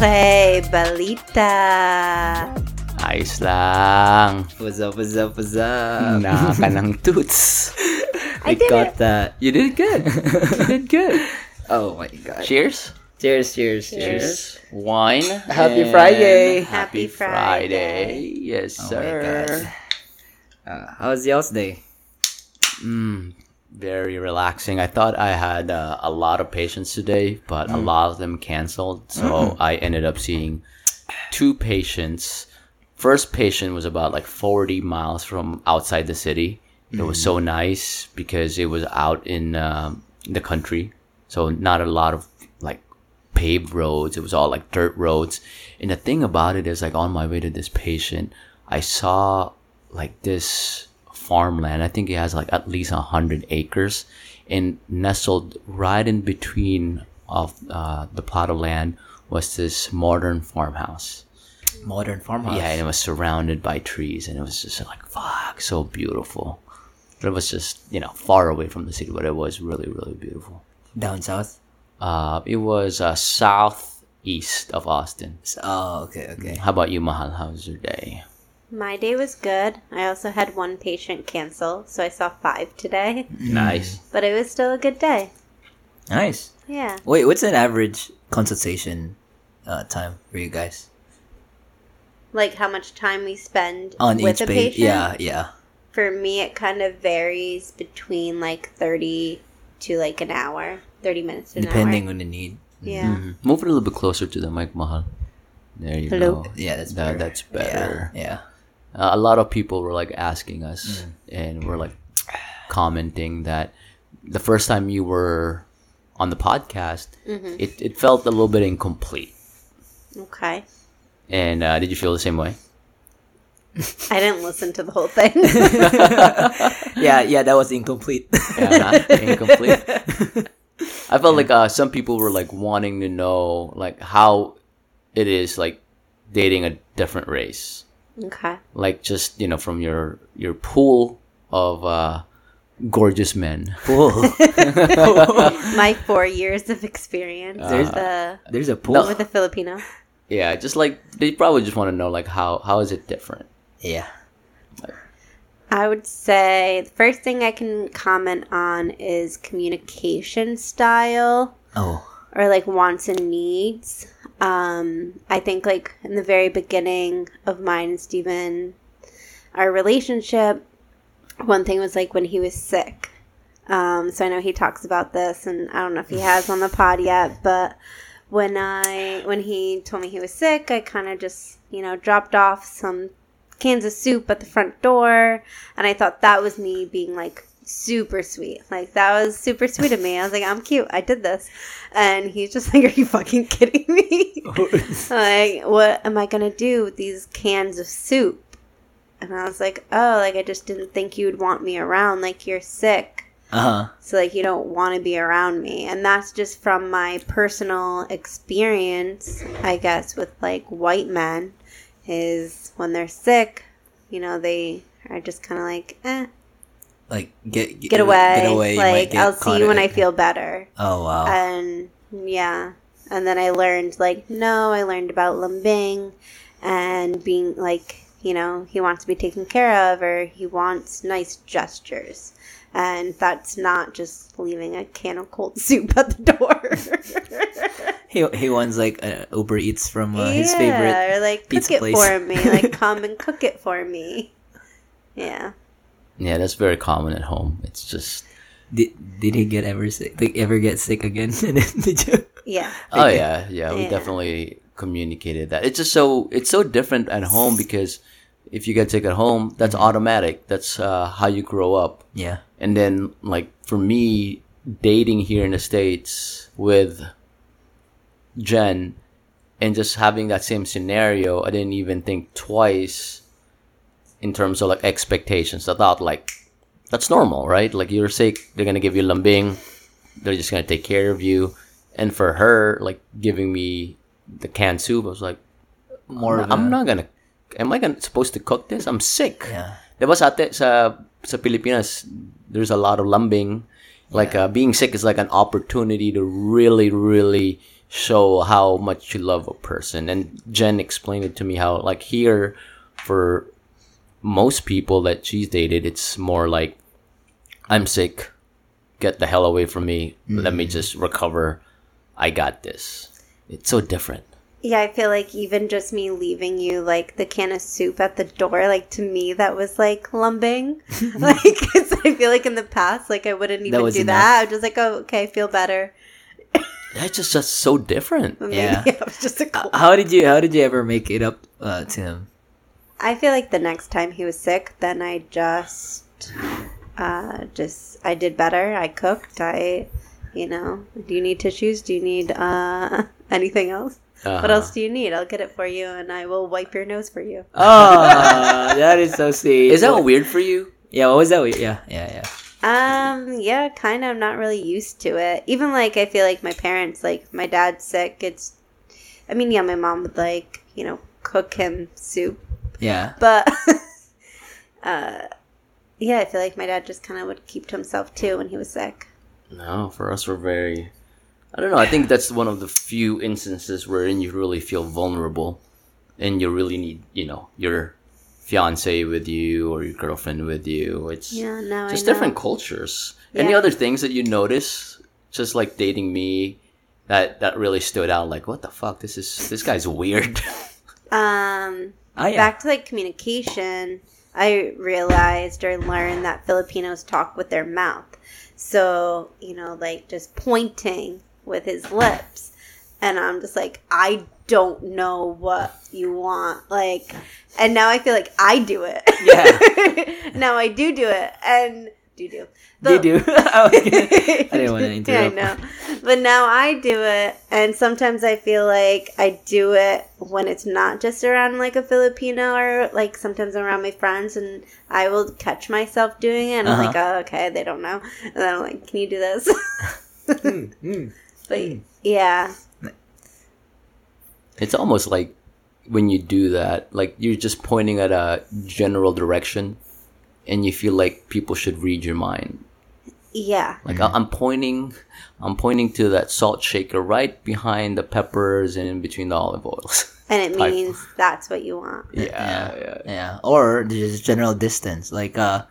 Okay, balita. Ayos lang. What's up, what's up, what's up? Na ka ng toots. I did got it. that. You did good. You did good. Oh my god. Cheers. Cheers, cheers, cheers. Cheers. Wine. Happy Friday. Happy Happy Friday. Friday. Yes, Oh my sir. God. Uh, how's y'all's day? Mm, very relaxing. I thought I had uh, a lot of patients today, but a lot of them canceled. So I ended up seeing two patients. First patient was about like 40 miles from outside the city. It was so nice because it was out in um, the country. So not a lot of like paved roads. It was all like dirt roads. And the thing about it is like on my way to this patient, I saw like this farmland. I think it has like at least a hundred acres, and nestled right in between of uh, the plot of land was this modern farmhouse. Modern farmhouse. Yeah, and it was surrounded by trees, and it was just like fuck, so beautiful. But it was just you know far away from the city, but it was really really beautiful. Down south. Uh, it was uh, southeast of Austin. Oh, okay, okay. How about you, Mahal? How was your day? My day was good. I also had one patient cancel, so I saw five today. Nice. But it was still a good day. Nice. Yeah. Wait, what's an average consultation uh, time for you guys Like how much time we spend on with each a page? patient. Yeah, yeah. For me, it kind of varies between like 30 to like an hour, 30 minutes to an Depending hour. on the need. Yeah. Mhm. Move it a little bit closer to the mic, Mahal. There you Hello? go. Yeah, that's That- better. that's better. Yeah. yeah. Uh, a lot of people were like asking us, and we're like commenting that the first time you were on the podcast, it, it felt a little bit incomplete. Okay. And uh, did you feel the same way? I didn't listen to the whole thing. Yeah, yeah, that was incomplete. Yeah, huh? incomplete. I felt like uh, some people were like wanting to know like how it is like dating a different race. Okay. like just you know from your your pool of uh gorgeous men Pool. My four years of experience Uh, with the There's a pool. with the Filipino. yeah just like they probably just want to know like how how is it different Yeah. I would say the first thing I can comment on is communication style Oh. or like wants and needs. Um, I think like in the very beginning of mine and Steven, our relationship, one thing was like when he was sick. Um, so I know he talks about this, and I don't know if he has on the pod yet, but when I when he told me he was sick, I kind of just you know dropped off some cans of soup at the front door, and I thought that was me being like super sweet. Like that was super sweet of me. I was like, I'm cute. I did this, and he's just like, Are you fucking kidding me? like, what am I gonna do with these cans of soup? And I was like, Oh, like I just didn't think you would want me around. Like you're sick. Uh huh. So like you don't want to be around me. And that's just from my personal experience, I guess, with like white men is when they're sick, you know, they are just kind of like, eh, Like get get away. Get away. like get I'll see you when I feel better. Oh wow. And yeah. And then I learned like no, I learned about lambing and being like, you know, he wants to be taken care of or he wants nice gestures. And that's not just leaving a can of cold soup at the door. he he wants like uh, Uber Eats from uh, his yeah, favorite. or like cook it place. for me. Like come and cook it for me. Yeah. Yeah that's very common at home it's just Did did he get ever sick? Like ever get sick again? Did you? Yeah. oh yeah yeah we Yeah. definitely communicated that it's just so it's so different at home because if you get sick at home that's automatic that's uh, how you grow up Yeah. and then like for me dating here in the states with jen and just having that same scenario i didn't even think twice in terms of like expectations. I thought like that's normal right? Like you're sick they're gonna give you lambing they're just gonna take care of you. And for her like giving me the canned soup i was like More I'm, I'm not gonna am i gonna supposed to cook this? I'm sick. Yeah. Diba sa, ate, sa, sa Pilipinas, there's a lot of lambing. Like, uh, being sick is like an opportunity to really, really show how much you love a person. And Jen explained it to me how like here for most people that she's dated, it's more like I'm sick. Get the hell away from me. Let me just recover. I got this. It's so different. Yeah, I feel like even just me leaving you like the can of soup at the door, like to me that was like lumbing. like 'cause I feel like in the past, like I wouldn't even was do enough. that. I was just like, oh, okay, feel better. That's just just so different. Maybe Yeah. it was just a cold. How did you How did you ever make it up uh, to him? I feel like the next time he was sick, then I just, uh, just I did better. I cooked. I, you know, do you need tissues? Do you need uh anything else? What Uh-huh. else do you need? I'll get it for you, and I will wipe your nose for you. Oh, that is so sweet. Is that weird for you? Yeah, what was that? weird? Yeah, yeah, yeah. Um, yeah, kind of. I'm not really used to it. Even like I feel like my parents, like my dad's sick. It's, I mean, yeah, my mom would like you know cook him soup, Yeah. but, uh, yeah, I feel like my dad just kind of would keep to himself too when he was sick. No, for us, we're very. I don't know. I think that's one of the few instances wherein you really feel vulnerable, and you really need, you know, your fiance with you or your girlfriend with you. It's Yeah, now I just different cultures. Any other things that you notice, just like dating me, that that really stood out? Like, what the fuck? This is this guy's weird. Um, Ah, yeah. back to like communication, I realized or learned that Filipinos talk with their mouth. So, you know, like just pointing with his lips. And I'm just like, I don't know what you want. Like, and now I feel like I do it. Yeah. now I do do it. And do do. They do. I was I didn't want to Yeah, I know. But now I do it, and sometimes I feel like I do it when it's not just around like a Filipino or like sometimes around my friends, and I will catch myself doing it, and I'm Uh-huh. like, oh, okay, they don't know. And then I'm like, can you do this? Mm, but yeah, it's almost like when you do that, like you're just pointing at a general direction, and you feel like people should read your mind. yeah, Like I- I'm pointing, I'm pointing to that salt shaker right behind the peppers and in between the olive oils. and it Type. means that's what you want. yeah, yeah, yeah. yeah. Or just general distance, like uh,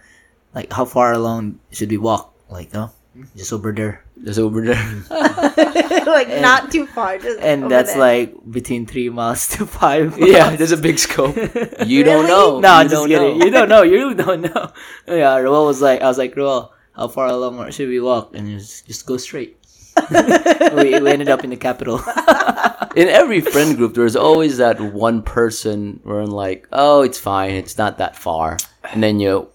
like how far along should we walk? Like, oh, just over there, Just over there. Mm. like not too far, just and over that's there. like between three miles to five. yeah, there's a big scope. You don't know. No, you I'm just don't kidding. know. You don't know. You really don't know. Yeah, Roel was like, I was like, Roel, how far along should we walk? And he was, just go straight. we, we ended up in the capital. In every friend group, there's always that one person where I'm like, oh, it's fine, it's not that far, and then you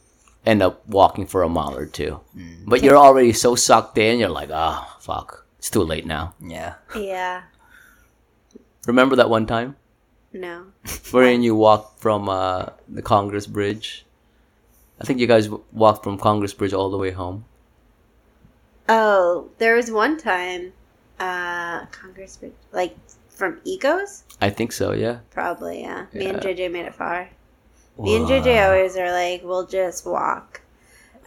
end up walking for a mile or two, but you're already so sucked in, you're like, oh, fuck, it's too late now. yeah. yeah, Remember that one time no, wherein you walked from uh, the Congress Bridge? I think you guys w- walked from Congress Bridge all the way home. Oh, there was one time, uh, Congress, Bridge, like from Egos, I think so, yeah. probably. Yeah, me and JJ made it far. Me and JJ always are like, we'll just walk,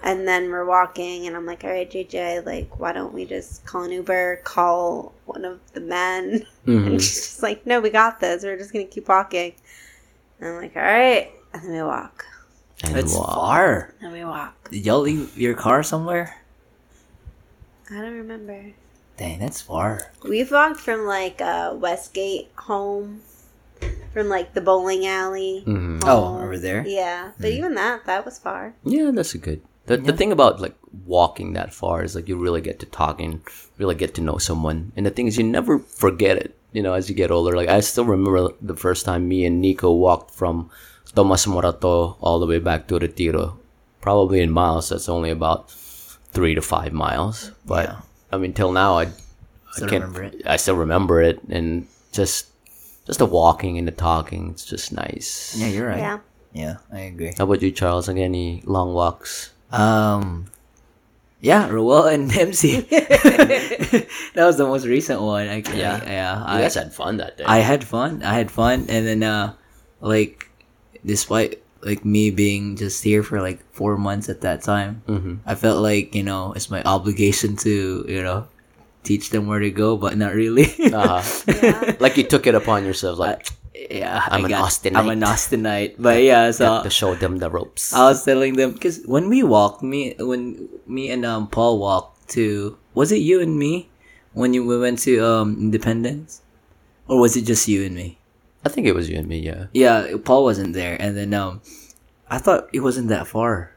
and then we're walking, and I'm like, all right, JJ, like, why don't we just call an Uber, call one of the men, Mhm. and she's just like, no, we got this. We're just gonna keep walking. And I'm like, all right, and then we walk, And That's walk. far. and we walk. Did y'all leave your car somewhere? I don't remember. Dang, that's far. We've walked from like uh, Westgate home, from like the bowling alley. Mhm. Oh, over there? Yeah, but even that, that was far. Yeah, that's a good. The, the thing about like walking that far is like you really get to talk and really get to know someone. And the thing is, you never forget it. You know, as you get older, like I still remember the first time me and Nico walked from Tomas Morato all the way back to Retiro. Probably in miles, that's only about three to five miles. But Yeah. I mean, till now, I, Still I can't. remember it. I still remember it, and just just the walking and the talking, it's just nice. Yeah, you're right. Yeah. Yeah, I agree. How about you, Charles? Like any long walks? Um, yeah, Roel and MC. that was the most recent one. Actually. Yeah. yeah. You I, guys had fun that day. I had fun. I had fun, and then uh, like, despite like me being just here for like four months at that time, Mhm. I felt like you know it's my obligation to you know teach them where to go, but not really. Uh-huh. Yeah. like you took it upon yourself, like yeah, I'm I an got- Austinite. I'm an Austinite, but yeah, so to show them the ropes. I was telling them because when we walked, me when me and um Paul walked to was it you and me when you we went to um Independence, or was it just you and me? I think it was you and me. Yeah. Yeah, Paul wasn't there, and then um, I thought it wasn't that far,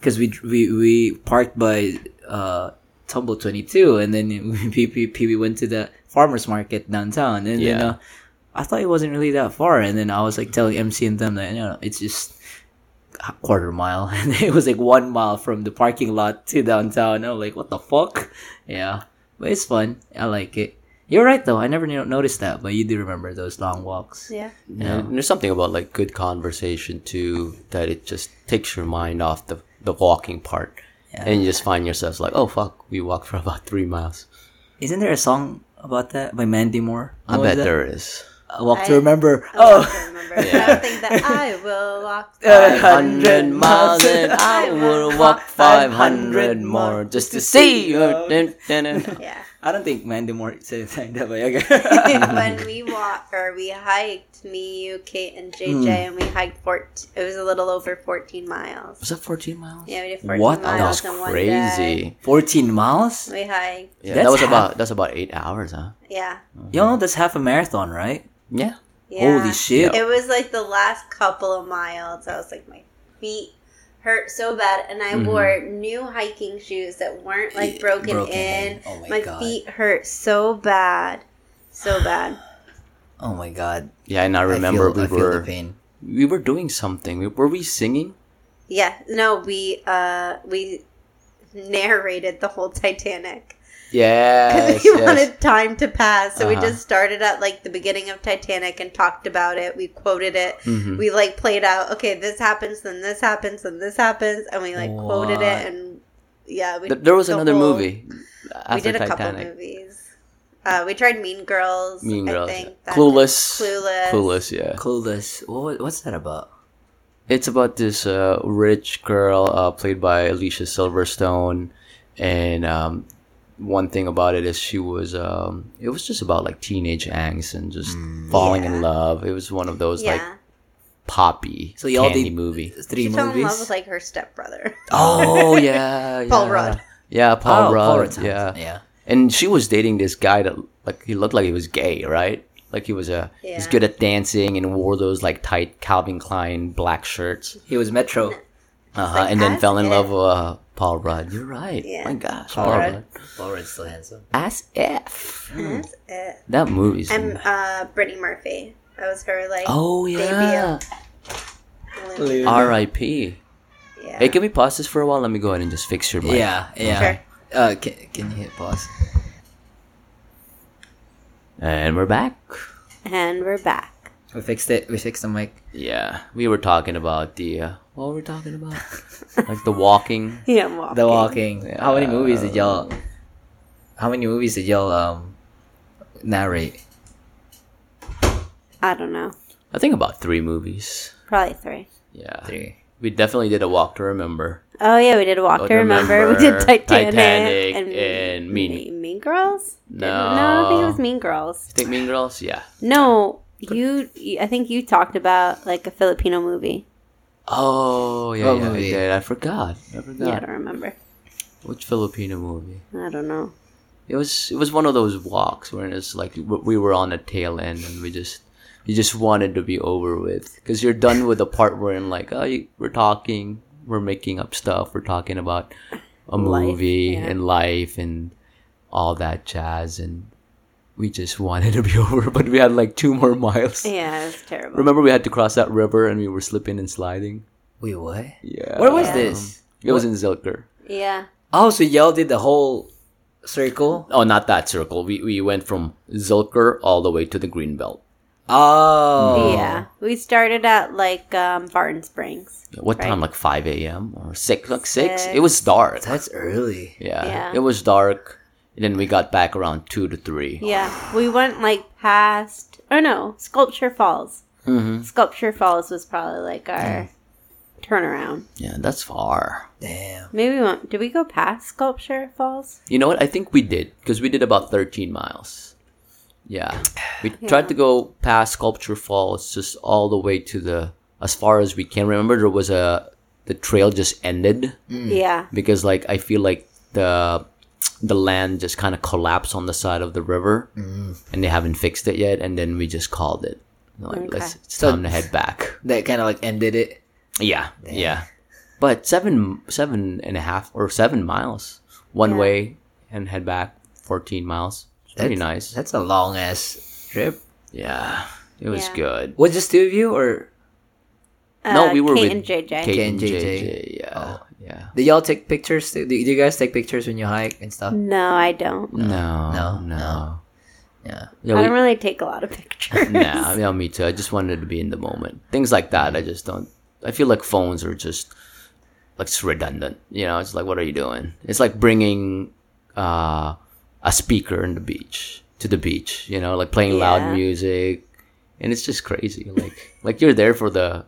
because we we we parked by uh Tumble Twenty Two, and then we, we, we went to the farmers market downtown, and then uh, I thought it wasn't really that far, and then I was like telling MC and them that you know it's just a quarter mile, and it was like one mile from the parking lot to downtown. I'm like, what the fuck? Yeah, but it's fun. I like it. You're right though. I never noticed that, but you do remember those long walks. Yeah. Yeah. And there's something about like good conversation too that it just takes your mind off the the walking part, and you just find yourselves like, oh fuck, we walked for about three miles. Isn't there a song about that by Mandy Moore? I What was bet that? there is. A Walk I- to Remember. I Oh, don't remember. But I think that I will walk. Hundred miles and I will walk five hundred more just to see you. Dun, dun, dun. Yeah. I don't think Mandy Moore said it that way. Okay. when we walked or we hiked, me, you, Kate, and JJ, hmm. and we hiked 14, it was a little over 14 miles. Was that fourteen miles? Yeah, we did 14 What? That miles was in one day. crazy. 14 miles? We hiked. Yeah, That's that was half- about that's about eight hours, huh? Yeah. You know, that's half a marathon, right? Yeah. yeah. Holy shit. It was like the last couple of miles. I was like, my feet hurt so bad, and I Mhm. wore new hiking shoes that weren't like broken, Broken in. in. Oh my my God. feet hurt so bad, so bad. Oh my god. Yeah, and I remember I feel, I we feel were the pain. we were doing something. We, were we singing? Yeah, no, we uh we narrated the whole Titanic Yes. because we yes. wanted time to pass. So we Uh-huh. just started at like the beginning of Titanic and talked about it. We quoted it. Mhm. We like played out. Okay, this happens, then this happens, then this happens, and we like quoted it. And yeah, we there was the another whole- movie We after did a couple Titanic. movies. Uh, we tried Mean Girls. Mean Girls. I think. yeah. Clueless. Clueless. Clueless. Yeah. Clueless. What, what's that about? It's about this uh, rich girl uh, played by Alicia Silverstone, and um, one thing about it is she was. Um, it was just about like teenage angst and just falling in love. It was one of those like poppy So y'all candy did- movie. Three she fell in love with like her stepbrother. Oh yeah, Paul. Rudd. Yeah, Paul oh, Rudd. Paul Rudd's yeah. Yeah. And she was dating this guy that like he looked like he was gay, right? Like he was a he's good at dancing and wore those like tight Calvin Klein black shirts. He was Metro. Uh-huh. like, and then fell in if. love with uh, Paul Rudd. You're right. Yeah. My gosh, Paul Paul, Rudd. Rudd. Paul Rudd's still handsome. As if That's it. that movie's. And uh, Brittany Murphy. That was her like. oh yeah. Luna. R.I.P. Yeah. Hey, can we pause this for a while? Let me go ahead and just fix your mic. Yeah, yeah. Sure. Uh, can, can you hit pause? And we're back. And we're back. We fixed it. We fixed the mic. Yeah, we were talking about the. Uh, what were we talking about? like the walking. Yeah, walking. The Walking. How many movies did Uh, y'all? How many movies did y'all um narrate? I don't know. I think about three movies. Probably three. Yeah. Three. We definitely did a walk to remember. Oh yeah, we did a Walk Oh, to Remember. We did Titanic, Titanic, and, and Mean- Mean, Mean Girls. No. no, I think it was Mean Girls. You Think Mean Girls? Yeah. No, you. you- I think you talked about like a Filipino movie. Oh, yeah, What yeah, movie? I did. I forgot. I Yeah, I don't remember. Which Filipino movie? I don't know. It was it was one of those walks where it's like we were on the tail end and we just you just wanted to be over with because you're done with the part where in like oh you, we're talking we're making up stuff we're talking about a Life, movie yeah. and life and all that jazz and we just wanted to be over but we had like two more miles Yeah, it was terrible. remember we had to cross that river and we were slipping and sliding Wait, what? yeah Where was Yeah. this? Um, it was in Zilker Yeah. Oh, so y'all did the whole circle? oh not that circle we, we went from Zilker all the way to the green belt Oh. Yeah. We started at like um, Barton Springs. What Right. time? Like five a.m. or six? Like six? Six. It was dark. That's early. Yeah. Yeah. It was dark. And then we got back around two to three. Yeah. We went like past. Oh no, Sculpture Falls. Mm-hmm. Sculpture Falls was probably like our turn around. Yeah, that's far. Damn. Maybe we went. Did we go past Sculpture Falls? You know what? I think we did because we did about 13 miles. Yeah. We tried to go past Sculpture Falls just all the way to the as far as we can. Remember there was a the trail just ended mm. Yeah. because like I feel like the the land just kind of collapsed on the side of the river mm. and they haven't fixed it yet and then we just called it. Like Okay. let's it's So- time to head back. That kind of like ended it. Yeah, yeah. But seven, seven and a half or seven miles one Yeah. way and head back fourteen miles. It's pretty That's- nice. That's a long ass trip. Yeah, it was Yeah. good. Was just two of you, or No, Uh, we were Kate with and JJ. Kate Kate and and JJ. JJ. Yeah, yeah. did y'all take pictures? Do do you guys take pictures when you hike and stuff? No, I don't. No, No, no, no. no. Yeah. Yeah, I we, don't really take a lot of pictures. nah, yeah, me too. I just wanted to be in the moment. Things like that, I just don't. I feel like phones are just like it's redundant. You know, it's like, what are you doing? It's like bringing uh, a speaker in the beach to the beach. You know, like playing loud music, and it's just crazy. Like, like you're there for the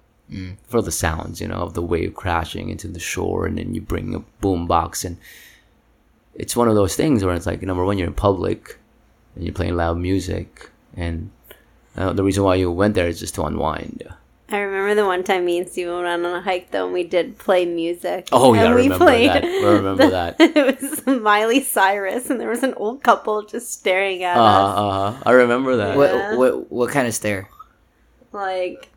for the sounds. You know, of the wave crashing into the shore, and then you bring a boom box, and it's one of those things where it's like number one, you're in public, and you're playing loud music, and uh, the reason why you went there is just to unwind. I remember the one time me and Steven went on a hike though and we did play music. Oh, yeah, and I remember that. I remember that. it was Miley Cyrus and there was an old couple just staring at Uh us. Uh-huh. I remember that. What, what what kind of stare? Like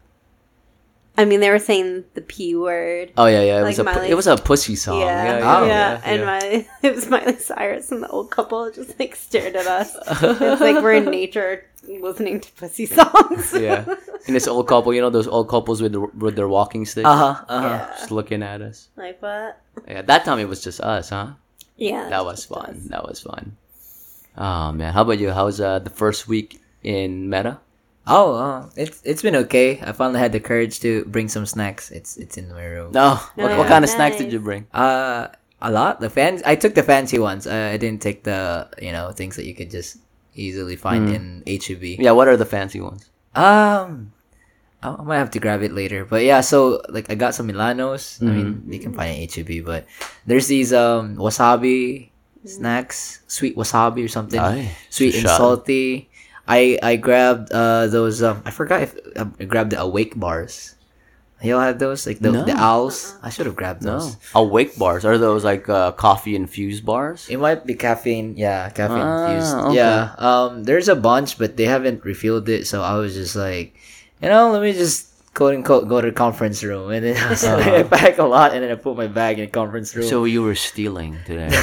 I mean they were saying the P word. Oh yeah, yeah. It was a pu- Miley- it was a pussy song. yeah, Yeah, yeah, Oh, yeah, and yeah. Miley, it was Miley Cyrus and the old couple just like stared at us. it's like we're in nature listening to pussy songs. yeah. And this old couple, you know, those old couples with the, with their walking sticks, Uh huh. Uh huh. Yeah. just looking at us. Like what? Yeah, that time it was just us, huh? Yeah. That was fun. That was fun. Oh man, how about you? How's uh, the first week in Meta? Oh, uh, it's it's been okay. I finally had the courage to bring some snacks. It's it's in my room. No. What, what kind of snacks did you bring? Uh, a lot. The fans. I took the fancy ones. Uh, I didn't take the you know things that you could just easily find in HEB. Yeah. What are the fancy ones? Um, I, I might have to grab it later. But yeah, so like I got some Milanos. I mean, you can find it in HEB, but there's these um wasabi snacks, sweet wasabi or something, Ay, sweet and shot. salty. I I grabbed uh those um I forgot if I grabbed the awake bars. Y'all had those like the No. the owls. I should have grabbed No. those. Awake bars. Are those like uh, coffee infused bars? It might be caffeine, yeah, caffeine Ah, infused. okay. Yeah. Um there's a bunch but they haven't refilled it, so I was just like, you know, let me just quote unquote go to the conference room and then I, was like, I pack a lot and then I put my bag in the conference room. So you were stealing today.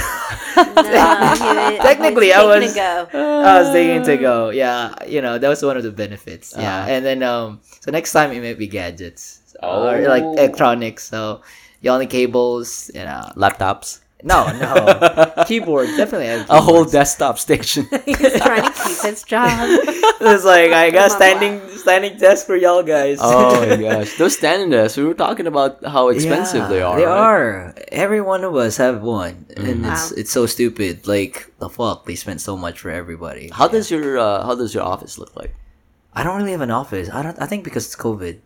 No, Technically, I was- a. I was thinking to go. Yeah, you know, that was one of the benefits. Yeah. Uh-huh. And then um so next time it might be gadgets. Oh. Or like electronics. So y'all need cables, you know. Laptops. No, no. Keyboard, definitely A whole desktop station. He's trying to keep his job. it's like I got standing standing desk for y'all guys. oh my gosh. Those standing desks, we were talking about how expensive Yeah, they are. They right? are. Every one of us have one, and Mm-hmm. it's Wow. it's so stupid. Like the fuck, they spent so much for everybody. How does your uh, how does your office look like? I don't really have an office. I don't. I think because it's COVID,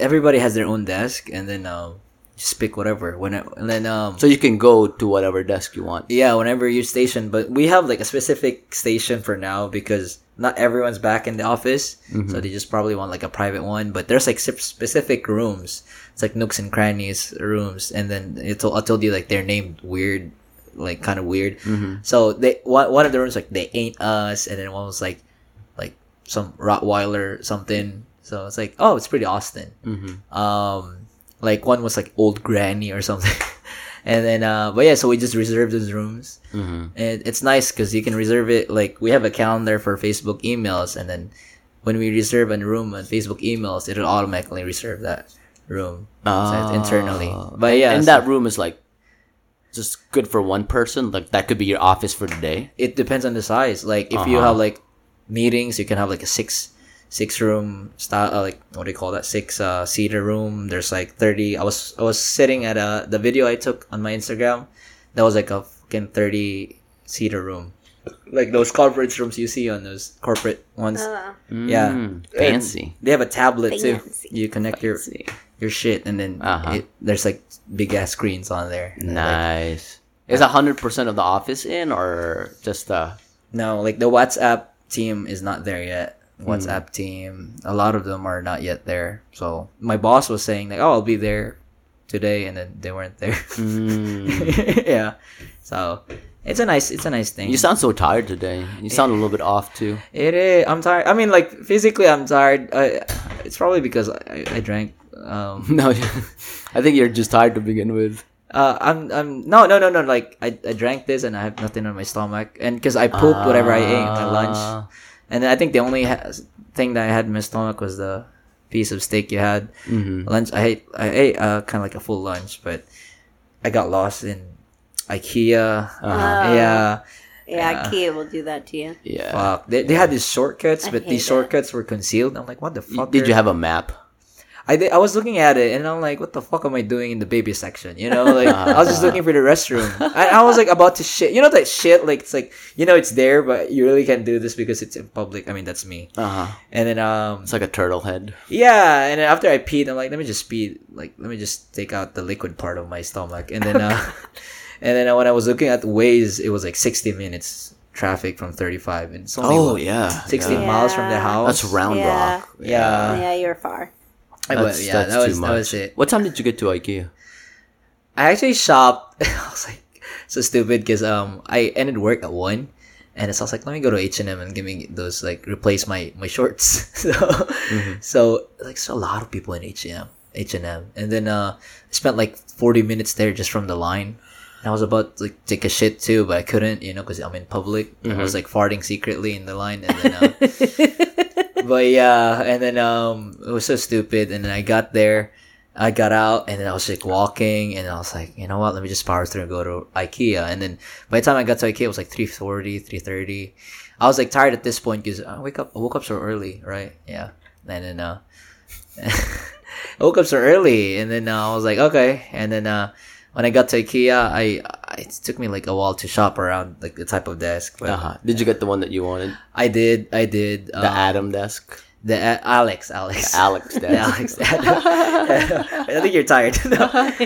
everybody has their own desk, and then um, just pick whatever. When it, and then um, So you can go to whatever desk you want. yeah, whenever you station. But we have like a specific station for now because not everyone's back in the office, so they just probably want like a private one. But there's like sp- specific rooms. It's like nooks and crannies rooms, and then it told, I told you like they're named weird, like kind of weird. So they one one of the rooms like they ain't us, and then one was like like some Rottweiler something. So it's like oh, it's pretty Austin. Um, like one was like old granny or something. And then, uh, but yeah, so we just reserved those rooms, Mm-hmm. and it's nice because you can reserve it. Like we have a calendar for Facebook emails, and then when we reserve a room on Facebook emails, it'll automatically reserve that room internally. But yeah, Ah. and so that room is like just good for one person. Like that could be your office for the day. it depends on the size. Like if you Uh-huh. have like meetings, you can have like a six six room style, uh, like what do you call that? Six uh, seater room. There's like thirty. I was I was sitting at a the video I took on my Instagram. That was like a fucking thirty seater room, like those conference rooms you see on those corporate ones. Uh, Yeah. Mm, fancy. They have a tablet too. You connect your Fancy. your shit, and then Uh-huh. it, there's like big ass screens on there. And, like, Nice. Is hundred percent of the office in, or just uh? no, like the WhatsApp team is not there yet. WhatsApp team, a lot of them are not yet there. So my boss was saying like, "Oh, I'll be there today," and then they weren't there. Mm. yeah. So it's a nice, it's a nice thing. You sound so tired today. You sound a little bit off too. It is. I'm tired. I mean, like physically, I'm tired. I, it's probably because I, I drank. Um, No, I think you're just tired to begin with. uh, I'm. I'm. No, no, no, no. Like I, I drank this and I have nothing on my stomach, and because I pooped whatever I ate at lunch, Ah. And I think the only ha- thing that I had in my stomach was the piece of steak you had. Mhm. Lunch. I ate. I ate uh, kind of like a full lunch, but I got lost in IKEA. Uh-huh. Oh. Yeah. Yeah, Kia will do that to you. Yeah. Fuck. They, they had these shortcuts, I but hate these it. shortcuts were concealed. I'm like, what the Y- fuck? Did you have a map? I did, I was looking at it and I'm like, what the fuck am I doing in the baby section? You know, like I was just looking for the restroom. I, I was like about to shit. You know that shit, like it's like you know it's there, but you really can't do this because it's in public. I mean, that's me. Uh huh. And then um It's like a turtle head. yeah, and then after I peed, I'm like, let me just pee, like let me just take out the liquid part of my stomach. And then uh, and then uh, when I was looking at the Waze, it was like 60 minutes traffic from 35, and it's only Oh what, yeah. 16 yeah. miles from the house. That's Round Yeah. Rock. Yeah. yeah, you're far. I- That's, yeah, that's that was too that much. was it. What time did you get to IKEA? I actually shopped. I was like so stupid because um I ended work at one, and so I was like, let me go to H and M and give me those like replace my my shorts. so so like so a lot of people in H and M H and M, and then uh I spent like forty minutes there just from the line. And I was about to like take a shit too, but I couldn't, you know, because I'm in public. I was like farting secretly in the line, and then. Uh, but yeah, and then um, it was so stupid. And then I got there, I got out, and then I was like walking, and I was like, you know what? Let me just power through and go to IKEA. And then by the time I got to IKEA, it was like 3.40, 3.30. I was like tired at this point because I wake up, I woke up so early, right? Yeah, and then uh, I woke up so early, and then uh, I was like, okay, and then uh. When I got to IKEA, I, I it took me like a while to shop around like the type of desk, but Uh huh. Did you get the one that you wanted? I did, I did. The uh, Adam desk. the uh, Alex, Alex, Alex The desk. Alex. I think you're tired. and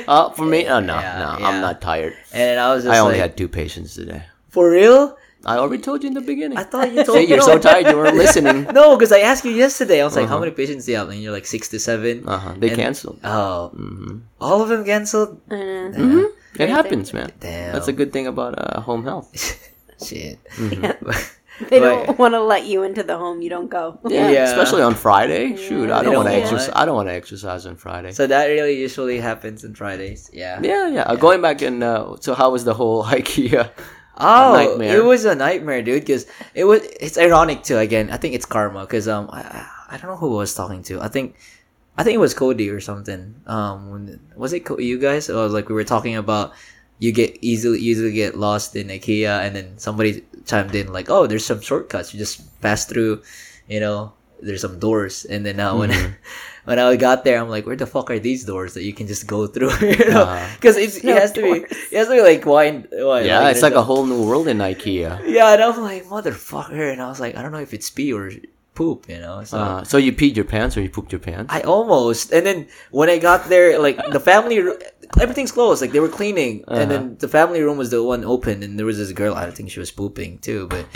Uh, for me, oh no, Yeah, no, yeah. I'm not tired. And I was just I only like, had two patients today. for real? I already told you in the beginning. I thought you told See, me. you're so tired you weren't listening. No, because I asked you yesterday. I was like, how Uh-huh. many patients do you have? And you're like six to seven. Uh huh. They And- canceled. Oh, hmm all of them canceled. I know. hmm It Crazy. happens, man. Damn. That's a good thing about uh, home health. Shit. They don't want to let you into the home. You don't go. Yeah, Yeah. especially on Friday. Shoot, I don't don't want to exercise. I don't want to exercise on Friday. so that really usually happens on Fridays. Yeah. yeah, yeah. Uh, Going back and uh, so, how was the whole IKEA? Oh, nightmare. it was a nightmare, dude. Because it was. It's ironic too. Again, I think it's karma. Because um, I, I don't know who I was talking to. I think, I think it was Cody or something. Um, when, was it you guys? It was like we were talking about you get easily easily get lost in IKEA, and then somebody chimed in like, "Oh, there's some shortcuts. You just pass through, you know." There's some doors, and then uh, when when I got there, I'm like, "Where the fuck are these doors that you can just go through?" you know, Uh-huh. because it's it No has to be it has to be like wine. wine Yeah, it's like a whole new world in IKEA. yeah, and I'm like, motherfucker. And I was like, I don't know if it's pee or poop, you know? So Uh, so you peed your pants or you pooped your pants? I almost. And then when I got there, like, the family, everything's closed. Like, they were cleaning. And then the family room was the one open. And there was this girl, I think she was pooping too. But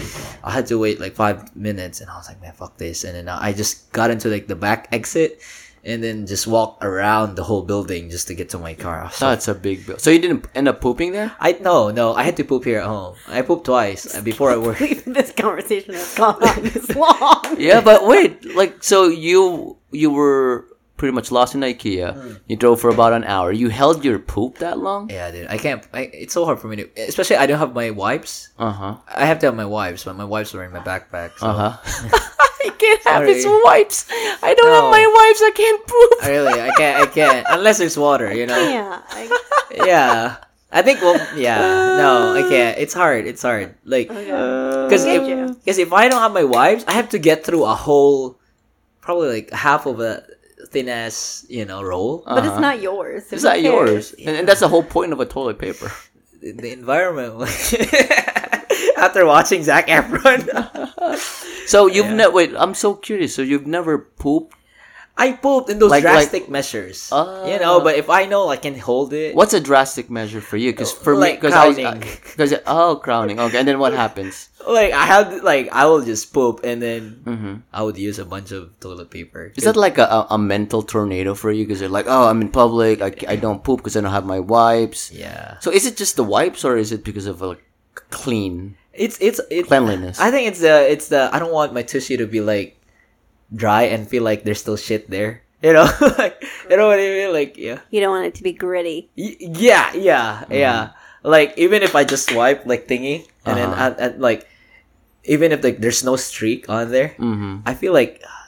I had to wait like five minutes. And I was like, man, fuck this. And then I just got into like the back exit. And then just walk around the whole building just to get to my car. I so That's a big bill. So you didn't end up pooping there? I no no I had to poop here at home. I pooped twice uh, before I worked. this conversation has gone on this long. Yeah, but wait, like so you you were pretty much lost in IKEA. You drove for about an hour. You held your poop that long? Yeah, dude. I can't. I, it's so hard for me to, especially I don't have my wipes. Uh huh. I have to have my wipes, but my wipes are in my backpack. So. Uh huh. I can't have Sorry. his wipes. I don't have my wipes. I can't poop. Really, I can't. I can't unless there's water. You know. Yeah. I, Yeah. I think. Well, yeah. No, I can't. It's hard. It's hard. Like, okay. because I if, cause if I don't have my wipes, I have to get through a whole, probably like half of a thin ass, you know, roll. but it's Uh-huh. not yours. It's Who not cares? yours, and, and that's the whole point of a toilet paper. the the environment. After watching Zac Efron. So you've never wait. I'm so curious. So you've never pooped I pooped in those Like- like- drastic measures. Ah. you know, but if I know I can hold it, What's a drastic measure for you? Because for Like me, because I, crowning. because oh crowning. Okay, and then what happens? like I have like I will just poop and then hmm I would use a bunch of toilet paper. Is that like a, a, a mental tornado for you? Because you're like, oh, I'm in public. I, I don't poop because I don't have my wipes. yeah. So is it just the wipes, or is it because of like clean It's it's it's cleanliness? I think it's the it's the I don't want my tissue to be like dry and feel like there's still shit there. You know, like you know what I mean? Like yeah, You don't want it to be gritty. Y- yeah, yeah, yeah. Like even if I just swipe like thingy, and then Uh-huh. at, at, like even if like there's no streak on there, mm-hmm. I feel like ah,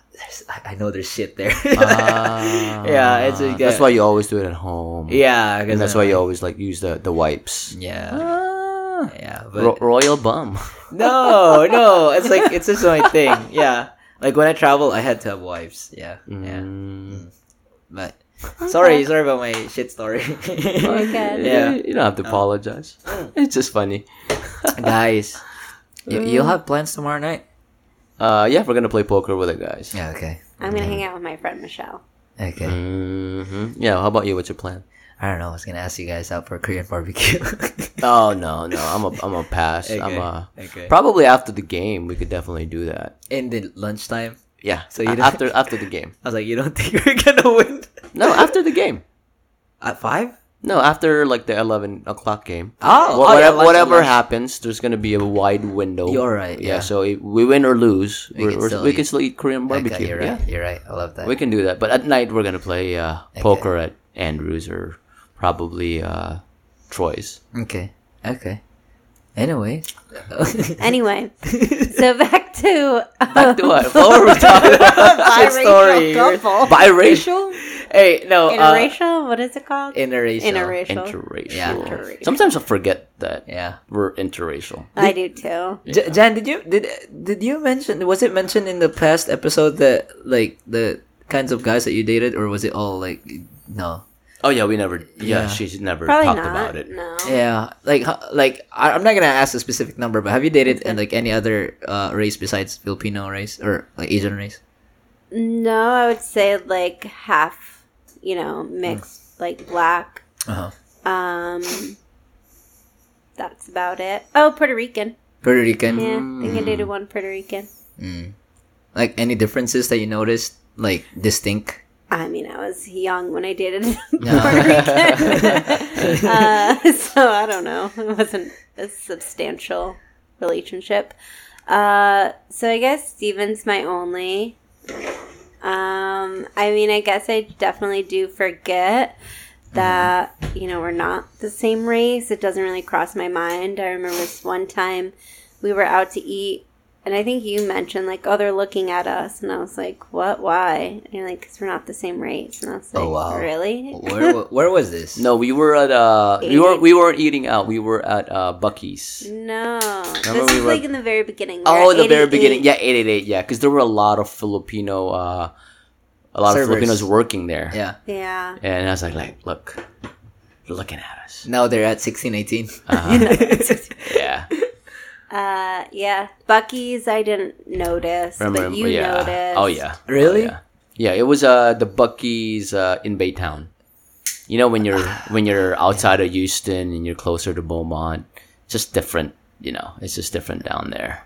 I I know there's shit there. Ah, Yeah, it's a- that's why you always do it at home. yeah, and that's why you always like use the the wipes. yeah. Ah, Yeah, Ro- royal bum. no, no, it's like it's just my thing. Yeah, like when I travel, I had to have wipes. Yeah, yeah. Mm. But sorry, sorry about my shit story. Okay. Yeah. you don't have to apologize. It's just funny. Guys, you, you'll have plans tomorrow night? Uh, yeah, we're gonna play poker with the guys. Yeah. Okay. I'm gonna hang out with my friend Michelle. Okay. hmm Yeah. How about you? What's your plan? I don't know. I was gonna ask you guys out for a Korean barbecue. Oh no, no. I'm a I'm a pass. Okay, I'm a okay. probably after the game we could definitely do that. In the lunchtime, Yeah. So you after after the game. I was like, "You don't think we're gonna win No, after the game. at five? No, after like the eleven o'clock game. Oh, oh, yeah, whatever, lunch, whatever lunch. happens, there's gonna be a wide window. You're right, yeah. So if we win or lose, We can we're, still we eat. can still eat Korean Okay, barbecue. you're Yeah. You're right. I love that. we can do that. But at night we're gonna play uh, poker at Andrews or probably uh, Troy's. Okay. Okay. Anyway. Anyway, so back to Back to what? What were we talking about? biracial story. couple. Biracial. hey, no. Uh, Interracial? what is it called? interracial. Interracial. Interracial. Yeah. Interracial. Sometimes I forget that Yeah. we're interracial. I do too. J- Jan, did you did did you mention was it mentioned in the past episode that like the kinds of guys that you dated or was it all like no? Oh yeah, we never. Yeah. Yeah, she's never Probably talked not. about it. No. Yeah, like ho- like I, I'm not gonna ask a specific number, but have you dated in like any other uh, race besides Filipino race or like Asian race? No, I would say like half, you know, mixed, like black. Uh huh. Um, that's about it. Oh, Puerto Rican. Puerto Rican. Yeah, I think I dated one Puerto Rican. Mm. Like any differences that you noticed, like distinct. I mean, I was young when I dated No. Puerto Rican. uh, so I don't know. It wasn't a substantial relationship. Uh, so I guess Steven's my only. Um, I mean, I guess I definitely do forget that, you know, we're not the same race. It doesn't really cross my mind. I remember this one time we were out to eat, and I think you mentioned, like, oh, they're looking at us. And I was like, what? Why? And you're like, because we're not the same race. And I was like, Oh, wow. really? Where where was this? No, we were at uh, we were we weren't eating out. We were at uh, Buc-ee's. No. Remember this we is were- like in the very beginning. Oh, We're the very beginning. Yeah, eight eight eight. Yeah, because there were a lot of Filipino, uh, a lot Servers. of Filipinos working there. Yeah. Yeah. And I was like, like, look, you're looking at us. Now they're at 16, 18. Yeah. Uh, yeah. Buc-ee's, I didn't notice, Remember? but you yeah. noticed. Oh yeah. Really? Oh, yeah. Yeah, it was uh the Buc-ee's uh in Baytown. You know when you're when you're outside of Houston and you're closer to Beaumont, just different. You know, it's just different down there.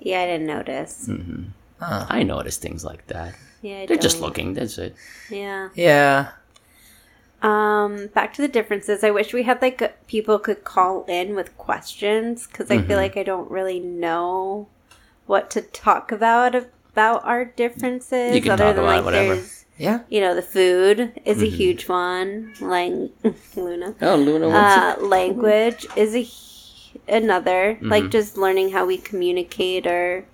Yeah, I didn't notice. Mm. Huh. I notice things like that. Yeah, I They're just don't. looking. That's it. Yeah. Yeah. Um, back to the differences. I wish we had like people could call in with questions because I Mm-hmm. feel like I don't really know what to talk about about our differences. You can talk about whatever. Yeah. you know, the food is Mm-hmm. a huge one. Lang- Luna. Oh, Luna, uh, language is a h- another Mm-hmm. like just learning how we communicate or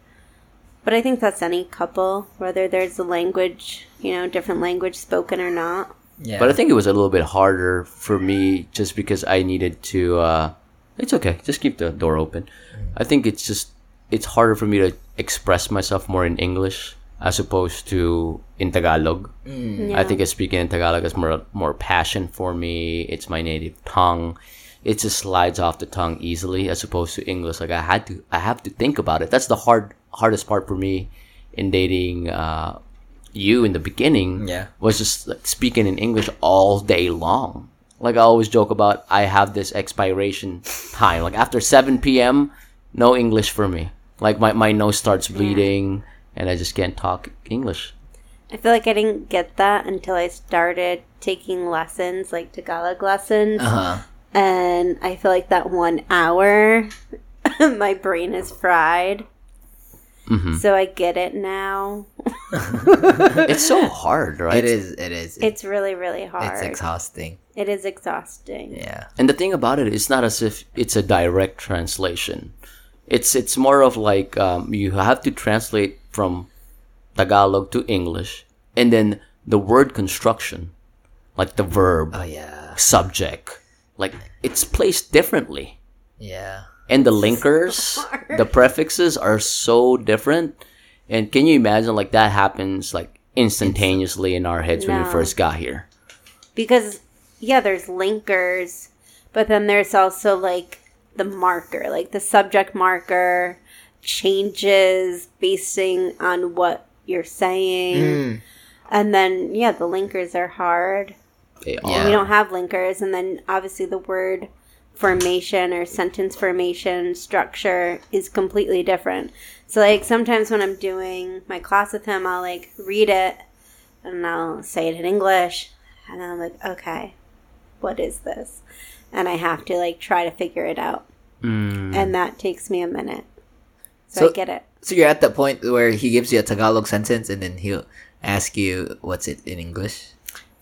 but i think that's any couple whether there's a language you know different language spoken or not Yeah. But I think it was a little bit harder for me just because I needed to. Uh, it's okay. Just keep the door open. I think it's just it's harder for me to express myself more in English as opposed to in Tagalog. yeah. I think speaking in Tagalog is more more passion for me. It's my native tongue. It just slides off the tongue easily as opposed to English. Like I had to, I have to think about it. That's the hard hardest part for me in dating uh, you in the beginning Yeah. was just like, speaking in English all day long. Like I always joke about, I have this expiration time. Like after 7 p.m., no English for me. Like my, my nose starts bleeding and I just can't talk English. I feel like I didn't get that until I started taking lessons, like Tagalog lessons. Uh huh. And I feel like that one hour, my brain is fried. Mhm. So I get it now. It's so hard, right? It is. It is. It's really, really hard. It's exhausting. it is exhausting. Yeah. And the thing about it, it's not as if it's a direct translation. It's it's more of like um, you have to translate from Tagalog to English, and then the word construction, like the verb, Oh yeah. subject, like it's placed differently, Yeah. And the linkers, the prefixes are so different. And can you imagine like that happens like instantaneously in our heads when we first got here? Because, yeah, there's linkers, but then there's also like the marker, like the subject marker changes basing on what you're saying. Mm. And then, yeah, the linkers are hard. They Yeah. are. We don't have linkers. And then obviously the word formation or sentence formation structure is completely different. So, like, sometimes when I'm doing my class with him, I'll like read it and I'll say it in English. And I'm like, okay, what is this? And I have to like try to figure it out. Mm. And that takes me a minute. So, So- I get it. So you're at that point where he gives you a Tagalog sentence and then he'll ask you what's it in English.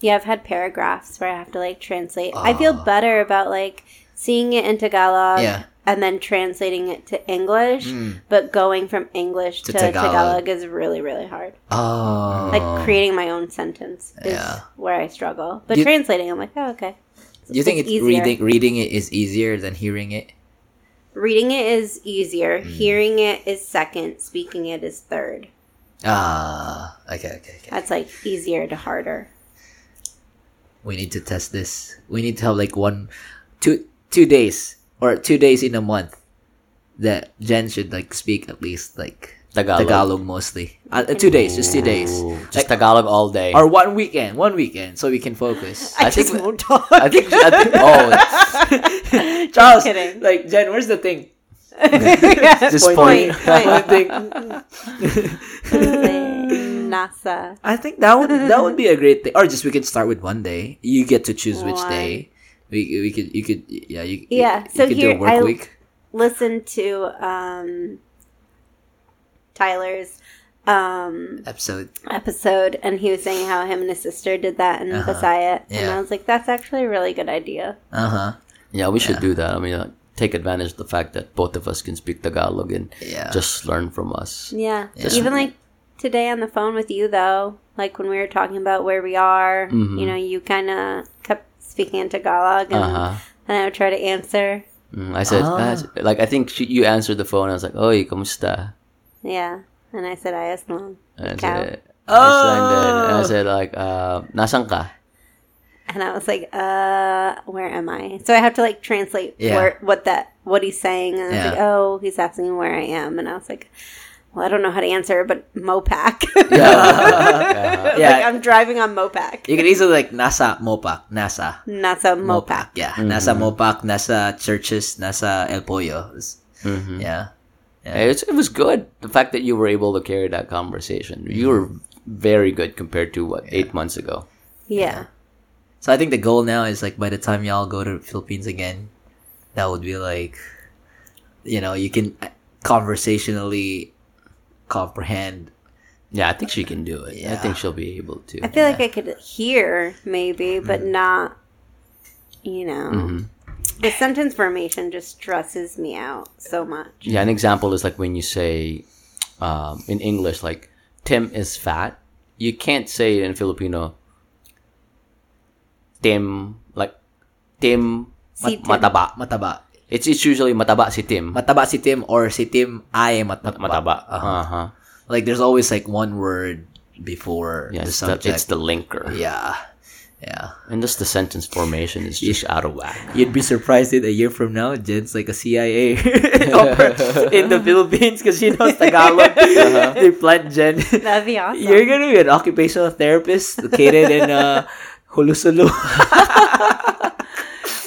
Yeah, I've had paragraphs where I have to like translate. I feel better about like seeing it in Tagalog Yeah. and then translating it to English, Mm. but going from English To to, Tagalog. Tagalog. is really, really hard. Oh. Like creating my own sentence is Yeah. where I struggle. But You- translating, I'm like, oh, okay. Do you think it's, reading reading it is easier than hearing it? Reading it is easier. Mm. Hearing it is second. Speaking it is third. Ah, okay, okay, okay. That's like easier to harder. We need to test this. We need to have like one, two, two days or two days in a month that Jen should like speak at least like Tagalog. Tagalog mostly. Uh, uh, two days, just two days. Ooh, just Tagalog all day. Or one weekend, one weekend, so we can focus. I think we- won't talk. I think, I think oh, Charles, kidding. like Jen, where's the thing? just point, point. point. thing. NASA. I think that would that would be a great thing. Or just we can start with one day. You get to choose which One. day. We we could you could yeah you Yeah, you, so you could here, do a work I- week. Listen to um, Tyler's um, episode. episode, and he was saying how him and his sister did that in Uh-huh. Visayas, and I was like, that's actually a really good idea. Uh huh. Yeah, we should do that. I mean, uh, take advantage of the fact that both of us can speak Tagalog and Yeah. just learn from us. Yeah. Yeah. Even like today on the phone with you, though, like when we were talking about where we are, Mhm. you know, you kind of kept speaking in Tagalog, and, Uh huh. and I would try to answer. Mm, I said, Ah. Like, I think she, you answered the phone. I was like, "Oy, kamusta?" Yeah. And I said, ayos lang. And I Ikaw. said, oh. and, then, I said like, uh, "Nasan ka?" And I was like, uh, where am I? So I have to like translate Yeah. where, what that, what he's saying. And I was Yeah. like, oh, he's asking where I am. And I was like, well, I don't know how to answer, but Mopac. Yeah. Yeah. like I'm driving on Mopac. You can easily like nasa Mopac, nasa Nasa Mopac. Yeah, nasa Mopac, nasa churches, nasa El Pollo. It's- Mhm. Yeah. Hey, It's, it was good. The fact that you were able to carry that conversation, you were very good compared to what eight months ago. Yeah. So I think the goal now is like by the time y'all go to Philippines again, that would be like, you know, you can conversationally comprehend. Yeah, I think she can do it. I think she'll be able to. I feel like I could hear maybe, but Mm-hmm. not, you know. Mhm. The sentence formation just stresses me out so much. Yeah, an example is like when you say um, in English, like Tim is fat. You can't say it in Filipino. Tim, like Tim, Si mat- Tim. mataba. Mataba. It's it's usually mataba si Tim. Mataba si Tim or si Tim ay mataba. mataba. Uh-huh. Uh huh. Like there's always like one word before Yeah, the it's the, subject. it's the linker. yeah. Yeah. And just the sentence formation is just out of whack. You'd be surprised that a year from now, Jen's like a CIA in the Philippines because she knows Tagalog. They plant Jen. That'd be awesome. You're gonna be an occupational therapist located in uh, Hulusulu.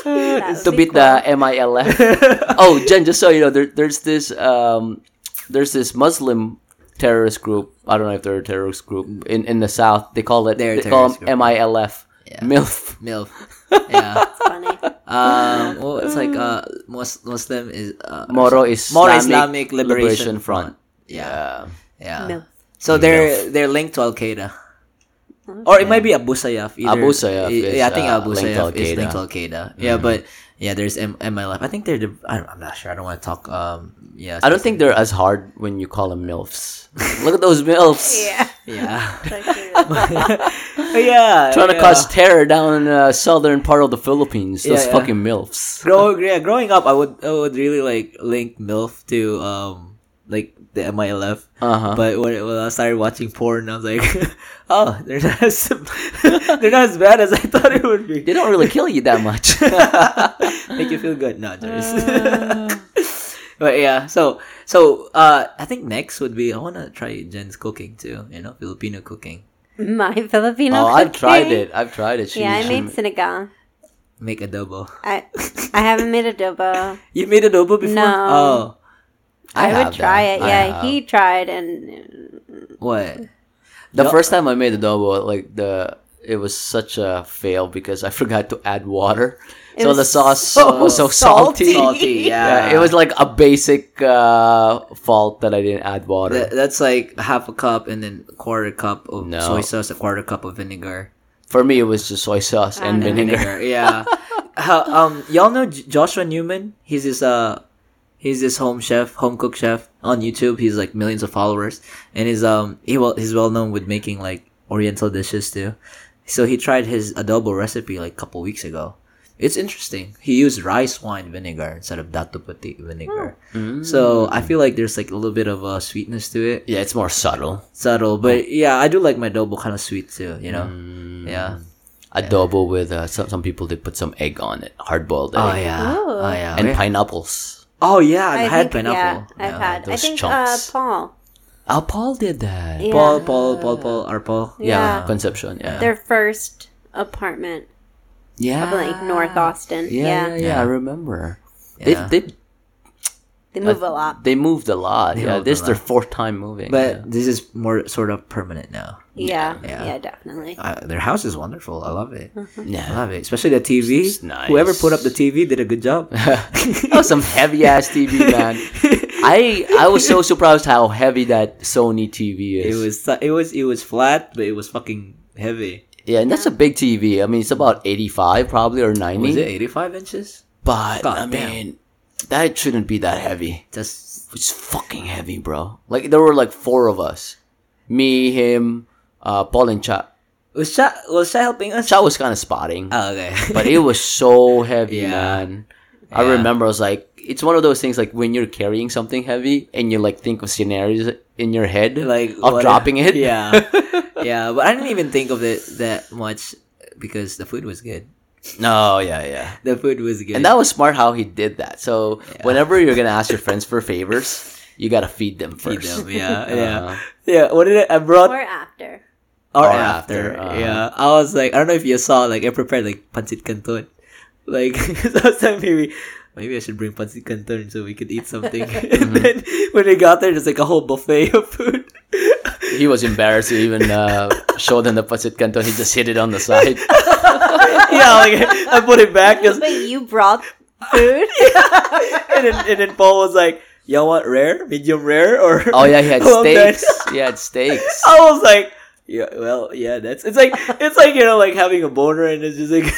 That to would be beat the MILF. oh, Jen, just so you know, there, there's this um, there's this Muslim terrorist group. I don't know if they're a terrorist group in, in the South. They call it They're they call terrorist them MILF. Yeah. MILF. MILF. Yeah. It's funny. Um, well, it's like uh, Mus- Muslim is uh, Moro is Moro Islamic, Islamic Liberation Front. Yeah, Yeah. yeah. Milf. So they're they're linked to Al Qaeda, or it might be Abu Sayyaf. Either. Abu Sayyaf is, yeah, I think uh, Abu linked to Sayyaf is Al-Qaeda. linked to Al Qaeda. Yeah, but yeah, there's M- MLF. I think they're the. I don't- I'm not sure. I don't want to talk. Um, yeah, I don't think they're as hard when you call them MILFs. Look at those MILFs. Yeah. Yeah, So cute. yeah. Trying to cause terror down in the southern part of the Philippines. Those Yeah, yeah. fucking MILFs. Grow, yeah, growing up, I would I would really like link MILF to um like the MILF. Uh-huh. But when, when I started watching porn, I was like, oh, they're not as they're not as bad as I thought it would be. They don't really kill you that much. Make you feel good, no, just. but yeah, so so uh, I think next would be I want to try Jen's cooking too. You know, Filipino cooking. My Filipino. oh, I've tried it. I've tried it. She, Yeah, I she- made sinigang. Make adobo. I I haven't made adobo. You made adobo before? No. Oh, I, would try that. it. I Yeah, have. he tried, and what? The No. first time I made the adobo, like the it was such a fail because I forgot to add water. It so the sauce so was so salty. Salty, yeah. Yeah, it was like a basic uh, fault that I didn't add water. That, that's like half a cup and then a quarter cup of No. soy sauce, a quarter cup of vinegar. For me, it was just soy sauce and And vinegar. yeah. How, um, y'all know J- Joshua Newman? He's this uh, he's this home chef, home cook chef on YouTube. He's like millions of followers, and he's um he well he's well known with making like Oriental dishes too. So he tried his adobo recipe like a couple weeks ago. It's interesting. He used rice wine vinegar instead of Datu Puti vinegar. So I feel like there's like a little bit of a sweetness to it, Yeah, it's more subtle. subtle. But yeah, I do like my adobo kind of sweet too. You know. Yeah. Adobo with uh, some some people they put some egg on it, hard boiled egg, Oh yeah. Ooh. Oh yeah. and Yeah. pineapples. Oh yeah, I've I had think, pineapple. Yeah, I've Yeah. had. I those think uh, chunks. Paul. Oh, Paul did that. Yeah. Paul, Paul, Paul, Paul, or Paul. Yeah. Conception. Yeah. Their first apartment, yeah. up like North Austin. Yeah, yeah, yeah, Yeah. I remember. Yeah. They they They move a lot. they moved a lot. They yeah, this is their fourth time moving. But yeah. this is more sort of permanent now. Yeah, Yeah. yeah, definitely. Uh, their house is wonderful. I love it. I yeah. I love it, especially the TV. It's nice. Whoever put up the TV did a good job. oh, some heavy ass TV, man. I I was so surprised how heavy that Sony TV it is. was it was it was flat, but it was fucking heavy. yeah, and that's a big TV. I mean, it's about eighty five probably or ninety. Was it eighty five inches? But God I damn. mean, that shouldn't be that heavy. Just It's fucking heavy, bro. Like there were like four of us, me, him, uh, Paul, and Cha. was Sha was Sha helping us? Cha was kind of spotting, Oh, okay. but it was so heavy, Yeah. man. I remember I was like, it's one of those things like when you're carrying something heavy and you like think of scenarios in your head, like of what- dropping it. Yeah, yeah, but I didn't even think of it that much because the food was good. No, yeah, yeah. The food was good. And that was smart how he did that. So Yeah. whenever you're gonna ask your friends for favors, you gotta feed them Feed first. them, yeah, yeah, Uh, yeah. What did I, I brought? Or after. or, Or after, after, uh-huh. yeah. I was like, I don't know if you saw, like, I prepared like pancit canton. Like, so I was like, maybe, maybe I should bring pancit canton so we could eat something. and then when we got there, there's like a whole buffet of food. he was embarrassed to even uh, show them the pancit canton. He just hit it on the side. yeah, like I put it back, just, But you brought food. and then and then Paul was like, "Y'all want rare, medium rare, or?" Oh yeah, he had steaks. He had steaks. I was like, "Yeah, well, yeah, that's it's like it's like you know like having a boner and it's just like."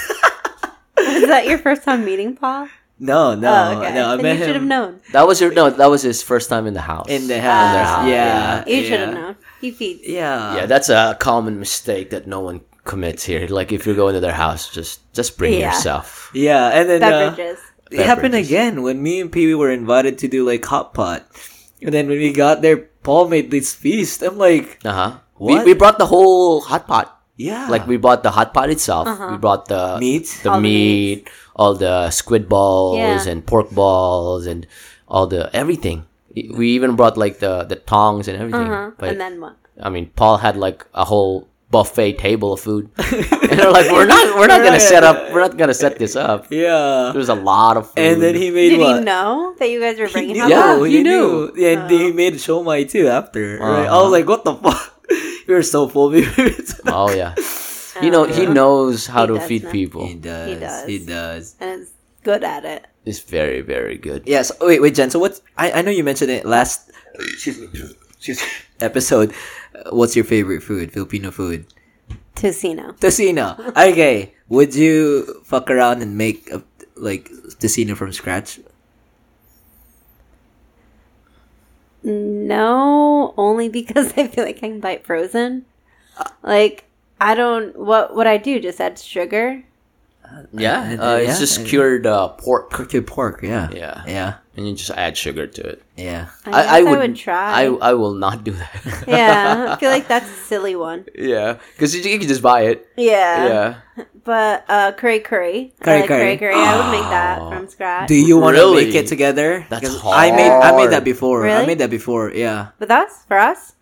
Is that your first time meeting Paul? No, no, oh, okay. no. I then met you should have known. That was your no. That was his first time in the house. in the Ah, house. yeah, You should yeah. have known. He feeds. Yeah, yeah, that's a common mistake that no one commits here. Like if you're going to their house, just just bring Yeah. yourself. yeah. And then uh, Beverages. it happened again when me and Pee Wee were invited to do like hot pot, and then when we got there, Paul made this feast. I'm like, Uh huh. What? We, we brought the whole hot pot. Yeah. Like we bought the hot pot itself. Uh-huh. We brought the Meat? the All the meat, all the squid balls Yeah. and pork balls and all the everything. We even brought like the the tongs and everything. Uh-huh. But and then what? I mean, Paul had like a whole buffet table of food, and they're like, "We're not, we're not gonna set up, we're not gonna set this up." yeah. There's a lot of food. And then he made Did what? he know that you guys were bringing hot Yeah, pot? he he knew. knew. Yeah, and he made shomai too after. Right? I was Uh-huh. like, what the fuck? You're so full. oh yeah, you know he knows how He to feed know. people. he does. He does. He does. and is good at it. It's very very good. Yes. oh, wait, wait, Jen. So what? I, I know you mentioned it last. Excuse me. Excuse. Episode. Uh, What's your favorite food? Filipino food. Tocino. Tocino. Okay. Would you fuck around and make a, like tocino from scratch? No, only because I feel like I can buy it frozen. Like I don't. What would I do? Just add sugar? Yeah, Uh, it's yeah, just cured uh, pork, Cooked pork. Yeah. Yeah. Yeah. and you just add sugar to it. Yeah. I, guess I, would, try. I I will not do that. yeah, I feel like that's a silly one. yeah, because you, you can just buy it. Yeah. Yeah. But uh, kare kare. Curry I like kare kare. curry. I would make that Oh. from scratch. Do you want to Really? make it together? That's 'Cause I made I made that hard. before. I made that before. Yeah. With us? For us?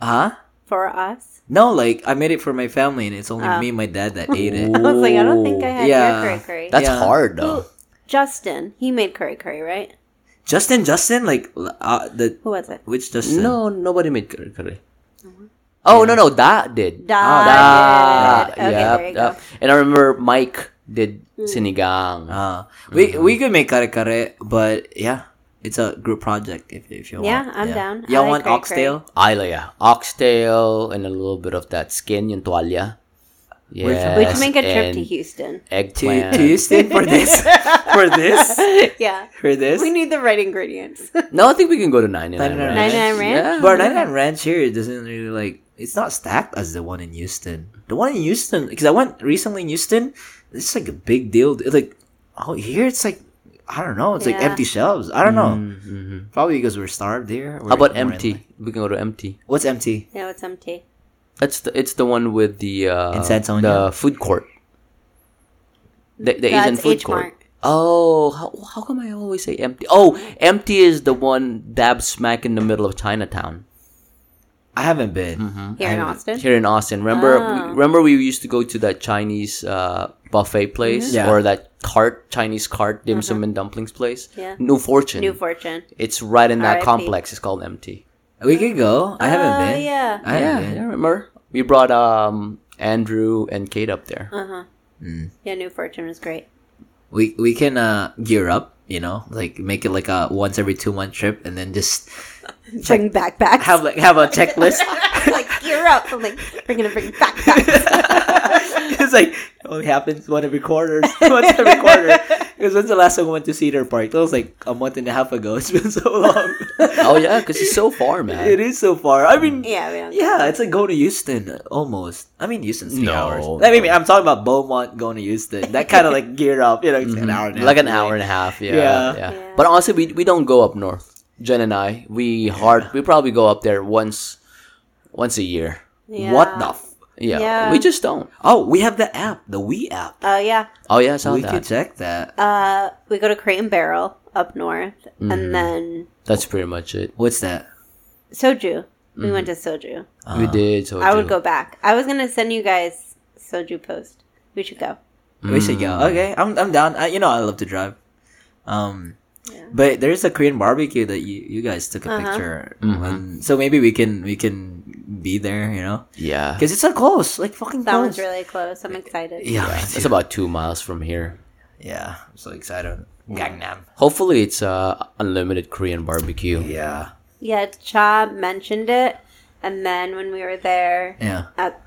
Huh? For us? No, like I made it for my family, and it's only Oh. me and my dad that ate it. I was like, I don't think I had Yeah. kare kare. That's Yeah. hard Who, though. Justin, he made kare kare, right? Justin, Justin, like uh, the Who was it? which Justin? No, nobody made kare kare. Oh no no, that did. Da Oh, did. Ah, Okay, yep, there you yep. go. And I remember Mike did sinigang. Uh, we we could make kare kare, but yeah, it's a group project if if you want. Yeah, want. I'm down. I Y'all want like curry oxtail? I like yeah, oxtail and a little bit of that skin, yung tuwalya. Yes, We can make a trip to Houston. To Eggplant. to Houston for this for this yeah. for this. We need the right ingredients. no, I think we can go to 99 99 Ranch. 99 Ranch? Yeah. But 99 Ranch here doesn't really like it's not stacked as the one in Houston. The one in Houston because I went recently in Houston. It's like a big deal. It's like oh here it's like I don't know. It's like empty shelves. I don't know. Mhm. Probably because we're starved here. How about We're- we're in, MT? We can go to MT. What's MT? Yeah, it's MT. That's the it's the one with the uh In San Antonio? the food court. The, the That's Asian food H court. Oh, how, how come I always say MT? Oh, MT is the one dab smack in the middle of Chinatown I haven't been. Here I in haven't- Austin? here in Austin. Remember, Oh. remember we used to go to that Chinese uh, buffet place Yeah. or that cart Chinese cart dim sum and dumplings place. Yeah. New Fortune. New Fortune. it's right in that RIP. complex. It's called MT. We could go. I haven't Oh, been. yeah. I yeah, been. yeah, remember? We brought um Andrew and Kate up there. Uh huh. Mm. Yeah, New Fortune was great. We we can uh gear up. You know, like make it like a once every two month trip, and then just Bring backpacks. have like have a checklist. like gear up. I'm like, we're gonna bring backpacks. it's like oh, it only happens one every quarter. once every quarter. Because when's the last time we went to Cedar Park? That was like a month and a half ago. It's been so long. oh yeah, because it's so far, man. it is so far. I mean, yeah, we yeah, it's like going to Houston almost. I mean, Houston's three No, hours. no. I mean, I'm talking about Beaumont going to Houston. That kind of like gear up. You know, it's mm-hmm. an hour and a half. like an hour and a half. Yeah, Yeah. yeah. Yeah. But honestly, we we don't go up north. Jen and I, we hard. We probably go up there once, once a year. Yeah. What the? F- Yeah, Yeah. we just don't. oh, we have the app, the We app. Oh yeah. Oh yeah, I saw we that. could check that. Uh, we go to Crate and Barrel up north, Mm-hmm. and then That's pretty much it. What's that? soju. We went to soju. we did. So I would go back. I was gonna send you guys soju post. We should go. We should go. Mm. Okay, I'm I'm down. I, you know, I love to drive. Um, but there's a Korean barbecue that you you guys took a Uh-huh. picture. Mm-hmm. so maybe we can we can be there. You know, Yeah, because it's so close, like fucking That close. one's really close. I'm excited. yeah, yeah. It's about two miles from here. yeah. I'm so excited. Gangnam. Hopefully, it's uh, unlimited Korean barbecue. Yeah, Yeah, Cha mentioned it, and then when we were there yeah. at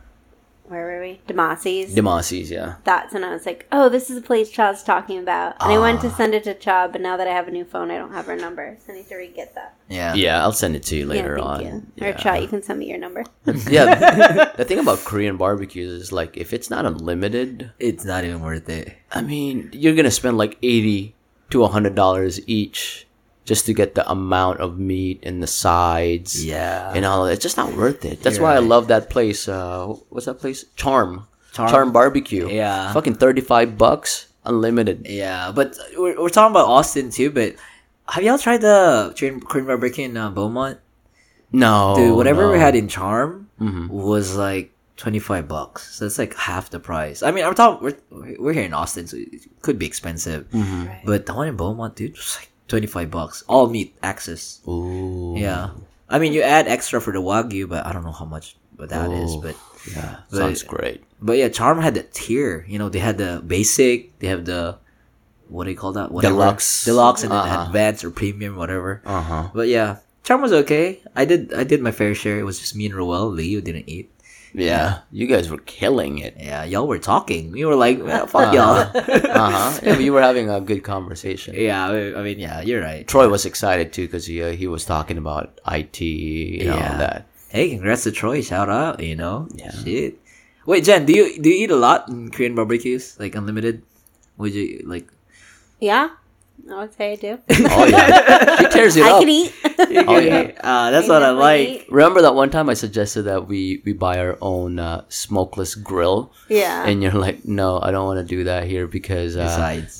where were we? Demasi's. Demasi's, yeah. That's when I was like, oh, this is the place Cha's talking about. And I went to Ah. send it to Cha, but now that I have a new phone, I don't have her number. So I need to re-get that. Yeah. Yeah, I'll send it to you later yeah, on. thank you. Or Yeah. Cha, you can send me your number. yeah. The thing about Korean barbecues is like if it's not unlimited, It's not even worth it. I mean, you're gonna spend like eighty to hundred dollars each just to get the amount of meat and the sides. Yeah. And all that. It's just not worth it. That's You're why I love that place. Uh, what's that place? Charm. Charm. Charm, Barbecue. Yeah. Fucking 35 bucks, unlimited. Yeah, but we're, we're talking about Austin too. But have y'all tried the Korean, barbecue in uh, Beaumont? No. Dude, whatever we had in Charm Mhm. was like twenty five bucks. So it's like half the price. I mean, I'm talking we're we're here in Austin, so it could be expensive. Mm-hmm. But the one in Beaumont, dude, was like twenty five bucks, all meat access. Ooh. Yeah, I mean, you add extra for the wagyu, but I don't know how much what that is. Ooh. But Yeah. But- Sounds great. but yeah, Charm had the tier. You know, they had the basic, they have the what do you call that? Whatever. Deluxe. deluxe, and then Uh-huh. advanced or premium, whatever. Uh huh. But yeah, Charm was okay. I did I did my fair share. It was just me and Roel. Leo didn't eat. Yeah. You guys were killing it. Yeah, y'all were talking. We were like, "Well, fuck y'all. Uh huh. Yeah, you were having a good conversation. yeah, I I mean, yeah, you're right. Troy was excited too because he uh, he was talking about IT and all Yeah. that. Hey, congrats to Troy. Shout out. You know. Yeah. Shit. Wait, Jen, do you do you eat a lot in Korean barbecues? Like unlimited? Would you like? Yeah, I would say I do. Oh yeah, he tears it I up. can eat. Oh yeah. Uh, that's I what I like. eat. Remember that one time I suggested that we we buy our own uh, smokeless grill, Yeah. and you're like, no, I don't want to do that here because uh,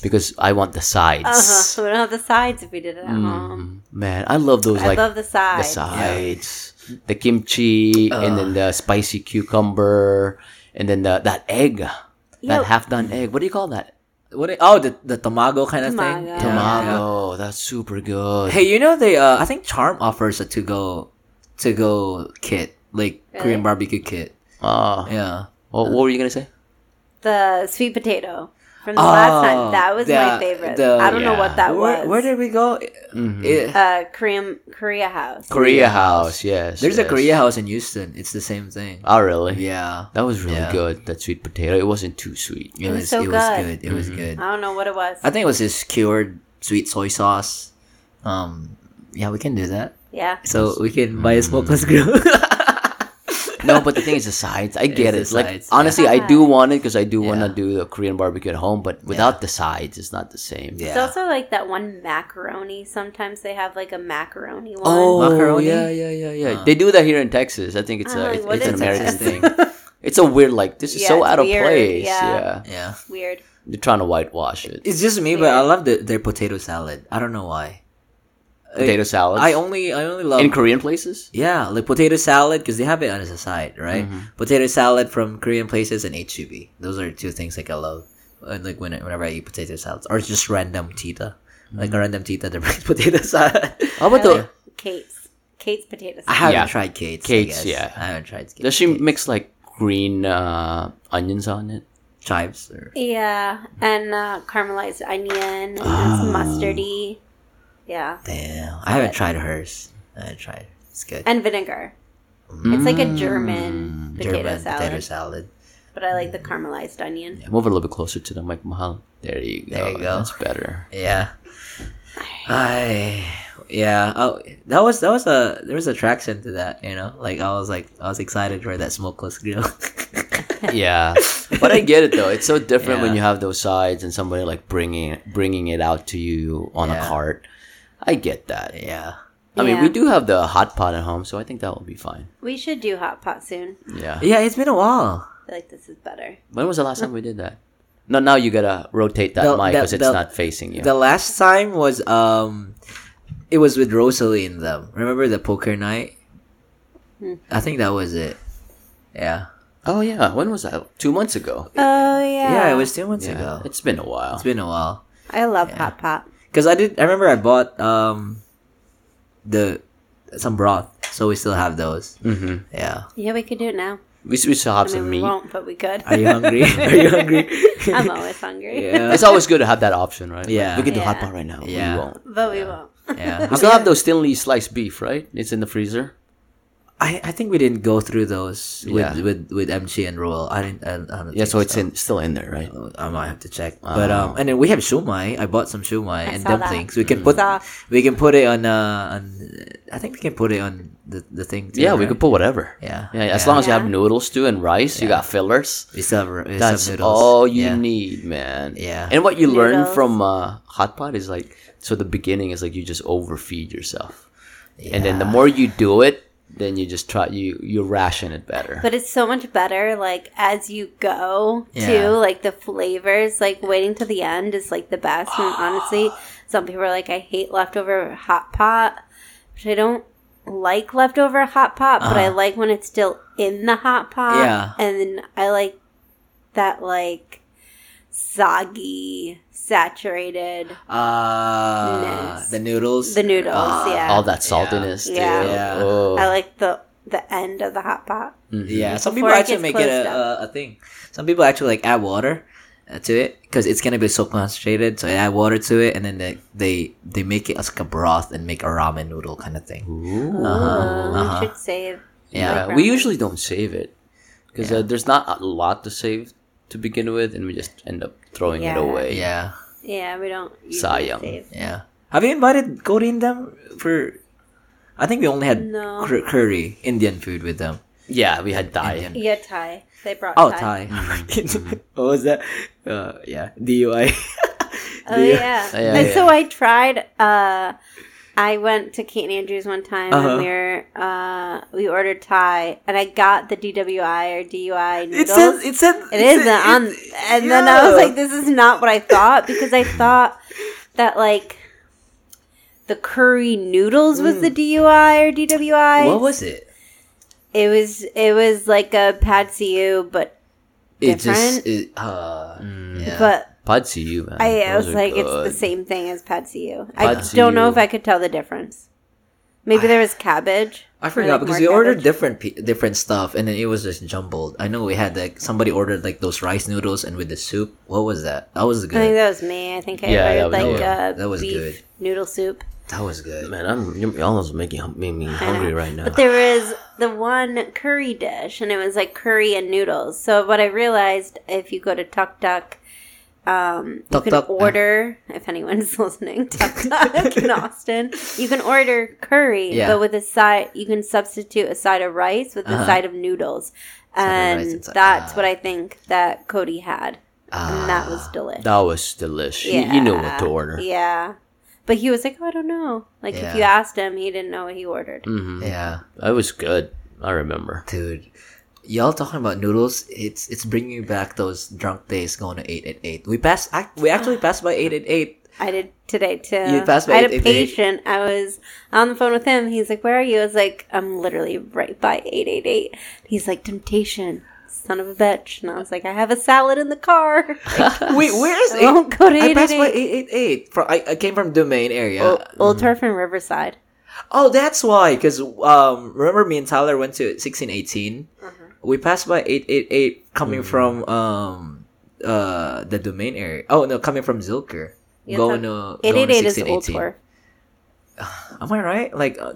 because I want the sides. Uh huh. So we don't have the sides if we did it at home. Mm, man, I love those I like love the the sides. sides, the kimchi, and then the spicy cucumber, and then the that egg, Yo. that half done egg. What do you call that? What? i- Oh, the the tomago kind of thing. Tomago. Yeah. Tomato. That's super good. Hey, you know they? Uh, I think Charm offers a to go, to go kit, like Korean barbecue kit. Uh, Yeah. what, what were you gonna say? The sweet potato from the last time. Oh, That was the- my favorite. the- I don't know what that where, was. where did we go? Mhm. It- uh, Korean Korea House. Korea House. Yes. there's a. Korea house in Houston. It's the same thing. Oh, really? Yeah. That was really Yeah. good. That sweet potato. It wasn't too sweet. It was was. so it was good. good. It was good. I don't know what it was. I think it was this cured sweet soy sauce. Um. Yeah, we can do that. yeah. So we can buy a smokeless grill. No, but the thing is the sides. I get it. It's the Like sides, honestly, I do want it because I do want to Yeah. do the Korean barbecue at home. But without the sides, it's not the same. Yeah. It's also like that one macaroni. Sometimes they have like a macaroni one. Oh, Macaroni? yeah, yeah, yeah, yeah. Uh. They do that here in Texas. I think it's Oh, a it's, it's an American this? thing. It's a weird like this is Yeah, so it's out of place. yeah. Yeah. yeah. Weird. they're trying to whitewash it. It's just me, but I love the, their potato salad. I don't know why. Potato salad. I only I only love in Korean places. Yeah, like potato salad because they have it as a side, right? Mm-hmm. Potato salad from Korean places and HEB. Those are two things like I love. And like when whenever I eat potato salads or just random tita, like Mm-hmm. a random tita that brings potato salad. How about I the? Kate's. Kate's potato salad? I haven't Yeah. tried Kate's. Kate's, I guess. yeah. I haven't tried Kate's. Does she mix like green uh, onions on it? chives or Yeah, and uh, caramelized onion, and it's mustardy. Yeah, damn? I haven't tried hers. I haven't tried. It's good. and vinegar. It's like a mm, German potato German salad, potato salad. but I like the mm. caramelized onion. Yeah, move it a little bit closer to the mic, Mahal. There you go. There you go. That's better. Yeah. I yeah. Oh, that was that was a there was attraction to that. You know, like I was like I was excited for that smokeless grill. yeah, but I get it though. It's so different when you have those sides and somebody like bringing bringing it out to you on a cart. I get that. yeah. I mean, Yeah. we do have the hot pot at home, so I think that will be fine. We should do hot pot soon. Yeah. Yeah, it's been a while. I feel like this is better. When was the last time we did that? No, now you gotta rotate that The- mic because it's the- not facing you. The last time was um, it was with Rosalie and them. Remember the poker night? I think that was it. Yeah. oh yeah, when was that? Two months ago. Oh yeah, Yeah, it was two months Yeah, ago. it's been a while. It's been a while. I love hot pot. Cause I did. I remember I bought um, the some broth, so we still have those. hmm Yeah. Yeah, we could do it now. We, we still have I some mean, we meat. won't, but we could. Are you hungry? Are you hungry? I'm always hungry. yeah. It's always good to have that option, right? Like, Yeah. we can do hot pot right now. Yeah. We won't. But we won't. Yeah. We still have those thinly sliced beef, right? It's in the freezer. I, I think we didn't go through those with Yeah. with, with MC and Royal. I didn't. I, I don't Yeah, think so it's in still in there, right? I might have to check. But um, and then we have shumai. I bought some shumai I and saw that. dumplings. We can put Saw. we can put it on uh on. I think we can put it on the the thing. Too, Yeah, we right? could put whatever. Yeah. Yeah, as Yeah. long as you have noodles too and rice, you got fillers. We still have, we still That's have noodles. all you yeah. need, man. Yeah. And what you learn from uh, hot pot is like, so the beginning is like you just overfeed yourself, and then the more you do it, then you just try you you ration it better. But it's so much better, like as you go Yeah. too. Like the flavors, like waiting to the end is like the best. And honestly, some people are like, I hate leftover hot pot, which I don't like leftover hot pot, but I Uh-huh. like when it's still in the hot pot. Yeah. and I like that like soggy, saturated. Uh, the noodles. The noodles, Ah, yeah. All that saltiness, too. Yeah. Yeah. Oh. I like the the end of the hot pot. Yeah, some Before people actually gets make it a, a, a thing. Some people actually like add water uh, to it because it's gonna be so concentrated. So they add water to it, and then they they, they make it as like a broth and make a ramen noodle kind of thing. Ooh. Ooh, uh-huh. You should save. Yeah, Yeah, we usually don't save it because uh, there's not a lot to save to begin with, and we just end up throwing it away. Yeah, Yeah, we don't. usually Sayang. save. yeah. Have you invited Cody and them for? I think we only had No. cur- curry Indian food with them. Yeah, we had Thai. Indian. Yeah, Thai. They brought Oh, Thai. Thai. what was that? Uh, yeah, DUI. Oh Do you- yeah. Yeah, and yeah. so I tried. Uh, I went to Kate and Andrews one time, Uh-huh. and we were uh, we ordered Thai, and I got the DWI or DUI it noodles. says it said it is said- on, it- and then I was like, "This is not what I thought," because I thought that like the curry noodles was the DUI or DWI. Mm. What was it? it was it was like a pad see but It just it, uh, yeah. but Pad see ew, man. I, I was are like, it's the same thing as pad see I Pad don't know if. I could tell the difference. Maybe there was cabbage. I forgot like, because more we ordered different different stuff and then it was just jumbled. I know we had like somebody ordered like those rice noodles and with the soup. What was that? That was good. I think that was me. I think I Yeah, ordered that was like good. uh, That was beef good. noodle soup. That was good. Man, I'm you're almost making made me hungry right now. But there was the one curry dish, and it was like curry and noodles. So what I realized, if you go to Tuk Tuk, um, you can uh. order. If anyone's listening, Tuk Tuk in Austin, you can order curry, Yeah. but with a side, you can substitute a side of rice with a Uh-huh. side of noodles, Side of rice and and that's ah. what I think that Cody had, and that was delicious. that was delicious. You, you knew what to order. Yeah. But he was like, oh, I don't know. Like, if you asked him, he didn't know what he ordered. hmm Yeah, That was good. I remember. dude. Y'all talking about noodles? It's it's bringing you back those drunk days going to eight at eight. We passed. We actually passed by eight at eight. I did today, too. You passed by I had a 888? patient. I was on the phone with him. He's like, where are you? I was like, I'm literally right by 888. He's like, temptation. Son of a bitch. And I was like, I have a salad in the car. Wait, where's I won't go to I passed by 888. eight eight eight. I, I came from Domain area. Old, Oltorf and Riverside. Oh, that's why. Because um, remember me and Tyler went to sixteen eighteen. Uh-huh. We passed by eight eight eight coming from um uh the domain area. Oh no, coming from Zilker. Yeah, going so to going to 888 is Old 1618. Am I right? Like, uh,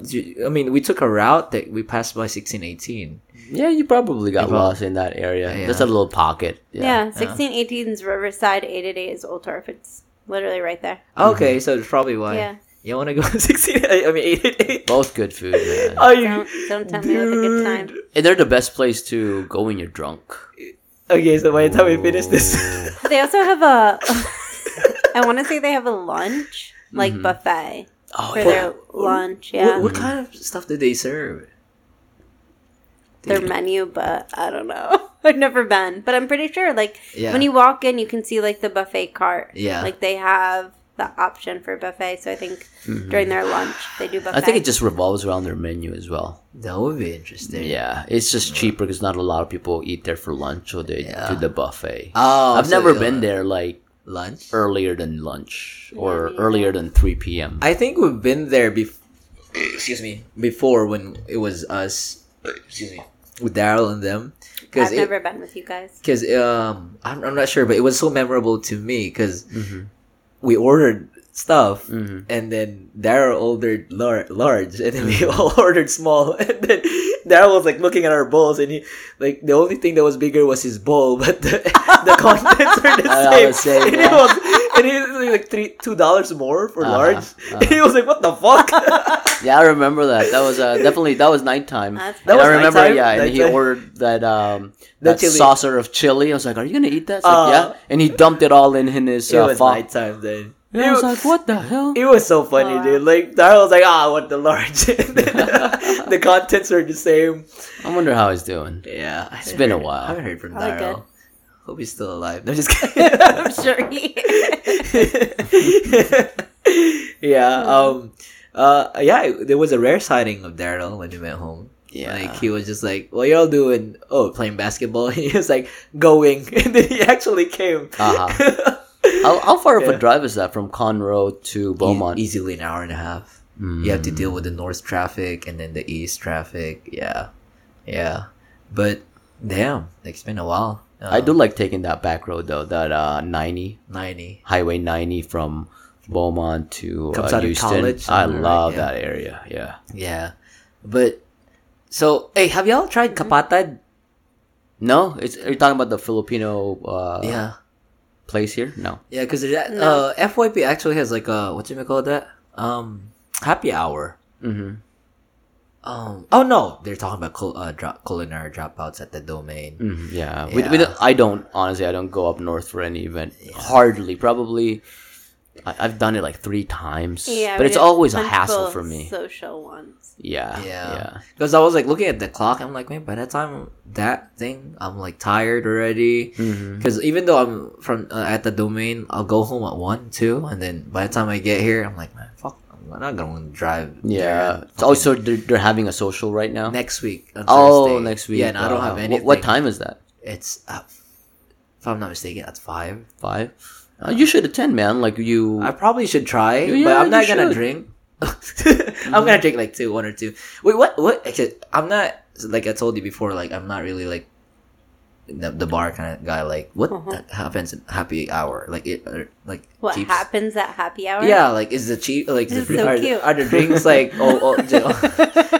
I mean, we took a route that we passed by sixteen eighteen. Yeah, you probably got You prob- lost in that area. Yeah. Just a little pocket. Yeah, 1618 is Riverside. 888 is Oltorf. It's literally right there. Okay, so it's probably why. Yeah. You want to go to sixteen? I mean eight eight eight. Both good food, man. You Don't, don't tell me it was a good time. And they're the best place to go when you're drunk. Okay, so by the time we finish this, They also have a. I want to say they have a lunch, like Mm-hmm. buffet Oh, for yeah. their lunch. Yeah, what, what kind of stuff do they serve? their menu, but I don't know. I've never been, but I'm pretty sure. Like Yeah. when you walk in, you can see like the buffet cart. Yeah. like they have the option for buffet. So I think during their lunch they do buffet. I think it just revolves around their menu as well. That would be interesting. Yeah, it's just cheaper because not a lot of people eat there for lunch, so they Yeah. do the buffet. Oh, I've so, never been there like Lunch. earlier than lunch or me earlier than 3 p.m. I think we've been there before. Excuse me. Before when it was us. Excuse me. With Daryl and them. I've it, never been with you guys. Because um, I'm, I'm not sure, but it was so memorable to me because Mm-hmm. We ordered stuff, Mhm. and then Daryl ordered lar- large, and then we all ordered small, and then Daryl was like looking at our bowls, and he like the only thing that was bigger was his bowl, but the the contents are the all same. the same, and, it was, and he was like three two dollars more for Uh-huh, large. And he was like, "What the fuck?" Yeah, I remember that. That was uh, definitely that was nighttime. That's That And was I remember, nighttime? yeah, and he ordered that um The that chili. saucer of chili. I was like, "Are you gonna eat that?" It's Uh, like, yeah, and he dumped it all in, in his it uh, was fo- nighttime then. Yeah, I was It- like, "What the hell?" It was so funny, Wow. dude. Like Daryl was like, "Ah, what the large." The contents are the same. I wonder how he's doing. Yeah, I It's haven't been a while. I haven't heard from Probably Daryl. Hope he's still alive. No, just kidding. I'm sure he yeah. Um. Uh. Yeah. There was a rare sighting of Daryl when we went home. Yeah. Like he was just like, "What y'all doing?" Oh, playing basketball. he was like going, and then he actually came. Uh-huh. How, how far of a drive is that from Conroe to Beaumont? E- easily an hour and a half. Mm. You have to deal with the north traffic and then the east traffic. Yeah, yeah. But damn, like, it's been a while. I Um, do like taking that back road though. That uh, ninety ninety. Highway ninety from Beaumont to Comes uh, out of Houston. college I love right? that area. Yeah. Yeah, but so hey, have y'all tried kapatad? No, it's are you talking about the Filipino uh, yeah, place here? No. yeah, because uh, No. FYP actually has like a what do you may call that um happy hour. Mm-hmm. Um. Oh no, they're talking about cul- uh, drop, culinary dropouts at the domain. hmm Yeah. We, we Yeah. don't, I don't honestly. I don't go up north for any event. Hardly. Probably. I, I've done it like three times. Yeah, but it's always a hassle of for me. Social ones. Yeah. Yeah. Yeah. Because I was like looking at the clock, I'm like, man, by that time that thing, I'm like tired already. Mhm. Because even though I'm from uh, at the domain, I'll go home at one, two, and then by the time I get here, I'm like, man, fuck, I'm not going to drive. Yeah. It's also they're, they're having a social right now. next week. on oh, Thursday. next week. Yeah, and I don't have wh- anything. What, time is that? It's uh, if I'm not mistaken, that's five. Five. Uh, you should attend, man. Like you. I probably should try, Yeah, but I'm not gonna should. drink. I'm gonna drink like two, one or two. Wait, what? What? I'm not like I told you before. Like I'm not really like the, the bar kind of guy. Like what Uh-huh. happens at happy hour? Like it, or, like What cheap- happens at happy hour? Yeah, like is the cheap? Like This the, is so are, cute. are the drinks like oh, oh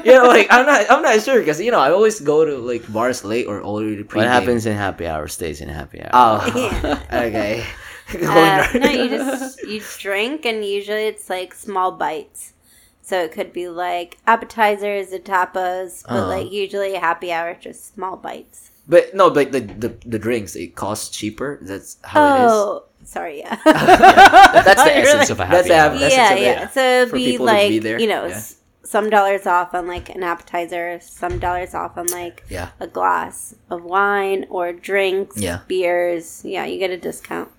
you know like I'm not I'm not sure because you know I always go to like bars late or already pre. what happens in happy hour stays in happy hour. Oh, Yeah. okay. Uh, no, you just you drink, and usually it's like small bites. So it could be like appetizers and tapas, but Uh-huh. like usually happy hour just small bites. But no, but the, the the drinks it costs cheaper. That's how it is. oh, sorry, yeah. That's the You're essence like- of a That's happy the hour. hap- yeah, just a- yeah. So it'd be like be you know yeah. some dollars off on like an appetizer, some dollars off on like Yeah. a glass of wine or drinks, Yeah. beers. Yeah, you get a discount.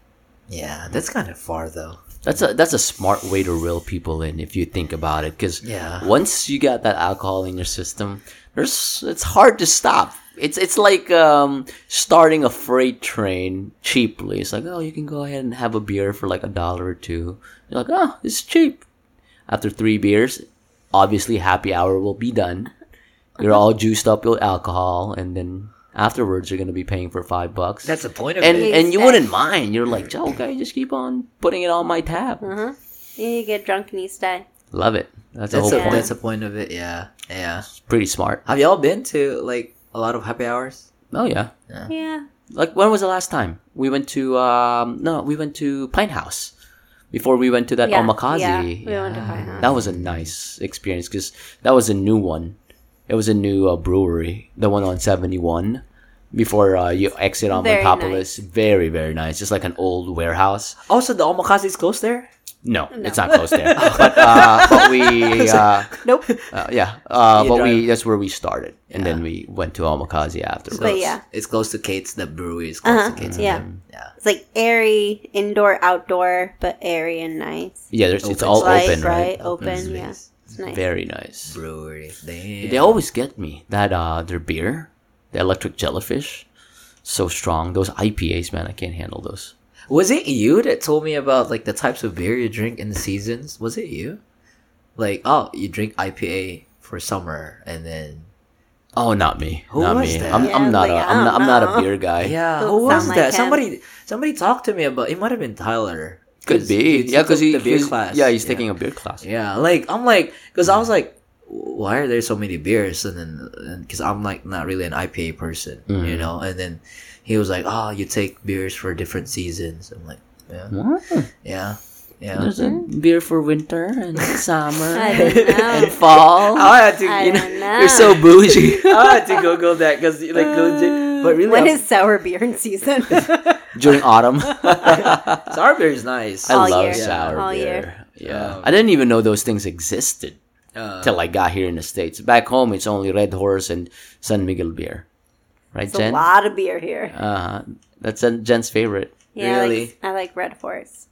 Yeah, that's kind of far though. That's a that's a smart way to reel people in if you think about it. Because Yeah. once you got that alcohol in your system, there's it's hard to stop. It's it's like um, starting a freight train cheaply. It's like oh, you can go ahead and have a beer for like a dollar or two. You're like oh, it's cheap. After three beers, obviously happy hour will be done. You're all juiced up with alcohol, and then afterwards you're gonna be paying for five bucks. That's the point of and it. and you wouldn't mind. You're like, "Oh, okay, just keep on putting it on my tab. Uh huh. You get drunk and you stay. Love it. That's the whole a, point. that's the point of it. Yeah, yeah. Pretty smart. Have y'all been to like a lot of happy hours? Oh yeah. Yeah. Like when was the last time we went to? Um, no, we went to Pinthouse before we went to that Yeah, Omakase. yeah, we went to Pinthouse. That was a nice experience because that was a new one. It was a new uh, brewery, the one on seventy one. Before uh, you exit on Very Montopolis, very very nice, just like an old warehouse. Also, the omakase is close there. No, it's not close there. but uh, but we uh, Nope. uh, yeah, uh, You but we that's where we started, and Yeah. then we went to Omakase afterwards. But yeah. it's close to Kate's. The brewery is close Uh-huh, to Kate's. yeah. yeah. It's like airy, indoor, outdoor, but airy and nice. Yeah, there's, it's all Light, open, right? Open, Open yeah. It's nice. Very nice. Brewery. Damn. They always get me that uh their beer, the electric jellyfish, so strong. Those IPAs, man, I can't handle those. Was it you that told me about like the types of beer you drink in the seasons? Was it you? Like, oh, you drink IPA for summer, and then Oh, not me. Who not was me. that? I'm, Yeah, I'm not like, a I I'm not, I'm not a beer guy. yeah, who was sound like that? Somebody somebody talked to me about. It might have been Tyler. Could be. he Yeah, because took he, the beer he's- class. Yeah, he's Yeah. taking a beer class. Yeah, like I'm like, cause I was like, why are there so many beers? And then, cause I'm like not really an IPA person, Mm-hmm. you know. And then he was like, oh, you take beers for different seasons. I'm like, yeah, What? yeah, yeah. There's a beer for winter and summer I don't know. and fall. I had to, I you know, don't know. You're so bougie. I had to Google that because like, legit, but really, when I'm- is sour beer in season? During autumn. sour beer is nice. I All love year. sour All beer. year. Yeah. Um, I didn't even know those things existed Uh, till I got here in the States. Back home, it's only Red Horse and San Miguel beer. Right, Jen. a lot of beer here. Uh, that's Jen's favorite. Yeah, Really? I like, I like Red Horse,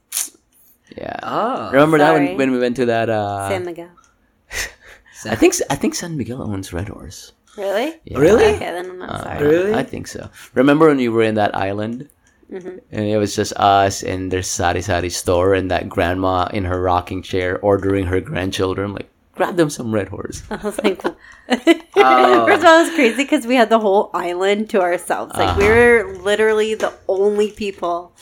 Yeah. oh, Remember that sorry. when, when we went to that? Uh, San Miguel. I think I think San Miguel owns Red Horse. Really? Yeah. Really? Okay, then I'm not Uh, sorry. Really? I think so. Remember when we were in that island? Mm-hmm. And it was just us and their sari sari store and that grandma in her rocking chair ordering her grandchildren like grab them some red horse. I was like, first of all, it was uh. crazy because we had the whole island to ourselves. Like we were uh-huh. literally the only people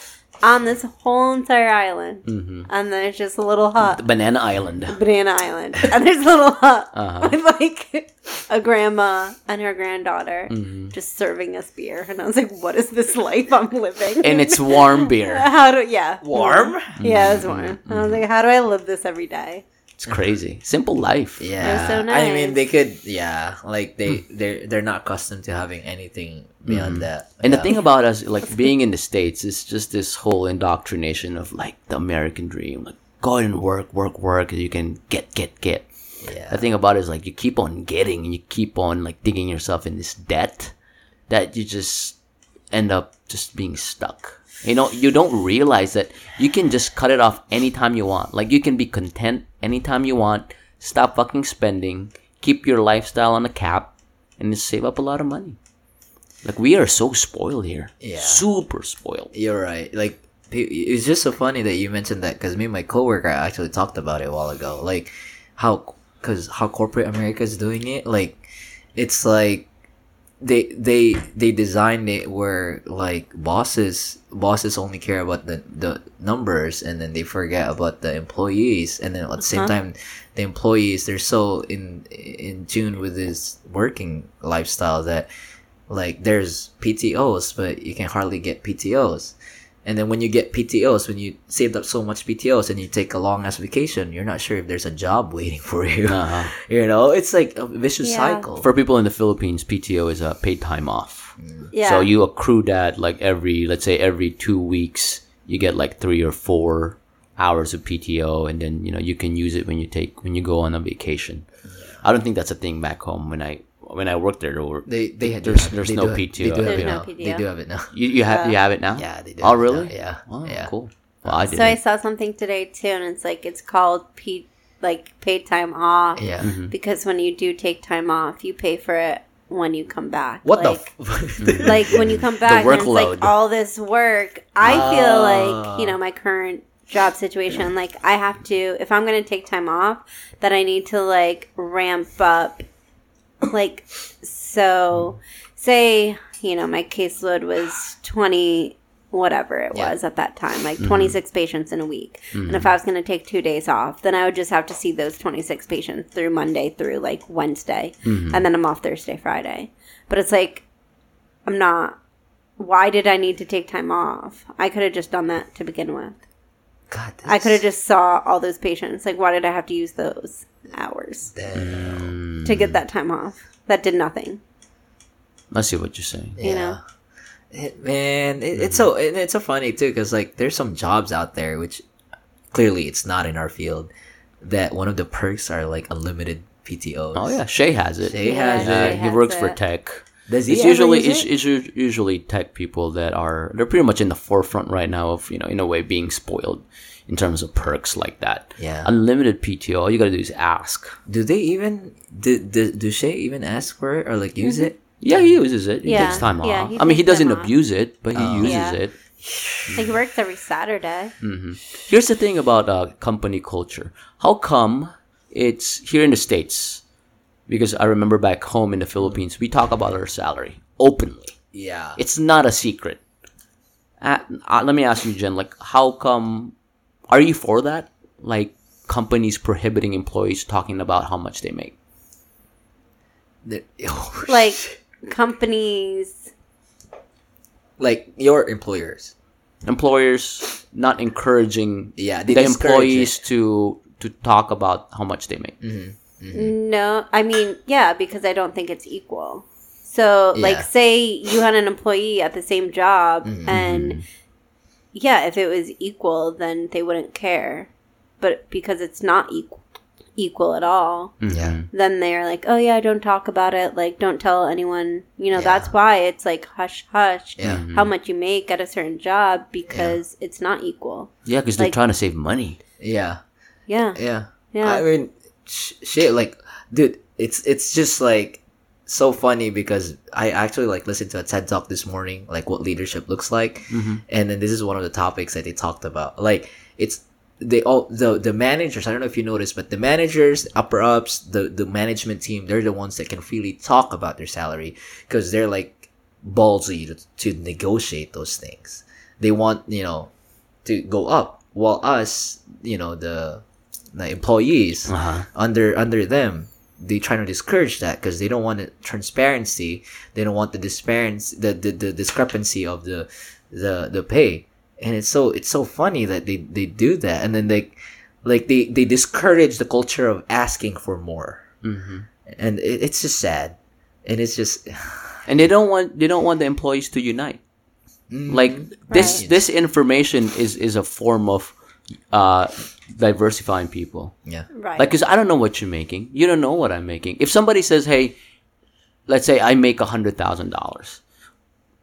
on this whole entire island, mm-hmm. and there's just a little hut, Banana Island. banana island, and there's a little hut Uh-huh. with like a grandma and her granddaughter mm-hmm. just serving us beer, and I was like, what is this life I'm living? And it's warm beer. how do yeah warm. Yeah, it's warm. And I was like, how do I live this every day? It's crazy. Simple life. Yeah, so I mean, they could. Yeah, like they hmm. they're they're not accustomed to having anything beyond hmm. that. And the thing about us, like being in the States, is just this whole indoctrination of like the American dream. Like, go out and work, work, work, and you can get, get, get. yeah, The thing about it is like you keep on getting and you keep on like digging yourself in this debt that you just end up just being stuck. You know, you don't realize that you can just cut it off anytime you want. Like you can be content anytime you want, stop fucking spending, keep your lifestyle on a cap, and just save up a lot of money. Like we are so spoiled here. Yeah. Super spoiled. You're right. Like it's just so funny that you mentioned that because me and my coworker actually talked about it a while ago. Like how because how corporate America is doing it. Like it's like they they they designed it where like bosses bosses only care about the the numbers and then they forget about the employees and then at the same time the employees they're so in in tune with this working lifestyle that like there's PTOs but you can hardly get PTOs and then when you get PTOs when you saved up so much PTOs and you take a long ass vacation you're not sure if there's a job waiting for you Uh-huh. you know it's like a vicious Yeah. cycle For people in the Philippines, PTO is a paid time off. Yeah. So you accrue that like every, let's say every two weeks, you get like three or four hours of PTO, and then you know you can use it when you take when you go on a vacation. I don't think that's a thing back home. When I when I worked there, there were, They they had There's- there's they no PTO. They do have it no now. PTO. They do have it now. you you have you have it now. Yeah, they do. Oh really? now. Yeah. Oh, yeah. cool. Well, I didn't. So I saw something today too, and it's like it's called P like paid time off. Yeah. Mm-hmm. Because when you do take time off, you pay for it when you come back. What like, the? F- like when you come back, and it's like all this work. I feel Ah. like you know my current job situation. Like I have to, if I'm going to take time off, that I need to like ramp up. Like so, say you know my caseload was twenty whatever it Yeah. was at that time, like mm-hmm. 26 patients in a week. And if mm-hmm. I was going to take two days off, then I would just have to see those 26 patients through Monday through like Wednesday. Mm-hmm. And then I'm off Thursday, Friday. But it's like, I'm not. Why did I need to take time off? I could have just done that to begin with. God, I could have just saw all those patients. Like, why did I have to use those hours Damn. to get that time off? That did nothing. I see what you're saying. you know? It, man, it, it's so it, it's so funny too because like there's some jobs out there which clearly it's not in our field that one of the perks are like unlimited PTOs. Oh yeah, Shay has it. Shay Yeah, has Uh, it. Shay he has works for tech. Does he It's usually use it's, it's usually tech people that are they're pretty much in the forefront right now of you know in a way being spoiled in terms of perks like that. Yeah. Unlimited PTO. All you gotta do is ask. Do they even do do, do Shay even ask for it or like use it? Yeah, he uses it. He Yeah, takes time yeah, off. he I mean, he takes doesn't time off. abuse it, but he Oh. uses Yeah. it. Like, he works every Saturday. Here's the thing about uh, company culture. How come it's here in the states? Because I remember back home in the Philippines, we talk about our salary openly. Yeah. It's not a secret. Uh, uh, let me ask you, Jen. Like, how come are you for that? Like companies prohibiting employees talking about how much they make? The- oh, Like companies. like your employers. Employers not encouraging Yeah, the discourage employees to to talk about how much they make. Mm-hmm. Mm-hmm. No, I mean, yeah, because I don't think it's equal. So, like, say you had an employee at the same job, Mm-hmm. and mm-hmm. yeah, if it was equal, then they wouldn't care. But because it's not equal, equal at all, mm-hmm. Yeah. then they're like, "Oh yeah, don't talk about it. Like, don't tell anyone." You know, Yeah. that's why it's like hush hush. Yeah. Mm-hmm. How much you make at a certain job because it's not equal. Yeah, because they're trying to save money. Yeah. Yeah, Yeah. Yeah. I mean, sh- shit. Like, dude, it's it's just like so funny because I actually like listened to a TED talk this morning, like what leadership looks like, mm-hmm. and then this is one of the topics that they talked about. Like, it's they all the the managers. I don't know if you noticed, but the managers, upper ups, the the management team, they're the ones that can freely talk about their salary because they're like ballsy to, to negotiate those things. They want you know to go up, while us, you know, the the employees Uh-huh. under under them they try to discourage that because they don't want the transparency they don't want the disparity the, the the discrepancy of the the the pay and it's so it's so funny that they they do that and then they like they they discourage the culture of asking for more hmm and it, it's just sad and it's just And they don't want they don't want the employees to unite. Like this Right. this information is is a form of uh diversifying people. yeah right. Like, cause I don't know what you're making. You don't know what I'm making. If somebody says, "Hey, let's say I make a hundred thousand dollars,"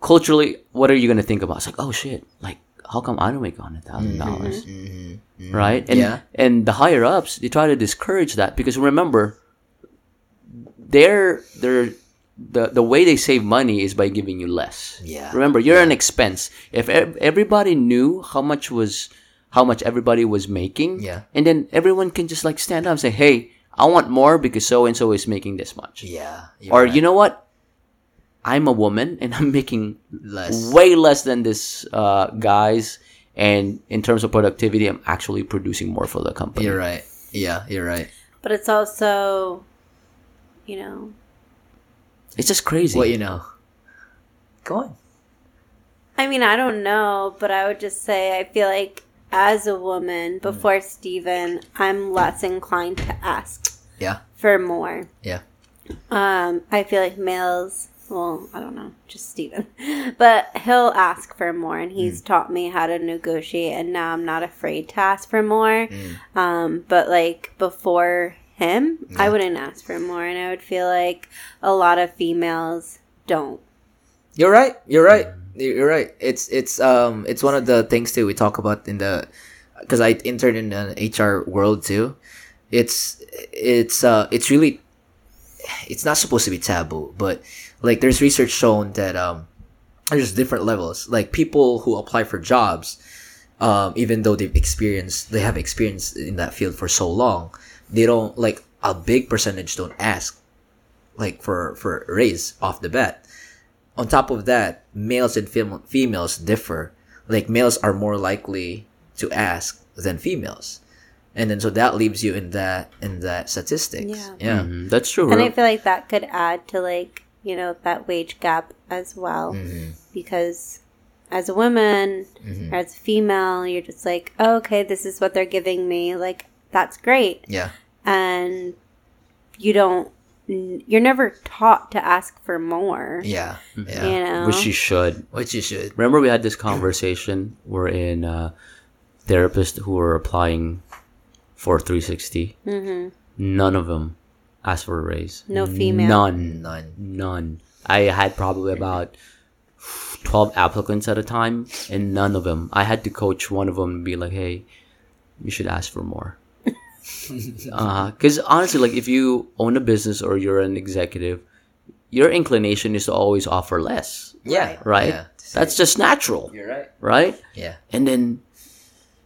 culturally, what are you gonna think about? It's like, oh shit, like how come I don't make a hundred thousand mm-hmm. dollars? Mm-hmm. Mm-hmm. Right? And Yeah. and the higher ups they try to discourage that because remember, they're they're the the way they save money is by giving you less. Yeah. Remember, you're an expense. If ev- everybody knew how much was how much everybody was making, Yeah. and then everyone can just like stand up and say, "Hey, I want more because so and so is making this much." yeah Or you know what? I'm a woman and I'm making less. way less than this uh, guys, and in terms of productivity, I'm actually producing more for the company. you're right. Yeah you're right. But it's also, you know, It's just crazy. what you know. Go on. I mean, I don't know, but I would just say I feel like as a woman, before Steven, I'm less inclined to ask yeah. for more. yeah. Um, I feel like males, well, I don't know, just Steven, but he'll ask for more, and he's taught me how to negotiate, and now I'm not afraid to ask for more. Um, but like before him, I wouldn't ask for more, and I would feel like a lot of females don't. You're right. You're right. You're right. It's it's um it's one of the things too we talk about in the because I interned in the HR world too. It's it's uh it's really it's not supposed to be taboo, but like there's research shown that um there's different levels. Like people who apply for jobs, um even though they've experienced they have experience in that field for so long, they don't like a big percentage don't ask like for for a raise off the bat on top of that, males and fem- females differ. Like males are more likely to ask than females, and then so that leaves you in that in that statistics. Yeah. yeah, Mhm, That's true. And I Ro- feel like that could add to like, you know, that wage gap as well. Mm-hmm. Because as a woman or as a female, you're just like, oh, okay, this is what they're giving me. Like, that's great. yeah, And you don't, you're never taught to ask for more. yeah, yeah. You know? Which you should. Which you should. Remember, we had this conversation. We're in uh, therapists who were applying for 360. Mm-hmm. None of them asked for a raise. No female. None. None. None. I had probably about 12 applicants at a time, and none of them. I had to coach one of them and be like, hey, you should ask for more. Uh-huh. Because honestly, like if you own a business or you're an executive, your inclination is to always offer less, Yeah, right? Yeah. That's just natural, You're right. right? Yeah, And then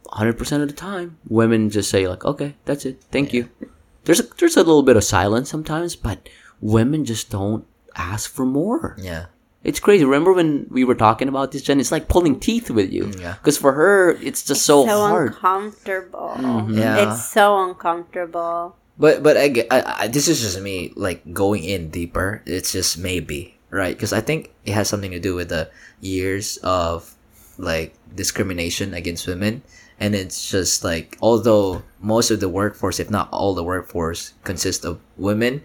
100% of the time, women just say like, "Okay, that's it. Thank you." There's a, there's a little bit of silence sometimes, but women just don't ask for more. yeah, It's crazy. Remember when we were talking about this, Jen? It's like pulling teeth with you. yeah. Because for her, it's just so, so hard. uncomfortable. Mm-hmm. Yeah. It's so uncomfortable. But but I, get- I, I this is just me like going in deeper. It's just maybe right because I think it has something to do with the years of like discrimination against women, and it's just like although most of the workforce, if not all the workforce, consists of women,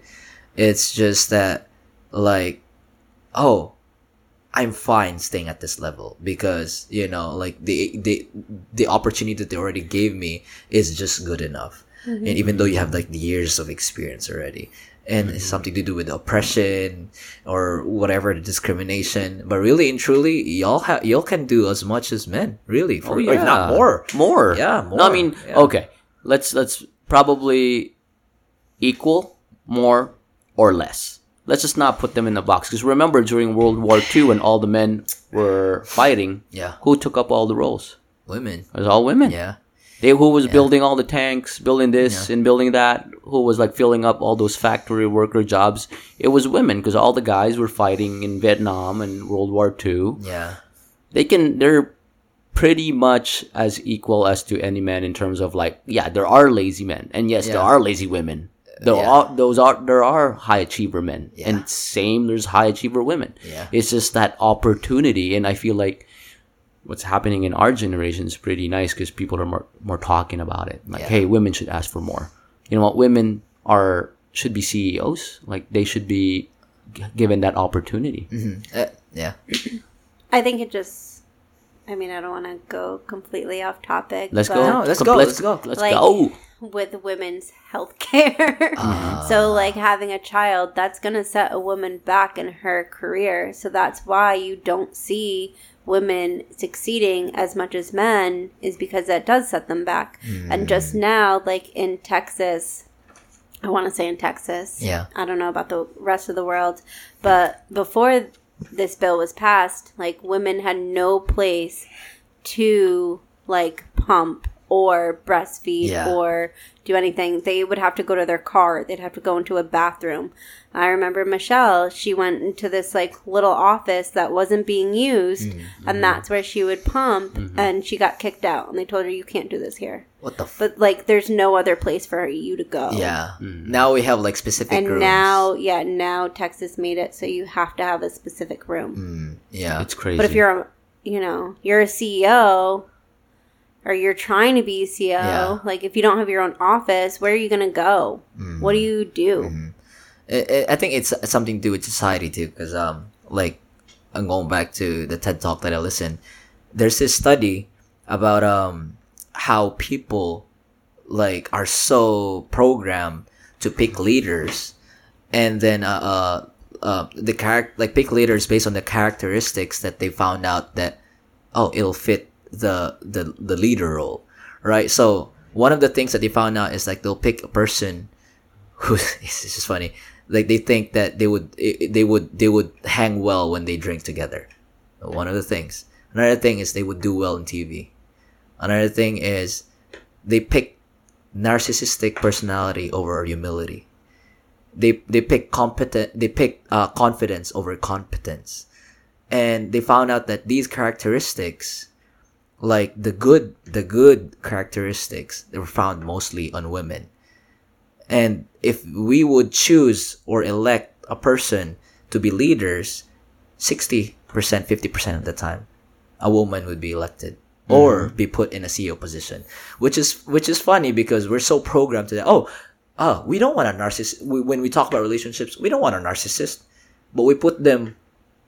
it's just that like oh I'm fine staying at this level because you know like the the the opportunity that they already gave me is just good enough. And mm-hmm. even though you have like the years of experience already and it's something to do with oppression or whatever the discrimination but really and truly y'all have y'all can do as much as men really oh, for, or if not more More. Yeah, No, I mean, Yeah. okay. Let's let's probably equal, more, or less. Let's just not put them in the box. Because remember, during World War II, when all the men were fighting, yeah who took up all the roles? women It was all women. yeah They who was building all the tanks, building this and building that, who was like filling up all those factory worker jobs. It was women because all the guys were fighting in Vietnam and World War II. yeah They can they're pretty much as equal as to any man in terms of like yeah, there are lazy men. And yes, there are lazy women. There Yeah. are those are there are high achiever men. Yeah. And same there's high achiever women. Yeah. It's just that opportunity and I feel like what's happening in our generation is pretty nice because people are more, more talking about it. Like, Yeah. hey, women should ask for more. You know what? Women are should be CEOs. Like they should be g- given that opportunity. Uh, yeah I think it just. I mean, I don't want to go completely off topic. Let's go. No, let's go, Let's, let's go. Let's Like- go. With women's health care. Ah. so, like, having a child, that's going to set a woman back in her career. So, that's why you don't see women succeeding as much as men, is because that does set them back. And just Mm. now, like in Texas, I want to say in Texas. Yeah. I don't know about the rest of the world, but before this bill was passed, like women had no place to like pump or breastfeed Yeah. or do anything. They would have to go to their car. They'd have to go into a bathroom. I remember Michelle, she went into this like little office that wasn't being used Mm-hmm. and that's where she would pump and she got kicked out and they told her you can't do this here. what the f- But like there's no other place for you to go. yeah now we have like specific And rooms. now, yeah, now Texas made it so you have to have a specific room. Mm, yeah It's crazy. But if you're, a, you know, you're a CEO or you're trying to be CEO, Yeah. like if you don't have your own office, where are you going to go? Mm-hmm. What do you do? I, I think it's something to do with society too, because um, like I'm going back to the TED talk that I listened. There's this study about um how people like are so programmed to pick leaders, and then uh, uh, uh the character like pick leaders based on the characteristics that they found out that oh it'll fit the the the leader role, right? So one of the things that they found out is like they'll pick a person who it's just funny. Like they think that they would they would they would hang well when they drink together. One of the things. Another thing is they would do well in TV. Another thing is they pick narcissistic personality over humility. They they pick competent they pick uh, confidence over competence, and they found out that these characteristics, like the good the good characteristics, they were found mostly on women. And if we would choose or elect a person to be leaders, 60%, 50% of the time, a woman would be elected or be put in a CEO position, which is, which is funny because we're so programmed to that. Oh, ah, we don't want a narcissist. We, when we talk about relationships, we don't want a narcissist, but we put them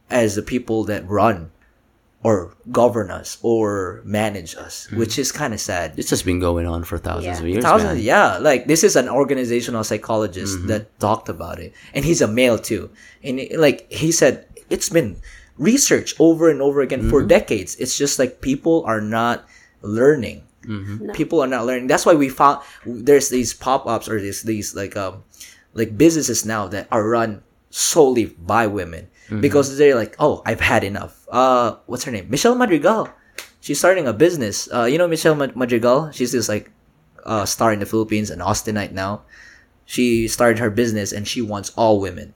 as the people that run or govern us or manage us, hmm. which is kind of sad. it's just been going on for thousands Yeah. of years. Thousands, man. yeah. Like this is an organizational psychologist mm-hmm. that talked about it, and he's a male too. And it- like he said, it's been researched over and over again for mm-hmm. decades. It's just like people are not learning. Mm-hmm. People are not learning. That's why we found there's these pop ups or these these like um like businesses now that are run solely by women because they're like, oh, I've had enough. Uh, what's her name? Michelle Madrigal. She's starting a business. Uh, you know Michelle Madrigal? She's this like uh, star in the Philippines, an Austinite now. She started her business and she wants all women.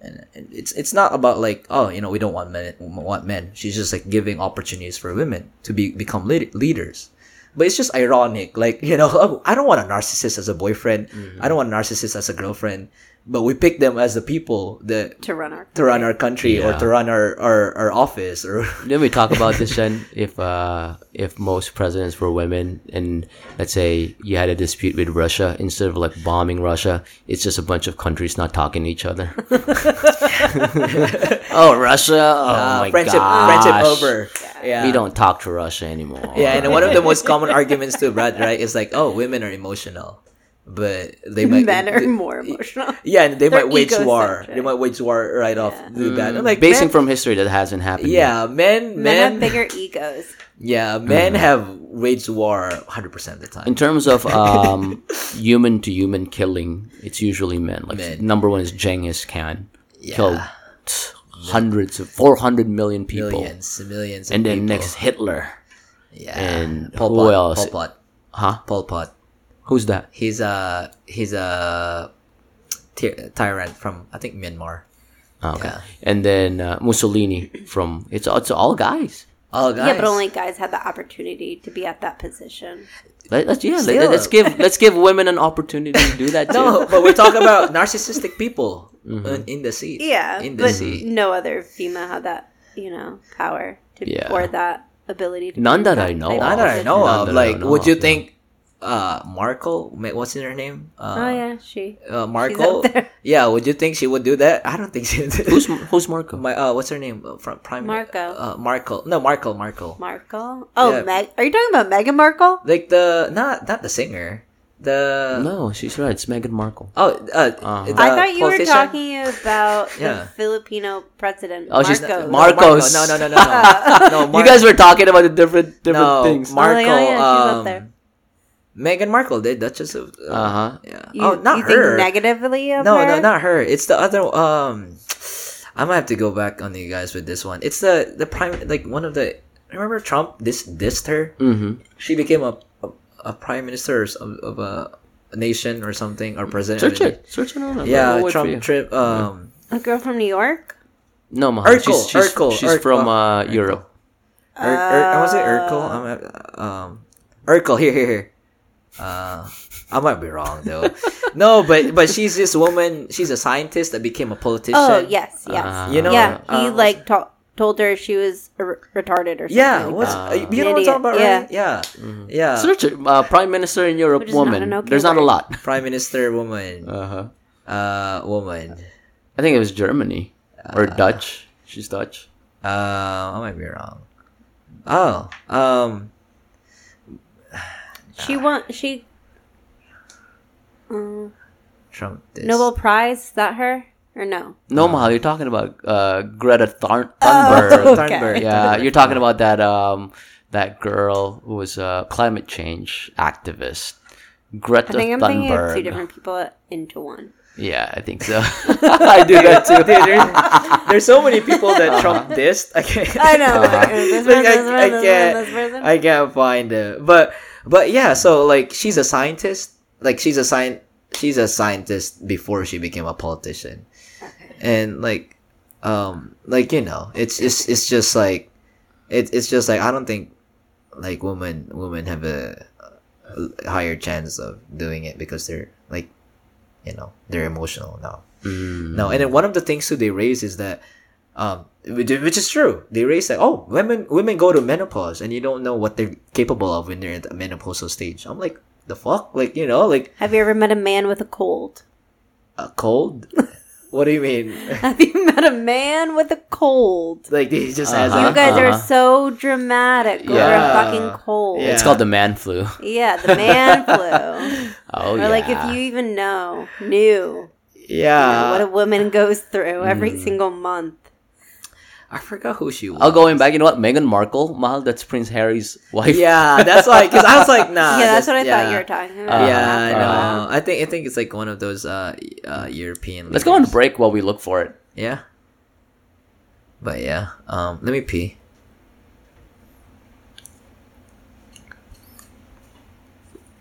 and and it's it's not about like oh you know we don't want men want men. She's just like giving opportunities for women to be become lead- leaders. But it's just ironic, like you know, oh, I don't want a narcissist as a boyfriend. I don't want a narcissist as a girlfriend. But we pick them as the people that to run our to run our country or to run our, our, our office or Didn't we talk about this, Jen? If uh, if most presidents were women, and let's say you had a dispute with Russia, instead of like bombing Russia, it's just a bunch of countries not talking to each other. oh, Russia! Oh uh, my friendship gosh. friendship over. Yeah. We don't talk to Russia anymore. Yeah, and one of the most common arguments too, Brad, right, is like, oh, women are emotional, but they might men are they- more emotional. Yeah, they They're might wage war. egocentric. They might wage war right off. Do that. I'm like basing men- from history that hasn't happened. yet. yeah, men, Men, have bigger egos. yeah, men have waged war 100 percent of the time. In terms of um, human to human killing, it's usually men. Like Men. number one is Genghis Khan, Yeah. killed hundreds of four hundred million people, Millions, millions, of and then people. next Hitler. yeah, and Pol who else? Pol Pot, Huh? Pol Pot. Who's that? He's a he's a ty- tyrant from I think Myanmar. Oh, okay. Yeah. And then uh, Mussolini from it's it's all guys. Oh, guys. Yeah, but only guys had the opportunity to be at that position. Let, us yeah, Still. let, us give let's give women an opportunity to do that too. no, but we're talking about narcissistic people in, in the sea. Yeah, in the but sea. no other female had that, you know, power to Yeah. or that ability. to None be in that I know type of. That I know of. Like, would you of, think uh Markle? What's in her name? Uh, Oh yeah, she. uh, Markle. Yeah, would you think she would do that? I don't think she would. Who's who's Marco? my uh? What's her name? Uh, From Prime. Marco. Uh, Markle. No, Markle. Markle. Markle. Oh, Yeah. Meg. Are you talking about Meghan Markle? Like the not not the singer. The no, she's right. It's Meghan Markle. oh uh, Uh-huh. I thought you were talking about Yeah. the Filipino president. Oh, she's- Marcos. Mar- Marcos. No, no, no, no, no. no you guys were talking about the different different no, things. Markle. Oh, yeah, yeah, she's up um, there. Meghan Markle, the Duchess of. Uh, Uh-huh. Yeah. You, oh, not you her. think negatively of no, her? no, not her. It's the other. Um, I might have to go back on you guys with this one. It's the the prime, like one of the. Remember Trump? This dissed her. Mm-hmm. She became a a, a prime minister of, of a, a nation or something or president. of Search a- it. Search it. on Yeah, I'll wait for Trump you. trip. Um, A girl from New York. No, Mahal. Urkel, She's, she's, Urkel, she's Urkel. from uh, Urkel. Europe. Ur, Ur, was it Urkel? I'm, uh, um, Urkel. Here, here, here. Uh, I might be wrong though. no, but but she's this woman. She's a scientist that became a politician. Oh yes, yes. Uh, You know, yeah, he uh, like to- told her she was r- retarded or something. Yeah, like what's that. uh, you know what I'm talking about, Idiot, right? Yeah, yeah. Search it. Uh, Prime Minister in Europe Which is not woman. okay There's not a lot. Prime Minister woman, Uh-huh. uh, woman. I think it was Germany or Dutch. She's Dutch. Uh, I might be wrong. Oh, um, She won. She. Um, Trump. This. Nobel Prize. Is that her or no? No, Mahal. You're talking about uh, Greta Thun- Oh, Thunberg. okay. Thunberg. Yeah, you're talking about that um that girl who was a climate change activist. Greta I think I'm thinking of two different people into one. Yeah, I think so. I do that too. Dude, there's, there's so many people that Trump dissed. I can't. I know. Uh-huh. like, this Like, person, I, I can't. I can't find it. But but yeah. So like she's a scientist. Like she's a sci- She's a scientist before she became a politician. And like, um, like you know, it's it's it's just like, it, it's just like I don't think, like women women have a, a higher chance of doing it because they're like, you know, they're emotional now. Mm. No, and then one of the things too they raise is that, um, which which is true. They raise that oh, women women go to menopause and you don't know what they're capable of when they're in the menopausal stage. I'm like, the fuck, like you know, like Have you ever met a man with a cold? a cold. what do you mean? Have you met a man with a cold? like he just has Uh-huh. You guys are Uh-huh. so dramatic over a Yeah. fucking cold. Yeah. It's called the man flu. Yeah, the man flu. Oh or yeah. like if you even know, knew you know, yeah. what a woman goes through every Mm. single month. I forgot who she was. I'll going back. You know what? Meghan Markle, Mahal. That's Prince Harry's wife. Yeah, that's why. Because I was like, nah. yeah, that's what I yeah. thought you were talking about. Uh-huh. Yeah, I know. Uh-huh. I think I think it's like one of those uh, uh European. Let's go on break while we look for it. Yeah. But yeah, um, let me pee.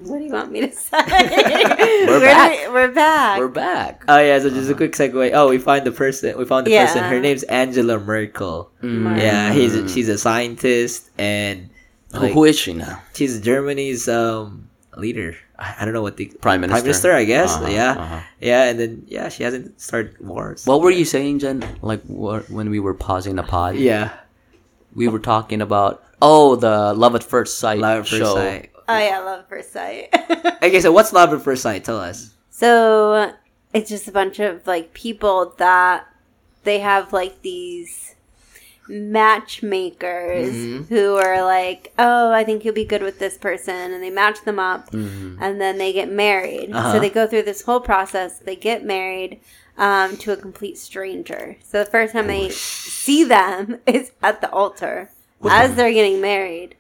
What do you want me to say? we're back. We're back. We're back. Oh yeah, so just a quick segue. Oh, we find the person. We found the Yeah. person. Her name's Angela Merkel. Merkel. Yeah, he's a, she's a scientist and like, who is she now? she's Germany's um leader. I, I don't know what the Prime Minister. Prime Minister, I guess. Uh-huh, yeah, uh-huh. yeah, and then yeah, she hasn't started wars. What were you saying, Jen? Like wh- when we were pausing the pod? yeah, We were talking about oh the Love at First Sight love at first show. sight. Oh yeah, love at first sight. Okay, so what's love at first sight? Tell us. so it's just a bunch of like people that they have like these matchmakers Mhm. who are like, oh, I think you'll be good with this person, and they match them up, Mhm. and then they get married. Uh-huh. So they go through this whole process. They get married um, to a complete stranger. So the first time they see them is at the altar as they're getting married.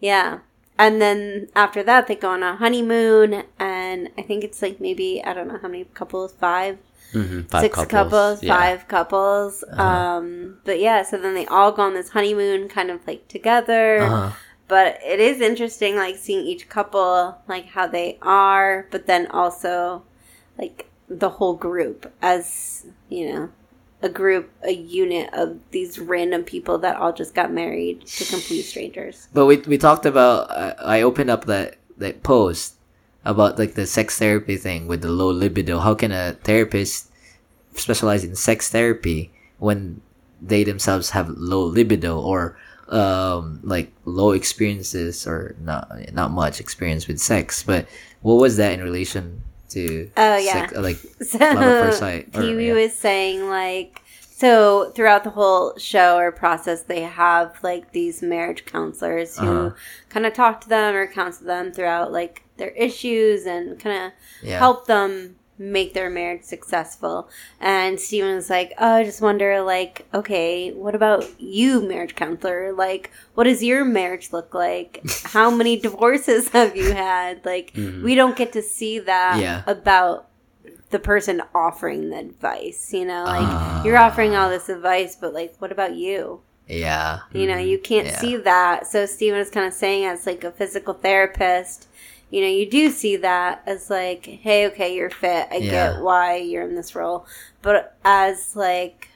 Yeah. And then after that, they go on a honeymoon, and I think it's like maybe I don't know how many couples, five, Mhm, five six couples, Yeah. five couples. Um, but yeah, so then they all go on this honeymoon, kind of like together. Uh-huh. But it is interesting, like seeing each couple, like how they are, but then also like the whole group as you know a group, a unit of these random people that all just got married to complete strangers. But we we talked about. Uh, I opened up that that post about like the sex therapy thing with the low libido. How can a therapist specialize in sex therapy when they themselves have low libido or um like low experiences or not not much experience with sex? But what was that in relation to? Oh, yeah. uh, like So Love at first sight, or- Pee Wee yeah. was saying like so throughout the whole show or process they have like these marriage counselors who Uh-huh. kind of talk to them or counsel them throughout like their issues and kind of Yeah. help them make their marriage successful. And Steven was like, Oh, I just wonder, like, okay, what about you, marriage counselor? Like, what does your marriage look like? How many divorces have you had? Like, we don't get to see that Yeah. about the person offering the advice, you know? Like, Ah. you're offering all this advice, but, like, what about you? yeah. You know, you can't Yeah. see that. So Steven is kind of saying as like a physical therapist, you know, you do see that as like, hey, okay, you're fit. I Yeah. get why you're in this role. But as like,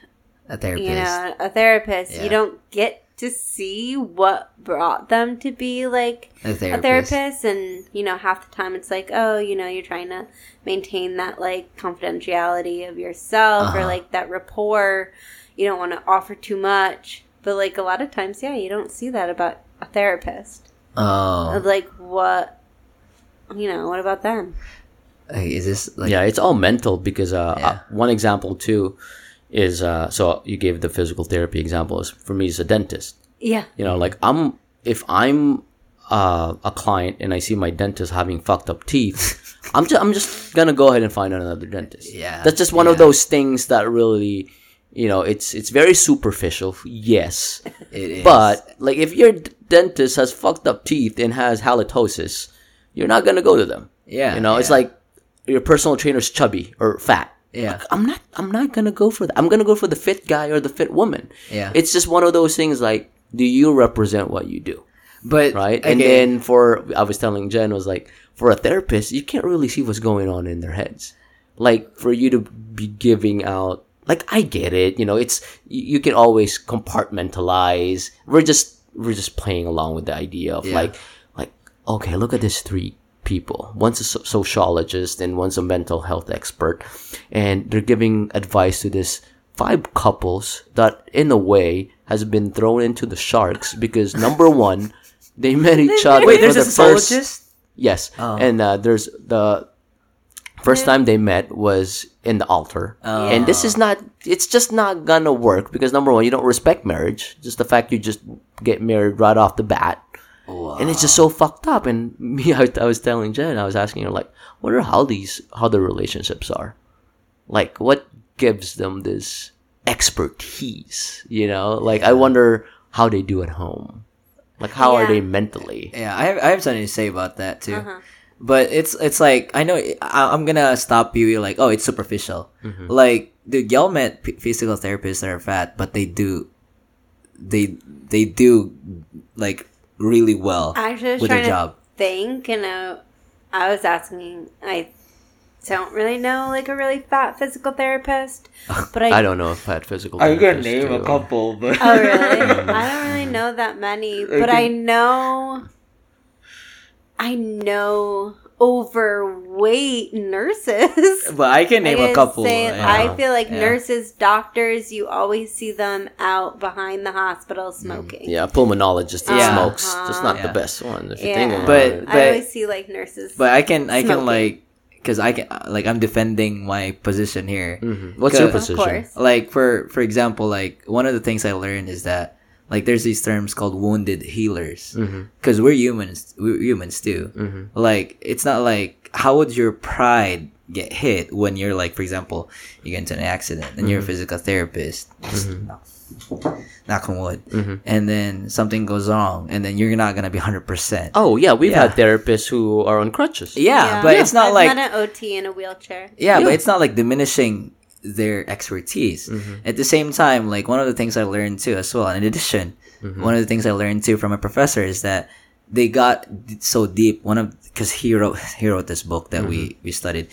A therapist. you know, a therapist, Yeah. you don't get to see what brought them to be like a therapist. a therapist and you know half the time it's like oh you know you're trying to maintain that like confidentiality of yourself or Uh-huh. like that rapport you don't want to offer too much but like a lot of times yeah you don't see that about a therapist Oh, Of, like what you know what about them Like, is this like? yeah, it's all mental because uh, Yeah. uh, one example too is uh, so you gave the physical therapy example. Is for me, is a dentist. yeah You know, like I'm if I'm uh, a client and I see my dentist having fucked up teeth, I'm just I'm just gonna go ahead and find another dentist. Yeah, that's just one of those things that really, you know, it's it's very superficial. Yes, It is. but like if your d- dentist has fucked up teeth and has halitosis, you're not gonna go to them. Yeah, you know, it's like your personal trainer's chubby or fat. Yeah. I'm not. I'm not gonna go for that. I'm gonna go for the fit guy or the fit woman. Yeah. It's just one of those things. Like, do you represent what you do? but right? okay. And then for I was telling Jen was like for a therapist, you can't really see what's going on in their heads. Like for you to be giving out, like I get it, you know, it's you, you can always compartmentalize. We're just we're just playing along with the idea of Yeah. like okay, look at these three people. One's a so- sociologist and one's a mental health expert, and they're giving advice to this five couples that in a way has been thrown into the sharks because number one they met each other wait, there's for a the first sociologist. yes Oh. and uh, there's the first time they met was in the altar Oh. and this is not it's just not gonna work because number one you don't respect marriage just the fact you just get married right off the bat and it's just so fucked up and me I, I was telling jen i was asking her like wonder how these how the relationships are like what gives them this expertise you know like i wonder how they do at home like how are they mentally Yeah, I have, I have something to say about that too. Uh-huh. But it's it's like I know I, I'm gonna stop you. You're like, oh, it's superficial. Mm-hmm. Like, dude, y'all met p- physical therapists that are fat, but they do, they they do like really well actually I was with their trying to job. think and uh, I was asking. I don't really know like a really fat physical therapist, but I. I don't know if I had physical. I'm gonna therapists, name a couple, but Oh really? I don't really know that many, but I know. I know overweight nurses. but I can name I a couple. say, yeah. I feel like Yeah. nurses, doctors, you always see them out behind the hospital smoking. Mm, Yeah, pulmonologist that Yeah. smokes. Just not Uh-huh. the best one if you Yeah. think about But- it. but- I always see like nurses. But I can I can like because I can like I'm defending my position here. Mhm. What's your position? Like for for example, like one of the things I learned is that like there's these terms called wounded healers because we're humans we're humans too. Mhm. Like it's not like how would your pride get hit when you're like for example you get into an accident and you're a physical therapist. Just knock, knock on wood. Mhm. And then something goes wrong, and then you're not gonna be hundred percent. Oh yeah, we've Yeah. had therapists who are on crutches. Yeah, but it's not I've like an OT in a wheelchair. Yeah, but it's not like diminishing their expertise. Mm-hmm. At the same time, like one of the things I learned too as well, in addition, mm-hmm. one of the things I learned too from a professor is that they got so deep. One of because he wrote he wrote this book that we mm-hmm. we studied.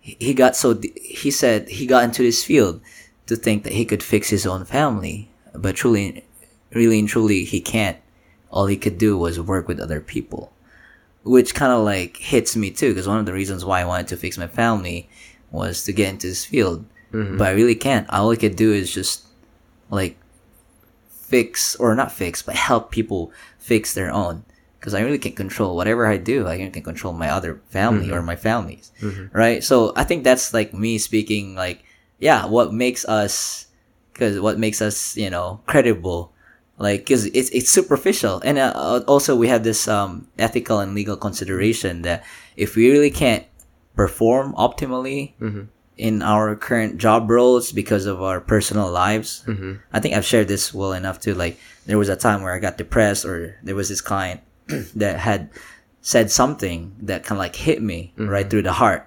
He he got so he said he got into this field to think that he could fix his own family, but truly, really and truly, he can't. All he could do was work with other people which kind of like hits me too because one of the reasons why I wanted to fix my family was to get into this field, but I really can't. All I could do is just like fix or not fix, but help people fix their own because I really can't control whatever I do. I can't control my other family or my families, right? So I think that's like me speaking like, yeah, what makes us because what makes us you know credible like because it's it's superficial and uh, also we have this um ethical and legal consideration that if we really can't perform optimally in our current job roles because of our personal lives mm-hmm. i think i've shared this well enough too. like there was a time where i got depressed or there was this client that had said something that kind of like hit me mm-hmm. right through the heart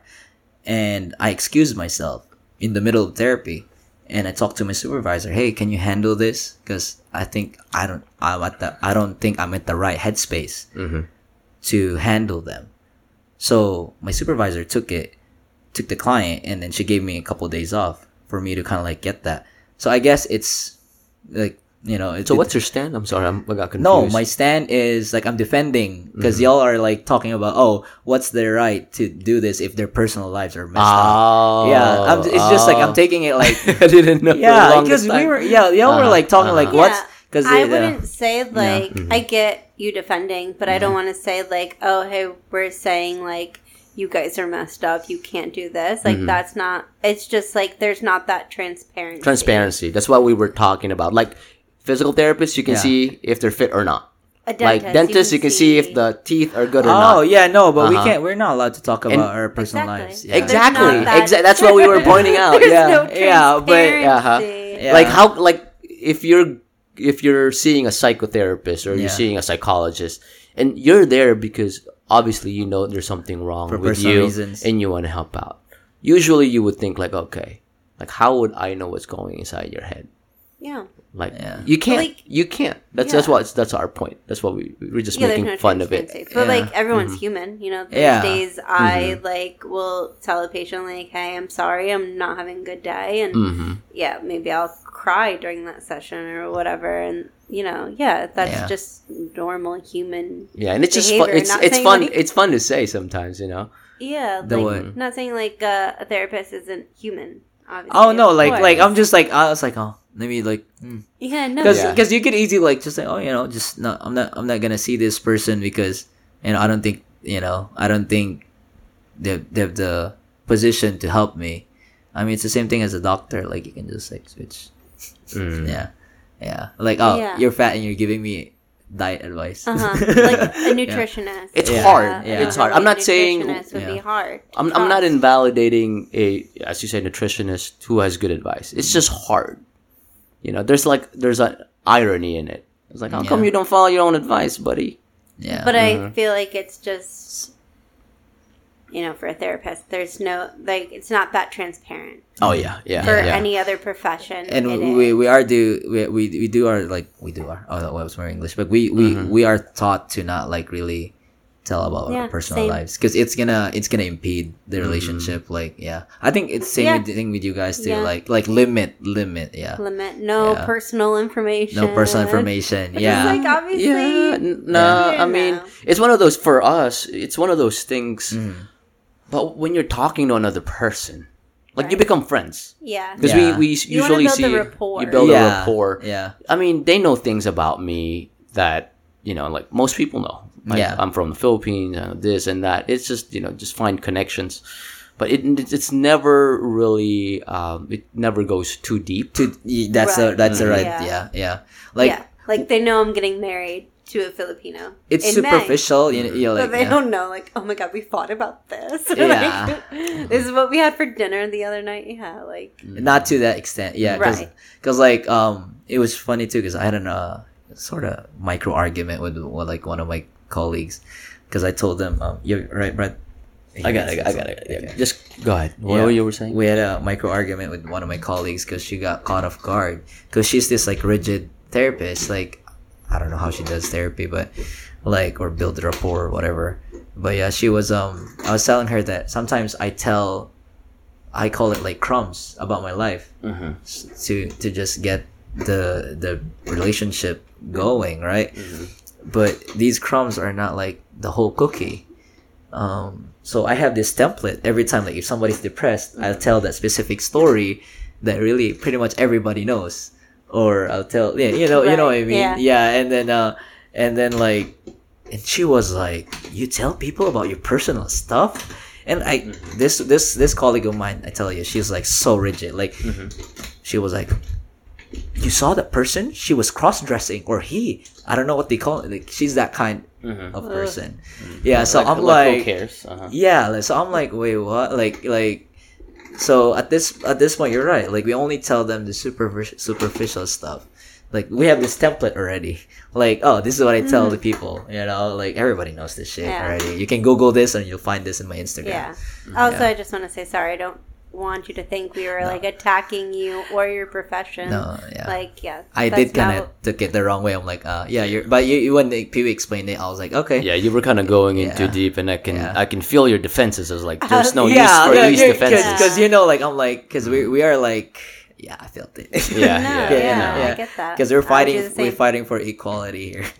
and i excused myself in the middle of therapy and I talked to my supervisor. Hey, can you handle this? Because I think I don't. I'm at the. I don't think I'm at the right headspace mm-hmm. to handle them. So my supervisor took it, took the client, and then she gave me a couple days off for me to kind of like get that. So I guess it's like you know. It, So it- what's your stand? I'm sorry, I'm, I got confused. no, my stand is like I'm defending because y'all are like talking about oh, what's their right to do this if their personal lives are messed up. Oh, Yeah, I'm, it's just like I'm oh. taking it like I didn't know. yeah, longest because we were yeah, y'all were Uh-huh, like talking like uh-huh. what's because I uh, wouldn't say like Mm-hmm. I get you defending, but I don't want to say like, oh, hey, we're saying like you guys are messed up, you can't do this. Like Mm-hmm. that's not. It's just like there's not that transparency. transparency. That's what we were talking about. Like physical therapists, you can Yeah. see if they're fit or not. A like dentists, you can, see, if the teeth are good or oh not. Oh yeah no, but we Uh-huh. can't. We're not allowed to talk And- about our personal Exactly. lives. Yeah. Exactly. that- Exactly. That's what we were pointing out. Yeah. no yeah, but- transparency. Yeah. Like how like if you're if you're seeing a psychotherapist or you're seeing a psychologist and you're there because obviously you know there's something wrong For with you reasons. and you want to help out. Usually you would think like okay, like how would I know what's going inside your head? Yeah. Like Yeah. you can't Like- you can't. That's that's Yeah. what that's our point. That's what we we're just Yeah, making no fun of it. transparency. But like everyone's human, you know. There's Yeah. days I like will tell a patient like, "Hey, I'm sorry, I'm not having a good day," and Mm-hmm. yeah, maybe I'll cry during that session or whatever, and you know, yeah, that's Yeah. just normal human. Yeah, and it's just fun. It's not it's fun. like- it's fun to say sometimes, you know. Yeah, The like what? not saying like uh, a therapist isn't human. Obviously, Oh no, of like like. I'm just like I was like oh maybe like mm. yeah, no, because Yeah. because you could easily like just say oh you know just not I'm not I'm not gonna see this person because you know I don't think you know I don't think they they have the position to help me. I mean it's the same thing as a doctor like you can just like switch. Mm. Yeah, yeah. Like oh Yeah. you're fat and you're giving me diet advice. uh-huh. like a nutritionist. It's Yeah. hard. Yeah, It's hard. I'm not really saying nutritionist would be hard. I'm, I'm not invalidating a as you say nutritionist who has good advice. It's just hard. You know, there's like there's an irony in it. It's like, how come you don't follow your own advice, buddy? Yeah, But Mm-hmm. I feel like it's just, you know, for a therapist, there's no like it's not that transparent Oh yeah, yeah, for yeah. any other profession. and we, is. we are do we, we we do our like we do our oh that was more English but we we Mm-hmm. we are taught to not like really tell about Yeah, our personal same. lives because it's gonna it's gonna impede the relationship. Like, yeah, I think it's same Yeah. thing with you guys too. Yeah. Like, like limit, limit, yeah. limit no Yeah. personal information. No personal information. Which is Yeah, like obviously. Yeah, n- no, I mean, it's one of those for us. It's one of those things. Mm. But when you're talking to another person, like you become friends yeah. because Yeah. we we You usually build the see rapport. you build a rapport. Yeah, I mean, they know things about me that you know, like most people know. Like, Yeah. I'm from the Philippines, uh, this and that. It's just you know, just find connections, but it it's never really um, it never goes too deep. to y- that's a Right. that's a right. Yeah. Yeah, yeah. Like yeah. Like they know I'm getting married to a Filipino. it's in May. superficial. You know, you know, But they yeah. don't know, like, oh my god, we fought about this. Yeah. Like, this is what we had for dinner the other night. Yeah, like, not to that extent yeah because Right. like um it was funny too because i had a uh sort of micro argument with, with like one of my colleagues because i told them um you're right brett I got it. I got it. Yeah. Just go ahead. What Yeah. were you were saying? we had a micro argument with one of my colleagues because she got caught off guard because she's this like rigid therapist like i don't know how she does therapy but like or build rapport or whatever. But yeah she was um i was telling her that sometimes i tell i call it like crumbs about my life Mhm. to to just get the the relationship going right? But these crumbs are not like the whole cookie. Um so i have this template every time like if somebody's depressed i'll tell that specific story that really pretty much everybody knows or i'll tell yeah you know you know what i mean? yeah. and then uh and then like and she was like you tell people about your personal stuff? And i this this this colleague of mine i tell you she's like so rigid. Like she was like you saw that person? She was cross-dressing or he i don't know what they call it like she's that kind Mhm. of person. Yeah so i'm who like, cares? Uh-huh. yeah like, so i'm like wait what? Like like so at this at this point you're right like we only tell them the superficial superficial stuff like we have this template already like oh this is what i tell the mm. people you know like everybody knows this shit Yeah. already you can google this and you'll find this in my instagram yeah. Mm-hmm. Also, Yeah. I just want to say sorry. I don't want you to think we were like attacking you or your profession. No, yeah. Like, yeah. I did kind not- of took it the wrong way. I'm like, uh, yeah, you're, but you, you when they, people explained it, I was like, okay, Yeah, you were kind of going in Yeah. too deep, and I can Yeah. I can feel your defenses. I was like, there's no yeah, use for yeah, these defenses. because you know, like I'm like, because we we are like, yeah, I felt it. Yeah, No, yeah, yeah, yeah. I get that. Because we're I would do fighting, we're fighting for equality here.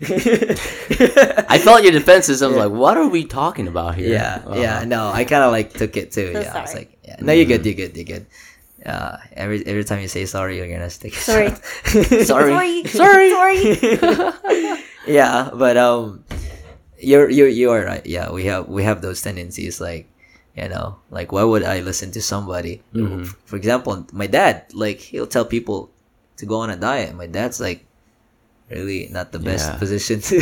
I felt your defenses. I was like, what are we talking about here? yeah, Uh-huh. yeah. No, I kind of like took it too. So yeah, I was like, yeah, no, you're good, you're good, you're good. Uh, every every time you say sorry, you're gonna stick. Sorry. Sorry. Sorry. Sorry. yeah, but um, you're you you are right. Yeah, we have we have those tendencies. Like, you know, like why would I listen to somebody? Mhm. For example, my dad, like he'll tell people to go on a diet. My dad's like really not the best Yeah. position to,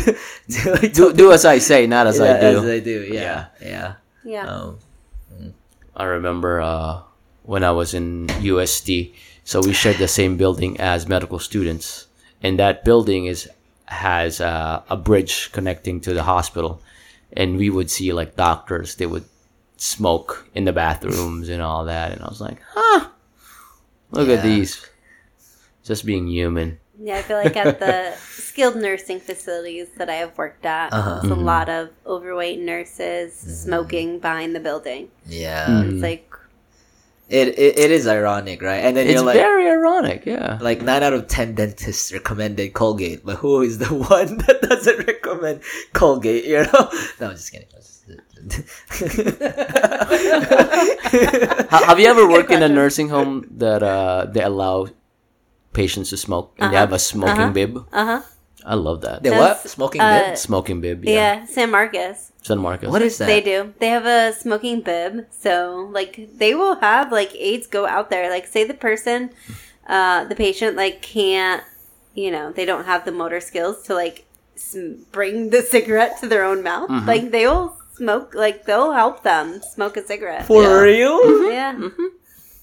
to like, Do do as I say, not as I do. As I do. Yeah, yeah. Yeah. Um, I remember uh, when I was in USD, so we shared the same building as medical students, and that building is has uh, a bridge connecting to the hospital, and we would see like doctors they would smoke in the bathrooms and all that, and I was like, huh, look at these, just being human. Yeah, I feel like at the skilled nursing facilities that I have worked at, Uh-huh. there's a mm-hmm. lot of overweight nurses mm-hmm. smoking behind the building. yeah. Mm-hmm. It's like, It, it it is ironic, right? And then It's you're like. very ironic, yeah. like nine out of ten dentists recommended Colgate, but who is the one that doesn't recommend Colgate? You know? No, I'm just kidding. Ha- have you ever worked in a nursing home that uh, they allow patients to smoke and they Uh-huh. have a smoking Uh-huh. bib? uh huh. I love that. the what? Smoking uh, bib? Smoking bib, Yeah. yeah. San Marcos. San Marcos. What is that? They do. They have a smoking bib. So, like, they will have, like, aides go out there. Like, say the person, uh, the patient, like, can't, you know, they don't have the motor skills to, like, sm- bring the cigarette to their own mouth. Mhm. Like, they will smoke, like, they'll help them smoke a cigarette. For Yeah. real? yeah.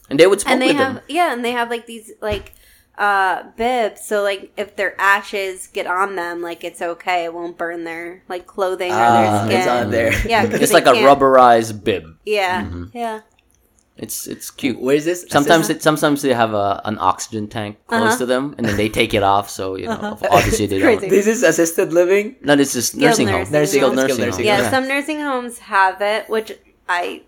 And they would smoke And they with have, them. yeah, and they have, like, these, like, uh bibs so like if their ashes get on them like it's okay it won't burn their like clothing or their Ah, skin it's on there. yeah 'cause It's like a rubberized bib. yeah Mhm. yeah It's it's cute. Where is this? Sometimes it, sometimes they have a, an oxygen tank close Uh-huh. to them, and then they take it off. So you know, obviously they don't. This is assisted living. No, this is nursing home. nursing Skilled home. nursing Skilled home. Yeah, Yeah. some nursing homes have it, which I,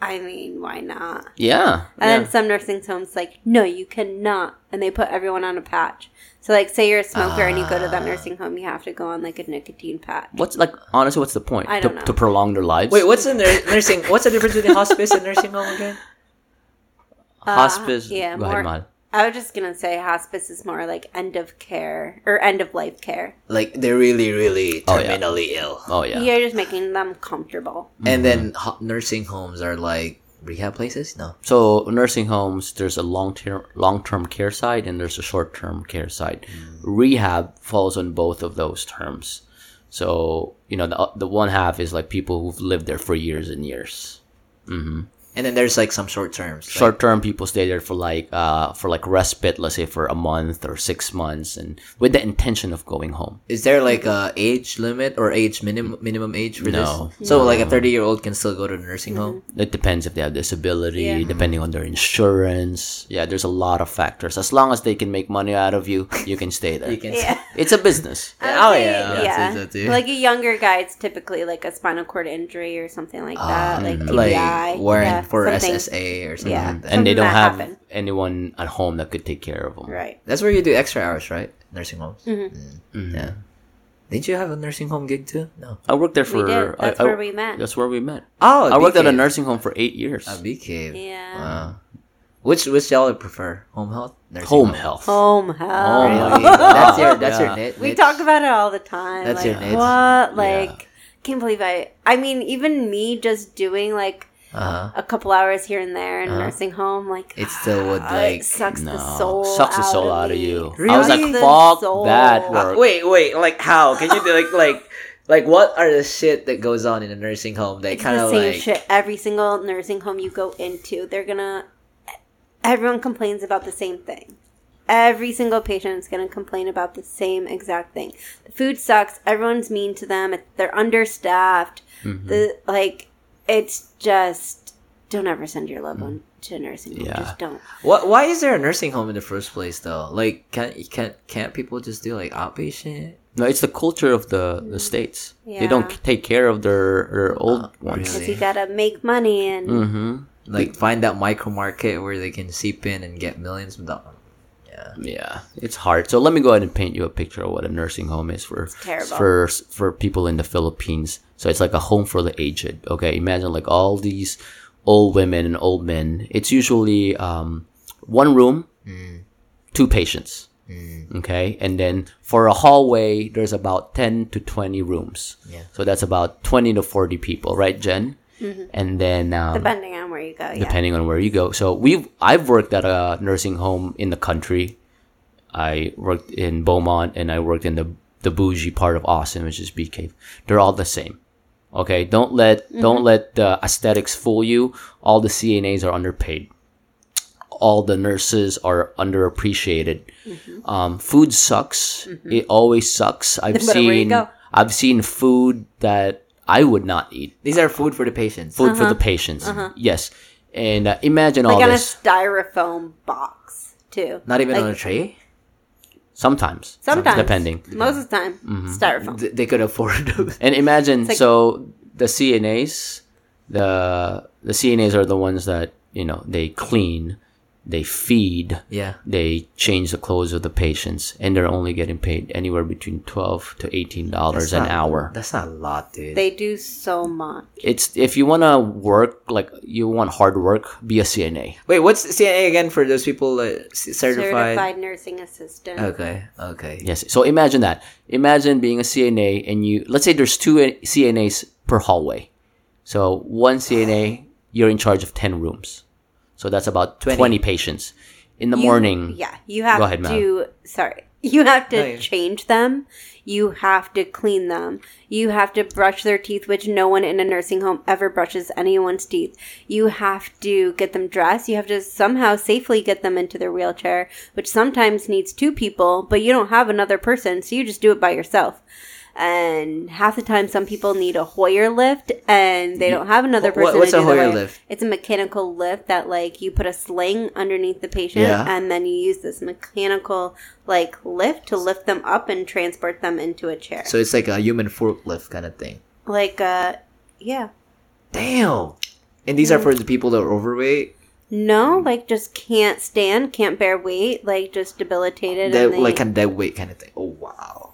I mean, why not? Yeah. And yeah. then some nursing homes like, no, you cannot, and they put everyone on a patch. So like, say you're a smoker and you go to Ah. that nursing home, you have to go on like a nicotine patch. What's like honestly? What's the point? I to, don't know. to prolong their lives. Wait, what's the nur- nursing? What's the difference between hospice and nursing home again? hospice? Uh, yeah, Go more- ahead, Mal. I was just gonna say hospice is more like end of care or end of life care. Like they're really, really Oh, yeah. terminally ill, Oh yeah. You're just making them comfortable. and then ho- nursing homes are like rehab places. No, So nursing homes, there's a long term long term care side and there's a short term care side. Hmm. Rehab falls on both of those terms. So you know the the one half is like people who've lived there for years and years. Mm-hmm. And then there's like some short terms. Short term people stay there for like uh for like respite, let's say for a month or six months, and with the intention of going home. Is there like a age limit or age minimum minimum age for No. this? So like a thirty year old can still go to a nursing home. It depends if they have disability, Yeah. depending on their insurance. Yeah, there's a lot of factors. As long as they can make money out of you, you can stay there. You can. Yeah. It's a business. I Oh, say, yeah, that's- yeah. that's it. Like a younger guy, it's typically like a spinal cord injury or something like that, like TBI. Like warrant yeah, for something. SSA or something Yeah. like and they don't have happened. anyone at home that could take care of them. Right. That's where you do extra hours, right? Nursing homes. Mm-hmm. Mm. Yeah. Didn't you have a nursing home gig too? No. I worked there We for. did. That's I- I- where we met. That's where we met. Oh, I worked at a nursing home for eight years. A Bee Cave. Yeah. Wow. Which which y'all prefer? Home health? Nursing Home health. Home health. Oh my Really? God. that's your that's your Yeah. niche. We talk about it all the time. That's like, your niche. What? Like, can't believe I. I mean, even me just doing like Uh-huh. a couple hours here and there in a Uh-huh. nursing home, like It still would, ah, like- it sucks the soul. Sucks the out soul of out of you. Really? I was like, The fuck soul. that Uh, wait, wait. Like how? Can you do like like like what are the shit that goes on in a nursing home that kind of same like shit. Every single nursing home you go into, they're gonna. Everyone complains about the same thing. Every single patient is gonna complain about the same exact thing. The food sucks. Everyone's mean to them. They're understaffed. Mm-hmm. The like, it's just don't ever send your loved one to a nursing home. Yeah. Just don't. what? Why is there a nursing home in the first place though? Like can't can't can't people just do like outpatient? No, it's the culture of the, the states. Yeah. They don't take care of their, their old ones. Because Really? you gotta make money and Mm-hmm. Like find that micro market where they can seep in and get millions of dollars. Yeah. Yeah, it's hard. So let me go ahead and paint you a picture of what a nursing home is for for for people in the Philippines. So it's like a home for the aged. Okay, imagine like all these old women and old men. It's usually um, one room, two patients. Okay, and then for a hallway, there's about ten to twenty rooms. Yeah. So that's about twenty to forty people, right, Jen? And then um, depending on where you go, yeah. depending on where you go. So we've I've worked at a nursing home in the country. I worked in Beaumont and I worked in the the bougie part of Austin, which is Bee Cave. They're all the same. Okay, don't let don't let the aesthetics fool you. All the CNAs are underpaid. All the nurses are underappreciated. Um, food sucks. It always sucks. I've No matter where you seen. I've seen food that I would not eat These are food for the patients. food for the patients. Yes, and uh, imagine Uh-huh. like all on a this. styrofoam box too. Not even Like, on a tray. Sometimes, Sometimes, depending, Most of the time, Mm-hmm. styrofoam. Th- They could afford and imagine like- so the CNAs, the the CNAs are the ones that you know they clean, they feed, Yeah. they change the clothes of the patients, and they're only getting paid anywhere between twelve to eighteen dollars an not- hour. That's not a lot, dude. They do so much. It's if you want to work like you want hard work, be a CNA. Wait, what's CNA again for those people uh, certified? Certified nursing assistant. Okay. Okay. Yes. So imagine that. Imagine being a CNA and you, let's say there's two CNAs per hallway. So one CNA, you're in charge of 10 rooms. So that's about 20, 20. patients. In the You- morning, Yeah, you have Go ahead, ma'am. to. Sorry, you have to No, you- change them. You have to clean them. You have to brush their teeth, which no one in a nursing home ever brushes anyone's teeth. You have to get them dressed. You have to somehow safely get them into their wheelchair, which sometimes needs two people, but you don't have another person, so you just do it by yourself. And half the time some people need a Hoyer lift and they don't have another Wh- what- person what's to a Hoyer lift? It's a mechanical lift that like you put a sling underneath the patient Yeah. and then you use this mechanical like lift to lift them up and transport them into a chair. So it's like a human forklift kind of thing. like uh yeah. Damn. And these are for the people that are overweight. No, like just can't stand, can't bear weight, like just debilitated That they, like kind of dead weight kind of thing. Oh wow.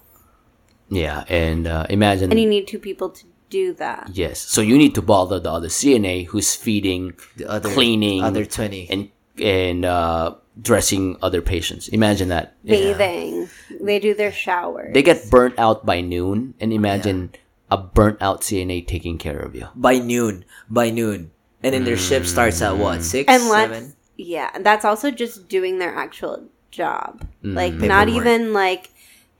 Yeah, and uh, imagine. and you need two people to do that. yes, so you need to bother the other CNA who's feeding, The other cleaning, other twenty. and and uh, dressing other patients. Imagine that. Bathing. They do their showers. They get burnt out by noon, and imagine a burnt out CNA taking care of you. by noon. By noon. And then their shift starts at what? Six, and seven. yeah, and that's also just doing their actual job. Mm. Like not even like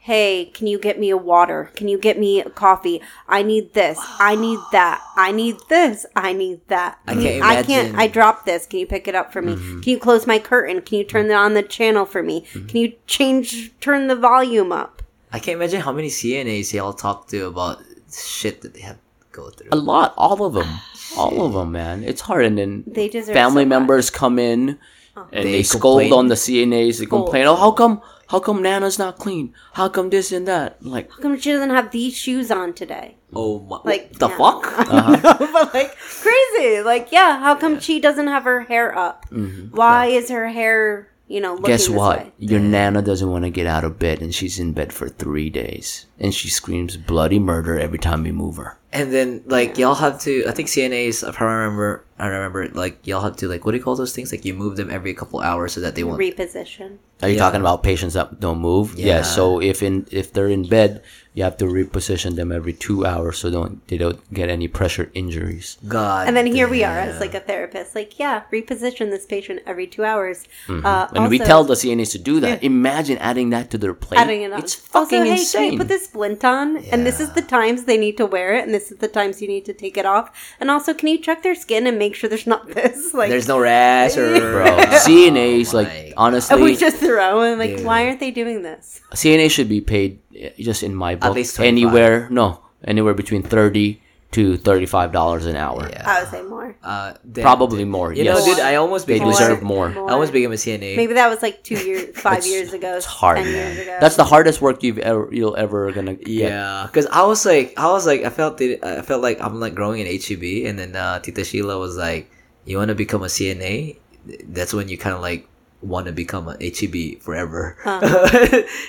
hey, can you get me a water? Can you get me a coffee? I need this. I need that. I need this. I need that. I can't I can't. I dropped this. Can you pick it up for me? Mm-hmm. Can you close my curtain? Can you turn on the channel for me? Can you change turn the volume up? I can't imagine how many CNAs y'all talk to about shit that they have to go through. A lot, all of them, all of them, man. It's hard, and then They deserve family so members come in and They they, scold on the CNAs. They complain, "Oh, how come? How come Nana's not clean? How come this and that?" Like, How come she doesn't have these shoes on today? Oh my! Like, the fuck? but like crazy. Like, yeah, how come she doesn't have her hair up? Mm-hmm. Why is her hair, you know, looking guess what? way? Your Nana doesn't want to get out of bed, and she's in bed for three days, and she screams bloody murder every time we move her. And then like y'all have to. I think CNAs. If I remember, I remember like y'all have to like what do you call those things? Like you move them every couple hours so that they won't. Reposition. Are you Yeah. talking about patients that don't move? Yeah. Yeah. So if in if they're in bed, you have to reposition them every two hours so don't they don't get any pressure injuries. God. And then here we are as like a therapist, like, yeah, reposition this patient every two hours. Uh, And we tell the CNAs to do that. Imagine adding that to their plate. adding it on. It's fucking also, hey, insane. Can you put this splint on? And this is the times they need to wear it, and this is the times you need to take it off. And also, can you check their skin and make sure there's not this? Like, There's no rash or Bro, CNAs Oh my like and we honestly, just throw in like, Dude. why aren't they doing this? CNA should be paid just in my book least 25. anywhere no anywhere between thirty to thirty five dollars an hour. Yeah. I would say more. Uh, damn, Probably dude. more. You yes. know, dude, I almost they became deserve a, more. I almost became a CNA. Maybe that was like two years, five years ago. It's hard, ten man. years ago. That's the hardest work you've ever you'll ever gonna get. Yeah, because I was like, I was like, I felt it. I felt like I'm like growing in HEB, and then uh, Tita Sheila was like, "You want to become a CNA? That's when you kind of like want to become a HEB forever."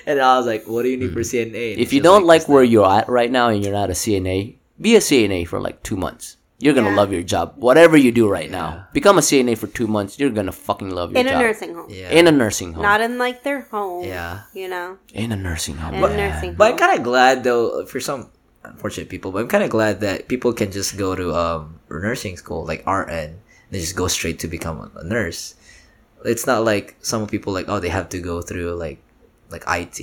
and I was like, "What do you need for CNA?" And If you don't like "This where you're at right now and you're not a CNA, be a CNA for like two months. You're gonna Yeah. love your job. Whatever you do right now, become a CNA for two months. You're gonna fucking love your job. in a nursing home, Yeah. In a nursing home. not in like their home. Yeah. you know, in a nursing home. in a man. nursing But I'm home. kind of glad though for some unfortunate people, but I'm kind of glad that people can just go to um nursing school like RN and just go straight to become a nurse. It's not like some people like oh they have to go through like like IT.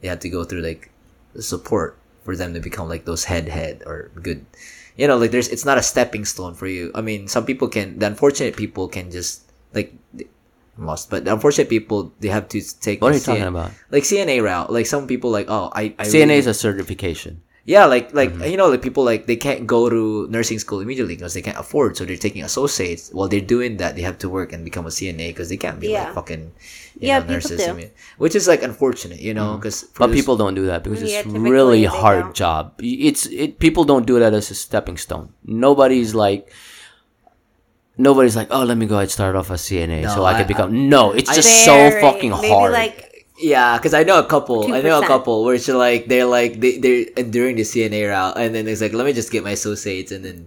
They have to go through like support for them to become like those head head or good. You know, like there's it's not a stepping stone for you. I mean, some people can the unfortunate people can just like lost, but the unfortunate people they have to take What are you talking about? like CNA route. Like some people like oh I, I CNA is a certification. Yeah like like Mm-hmm. you know like people like they can't go to nursing school immediately because they can't afford so they're taking associates while they're doing that they have to work and become a CNA because they can't be Yeah. like fucking you Yeah, know, nurses. I mean, which is like unfortunate you know because Mm-hmm. But people don't do that because Yeah, it's really hard don't. job. It's it people don't do that as a stepping stone. Nobody's like nobody's like, "Oh, let me go ahead and start off as CNA No, so I, I- can become." no, it's just so fucking maybe hard. like yeah because I know a couple. I know a couple where it's like they're like they, they're enduring the CNA route and then it's like let me just get my associates and then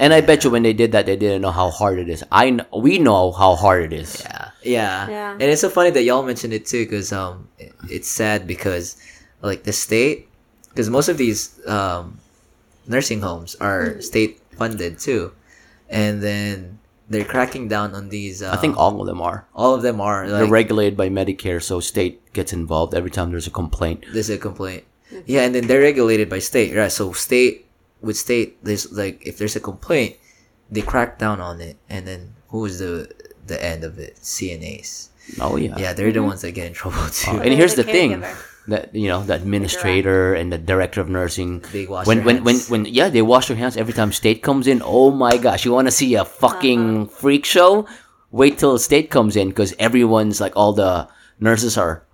and I bet you when they did that, they didn't know how hard it is. I kn- we know how hard it is. Yeah, yeah, Yeah. And it's so funny that y'all mentioned it too, because um, it- it's sad because like the state, because most of these um, nursing homes are state funded too, and then they're cracking down on these. Um, I think all of them are. all of them are They're regulated by Medicare, so state gets involved every time there's a complaint. there's a complaint. Yeah, and then they're regulated by state, right? So state with state, there's like if there's a complaint, they crack down on it, and then who is the the end of it? CNAs. Oh yeah. Yeah, they're the ones that get in trouble too. And here's the the thing caregiver. That you know the administrator and the director of nursing They wash when their when, when hands. when yeah they wash their hands every time state comes in. Oh my gosh, you want to see a fucking Uh-huh. freak show? Wait till state comes in because everyone's like all the nurses are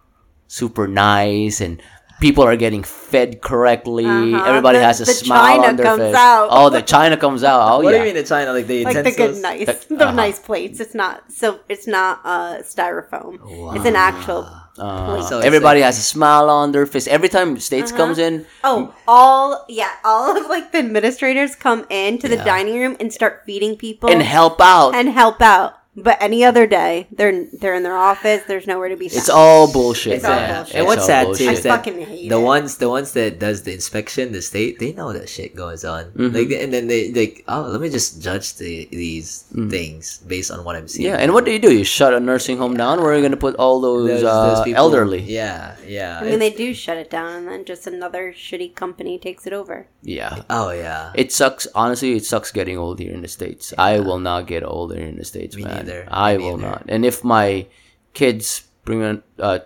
super nice and people are getting fed correctly. Uh-huh. Everybody The- has a the smile china on their comes face. out. Oh, the china comes out. Oh what yeah. do you mean the China? Like the like the good nice, the uh-huh. nice plates. It's not so. It's not uh, styrofoam. It's an actual. Uh, So everybody has a smile on their face every time states comes in. Oh, all yeah, all of like the administrators come into the dining room and start feeding people and help out. and help out. But any other day, they're they're in their office. There's nowhere to be found. It's all bullshit. It's all bullshit. And It's what's all sad too bullshit. I is that fucking hate the it. ones the ones that does the inspection, the state, they know that shit goes on. Mm-hmm. Like and then they like, oh, let me just judge the these things based on what I'm seeing. Yeah, and what do you do? You shut a nursing home down? Where are you going to put all those, Those- those uh, people- elderly? Yeah, yeah. I mean, they do shut it down, and then just another shitty company takes it over. Yeah. oh yeah. It sucks. Honestly, it sucks getting old here in the states. I will not get older in the states, Me man. Neither. I will neither. not. And if my kids bring a, uh,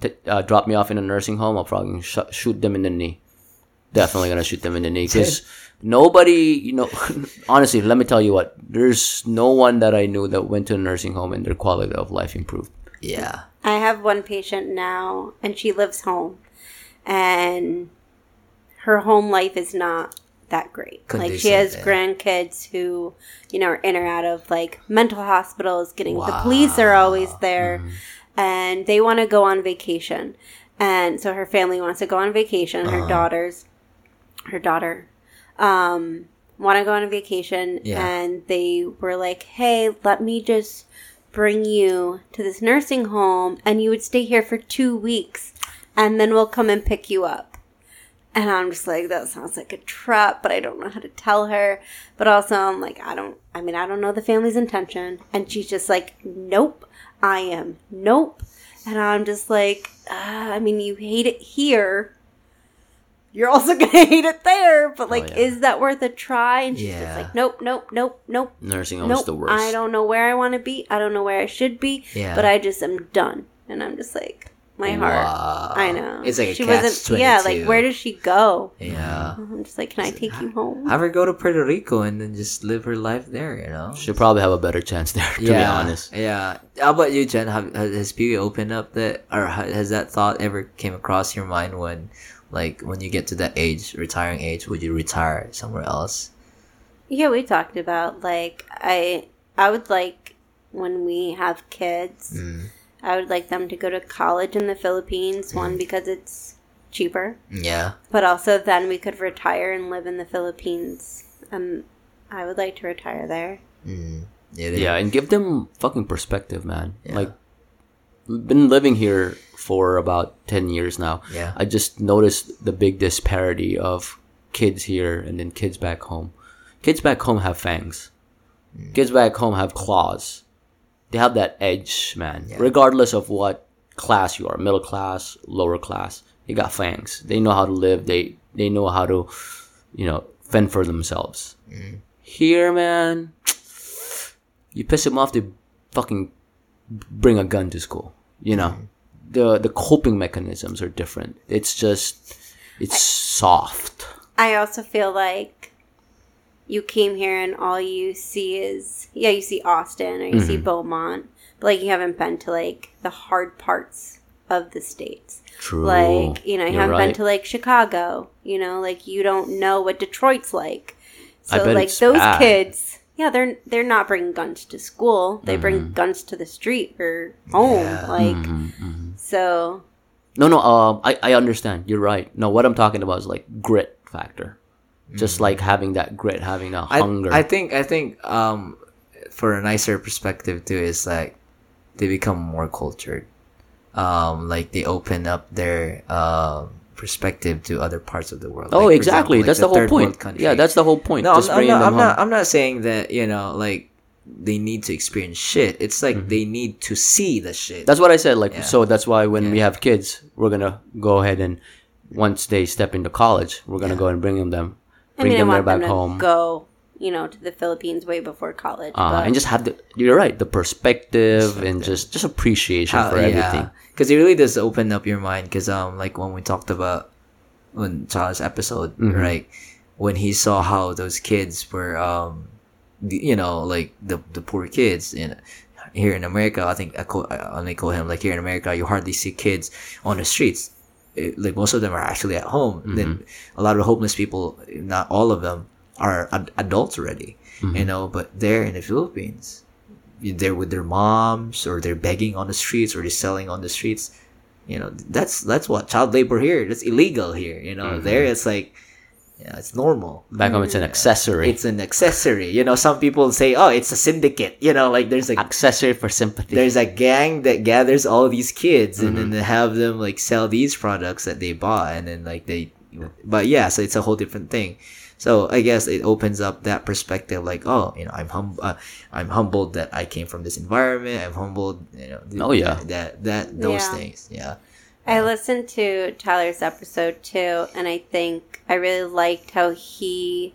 t- uh, drop me off in a nursing home, I'll probably sh- shoot them in the knee. Definitely gonna shoot them in the knee because nobody, you know, honestly, let me tell you what. There's no one that I knew that went to a nursing home and their quality of life improved. yeah. I have one patient now, and she lives home, and her home life is not that great. like she has yeah. grandkids who, you know, are in or out of like mental hospitals. Getting the police are always there, Mm-hmm. and they want to go on vacation, and so her family wants to go on vacation. Uh-huh. Her daughters, her daughter, um, want to go on a vacation, Yeah. and they were like, "Hey, let me just." bring you to this nursing home and you would stay here for two weeks and then we'll come and pick you up. And I'm just like, that sounds like a trap, but I don't know how to tell her. But also, I'm like, I don't, I mean, I don't know the family's intention. And she's just like, nope, I am, nope. And I'm just like, uh, I mean, you hate it here. You're also gonna hate it there, but like, yeah. is that worth a try? And she's Yeah. just like, nope, nope, nope, nope. Nursing home Nope, the worst. I don't know where I want to be. I don't know where I should be. Yeah. But I just am done, and I'm just like my heart. Wow. I know. It's like a she catch wasn't. Yeah, like where does she go? Yeah. I'm just like, can I take you home? Have her go to Puerto Rico and then just live her life there, you know? She'll probably have a better chance there, to be honest. Yeah. How about you, Jen? Have, has Pee Wee opened up that, or has that thought ever came across your mind when, like, when you get to that age, retiring age, would you retire somewhere else? Yeah, we talked about like I. I would like when we have kids. Mm. I would like them to go to college in the Philippines. One because it's cheaper, Yeah. but also then we could retire and live in the Philippines. Um, I would like to retire there. Mm. Yeah. Yeah, and give them fucking perspective, man. Yeah. Like, we've been living here for about 10 years now. Yeah. I just noticed the big disparity of kids here and then kids back home. Kids back home have fangs. Mm. Kids back home have claws. They have that edge, man. Yeah. Regardless of what class you are, middle class, lower class, they got fangs. They know how to live. They they know how to, you know, fend for themselves. Mm. Here, man, you piss them off, they fucking bring a gun to school. You know, the the coping mechanisms are different. It's just it's soft. I also feel like you came here and all you see is yeah, you see Austin or you see Beaumont, but like you haven't been to like the hard parts of the states. True. Like you know, you You're haven't right. been to like Chicago. You know, like you don't know what Detroit's like. So like those bad. kids, yeah, they're they're not bringing guns to school. They bring guns to the street or home. Yeah. Like Mm-hmm, so. No, no. Um, I I understand. You're right. No, what I'm talking about is like grit factor. Just like having that grit, having that I, hunger. I think I think um for a nicer perspective too is like they become more cultured. Um like they open up their um perspective to other parts of the world. oh, Like, exactly. example, like that's the, whole point. Yeah, that's the whole point. no, I'm, I'm not. I'm not. I'm not saying that you know, like they need to experience shit. It's like they need to see the shit. Mm-hmm. That's what I said. Like, Yeah. so that's why when we have kids, we're gonna go ahead and once they step into college, we're gonna Yeah. go and bring them them, I bring mean, I them there want them back to home. go you know, to the Philippines way before college. Uh, and just have the you're right the perspective and just just appreciation How- for everything. because it really does open up your mind. Because um, like when we talked about when Charles episode, Mhm. right, when he saw how those kids were um, you know, like the the poor kids in here in America. I think I call, I only call him like here in America, you hardly see kids on the streets. It- like most of them are actually at home. Then mm-hmm. a lot of homeless people, not all of them, are ad- adults already. You mm-hmm. know, but they're in the Philippines. They're with their moms or they're begging on the streets or they're selling on the streets. You know that's that's what child labor here that's illegal here you know. Mm-hmm. There it's like yeah it's normal. Back home, it's an accessory. it's an accessory. You know some people say oh it's a syndicate. You know like there's a accessory for sympathy. there's a gang that gathers all these kids and then they have them like sell these products that they bought and then like they but yeah so it's a whole different thing. So i guess it opens up that perspective like oh you know i'm hum- uh, i'm humbled that i came from this environment. I'm humbled you know th- Oh, yeah. that that those Yeah. things. Yeah I listened to Tyler's episode too, and I think I really liked how he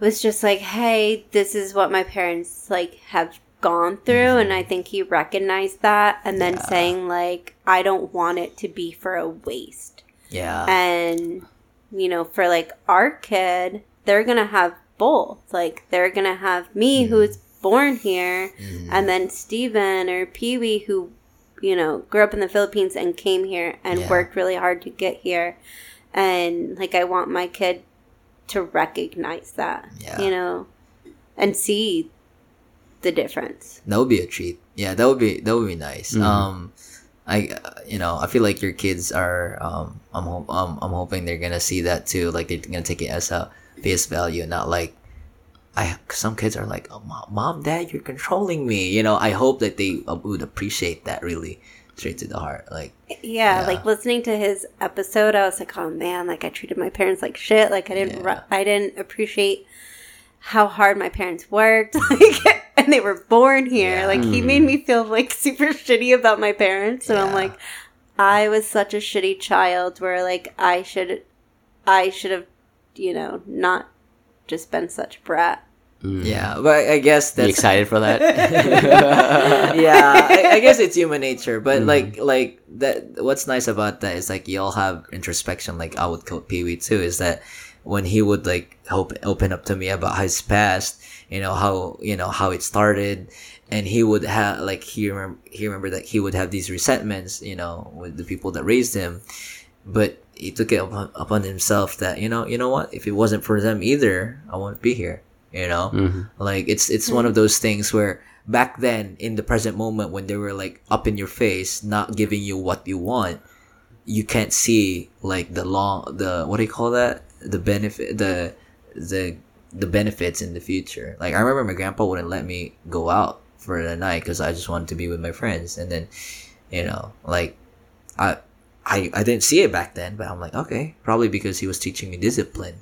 was just like, "Hey, this is what my parents like have gone through," and I mm-hmm. think he recognized that, and then saying like, "I don't want it to be for a waste," yeah. And you know, for like our kid, they're gonna have both. Like they're gonna have me, who mm-hmm. is born here, mm-hmm. and then Steven or Pee Wee, who you know grew up in the Philippines and came here and Yeah. worked really hard to get here. And like, I want my kid to recognize that, Yeah. you know, and see the difference. that would be a treat yeah that would be that would be nice Mhm. um i you know i feel like your kids are um i'm ho- um, i'm hoping they're gonna see that too like they're gonna take it as a face value not like I, some kids are like, oh, mom, mom, dad, you're controlling me. You know, I hope that they uh, would appreciate that really straight to the heart. Like, Yeah, Yeah. like listening to his episode, I was like, oh man, like I treated my parents like shit. Like I didn't, Yeah. I didn't appreciate how hard my parents worked. Like, and they were born here. Yeah. Like he made me feel like super shitty about my parents, and I'm like, I was such a shitty child. Where like I should, I should have, you know, not just been such a brat. yeah, but I guess You that's excited for that? yeah, I, I guess it's human nature, but Mm-hmm. like like that. What's nice about that is like y'all have introspection. Like I would call Pee Wee too. Is that when he would like hope open up to me about his past, you know how you know how it started, and he would have like he remember he remembered that he would have these resentments, you know, with the people that raised him, but he took it upon, upon himself that you know you know what if it wasn't for them either, I wouldn't be here. You know, Mhm. like it's it's one of those things where back then in the present moment when they were like up in your face, not giving you what you want, you can't see like the long the what do you call that? The benefit the the the benefits in the future. Like I remember my grandpa wouldn't let me go out for the night because I just wanted to be with my friends, and then you know like I. I, I didn't see it back then, but I'm like, okay, probably because he was teaching me discipline,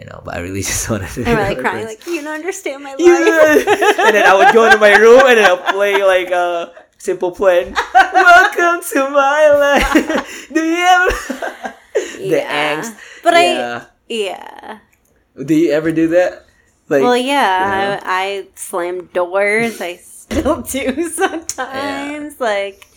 you know. But I really just wanted to. I'm like crying, like you don't understand my life. Yeah. and then I would go into my room and then I'll play like a Simple Plan. Welcome to my life. Do you ever the Yeah. angst? But I, yeah. yeah. Do you ever do that? Like well, yeah, yeah. I, I slam doors. I still do sometimes. Like,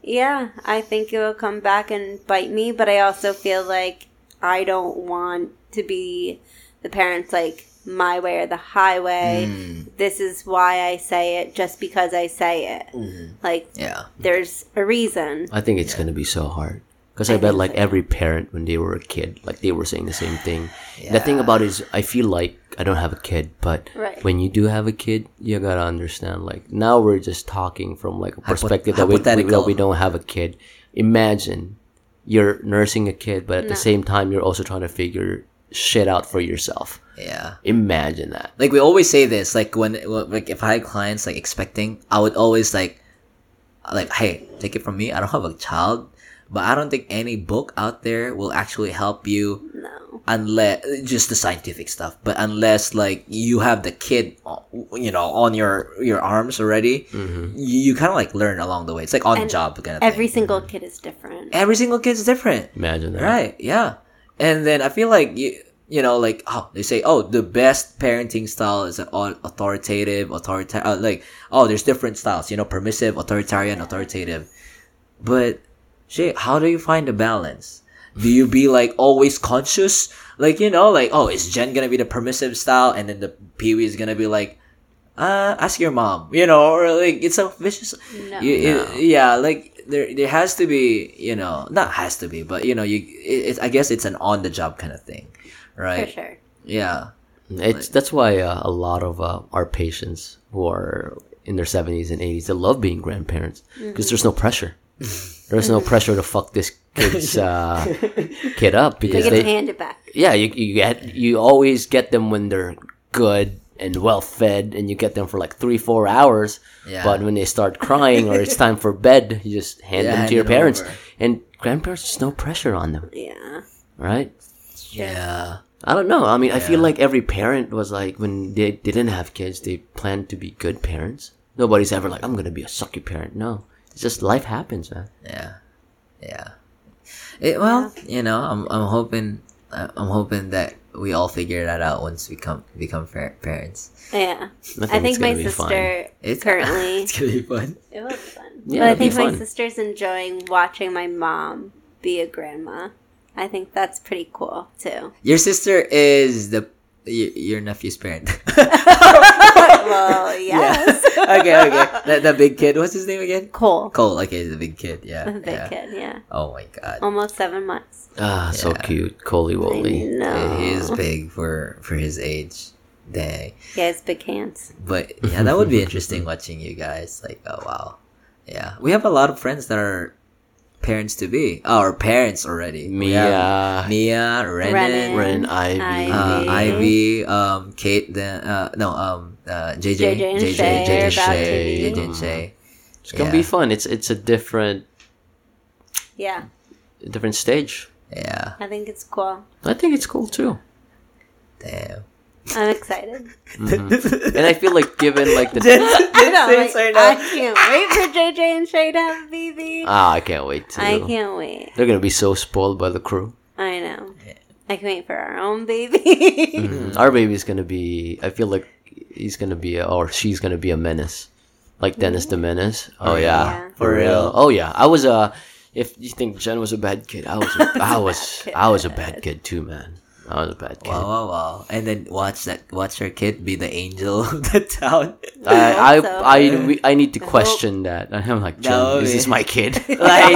yeah, I think it will come back and bite me. But I also feel like I don't want to be the parents like my way or the highway. Mm. This is why I say it, just because I say it. Like, yeah. there's a reason. I think it's gonna be so hard because I, I bet like so. every parent when they were a kid, like they were saying the same thing. The thing about it is, I feel like I don't have a kid, but Right. when you do have a kid, you gotta understand. Like now we're just talking from like a Hypo- perspective that we, we that we don't have a kid. Imagine you're nursing a kid, but at the same time you're also trying to figure shit out for yourself. Yeah. Imagine that. Like we always say this, like when like if I had clients like expecting, I would always like like, hey, take it from me, I don't have a child, but I don't think any book out there will actually help you No. Unless just the scientific stuff but unless like you have the kid you know on your your arms already Mm-hmm. you, you kind of like learn along the way it's like on the job kind of Every thing single kid is different. every single kid's different Imagine that. right yeah and then i feel like you you know, like oh, they say, oh, the best parenting style is an au- authoritative, authoritarian. Uh, like, oh, there's different styles, you know, permissive, authoritarian, authoritative. But, shit, how do you find the balance? Do you be like always conscious? Like, you know, like, oh, is Jen gonna be the permissive style, and then the Pee Wee is gonna be like, uh, ask your mom, you know, or like it's a vicious. No. You, it- yeah, like there, there has to be, you know, not has to be, but you know, you, it, it, I guess it's an on the job kind of thing, right? For sure. Yeah, It's that's why uh, a lot of uh, our patients who are in their seventies and eighties they love being grandparents because there's no pressure. There's no pressure to fuck this kid's uh, kid up You because get to they hand it back. yeah you you get you always get them when they're good and well fed and you get them for like three four hours. Yeah. But when they start crying or it's time for bed, you just hand Yeah, them to your parents. over. And grandparents, there's no pressure on them, Yeah. right? yeah, I don't know. I mean, I feel like every parent was like when they didn't have kids, they planned to be good parents. Nobody's ever like, I'm gonna be a sucky parent. No, it's just life happens, man. yeah, yeah. It, well, you know, I'm, I'm hoping, I'm hoping that we all figure that out once we come become par- parents. Yeah. I I think it's my gonna be fun. sister It's currently. it's gonna be fun. It was fun. Yeah, but I think my sister's enjoying watching my mom be a grandma. I think that's pretty cool too. Your sister is the y- your nephew's parent. well, yes. okay, okay. The, the big kid. What's his name again? Cole. Cole. Okay, the big kid. Yeah. The big yeah. kid, yeah. Oh my god. Almost seven months. Ah, so Yeah. cute, Coley I Woly. know. He is big for for his age. Dang. He has big hands. But yeah, that would be interesting watching you guys. Like, oh wow. Yeah. We have a lot of friends that are parents to be. Oh, or parents already. We have Mia, Mia, Renan, Renan. Ren, Ivy. uh, Ivy. Ivy, um, Kate, then uh, no, um, uh, JJ, JJ and JJ, Shay JJ, are about to Shay. JJ and Shay. It's gonna Yeah. be fun. It's it's a different Yeah, different stage. Yeah, I think it's cool. I think it's cool too. damn. I'm excited. And I feel like given like the I know. Like, I know. I can't wait for JJ and Shay to have a baby. ah, I can't wait to. I can't wait. They're gonna be so spoiled by the crew. I know. I can wait for our own baby. Mm, Our baby's gonna be. I feel like he's gonna be, a, or she's gonna be a menace, like Dennis the Menace. Oh yeah, Yeah. For real? Oh yeah, I was a. If you think Jen was a bad kid, I was. A, I was. I was a bad kid too, man. I was a bad kid. Wow, wow, wow! And then watch that, watch her kid be the angel of the town. I, I, So- I, we- I need to question that. I'm like, Jen, No, is this my kid? like,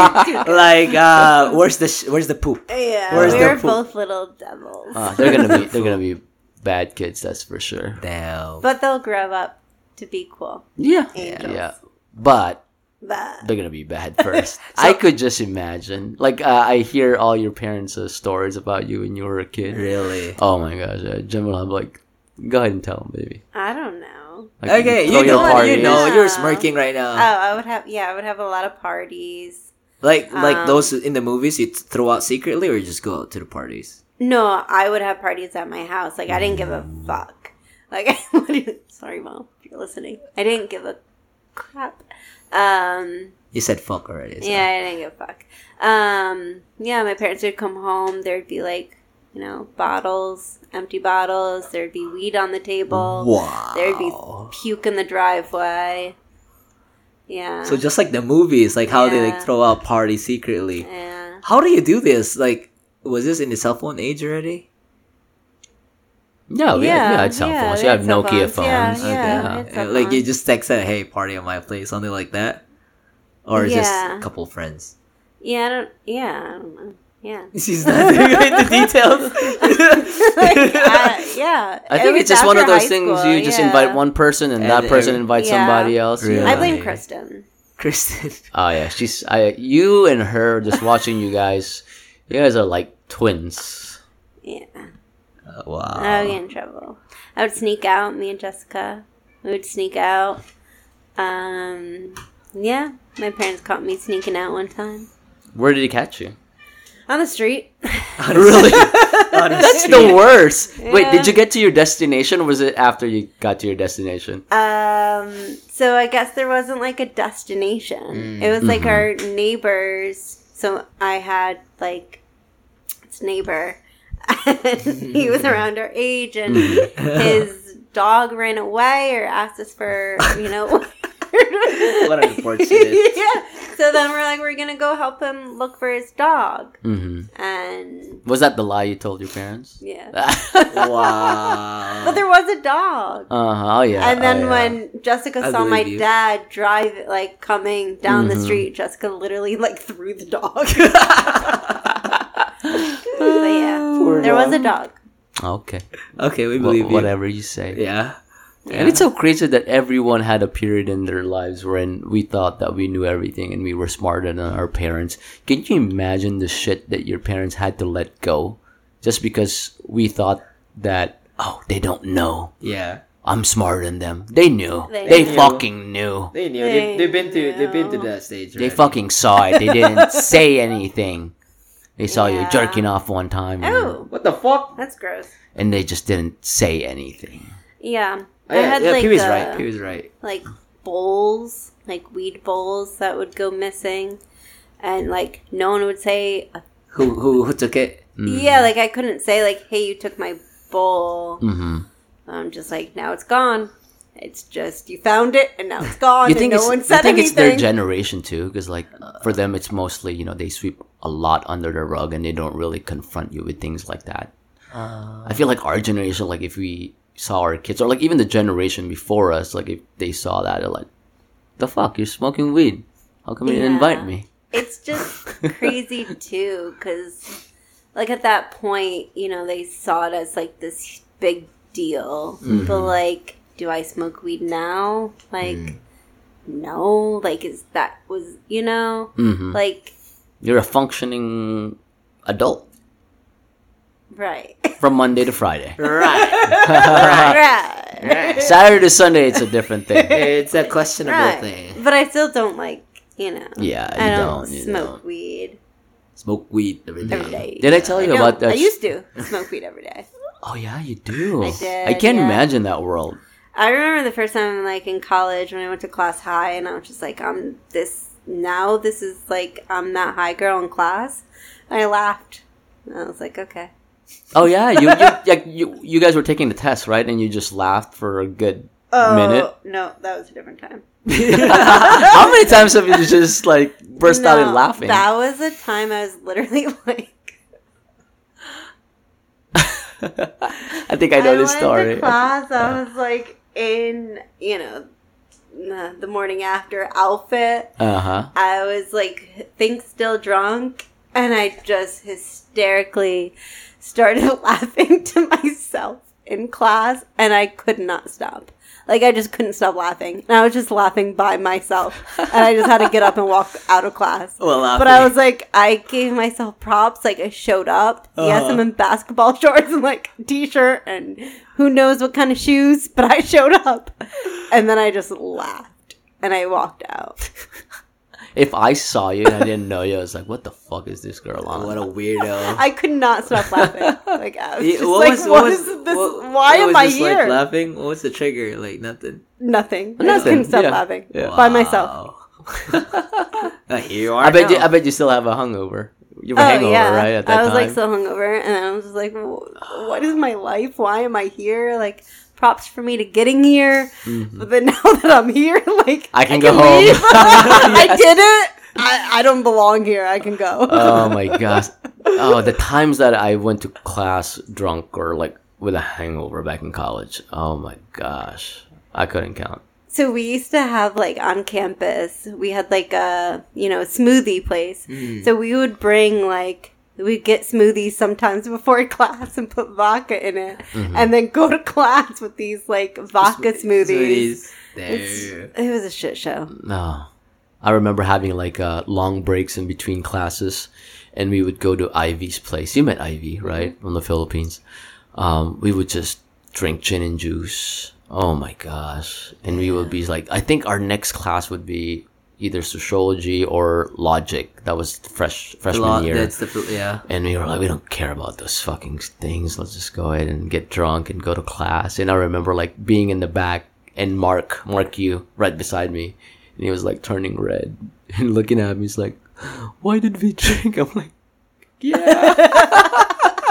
like, uh, where's the, sh- where's the poop? yeah, Where's we the were poop? both little devils. Uh, they're gonna be. They're gonna be bad kids. That's for sure. Damn. but they'll grow up to be cool. Yeah. Angels. Yeah. But But they're gonna be bad first. I could just imagine. Like uh, I hear all your parents' uh, stories about you when you were a kid. really? Oh my gosh, uh, Jen will have like, go ahead and tell them, baby. I don't know. Like, Okay, throw you your know, you parties. know, Yeah. you're smirking right now. Oh, I would have. Yeah, I would have a lot of parties. like, like um, those in the movies you throw out secretly, or you just go out to the parties. No, I would have parties at my house. Like I didn't give a fuck. Like, what do you- sorry, mom, if you're listening. I didn't give a crap. Um, You said fuck already. so- yeah, I didn't give a fuck. Um, yeah, my parents would come home. There'd be like, you know, bottles, empty bottles. There'd be weed on the table. Wow. There'd be puke in the driveway. Yeah. So just like the movies, like how they like throw out parties secretly. yeah. How do you do this? Like, was this in the cell phone age already? Yeah, we had, we cell yeah, phones. we You had have cell Nokia phones. phones. Yeah, Okay. yeah. It's cell like you just text that, hey, party at my place, something like that, or just a couple friends. Yeah, I don't. Yeah, I don't know. Yeah. She's not going into details. like, uh, yeah. I think was it's just one of those things school, you just yeah. invite one person and, And that person every- invites Yeah. somebody else. Really? I blame Kristen. Kristen. Oh yeah, she's I you and her just watching you guys. You guys are like twins. Yeah. Wow. I would get in trouble. I would sneak out. Me and Jessica. We would sneak out. Um. Yeah. My parents caught me sneaking out one time Where did he catch you? on the street. really? That's the worst. Wait, did you get to your destination or was it after you got to your destination? Um, so I guess there wasn't like a destination. It was like our neighbors. So I had like this neighbor. And he was around our age, and mm-hmm. his dog ran away or asked us for, you know. What unfortunate. yeah. So then we're like, we're gonna go help him look for his dog, hmm and Was that the lie you told your parents? yeah. Wow. But there was a dog. Uh-huh. Oh yeah. and then oh, yeah. when Jessica I saw my you. dad drive like coming down the Mhm. street, Jessica literally like threw the dog. but yeah, Poor there was a dog. dog. Okay. Okay, we Wha- believe you. whatever you say. Yeah. And it's so crazy that everyone had a period in their lives when we thought that we knew everything and we were smarter than our parents. Can you imagine the shit that your parents had to let go just because we thought that, oh, they don't know. Yeah. I'm smarter than them. They knew. They They, knew. fucking knew. They knew. They They, they've been to they've been to that stage. They fucking saw it. They didn't say anything. They saw you jerking off one time Oh, What the fuck? that's gross. and they just didn't say anything. Yeah, Oh, I had yeah, like Pee Wee's uh, right. Pee Wee's right. like bowls, like weed bowls that would go missing, and like no one would say, Who who who took it? Mm. yeah, like I couldn't say like, hey, you took my bowl. Mm-hmm. I'm just like, now it's gone. It's just you found it and now it's gone. You think and it's no one you said think anything. it's their generation too? Because like for them, it's mostly you know they sweep a lot under the rug and they don't really confront you with things like that. Uh, I feel like our generation, like if we saw our kids or like even the generation before us, like if they saw that, they're like, "The fuck, you're smoking weed? How come you didn't invite me?" it's just crazy too because like at that point you know they saw it as like this big deal Mm-hmm. but like do i smoke weed now like Mm. no like is that was you know hmm like You're a functioning adult right from Monday to Friday. right. right right. Saturday to Sunday, it's a different thing. It's a questionable right thing. but i still don't like you know Yeah, i don't, don't, you smoke don't. weed Smoke weed every day. every day Did I tell you don't. about that? i used to smoke weed every day Oh yeah, you do. I did, I can't yeah. imagine that world. I remember the first time, like in college, when I went to class high, and I was just like, "I'm this now. This is like I'm that high girl in class." And I laughed. And I was like, "Okay." Oh yeah, you you, like, you you guys were taking the test, right? And you just laughed for a good minute. Oh, no, that was a different time. How many times have you just like burst out in No, laughing? That was a time I was literally like, I think I know this went story. To class, I was like in you know the, the morning after outfit. Uh huh. I was like, think still drunk, and I just hysterically started laughing to myself in class, and I could not stop. Like I just couldn't stop laughing, and I was just laughing by myself, and I just had to get up and walk out of class. Well, But I was like, I gave myself props. Like I showed up. Yes, Uh-huh. I'm in basketball shorts and like t-shirt, and who knows what kind of shoes. But I showed up, and then I just laughed, and I walked out. If I saw you and I didn't know you, I was like, "What the fuck is this girl on?" what a weirdo. I could not stop laughing. Like I was Yeah, just like, what is this? what- why what am was I this, like, here? laughing? What was the trigger? Like nothing. Nothing. I just Nothing, couldn't stop yeah, laughing yeah. by myself. Uh, here you are. I bet you. I bet you still have a hungover. You have a Oh hangover, yeah, right? At that I was time. like so hungover, and I was just like, "Wh- "What is my life? Why am I here?" Like, props for me to getting here, but then now that I'm here, like Mm-hmm. I can go home. leave. I did it. I, I don't belong here. I can go. oh my gosh. Oh, the times that I went to class drunk or like with a hangover back in college. Oh my gosh. I couldn't count. So we used to have like on campus, we had like a you know smoothie place. Hmm. So we would bring like we'd get smoothies sometimes before class and put vodka in it, Mm-hmm. and then go to class with these like vodka smoothies. It's, it was a shit show. No. I remember having like uh, long breaks in between classes and we would go to Ivy's place. You met Ivy, right? From the Philippines. Um, we would just drink gin and juice. Oh my gosh. And we would be like, I think our next class would be either sociology or logic. That was fresh freshman year. That's the yeah. And we were like, we don't care about those fucking things. Let's just go ahead and get drunk and go to class. And I remember like being in the back and Mark, Mark you, right beside me. And he was like turning red and looking at me. He's like, why did we drink? I'm like, yeah.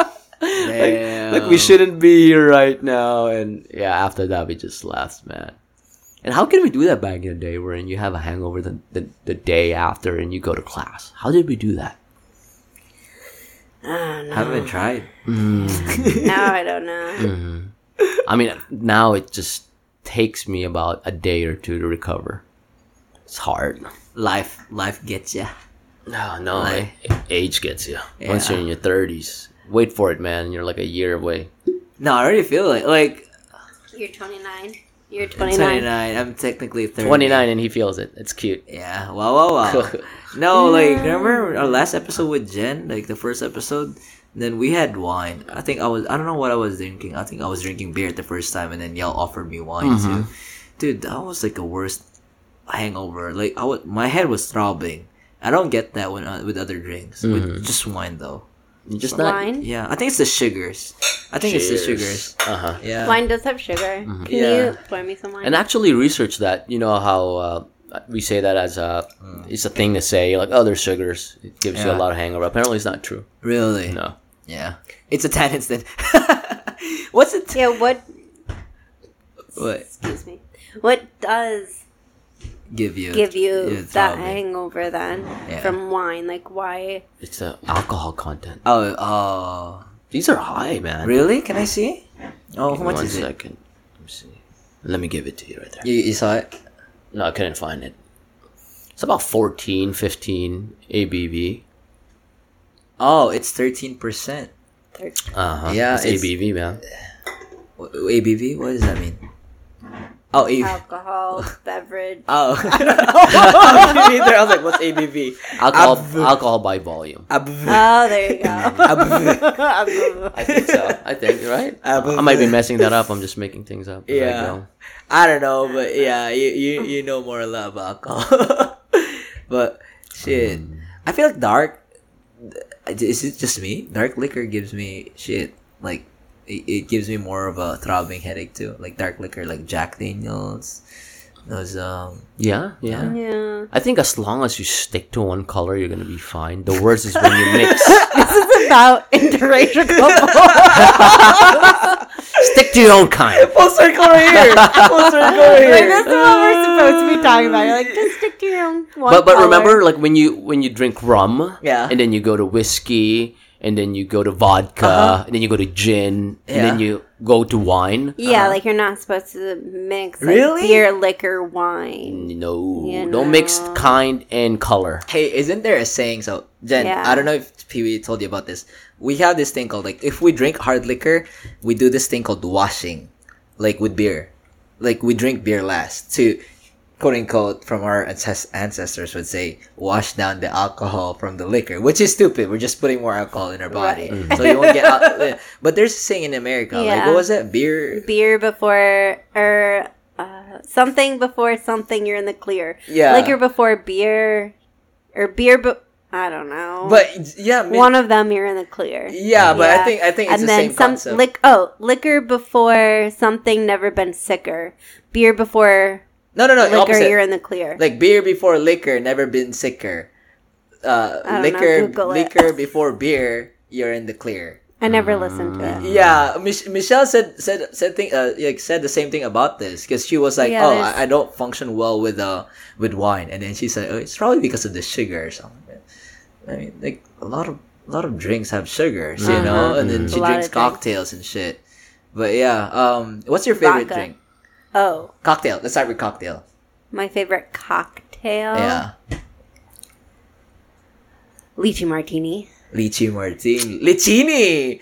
Damn. like we shouldn't be here right now. And yeah, after that we just left, man. And how can we do that back in the day, wherein you have a hangover the, the, the day after and you go to class? How did we do that? I don't know. Haven't tried. Now I don't know. Mm-hmm. I mean, now it just takes me about a day or two to recover. It's hard. Life, life gets you. No, no, Like- age gets you. Once you're in your thirties, wait for it, man. You're like a year away. No, I already feel like like You're 29. You're 29. 29. I'm technically 30. Twenty nine, and he feels it. It's cute. Yeah. Wow, wow, wow. no, like remember our last episode with Jen, like the first episode. Then we had wine. I think I was. I don't know what I was drinking. I think I was drinking beer the first time, and then y'all offered me wine too. Dude, that was like the worst hangover. Like I was, my head was throbbing. I don't get that when uh, with other drinks. With just wine though. Just not. Wine? Yeah, I think it's the sugars. I think it's the sugars. Uh huh. Yeah. Wine does have sugar. Can Yeah. you pour me some wine? And actually research that. You know how uh, we say that as a it's a thing to say like oh there's sugars. It gives you a lot of hangover. Apparently it's not true. Really? No. Yeah. It's a tannins then. What's it? yeah, what What excuse me. What does give you? give you Yeah, that throbbing. hangover then Yeah. from wine? Like why It's the alcohol content. Oh, oh. These are high, man. Really? Can I see? Oh, Give how much one is it? second. Let me see. Let me give it to you right there. You, you saw it? No, I couldn't find it. It's about 14, 15 ABV. Oh, it's thirteen percent. Uh huh. Yeah, it's, it's- ABV, man. ABV? What does that mean? Oh, A- alcohol beverage? oh. I was like, what's ABV? Alcohol, Ab- alcohol by volume. Ab- Oh, there you go. ab- I think so. I think right. Ab- I might be messing that up. I'm just making things up. as I Yeah. go. I don't know, but yeah, you you, you know more a lot about alcohol. but shit, hmm. I feel like dark. Is it just me? Dark liquor gives me shit. Like it, it gives me more of a throbbing headache too. Like dark liquor, like Jack Daniels. Those um. Yeah, yeah. yeah. I think as long as you stick to one color, you're gonna be fine. The worst is when you mix. This is about interracial couples. stick to your own kind. Full circle right here. Full circle right like, this is what we're supposed to be talking about. You're like, just stick to your own one But but color. remember, like when you when you drink rum, Yeah. and then you go to whiskey, and then you go to uh-huh. vodka, and then you go to gin, and then you go to wine. Yeah, uh-huh. like you're not supposed to mix like, Really? beer, liquor, wine. No, You don't mix kind and color. Hey, isn't there a saying? So, Jen, Yeah. I don't know if Pee Wee told you about this. We have this thing called like if we drink hard liquor, we do this thing called washing, like with beer. Like we drink beer last to, quote unquote, from our ancestors would say, wash down the alcohol from the liquor, which is stupid. We're just putting more alcohol in our body, Right. so you won't get. Al- but there's a saying in America, like what was that? Beer. Beer before or uh, something before something. You're in the clear. Yeah. liquor before beer, or beer. But I don't know. But yeah, one of them you're in the clear. yeah, but I think I think it's and the then some oh liquor before something never been sicker. Beer before no, no, no. liquor. opposite. You're in the clear. like beer before liquor never been sicker uh don't know, liquor liquor before beer you're in the clear I never listened to it. yeah Mich- michelle said said said thing uh, like said the same thing about this because she was like Yeah, oh I, I don't function well with uh with wine and then she said oh, it's probably because of the sugar or something i mean like a lot of a lot of drinks have sugars you know Uh-huh. and then she drinks of drinks. cocktails and shit but yeah um what's your favorite Vodka. drink Oh, cocktail let's start with cocktail my favorite cocktail. yeah lychee martini. Lychee martini. Lichini!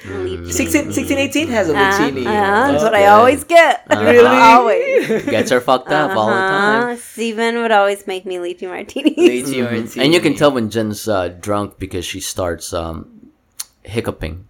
16, 1618 has a Uh, lichini. uh, that's what I always get. Really? always. Gets her fucked up all the time. Uh-huh. Steven would always make me lychee martinis. Lychee martini. And you can tell when Jen's uh, drunk because she starts um, hiccuping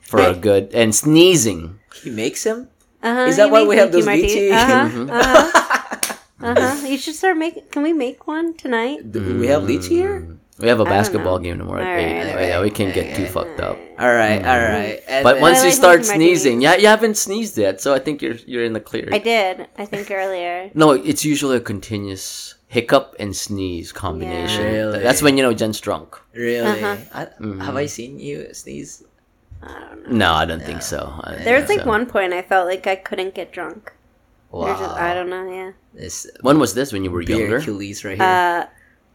for a good and sneezing. He makes him? Uh-huh, Is that he why we have those martinis. Uh-huh, uh-huh. uh-huh. You should start making. Can we make one tonight? Do we have lychee here? We have a basketball game tomorrow at All eight. right, all yeah, we can't get too fucked up. Alright, alright. And But then- once you like start sneezing, yeah, you haven't sneezed yet, so I think you're you're in the clear. I did. I think earlier. No, it's usually a continuous hiccup and sneeze combination. Yeah. Really? That's when you know Jen's drunk. Really? Uh-huh. I, Have I seen you sneeze? No, I don't think so. I don't There was think like so. one point I felt like I couldn't get drunk. There's just- I don't know. Yeah. This When was this? When you were beer younger? Achilles right here. Uh,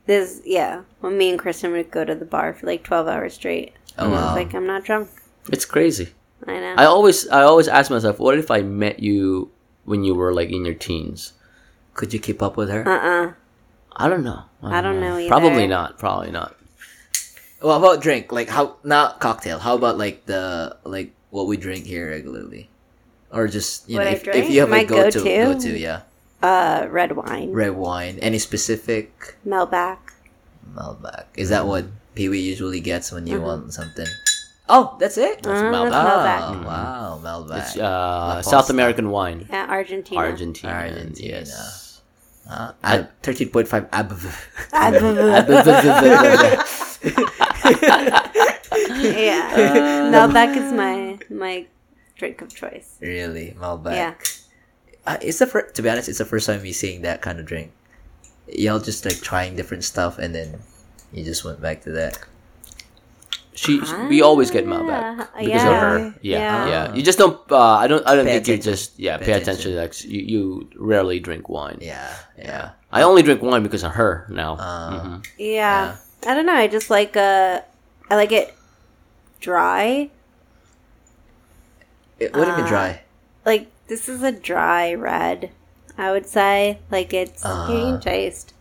this yeah. When me and Kristen would go to the bar for like twelve hours straight. Oh, I wow. was like, I'm not drunk. It's crazy. I know. I always, I always ask myself, what if I met you when you were like in your teens? Could you keep up with her? uh uh I don't know. I don't know either. Probably not. Probably not. Well, about drink? Like how not cocktail? How about like the like what we drink here regularly, or just you What know I if, drink? if you have My a go to go-to? go to yeah Uh, red wine, red wine any specific Melback. Malbec is that what Pee Wee usually gets when you Mm-hmm. want something? Oh, that's it. Uh, Malbec. that's Melback. Oh, wow, Malbec. It's uh, South American wine. Yeah, Argentina. Argentina. Argentina. Yes. Uh, at thirteen point five ab. Yeah, Melback is my my drink of choice. really, Malbec. Yeah. Uh, it's the fir- to be honest, it's the first time me seeing that kind of drink. Y'all just like trying different stuff, and then you just went back to that. She, we always get Ah, Malbec yeah. because of her. Yeah. Yeah, yeah. Yeah. You just don't. Uh, I don't. I don't Pay think you just. Yeah, Pay pay, attention. Like you, you rarely drink wine. Yeah, yeah. I only drink wine because of her now. Uh, Mhm. Yeah. I don't know. I just like uh, I like it dry. It, what do you mean Uh, dry? Like this is a dry red. I would say like it's Uh. getting taste.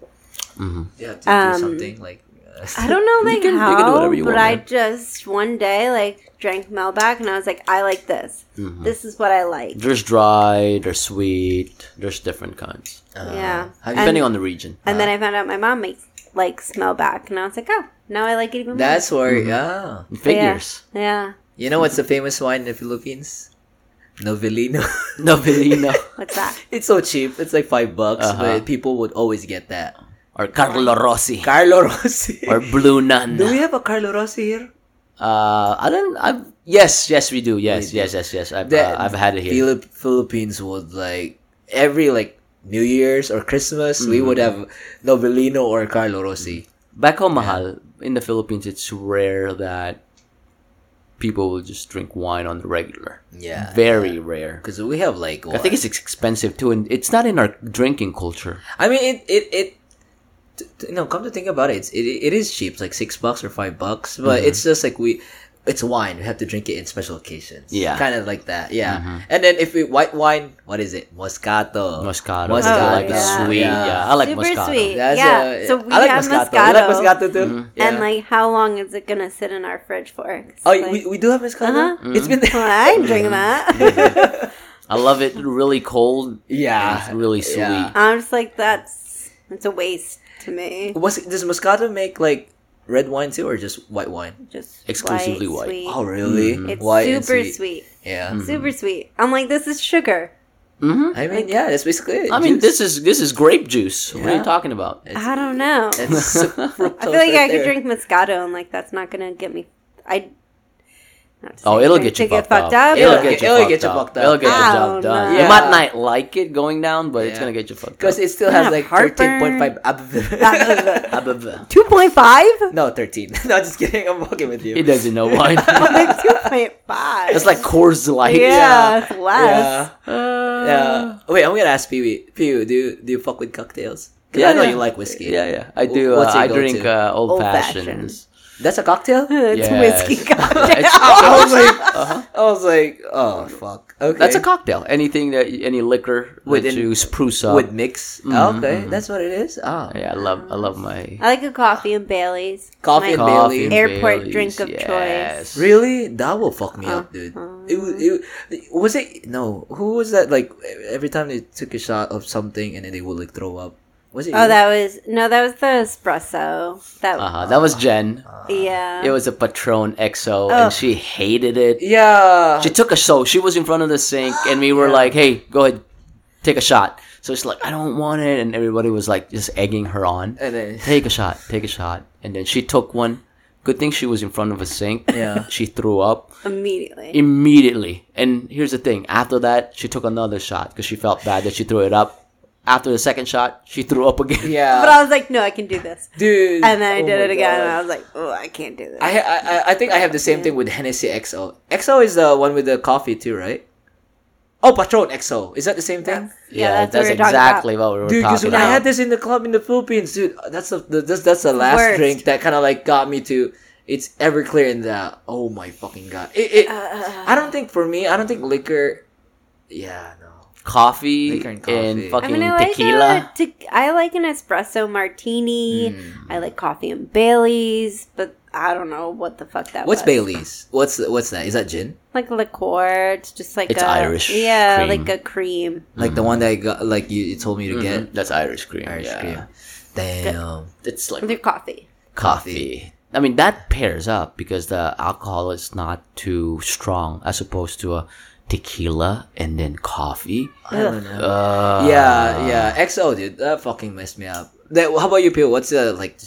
Mhm. You have to um, do something like. Uh, I don't know You like can- you how, can do whatever you but want, I man. just one day like drank Melback and I was like, I like this. Mm-hmm. This is what I like. There's dry. There's sweet. There's different kinds uh, yeah. have you- depending on the region. And then I found out my mom makes likes back, and I was like, oh, now I like it even more. That's where, Mm-hmm. yeah. Figures. yeah. You know what's the famous wine in the Philippines? Novellino. Novellino What's that? it's so cheap. It's like five bucks, Uh-huh. but people would always get that. or Carlo Rossi Carlo Rossi. or Blue Nun. do we have a Carlo Rossi here? Uh, I don't. I've, yes, yes, we do. Yes, We do. yes, yes, yes. I've, uh, I've had it here. Philip- Philippines would like every like New Year's or Christmas, we would Mm-hmm. have Novellino or Carlo Rossi. Back home, mahal. In the Philippines, it's rare that people will just drink wine on the regular. Yeah, Very rare. because we have like. I think it's expensive too, and it's not in our drinking culture. I mean, it it it. t- t- know, come to think about it, it's, it it is cheap, it's like six bucks or five bucks. But Mm-hmm. it's just like we, it's wine. We have to drink it in special occasions. Yeah. Mm-hmm. kind of like that. Yeah, and then if we white wine, what is it? Moscato. Moscato. Moscato. I like the yeah. sweet. Yeah. Yeah, I like Super Moscato. sweet. That's Yeah, uh, so we I like have Moscato. Moscato. You like Moscato too? Yeah. And like, how long is it gonna sit in our fridge for? oh, like, we, we do have Moscato. Uh-huh. It's been well, I ain't drinking that. I love it really cold. yeah, It's really sweet. Yeah. I'm just like, that's it's a waste to me. Was does Moscato make like red wine too, or just white wine? Just Exclusively white. sweet. Oh, really? It's White super sweet. Yeah. Super sweet. I'm like, this is sugar. hmm I mean, yeah, that's basically it. I mean, this is this is grape juice. What are you talking about? It's- I don't know. it's I feel like I could drink Moscato and like that's not gonna get me. I. not to Oh, it'll drink get you fucked, up. up. It'll but- get you It'll fucked get you up. fucked up. It'll get the Oh, job done. You might not like it going down, but it's gonna get you fucked up. because it still has like heartburn. thirteen point five. Two point five. no, thirteen. no, just kidding. I'm fucking with you. He doesn't know wine. Two point five. it's like Coors Light. yeah, it's less. Yeah. Uh, Yeah. Wait, I'm gonna ask Pee Wee. Pee Wee, do you, do you fuck with cocktails? 'Cause Yeah, I know yeah. you like whiskey. Yeah, yeah. I do. Uh, I drink uh, old, Old fashions. That's a cocktail. It's Yes. whiskey cocktail. It's- I was like, uh-huh. I was like, oh fuck. Okay. That's a cocktail. Anything that any liquor With that in- you spruce up. with mix. Mhm, okay, mhm. that's what it is. Ah, yeah, I love. I love my I like a coffee and Bailey's. Coffee My and Bailey. and Airport Baileys, drink of yes. choice. Really? That will fuck me up, dude. Uh-huh. It, was- it was it. No, who was that? Like every time they took a shot of something and then they would like throw up. Was it? Oh, you? that was no, that was the espresso. That Uh huh. That was Jen. yeah. It was a Patron XO, Ugh. and she hated it. Yeah. She took a so she was in front of the sink, and we were like, "Hey, go ahead, take a shot." So she's like, "I don't want it," and everybody was like just egging her on. and then Take a shot, take a shot, and then she took one. Good thing she was in front of a sink. Yeah. She threw up immediately. immediately. And here's the thing: after that, she took another shot because she felt bad that she threw it up. After the second shot, she threw up again. Yeah, But I was like, no, I can do this. dude. And then I oh did my it again, God. and I was like, oh, I can't do this. I, I I think I have the same thing with Hennessy XO. XO is the one with the coffee too, right? Oh, Patron XO. Is that the same thing? Yeah, that's exactly what that's we were talking exactly what we were Dude, because talking when I had this in the club in the Philippines, dude, uh, that's the, the that's, that's the last Worst. drink that kind of like got me to. It's Everclear in that Oh my fucking god! It, it, uh, uh, I don't think for me. I don't think liquor. Yeah, no. Coffee Liquor and and, fucking I mean, I like tequila. A, te- I like an espresso martini. Hmm. I like coffee and Bailey's, but I don't know what the fuck that What's was. Bailey's? What's what's that? Is that gin? Like liqueur. It's just like It's a, Irish Yeah, cream. like a cream. Like the one that I got, like you, you told me to get. Mhm, That's Irish cream. Irish yeah. cream. Damn. It's like With coffee. coffee. I mean, that pairs up because the alcohol is not too strong as opposed to a tequila and then coffee. I don't know. Uh, yeah, yeah. XO, dude, that fucking messed me up. That, how about you, Pio? What's the like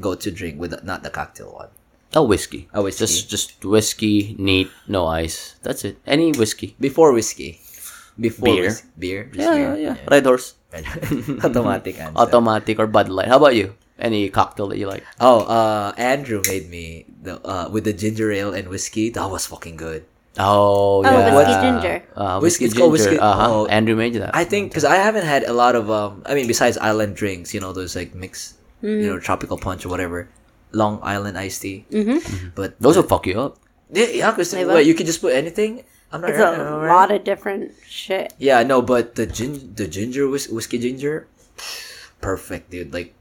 go to drink with not the cocktail one? A whiskey. A whiskey. Just just whiskey, neat, no ice. That's it. Any whiskey. Before whiskey, before Beer. whis- beer, just Yeah, beer. yeah, yeah. Red horse. Automatic answer. Automatic or Bud Light. How about you? Any cocktail that you like? oh, uh, Andrew made me the uh with the ginger ale and whiskey. That was fucking good. Oh, Oh, yeah. whiskey ginger. Uh, Whiskey- whiskey it's called ginger. whiskey- Uh-huh. oh. Andrew made that. I think because I haven't had a lot of um. I mean, besides island drinks, you know, those like mix, you know, tropical punch or whatever, Long Island iced tea. Mm-hmm. But Those will fuck you up. yeah, yeah, because They you can just put anything. I'm not It's right, a am I right? lot of different shit. Yeah, no, but the gin, the ginger whis- whiskey ginger, perfect, dude. Like,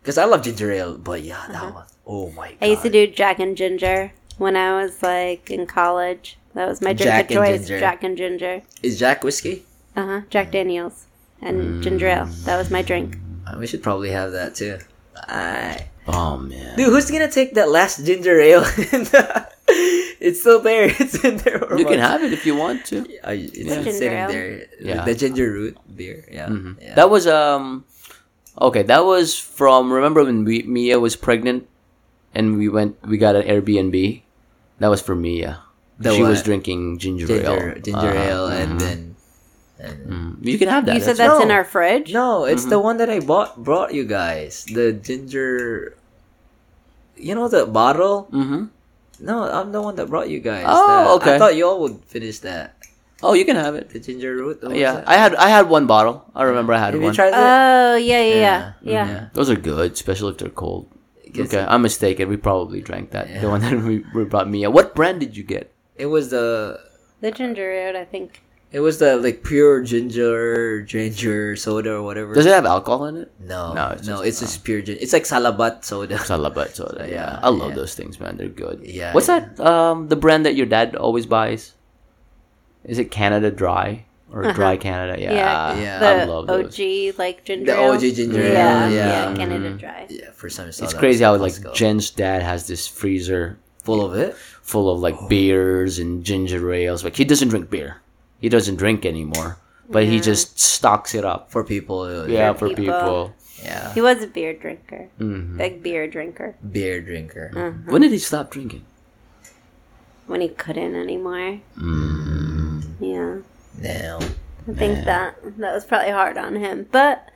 because I love ginger ale, but yeah, that one, oh my god. Uh-huh. I used to do Jack and Ginger when I was like in college. That was my drink Jack of and choice. ginger. Jack and Ginger. Is Jack whiskey? Uh huh. Jack Daniels and ginger ale. That was my drink. Uh, we should probably have that too. Aye. Oh man. Dude, who's gonna take that last ginger ale? it's still there. It's in there. You can have it if you want to. Uh, it's Yeah. just Ginger sitting ale. there. Yeah. The ginger root beer. Yeah. Mhm. yeah. That was um okay, that was from remember when we, Mia was pregnant and we went we got an Airbnb? That was for Mia. The she was drinking ginger, ginger, ale. ginger Uh-huh, ale, and mhm. then. Mm. You can have that. You said That's- that's in our fridge. No, it's Mm-hmm. the one that I bought brought you guys. The ginger. You know the bottle? Mhm. No, I'm the one that brought you guys. Oh, that. okay. I thought you all would finish that. Oh, you can have it. The ginger root. what Yeah. I had I had one bottle. I remember I had Have you one. tried that? Oh yeah, yeah, yeah, Yeah. yeah. Yeah. Those are good, especially if they're cold. Okay, it- I'm mistaken. We probably drank that. The one that we, we brought Mia. What brand did you get? It was the. The ginger ale, I think. It was the like pure ginger, ginger soda or whatever. Does it have alcohol in it? No, No, no, it's it's, just- it's just pure ginger. It's like salabat soda. Salabat soda. Yeah, Yeah, I love yeah. those things, man. They're good. Yeah, What's yeah. that? Um, the brand that your dad always buys. Is it Canada Dry or Dry Canada? Yeah, Yeah, Yeah. the I love those. OG like ginger The. OG ginger ale, Yeah, yeah. yeah, Canada Dry. Yeah, first time I saw It's crazy how like Costco. Jen's dad has this freezer full of it. full of like beers and ginger ales. Like he doesn't drink beer. He doesn't drink anymore, but he just stocks it up. for people. uh, Yeah, For for people. people. yeah, He was a beer drinker, Mhm. big beer drinker. beer drinker. Mm. When did he stop drinking? When he couldn't anymore. Mm. Yeah, Now, I think that that was probably hard on him, but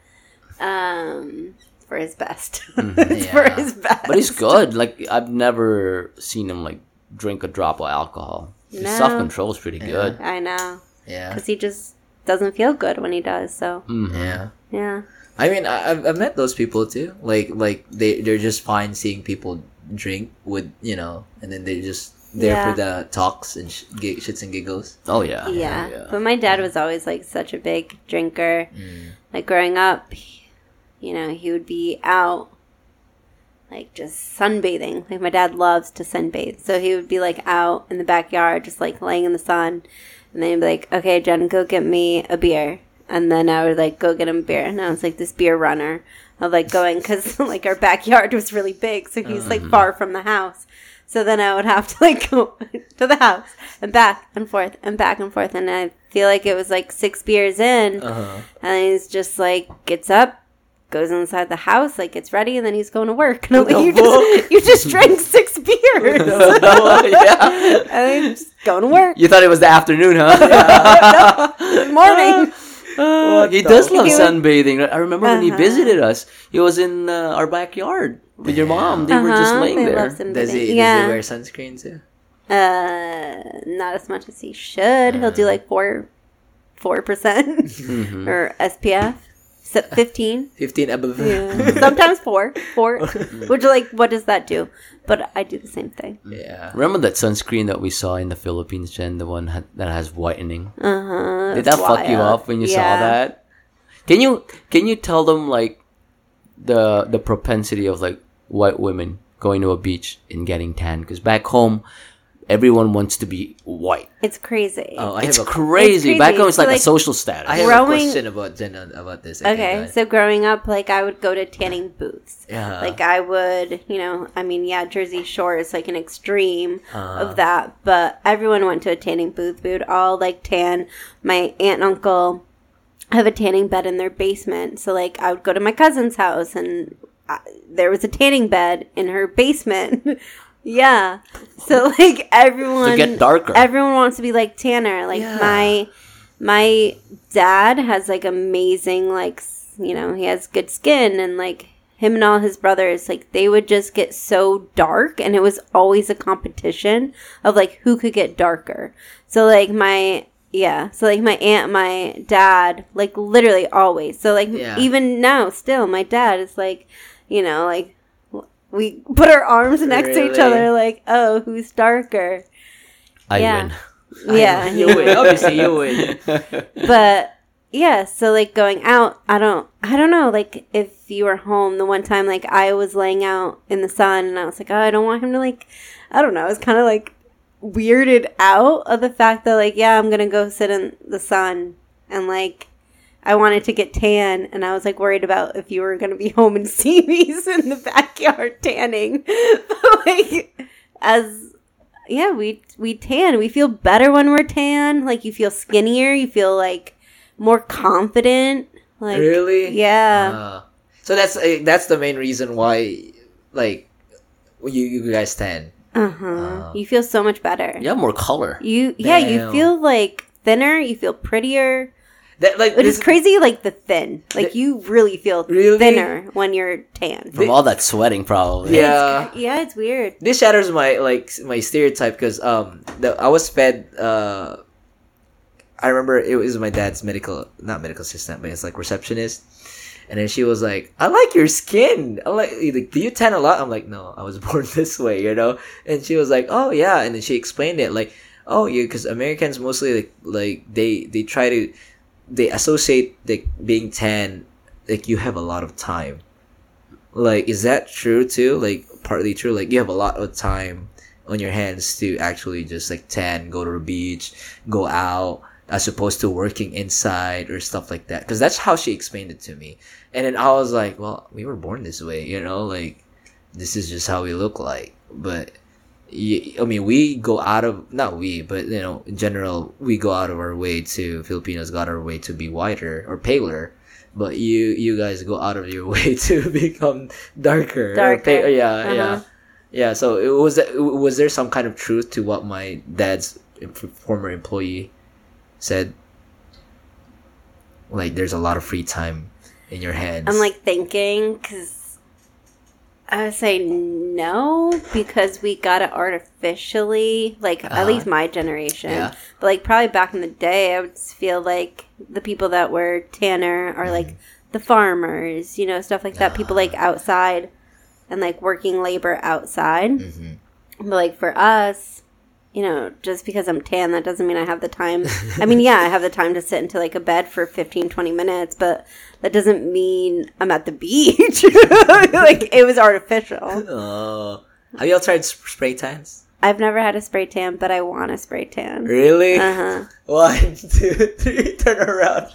um, for his best. it's for his best. But he's good. Like I've never seen him like drink a drop of alcohol. His No. self control is pretty good. I know, yeah, because he just doesn't feel good when he does. So Mhm. yeah. yeah, I mean, I, I've, I've met those people too. Like, like they they're just fine seeing people drink with you know, and then they're just there Yeah. for the talks and sh- gi- shits and giggles. Oh yeah. yeah. But my dad was always like such a big drinker. Mm. Like growing up, he- you know, he would be out like just sunbathing. Like my dad loves to sunbathe. So he would be like out in the backyard just like laying in the sun and then he'd be like, "Okay, Jen, go get me a beer." And then I would like go get him a beer. And I was like this beer runner of like going cuz like our backyard was really big, so he's like far from the house. So then I would have to like go to the house and back and forth and back and forth and I feel like it was like 6 beers in Uh-huh. and he's just like gets up, goes inside the house, like gets ready, and then he's going to work. And I'm like, you just you just drank six beers, yeah. and then just going to work. You thought it was the afternoon, huh? Good morning. What he does love He would- sunbathing. I remember when he Uh-huh. visited us. He was in uh, our backyard with your mom. They were just Uh-huh, laying they there. love Does he, bathing. does yeah. he wear sunscreen too? Uh, not as much as he should. He'll do like four, four percent Mm-hmm. or SPF, so fifteen. 15 above. Yeah. Sometimes four, four. Which like, what does that do? But I do the same thing. Yeah. Remember that sunscreen that we saw in the Philippines, Jen? The one ha- that has whitening. Uh huh. Did that fuck you up when you saw that? Can you can you tell them like the the propensity of like white women going to a beach and getting tan? Because back home, everyone wants to be white. It's crazy. Oh, I It's a, crazy. It's Back crazy. home, it's So, like, like, a social status. I have Growing- a question about Jen uh, about this. I Okay, uh, so growing up, like I would go to tanning booths. Yeah. Like I would, you know, I mean, yeah, Jersey Shore is like an extreme Uh-huh. of that, but everyone went to a tanning booth. We would all like tan. My aunt and uncle have a tanning bed in their basement, so like I would go to my cousin's house and I, there was a tanning bed in her basement. yeah, so like everyone get darker. Everyone wants to be like Tanner. Like Yeah. my my dad has like amazing like you know he has good skin and like him and all his brothers like they would just get so dark and it was always a competition of like who could get darker so like my yeah so like my aunt my dad like literally always so like Yeah. even now still my dad is like you know like we put our arms next to each other like oh who's darker I yeah. win. yeah you win. Obviously, you win. but yeah so like going out i don't i don't know like if you were home the one time like i was laying out in the sun and i was like oh i don't want him to like i don't know i was kind of like weirded out of the fact that like yeah i'm gonna go sit in the sun and like i wanted to get tan and i was like worried about if you were gonna be home and see me in the backyard tanning but like as yeah, we we tan. We feel better when we're tan. Like you feel skinnier. You feel like more confident. Like really? yeah, Uh, so that's uh, that's the main reason why, like, you you guys tan. uh huh. you feel so much better. You have more color. You yeah, you feel like thinner. You feel prettier. That like But this, it's crazy, like the thin. Like you really feel Really? thinner when you're tan. From all that sweating, probably. Yeah. Yeah, it's weird. this shatters my like my stereotype because um the, I was fed uh I remember it was my dad's medical not medical assistant but it's like receptionist and then she was like I like your skin I like like, do you tan a lot I'm like no I was born this way you know and she was like oh yeah and then she explained it like oh yeah because Americans mostly like like they they try to they associate like being tan like you have a lot of time. Like is that true too? Like partly true like you have a lot of time on your hands to actually just like tan go to the beach go out as opposed to working inside or stuff like that. Because that's how she explained it to me. And then i was like well we were born this way you know? Like this is just how we look like. But I mean, we go out of not we, but you know, in general, we go out of our way to Filipinos go out of our way to be whiter or paler, but you you guys go out of your way to become darker. Darker. pa- yeah, yeah, Uh-huh. yeah. So it was was there some kind of truth to what my dad's former employee said? Like, there's a lot of free time in your hands. I'm like thinking because I would say no because we got it artificially. Like Uh-huh. at least my generation, Yeah. but like probably back in the day, I would feel like the people that were tanner are like Mm-hmm. the farmers, you know, stuff like that. People like Ah. outside and like working labor outside. Mhm. But like for us, you know, just because I'm tan, that doesn't mean I have the time. I mean, yeah, I have the time to sit into like a bed for 15, 20 minutes, but that doesn't mean I'm at the beach. like it was artificial. Oh, have you all tried spray tans? I've never had a spray tan, but I want a spray tan. Really? Uh huh. One, two, three, turn around.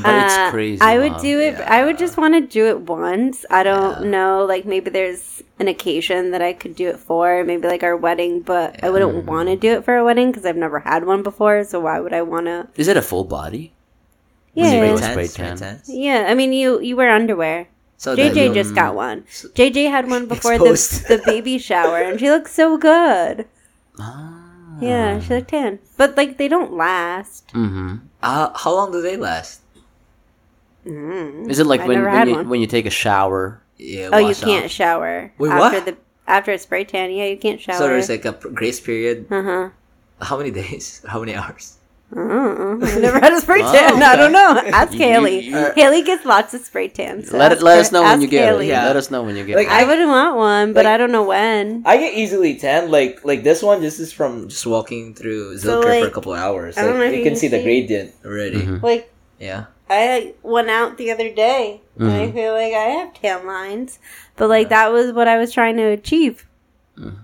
But it's crazy. Uh, I would Mom. do it. I would just want to do it once. I don't know. Like maybe there's an occasion that I could do it for. Maybe like our wedding, but I wouldn't want to do it for a wedding because I've never had one before. So why would I want to? Is it a full body? Yeah. Spray Spray tan. Spray spray tan. Yeah, I mean, you you wear underwear. So JJ you- just got one. JJ had one before the, Exposed. the baby shower, and she looks so good. Ah. Yeah, she looked tan. But like they don't last. Mm-hmm. Uh, how long do they last? Mm. Is it like I when when you, when you take a shower? Yeah. Oh, you can't off. shower Wait, after what? the after a spray tan. Yeah, you can't shower. So there's like a grace period. uh huh. How many days? How many hours? Uh-uh. I've never had a spray Oh, tan. I don't know. Ask You- Haley. Uh, Haley gets lots of spray tans. so let it, let her- us know when you get Haley. it. Yeah. Let us know when you get Like, it. I wouldn't want one, but Like- I don't know when. I get easily tan. Like like this one. This is from just walking through So, Zilker for a couple hours. I don't know if you you can can see the gradient already. Mhm. Like Yeah. I went out the other day, and I feel like I have tan lines, but like that was what I was trying to achieve.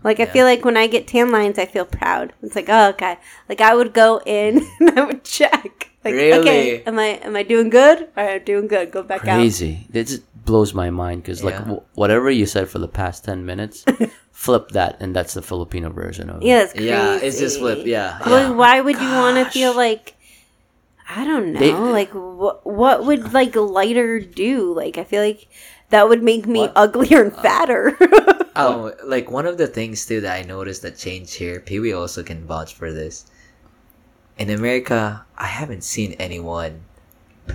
Like I Yeah. feel like when I get tan lines, I feel proud. It's like, oh, okay. Like I would go in and I would check. Like, Really? okay, am I am I doing good? All right, I'm doing good. Go back out. Crazy. This just blows my mind because like w- whatever you said for the past ten minutes, flip that and that's the Filipino version of it. Yeah, it's crazy. Yeah. It's just flip. Yeah. Well, yeah. why would you want to feel like? I don't know. They- like, what what would like lighter do? Like, I feel like that would make me What? Uglier and oh. fatter. Oh, like one of the things too that I noticed that changed here. Pee Wee also can vouch for this. In America, I haven't seen anyone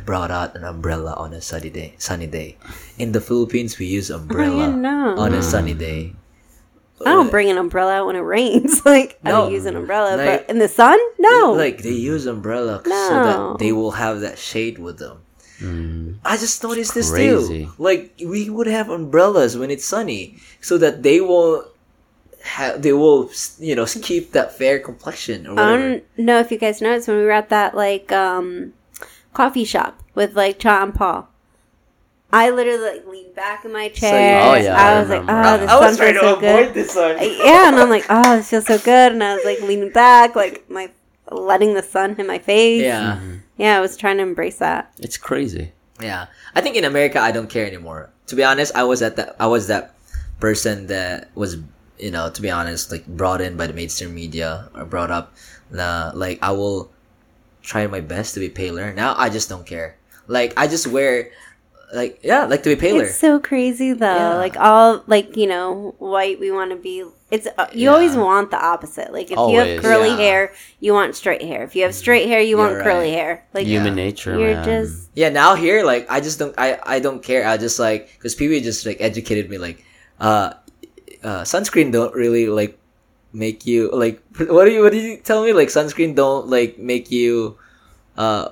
brought out an umbrella on a sunny day. Sunny day. In the Philippines, we use umbrella know. on a sunny mm. day. I don't bring an umbrella out when it rains. Like I No. don't use an umbrella, Like- but in the sun, no. Like they use umbrella so that they will have that shade with them. Mm. I just noticed this too. Like we would have umbrellas when it's sunny, so that they will have they will you know keep that fair complexion or I don't know if you guys noticed when we were at that like um coffee shop with like Cha and Paul. I literally like leaned back in my chair. Oh, yeah, I I was like, remember. oh, I- the I was sun trying feels to so avoid good. this one. I- yeah, and I'm like, oh, this feels so good, and I was like leaning back, like my letting the sun hit my face. Yeah, yeah, I was trying to embrace that. It's crazy. yeah. I think in America, I don't care anymore. To be honest, I was at that. I was that person that was, you know, to be honest, like brought in by the mainstream media or brought up. Na like I will try my best to be paler. Now I just don't care. Like I just wear, like yeah, like to be paler. It's so crazy though. Yeah. Like all like you know, white. We want to be. It's uh, you Yeah. always want the opposite. Like if you have curly yeah. hair, you want straight hair. If you have straight hair, you want You're curly right. hair. Like Human Yeah. nature, you're man. just Yeah, now here, like I just don't, I I don't care. I just like because people just like educated me, like, uh, uh, sunscreen don't really like make you like. What do you What did you tell me? Like sunscreen don't like make you, uh,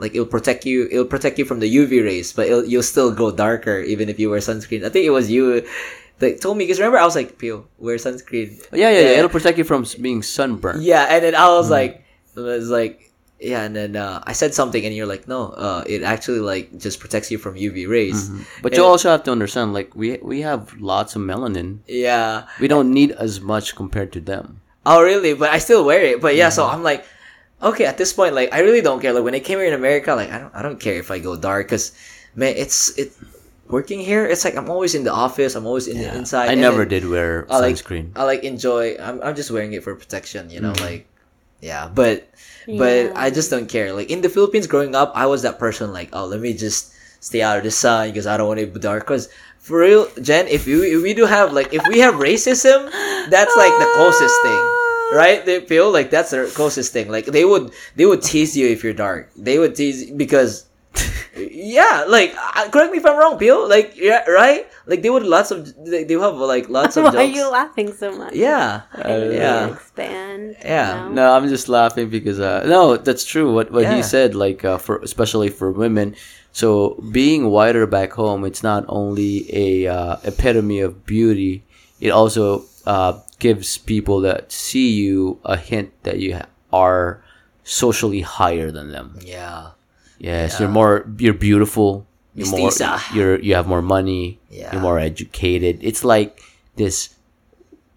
like it'll protect you. It'll protect you from the UV rays, but it'll, you'll still go darker even if you wear sunscreen. I think it was you that told me because remember I was like, Pio, wear sunscreen. Yeah, yeah, yeah. It'll protect you from being sunburned. Yeah, and then I was like, it was like, yeah, and then uh, I said something, and you're like, no, uh, it actually like just protects you from UV rays. But you also have to understand, like we we have lots of melanin. Yeah. We don't need as much compared to them. Oh, really? But I still wear it. But yeah, so I'm like, okay, at this point, like I really don't care. Like when I came here in America, like I don't, I don't care if I go dark, cause man, it's it working here. It's like I'm always in the office. I'm always in the inside. I never then did wear I like sunscreen. I like enjoy. I'm I'm just wearing it for protection. You know, mm-hmm. like yeah, but but Yeah. I just don't care. Like in the Philippines, growing up, I was that person like, oh, let me just stay out of the sun because I don't want to be dark. Because for real, Jen, if we if we do have like if we have racism, that's like the closest thing, right? They feel like that's the closest thing. Like they would they would tease you if you're dark. They would tease because. yeah, like uh, correct me if I'm wrong, Pio. Like yeah, right? Like they would lots of they, they have like lots of why are you laughing so much? Yeah, Uh, yeah. expand. Yeah. you know? No, I'm just laughing because uh, no, that's true. What what he said, like uh, for especially for women. So being whiter back home, it's not only a uh, epitome of beauty. It also uh, gives people that see you a hint that you are socially higher than them. yeah. Yes, Yeah. you're more. You're beautiful. You're more. You're you have more money. Yeah. You're more educated. It's like this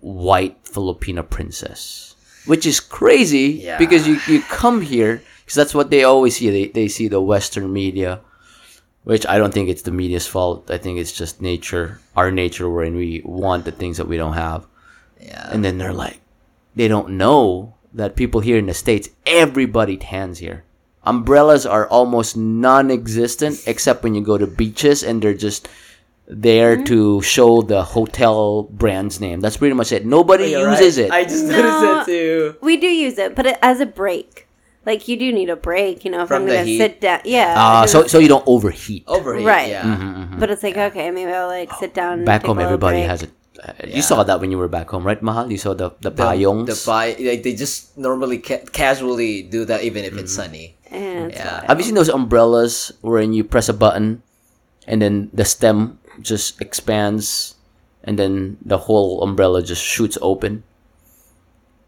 white Filipino princess, which is crazy Yeah. because you you come here because that's what they always see. They they see the Western media, which I don't think it's the media's fault. I think it's just nature, our nature, wherein we want the things that we don't have, Yeah. and then they're like, they don't know that people here in the states, everybody tans here. Umbrellas are almost non-existent except when you go to beaches and they're just there Mm-hmm. to show the hotel brand's name. That's pretty much it. Nobody You're uses right. it. I just No. noticed that too. We do use it, but it, as a break. Like you do need a break, you know, if From I'm the gonna heat? sit down. Yeah. uh, so so you don't overheat. Overheat. Right. Yeah. Mm-hmm. but it's like okay, maybe I'll like sit down. and Back take home, a everybody break. has it. Uh, You saw that when you were back home, right, Mahal? You saw the the, The, payongs. the pie, like they just normally ca- casually do that even if it's sunny. And Yeah. wild. Have you seen those umbrellas wherein you press a button and then the stem just expands and then the whole umbrella just shoots open?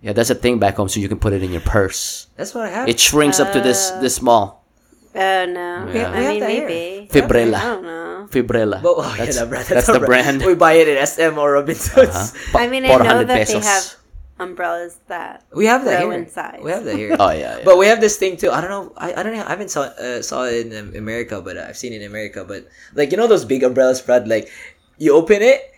Yeah, that's a thing back home, so you can put it in your purse. That's what I have. It shrinks up to this this small. Oh no. Yeah. I We mean maybe. Fibrella. I don't know. Fibrella. But, oh, that's yeah, that brand, that's our the brand. We buy it at SM or Robinsons. Uh-huh. Pa- I mean, I know 400 that they have umbrellas that We have that grow here. in size. We have that here. Oh yeah, yeah. But we have this thing too. I don't know. I, I don't know. I haven't saw uh, saw it in America, but I've seen it in America. But like you know those big umbrellas, Brad. Like you open it,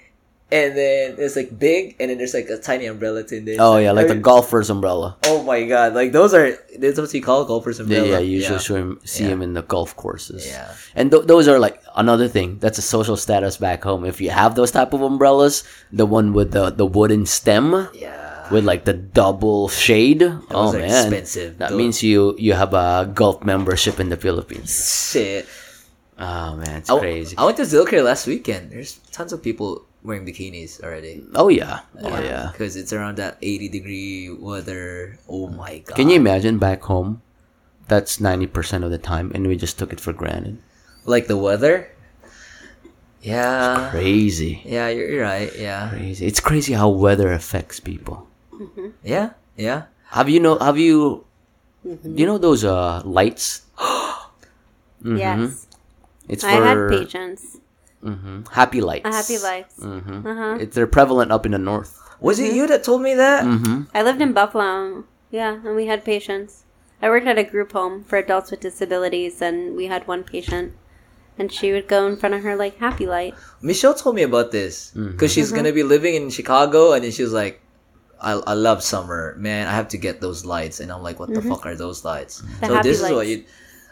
and then it's like big, and then there's like a tiny umbrella in there. oh yeah, like the golfer's umbrella. Oh my god! Like those are that's what you call golfers umbrella. yeah, you usually see 'em- see Yeah. them in the golf courses. Yeah. and th- those are like another thing. That's a social status back home. If you have those type of umbrellas, the one with the the wooden stem. Yeah. with like the double shade. oh man, expensive. That Those- means you you have a golf membership in the Philippines. Shit. Oh man, it's I, crazy. I went to Zilker last weekend. There's tons of people wearing bikinis already. oh yeah, oh yeah. Because it's around that 80 degree weather. Oh my god. Can you imagine back home? That's ninety percent of the time, and we just took it for granted. Like the weather? Yeah. Crazy, Yeah, you're, you're right. Yeah. crazy. It's crazy how weather affects people. Yeah. Yeah. Have you know? Have you? Mm-hmm. You know those uh lights? Mm-hmm. Yes. It's I for had patience. Mhm, happy lights. A happy lights. hmm Uh-huh. It, they're prevalent up in the north. Was it you that told me that? Mm-hmm. I lived in Buffalo. Yeah, and we had patients. I worked at a group home for adults with disabilities, and we had one patient, and she would go in front of her like happy light. Michelle told me about this because Mm-hmm. she's Mm-hmm. gonna be living in Chicago, and then she was like, "I I love summer, man. I have to get those lights." And I'm like, "What the fuck are those lights?" Mm-hmm. The so happy this is what you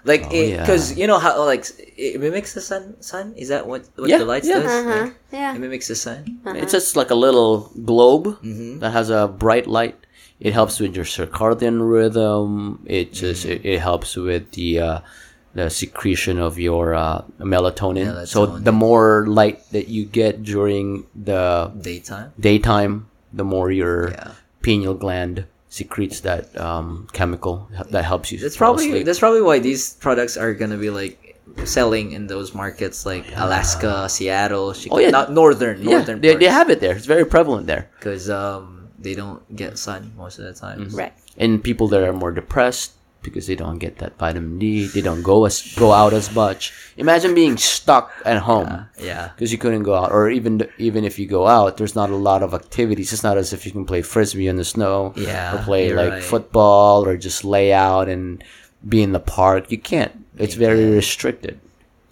like Oh, yeah. because you know how like it mimics the sun. Sun is that what what Yeah, the lights yeah. does? Uh huh. Like, Yeah. it mimics the sun. It's just like a little globe Mm-hmm. that has a bright light. It helps with your circadian rhythm. It just Mm-hmm. it, it helps with the uh, the secretion of your uh, melatonin. So the more light that you get during the Daytime. daytime, the more your Yeah. pineal gland secretes that um, chemical that helps you. That's probably asleep. that's probably why these products are gonna be like selling in those markets like Alaska, Seattle, Chicago, Oh, yeah. not northern, yeah, northern. they, they have it there. It's very prevalent there. because um they don't get sun most of the time. Mm-hmm. Right. and people that are more depressed because they don't get that vitamin D, they don't go as go out as much. Imagine being stuck at home Yeah. because you couldn't go out, or even even if you go out, there's not a lot of activities. It's not as if you can play frisbee in the snow, Yeah, or play like right. football, or just lay out and be in the park. You can't. It's very restricted.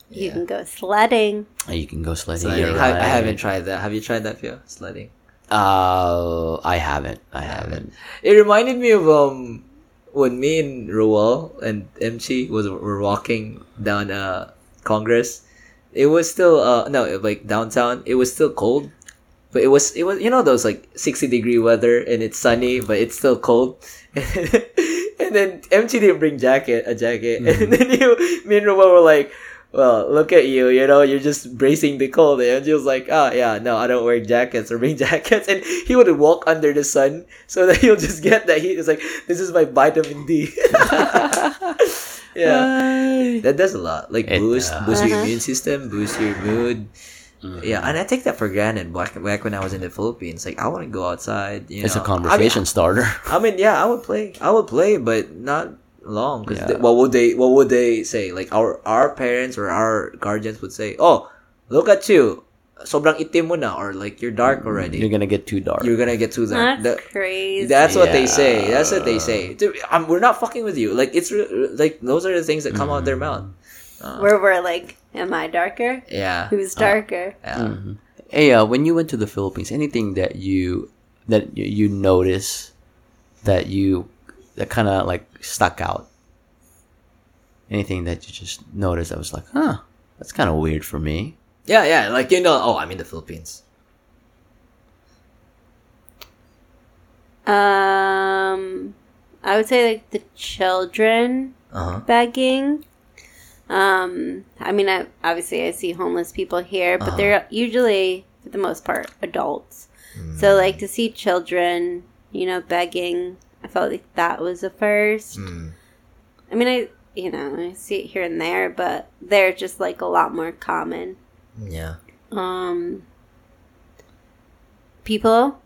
You can go sledding. You can go sledding. Sledding. you're I, I haven't tried that. Have you tried that, Fio? Sledding. Uh, I haven't. I haven't. It reminded me of um when me and Roel and MC was were walking down uh Congress. It was still uh no like downtown. It was still cold, but it was it was you know those like sixty degree weather and it's sunny but it's still cold. and then MC didn't bring jacket a jacket, and then you me and Roel were like. Well, look at you, you know, you're just bracing the cold. And she was like, oh, yeah, no, I don't wear jackets or bring jackets. And he would walk under the sun so that he'll just get that heat. It's like, this is my vitamin D. yeah. That does a lot. Like, It boost, does. boost your Uh-huh. immune system, boost your mood. Yeah, and I take that for granted. Back, back when I was in the Philippines, like I want to go outside. You It's know. a conversation starter. I mean, I mean, yeah, I would play. I would play, but not long. Because Yeah. what would they? What would they say? Like our our parents or our guardians would say, "Oh, look at you, sobrang itim mo na," or like you're dark mm-hmm. already. You're gonna get too dark. You're gonna get too dark That's That- crazy. that's what they say. That's what they say. Dude, I'm, we're not fucking with you. Like it's re- like those are the things that come out their mm-hmm. mouth. Uh, Where we're like, am I darker? Yeah. Who's uh, darker? Yeah. Mm-hmm. Hey, uh, when you went to the Philippines, anything that you that you, you notice that you that kind of like stuck out? Anything that you just noticed that was like, huh, that's kind of weird for me. Yeah, yeah. Like you know, oh, I'm in the Philippines. Um, I would say like the children Uh huh. begging. Um, I mean, I, obviously I see homeless people here, but Uh-huh. they're usually, for the most part, adults. Mm. So, like to see children, you know, begging, I felt like that was a first. Mm. I mean, I you know I see it here and there, but they're just like a lot more common. Yeah. Um, people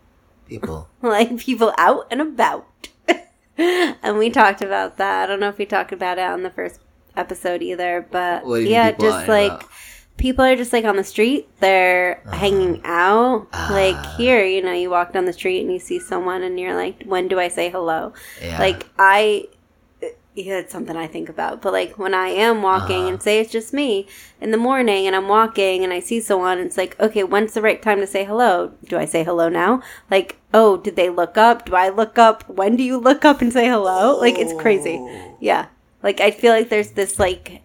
People. like people out and about. and we talked about that. I don't know if we talked about it on the first episode either, but What do you mean yeah, just like about? People are just like on the street, they're hanging out. like Ah. here, you know, you walk down the street and you see someone and you're like, when do I say hello? Yeah. Like I yeah, it's something I think about. But like when I am walking Uh-huh. and say it's just me in the morning and I'm walking and I see someone, it's like, okay, when's the right time to say hello? Do I say hello now? Like, oh, did they look up? Do I look up? When do you look up and say hello? Like it's crazy. Yeah. Like I feel like there's this like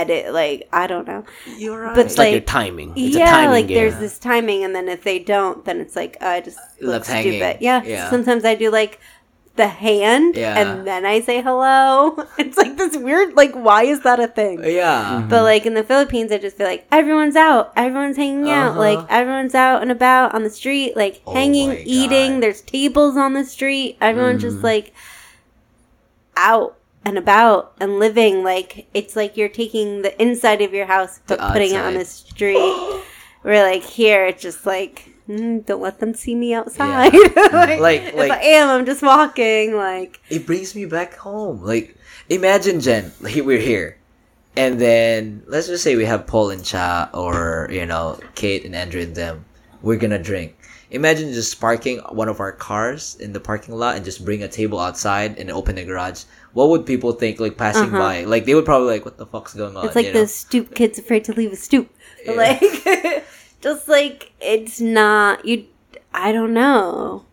edit, like I don't know. You're right. But It's like, your like- timing. It's a yeah, timing like game. there's this timing, and then if they don't, then it's like uh, I just look stupid. Yeah. Yeah. Sometimes I do like the hand, Yeah. and then I say hello. It's like this weird. Like, why is that a thing? yeah. But like in the Philippines, I just feel like everyone's out, everyone's hanging out, Uh-huh. like everyone's out and about on the street, like Oh hanging, eating. There's tables on the street. Everyone's just Mm-hmm. like out and about and living. Like it's like you're taking the inside of your house but To putting it on the street. We're like here, it's just like. mm, don't let them see me outside. like, Like- if like- I am, I'm just walking. Like, it brings me back home. Like, imagine, Jen, like, we're here. And then, let's just say we have Paul and Cha, or, you know, Kate and Andrew and them. We're gonna drink. Imagine just parking one of our cars in the parking lot and just bring a table outside and open the garage. What would people think, like, passing Uh-huh. by? Like, they would probably like, what the fuck's going on? It's like you know? the stoop kid's afraid to leave a stoop. Yeah. Like, just like it's not you. I don't know.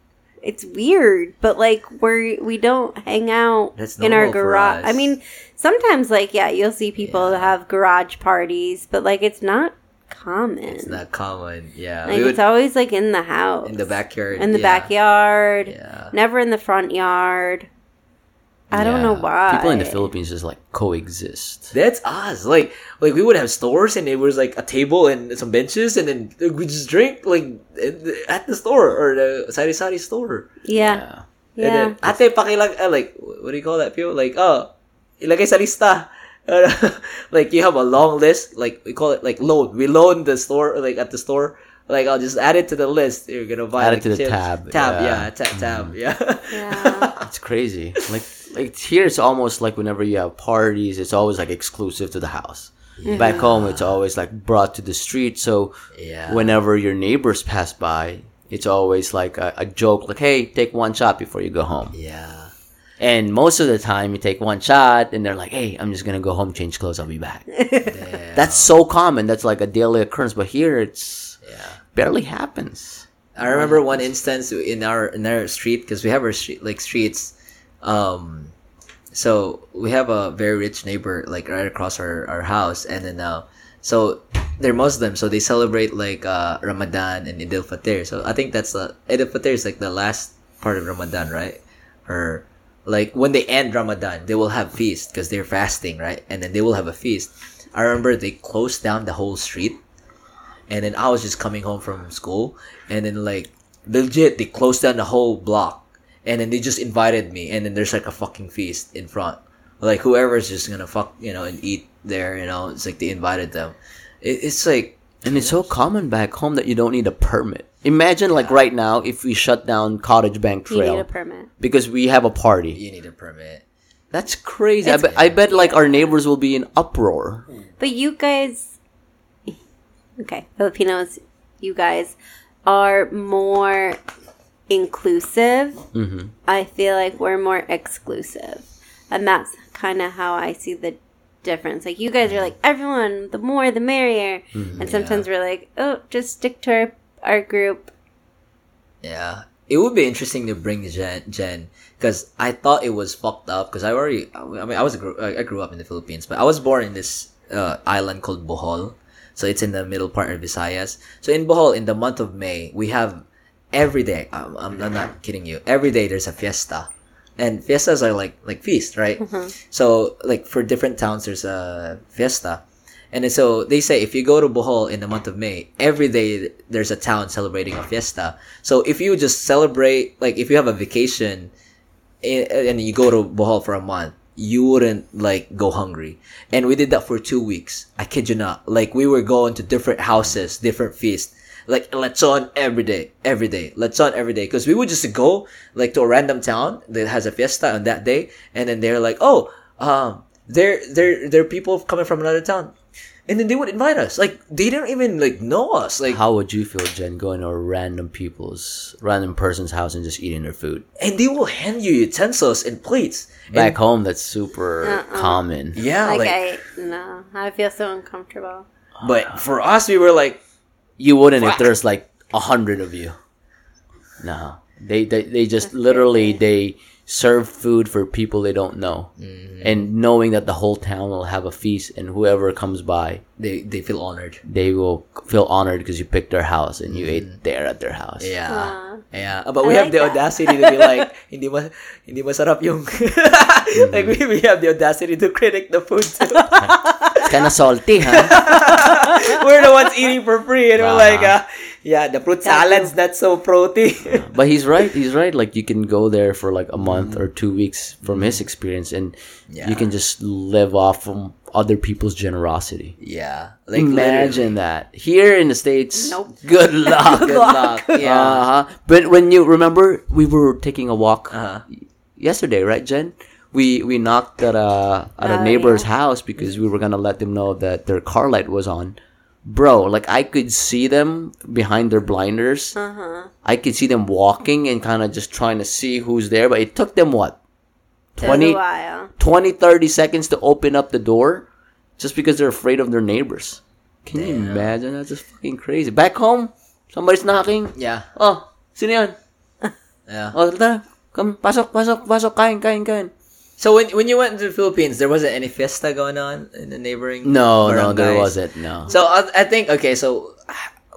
It's weird, but like we're we don't hang out in our garage. I mean, sometimes like yeah, you'll see people Yeah. have garage parties, but like it's not common. It's not common. Yeah. like would, it's always like in the house, in the backyard. in the yeah. backyard, Yeah. never in the front yard. I don't know why People in the Philippines just like coexist. That's us. Like, like we would have stores, and it was like a table and some benches, and then we just drink like at the store or the sari sari store. Yeah, And yeah. then, ate pakilag, uh, like what do you call that? People like, oh, ilagay sa lista. Like you have a long list. Like we call it like loan. We loan the store like at the store. Like I'll just add it to the list. You're gonna buy Add like, it to the chips. tab, Tab, yeah. yeah, ta- tab, yeah. yeah. It's crazy. Like like here, it's almost like whenever you have parties, it's always like exclusive to the house. Back home, it's always like brought to the street. So Yeah. whenever your neighbors pass by, it's always like a, a joke, like "Hey, take one shot before you go home." yeah. And most of the time, you take one shot, and they're like, "Hey, I'm just gonna go home, change clothes, I'll be back." Yeah. That's so common. That's like a daily occurrence. But here, it's yeah. barely happens. I remember one instance in our in our street because we have our street like streets. Um, so we have a very rich neighbor like right across our, our house, and then uh, so they're Muslim, so they celebrate like uh, Ramadan and Eid al Fitr. So I think that's the Eid al Fitr is like the last part of Ramadan, right? Or like when they end Ramadan, they will have feast because they're fasting, right? And then they will have a feast. I remember they closed down the whole street and then I was just coming home from school, and then like legit, they closed down the whole block, and then they just invited me, and then there's like a fucking feast in front, like whoever's just gonna fuck, you know, and eat there, you know, it's like they invited them. It, it's like And it's so common back home that you don't need a permit. Imagine like right now if we shut down Cottage Bank trail You need a permit. because we have a party. you need a permit. That's crazy. I, bet, I bet like our neighbors will be in uproar. But you guys, okay, Filipinos, you guys are more inclusive. hmm I feel like we're more exclusive. And that's kind of how I see the difference. Like, you guys are like, everyone, the more the merrier. And sometimes we're like, oh, just stick to our, our group. Yeah. It would be interesting to bring Jen, Jen, because I thought it was fucked up. Because I already, I mean, I was, a gr- I grew up in the Philippines, but I was born in this uh, island called Bohol, So it's in the middle part of Visayas. So in Bohol, in the month of May, we have every day. Um, I'm, I'm not kidding you. Every day there's a fiesta, and fiestas are like like feast, right? Mm-hmm. So like for different towns, there's a fiesta. And so they say if you go to Bohol in the month of May, every day there's a town celebrating a fiesta. So if you just celebrate, like if you have a vacation and, and you go to Bohol for a month, you wouldn't like go hungry. And we did that for two weeks. I kid you not. Like we were going to different houses, different feasts. Like let's on every day, every day, let's on every day. Because we would just go like to a random town that has a fiesta on that day, and then they're like, oh, um, they're they're they're people coming from another town, and then they would invite us. Like they didn't even like know us. Like How would you feel, Jen, going to a random people's, random person's house and just eating their food? and they will hand you utensils and plates. Back and, home, that's super common. yeah, like, like, I no, I feel so uncomfortable. but for us, we were like, You wouldn't if there's like a hundred of you. No, they they, they just literally they serve food for people they don't know, Mm-hmm. and knowing that the whole town will have a feast, and whoever comes by, they they feel honored. they will feel honored because you picked their house and you ate there at their house. Mm-hmm. Yeah. Wow. Yeah, but I we have the that. audacity to be like, hindi ma, hindi masarap yung, like we, we have the audacity to critic the food too. It's kind of salty, huh? we're the ones eating for free, and we're like, Uh-huh. uh, yeah, the fruit salad's not so protein. but he's right. He's right. Like you can go there for like a month or two weeks from his experience, and Yeah. you can just live off from other people's generosity. yeah, like Imagine that here in the states. Nope. Good luck. Good luck. Yeah. Uh-huh. But when you remember, we were taking a walk Uh-huh. yesterday, right, Jen? We we knocked at a at a Oh, neighbor's yeah. house because we were gonna let them know that their car light was on. Bro, like I could see them behind their blinders. Uh huh. I could see them walking and kind of just trying to see who's there, but it took them what? It 20, a while. 20 30 seconds to open up the door just because they're afraid of their neighbors. Can you imagine? That's just fucking crazy. Back home, somebody's knocking. Yeah, Oh, sino yan? yeah. Oh, tara. Come, pasok, pasok, pasok. Kain, kain, kain. So when when you went to the Philippines, there wasn't any fiesta going on in the neighboring. No, no, there wasn't. No. So I, I think okay. So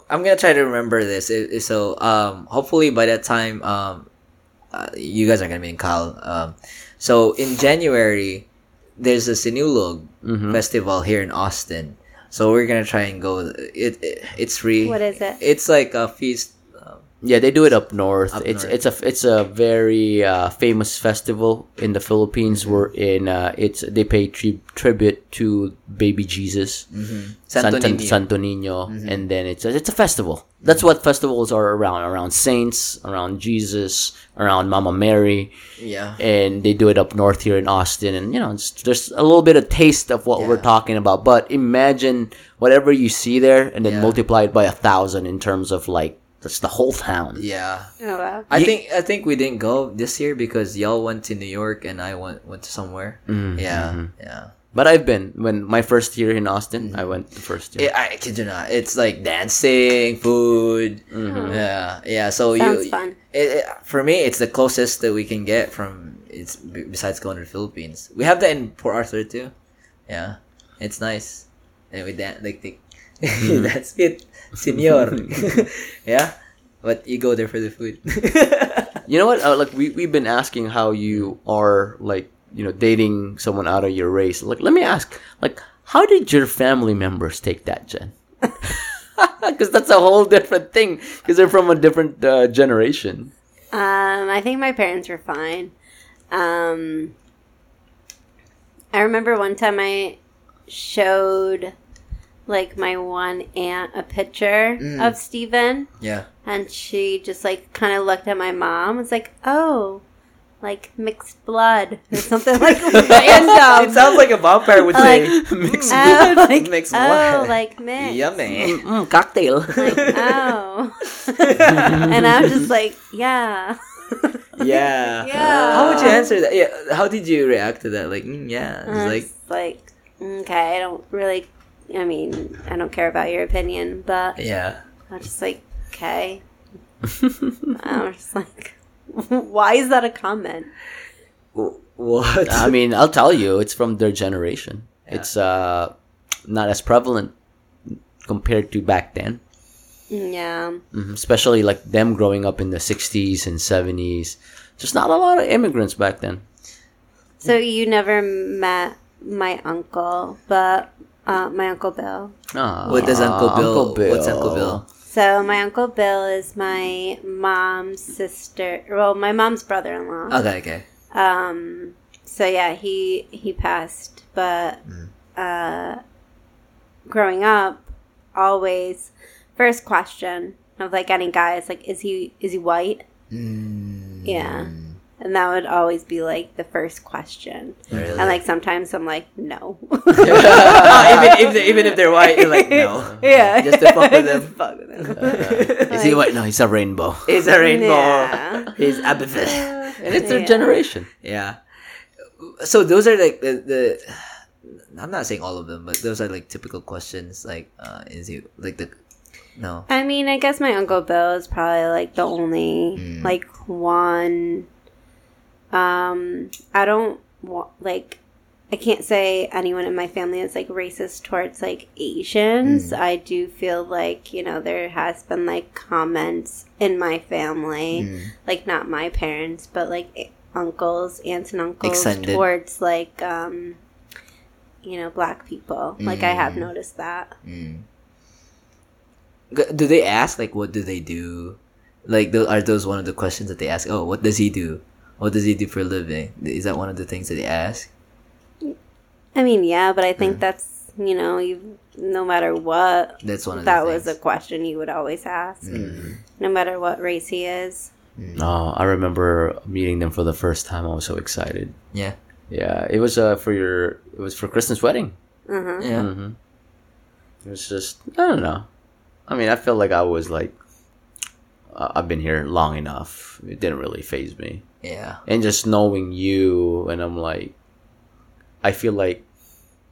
I'm gonna try to remember this. It- it- so um, hopefully by that time, um, uh, you guys are gonna be in Cal. Um, so in January, there's a Sinulog Mhm. festival here in Austin. So we're gonna try and go. It, it it's free. What is it? It's like a feast. Yeah, they do it up north. Up it's north. it's a it's a very uh, famous festival in the Philippines. Where in uh, it's they pay tri- tribute to baby Jesus, Santo Santo, Niño. Santo Niño, and then it's a, it's a festival. That's what festivals are around around saints, around Jesus, around Mama Mary, yeah. and they do it up north here in Austin. And you know, it's, there's a little bit of taste of what we're talking about. But imagine whatever you see there, and then Yeah. multiply it by a thousand in terms of like that's the whole town. Yeah. Oh wow. I think I think we didn't go this year because y'all went to New York and I went went to somewhere. Mm, Yeah, mhm. yeah. But I've been when my first year in Austin. I went the first year. It, I kid you not. It's like dancing, food. Mm-hmm. Yeah, yeah. So you, fun. It, it- for me, it's the closest that we can get from. It's besides going to the Philippines. We have that in Port Arthur too. Yeah, it's nice, and we dance like the, Mm-hmm. that's it, senor. yeah, but you go there for the food. You know what? Uh, like we we've been asking how you are like you know dating someone out of your race. Like let me ask, like how did your family members take that, Jen? Because that's a whole different thing. Because they're from a different uh, generation. Um, I think my parents were fine. Um, I remember one time I showed like my one aunt a picture Mm. of Steven yeah, and she just like kind of looked at my mom was like, "Oh, like mixed blood or something like random." it sounds like a vampire would Like, say. Mixed oh, like, Mixed oh, blood. like mixed. Yummy. Mm, cocktail. Like, oh. and I was just like, yeah. Yeah. Yeah. How would you answer that? Yeah. How did you react to that? Like, mm, yeah. It's like, like, okay, I don't really, I mean, I don't care about your opinion, but yeah. I was just like, okay. I was just like, why is that a comment? What? I mean, I'll tell you, it's from their generation. It's uh not as prevalent compared to back then. Yeah. Mhm. Especially like them growing up in the 60s and 70s. Just not a lot of immigrants back then. So you never met my uncle, but uh, my uncle Bill. Ah, What does Uncle Bill? Uncle Bill. What's Uncle Bill? So my uncle Bill is my mom's sister. Well, my mom's brother-in-law. Okay, okay. Um. So yeah, he he passed, but Mm. uh, growing up, always first question of like any guy is like, is he is he white? Mm. Yeah, and that would always be like the first question. Really? And like sometimes I'm like, no. even if they, even if they're white, you're like no. yeah, Just to fuck with them. Just fuck with them. Is he white? No, he's a rainbow. It's a rainbow. Yeah. It's amethyst. And it's their Yeah. generation. Yeah. So those are like the, the I'm not saying all of them, but those are like typical questions. Like, uh, is he like the no? I mean, I guess my uncle Bill is probably like the only Mm. like one. Um, I don't wa- like. I can't say anyone in my family is like racist towards like Asians. Mm. I do feel like you know there has been like comments in my family, Mm. like not my parents, but like uncles, aunts, and uncles Extended. towards like um, you know, black people. Like I have Mm. noticed that. Mm. Do they ask like what do they do? Like, are those one of the questions that they ask? Oh, what does he do? What does he do for a living? Is that one of the things that they ask? I mean, yeah, but I Mm. think that's you know, you no matter what, That's one of that the was a question you would always ask, Mm. no matter what race he is. Oh, I remember meeting them for the first time. I was so excited. Yeah, Yeah, it was uh, for your. It was for Kristen's wedding. Uh-huh. yeah. hmm It was just I don't know. I mean, I felt like I was like uh, I've been here long enough. It didn't really phase me, Yeah. and just knowing you, and I'm like, I feel like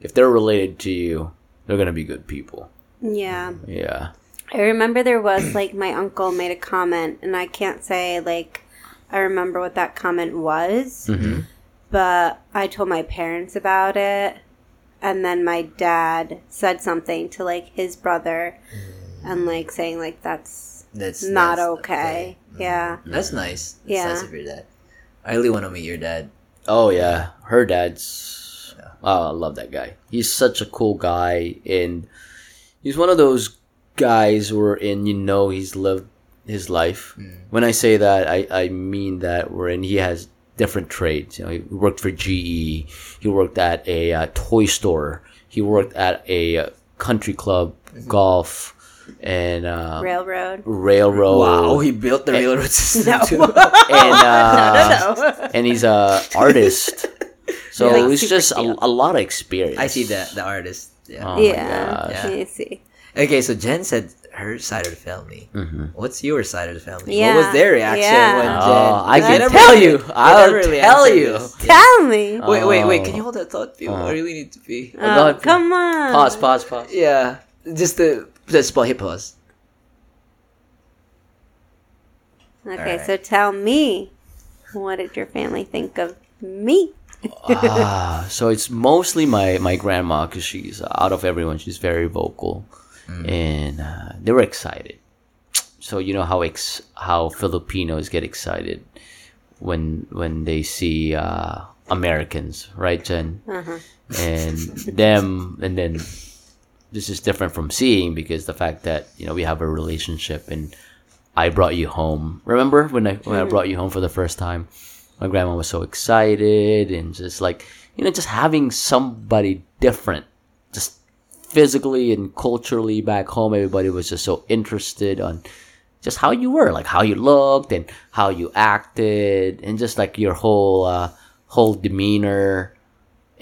if they're related to you, they're gonna be good people. Yeah, Yeah. I remember there was like my uncle made a comment, and I can't say like I remember what that comment was, hmm but I told my parents about it, and then my dad said something to like his brother, and like saying like that's That's not that's okay. Yeah. That's nice. That's Yeah. nice of your dad. I really want to meet your dad. Oh yeah, her dad's. Oh, I love that guy. He's such a cool guy, and he's one of those guys wherein you know he's lived his life. When I say that, I I mean that wherein he has different trades. You know, he worked for GE. He worked at a uh, toy store. He worked at a uh, country club, golf, and uh, Railroad. railroad. Wow, he built the railroad system No. too. and uh, no. and he's a artist. So Yeah, like it's just a, a lot of experience. I see that the artist. Yeah. Oh my yeah. Yeah. Let see. Okay, so Jen said her side of the family. Mhm. What's your side of the family? Yeah, What was their reaction yeah. when Oh, I can never tell you. I'll never really tell you. this. Yeah. Tell me. Wait, wait, wait! Oh. Can you hold that thought, people? Oh. I really need to be. go Oh, come on. Pause, pause, pause. Yeah, just the just pause. Hit pause. Okay, Alright. so tell me, what did your family think of me? ah, so it's mostly my my grandma because she's out of everyone. She's very vocal, and uh, they were excited. So you know how ex- how Filipinos get excited when when they see uh, Americans, right, Jen? Uh-huh. and them and then this is different from seeing because the fact that you know we have a relationship and I brought you home. Remember when I when I brought you home for the first time? My grandma was so excited and just like you know just having somebody different, just physically and culturally back home. Everybody was just so interested on just how you were, like how you looked and how you acted, and just like your whole uh, whole demeanor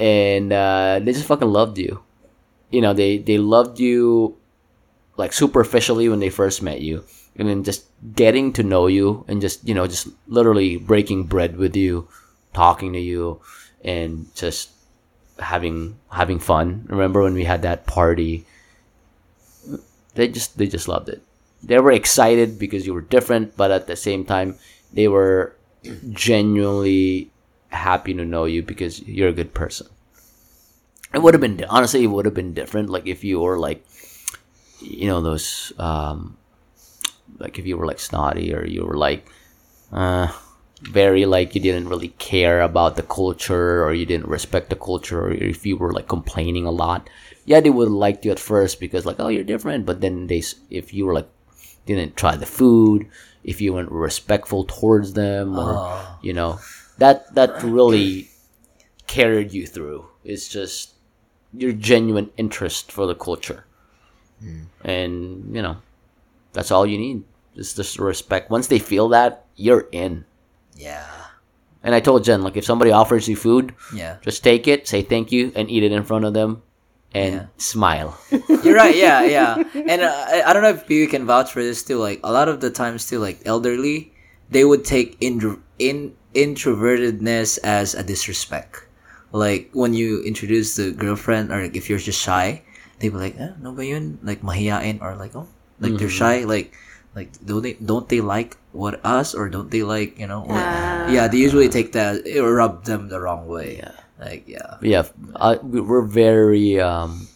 and uh, they just fucking loved you. You know, they they loved you like superficially when they first met you, and then just getting to know you and just you know just literally breaking bread with you, talking to you, and just having having fun. Remember when we had that party? They just they just loved it. They were excited because you were different, but at the same time, they were genuinely happy to know you because you're a good person. It would have been honestly, it would have been different. Like if you were like you know those um, like if you were like snotty or you were like uh, very like you didn't really care about the culture or you didn't respect the culture or if you were like complaining a lot yeah they would like you at first because like oh you're different but then they if you were like didn't try the food if you weren't respectful towards them or you know that that really carried you through it's just your genuine interest for the culture and you know that's all you need just just respect once they feel that you're in Yeah. and i told jen like if somebody offers you food Yeah. just take it say thank you and eat it in front of them and Yeah. smile You're right. Yeah, yeah. And uh, I, I don't know if you can vouch for this too. Like a lot of the times too, like elderly, they would take in, in introvertedness as a disrespect. Like when you introduce the girlfriend, or like, if you're just shy, they be like, eh, no ba yun? Like mahiyain, or like oh, like they're shy. Like like don't they don't they like what us or don't they like you know? Or, Ah. yeah, they usually take that it rub them the wrong way. Yeah. Like yeah. yeah we- we're very um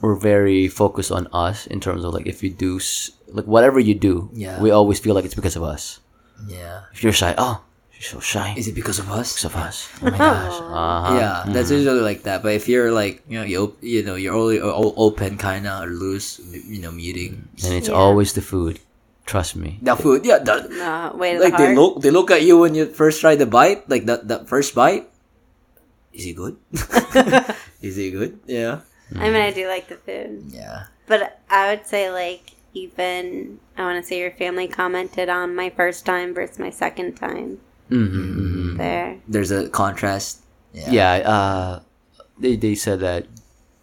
we're very focused on us in terms of like if you do s- like whatever you do Yeah. we always feel like it's because of us Yeah. if you're shy oh you're so shy Is it because of us? because of us oh my gosh uh-huh. Yeah, that's usually like that. But if you're like, you know, you op- you know, you're only o- open kind of or loose, you know, meeting. and it's Yeah. always the food trust me The food, yeah, the, No, way to like the they look, they look at you when you first try the bite, like that, that first bite. Is he good? Is he good? Yeah, I mean, I do like the food, yeah, but I would say like even I want to say your family commented on my first time versus my second time mm-hmm. there. There's a contrast. Yeah, yeah uh they, they said that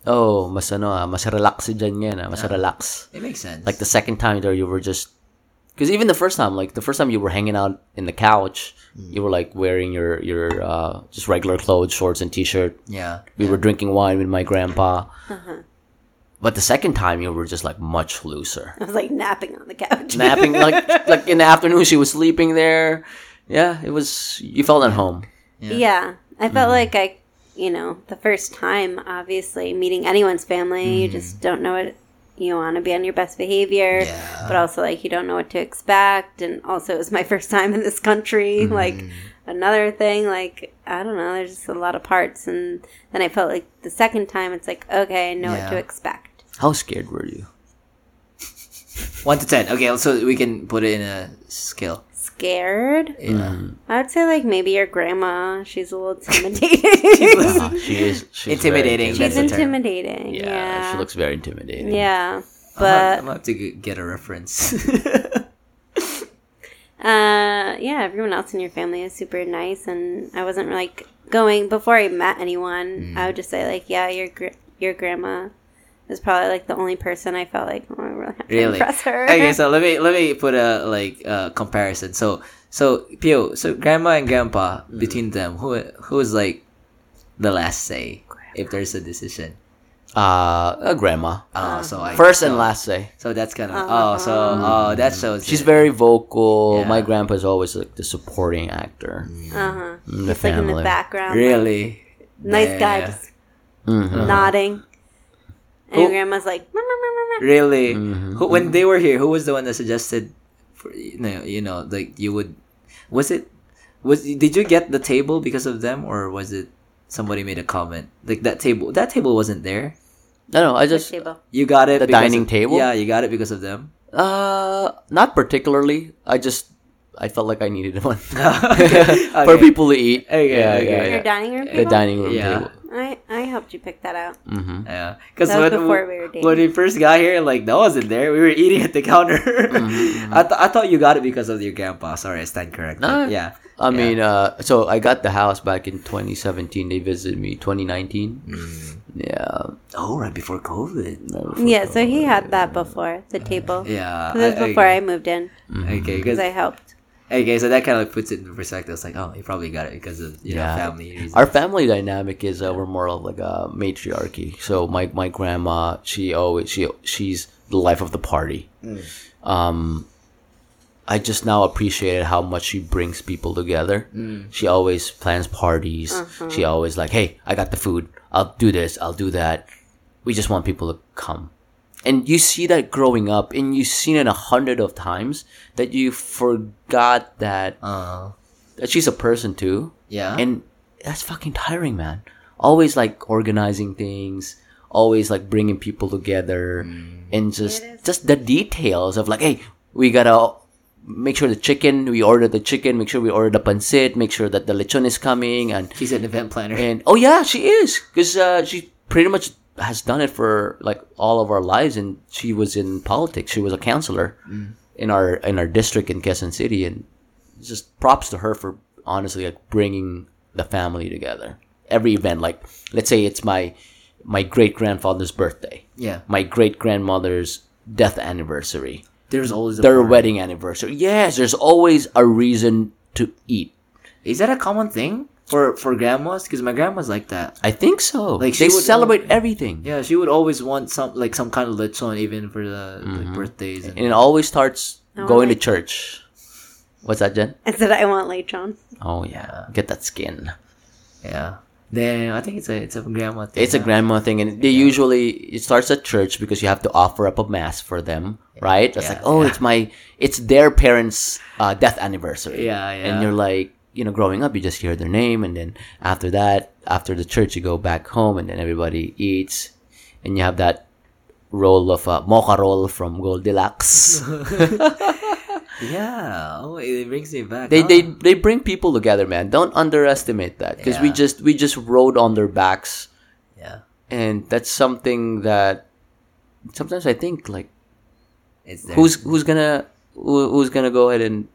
oh mas ano ah, mas relax si Jen ngayon ah, mas relax it makes sense. like the second time there you were just because even the first time like the first time you were hanging out in the couch you were like wearing your your uh just regular clothes shorts and t-shirt yeah, we were drinking wine with my grandpa but the second time you were just like much looser I was like napping on the couch. napping like like in the afternoon she was sleeping there yeah it was you felt at home Yeah. I felt mm-hmm. like I, you know, the first time, obviously, meeting anyone's family, you mm-hmm. just don't know what you want to be on your best behavior, Yeah. but also, like, you don't know what to expect. And also, it was my first time in this country. Mm-hmm. Like, another thing, like, I don't know, there's just a lot of parts. And then I felt like the second time, it's like, okay, I know what to expect. how scared were you one to ten. Okay, so we can put it in a scale. Scared? Yeah, I would say, like, maybe your grandma. She's a little intimidating. Ah, she is she's Intimidating, very She's intimidating. yeah, Yeah. she looks very intimidating Yeah. But I'm gonna have to get a reference. Uh, yeah, everyone else in your family is super nice, and I wasn't like going before I met anyone. Mm. I would just say like, yeah, your gr- your grandma is probably like the only person I felt like oh, I really have to really impress her. okay so let me let me put a like uh comparison so so Pio so grandma and grandpa Mm-hmm. between them who who is like the last say if there's a decision uh a grandma oh so I first so, and last say so that's kind of oh so oh that shows She's it. very vocal. Yeah. My grandpa's always like the supporting actor uh huh. in the Just like in the family. background, like, really nice guy, Yeah. just Mhm. nodding, and Who- your grandma's like, "Meh, meh, meh, meh, meh." really Mm-hmm. who, when they were here who was the one that suggested for you know you know like you would was it was did you get the table because of them or was it somebody made a comment like that table that table wasn't there No, no, I just table? You got it. The dining of- table? Yeah, you got it because of them. uh not particularly. I just I felt like I needed one Okay. for people to eat. Okay, yeah, okay. yeah, Your dining room The table. dining room Yeah. table. I I helped you pick that out. hmm Yeah, because when, before we were dating. when we first got here, like that wasn't there. We were eating at the counter. Mm-hmm, I, th- I thought you got it because of your grandpa. Sorry, I stand corrected. No. Yeah. I mean, uh, so I got the house back in 2017. They visited me 2019. Mm. Yeah. Oh, right before COVID. never Yeah, forgot. so he had that before the table. Yeah. This was I- before I, I moved in okay, because because I helped. Okay, so that kind of puts it in perspective. It's like, oh, you probably got it because of you know family reasons. Our family dynamic is uh, we're more of like a matriarchy. So my my grandma, she always she she's the life of the party. Um, I just now appreciated how much she brings people together. She always plans parties. She always like, hey, I got the food. I'll do this. I'll do that. We just want people to come. And you see that growing up, and you've seen it a hundred of times that you forgot that Uh, that she's a person too. yeah. And that's fucking tiring, man. Always like organizing things, always like bringing people together, and just It is. just the details of like, hey, we gotta make sure the chicken. We order the chicken. Make sure we order the pancit. Make sure that the lechon is coming, and She's an event planner. and oh yeah, she is because uh, she pretty much has done it for like all of our lives, and she was in politics. She was a councilor mm. in our in our district in Quezon City, and just props to her for honestly like bringing the family together. Every event, like let's say it's my my great grandfather's birthday, yeah. my great grandmother's death anniversary, There's always a their party. wedding anniversary. Yes, there's always a reason to eat. Is that a common thing for for grandmas? Because my grandma's like that. I think so. Like, Like she they would- celebrate everything. Yeah, she would always want some like some kind of lechon even for the Mm-hmm. birthdays. And, and it always starts Oh, going to church. What's that, Jen? I said I want lechon. Oh yeah, get that skin. yeah. Then I think it's a it's a grandma thing. It's a grandma thing, and they usually it starts at church because you have to offer up a mass for them, right? It's Yeah, like, oh, yeah. it's my, it's their parents' uh, death anniversary. Yeah, yeah. And you're like, you know, growing up, you just hear their name, and then after that, after the church, you go back home, and then everybody eats, and you have that roll of uh, mocha roll from Goldilocks. Yeah. Oh, it brings me back. they huh? they they bring people together, man. Don't underestimate that because we just we just rode on their backs, yeah. and that's something that sometimes I think like who's who's gonna who, who's gonna go ahead and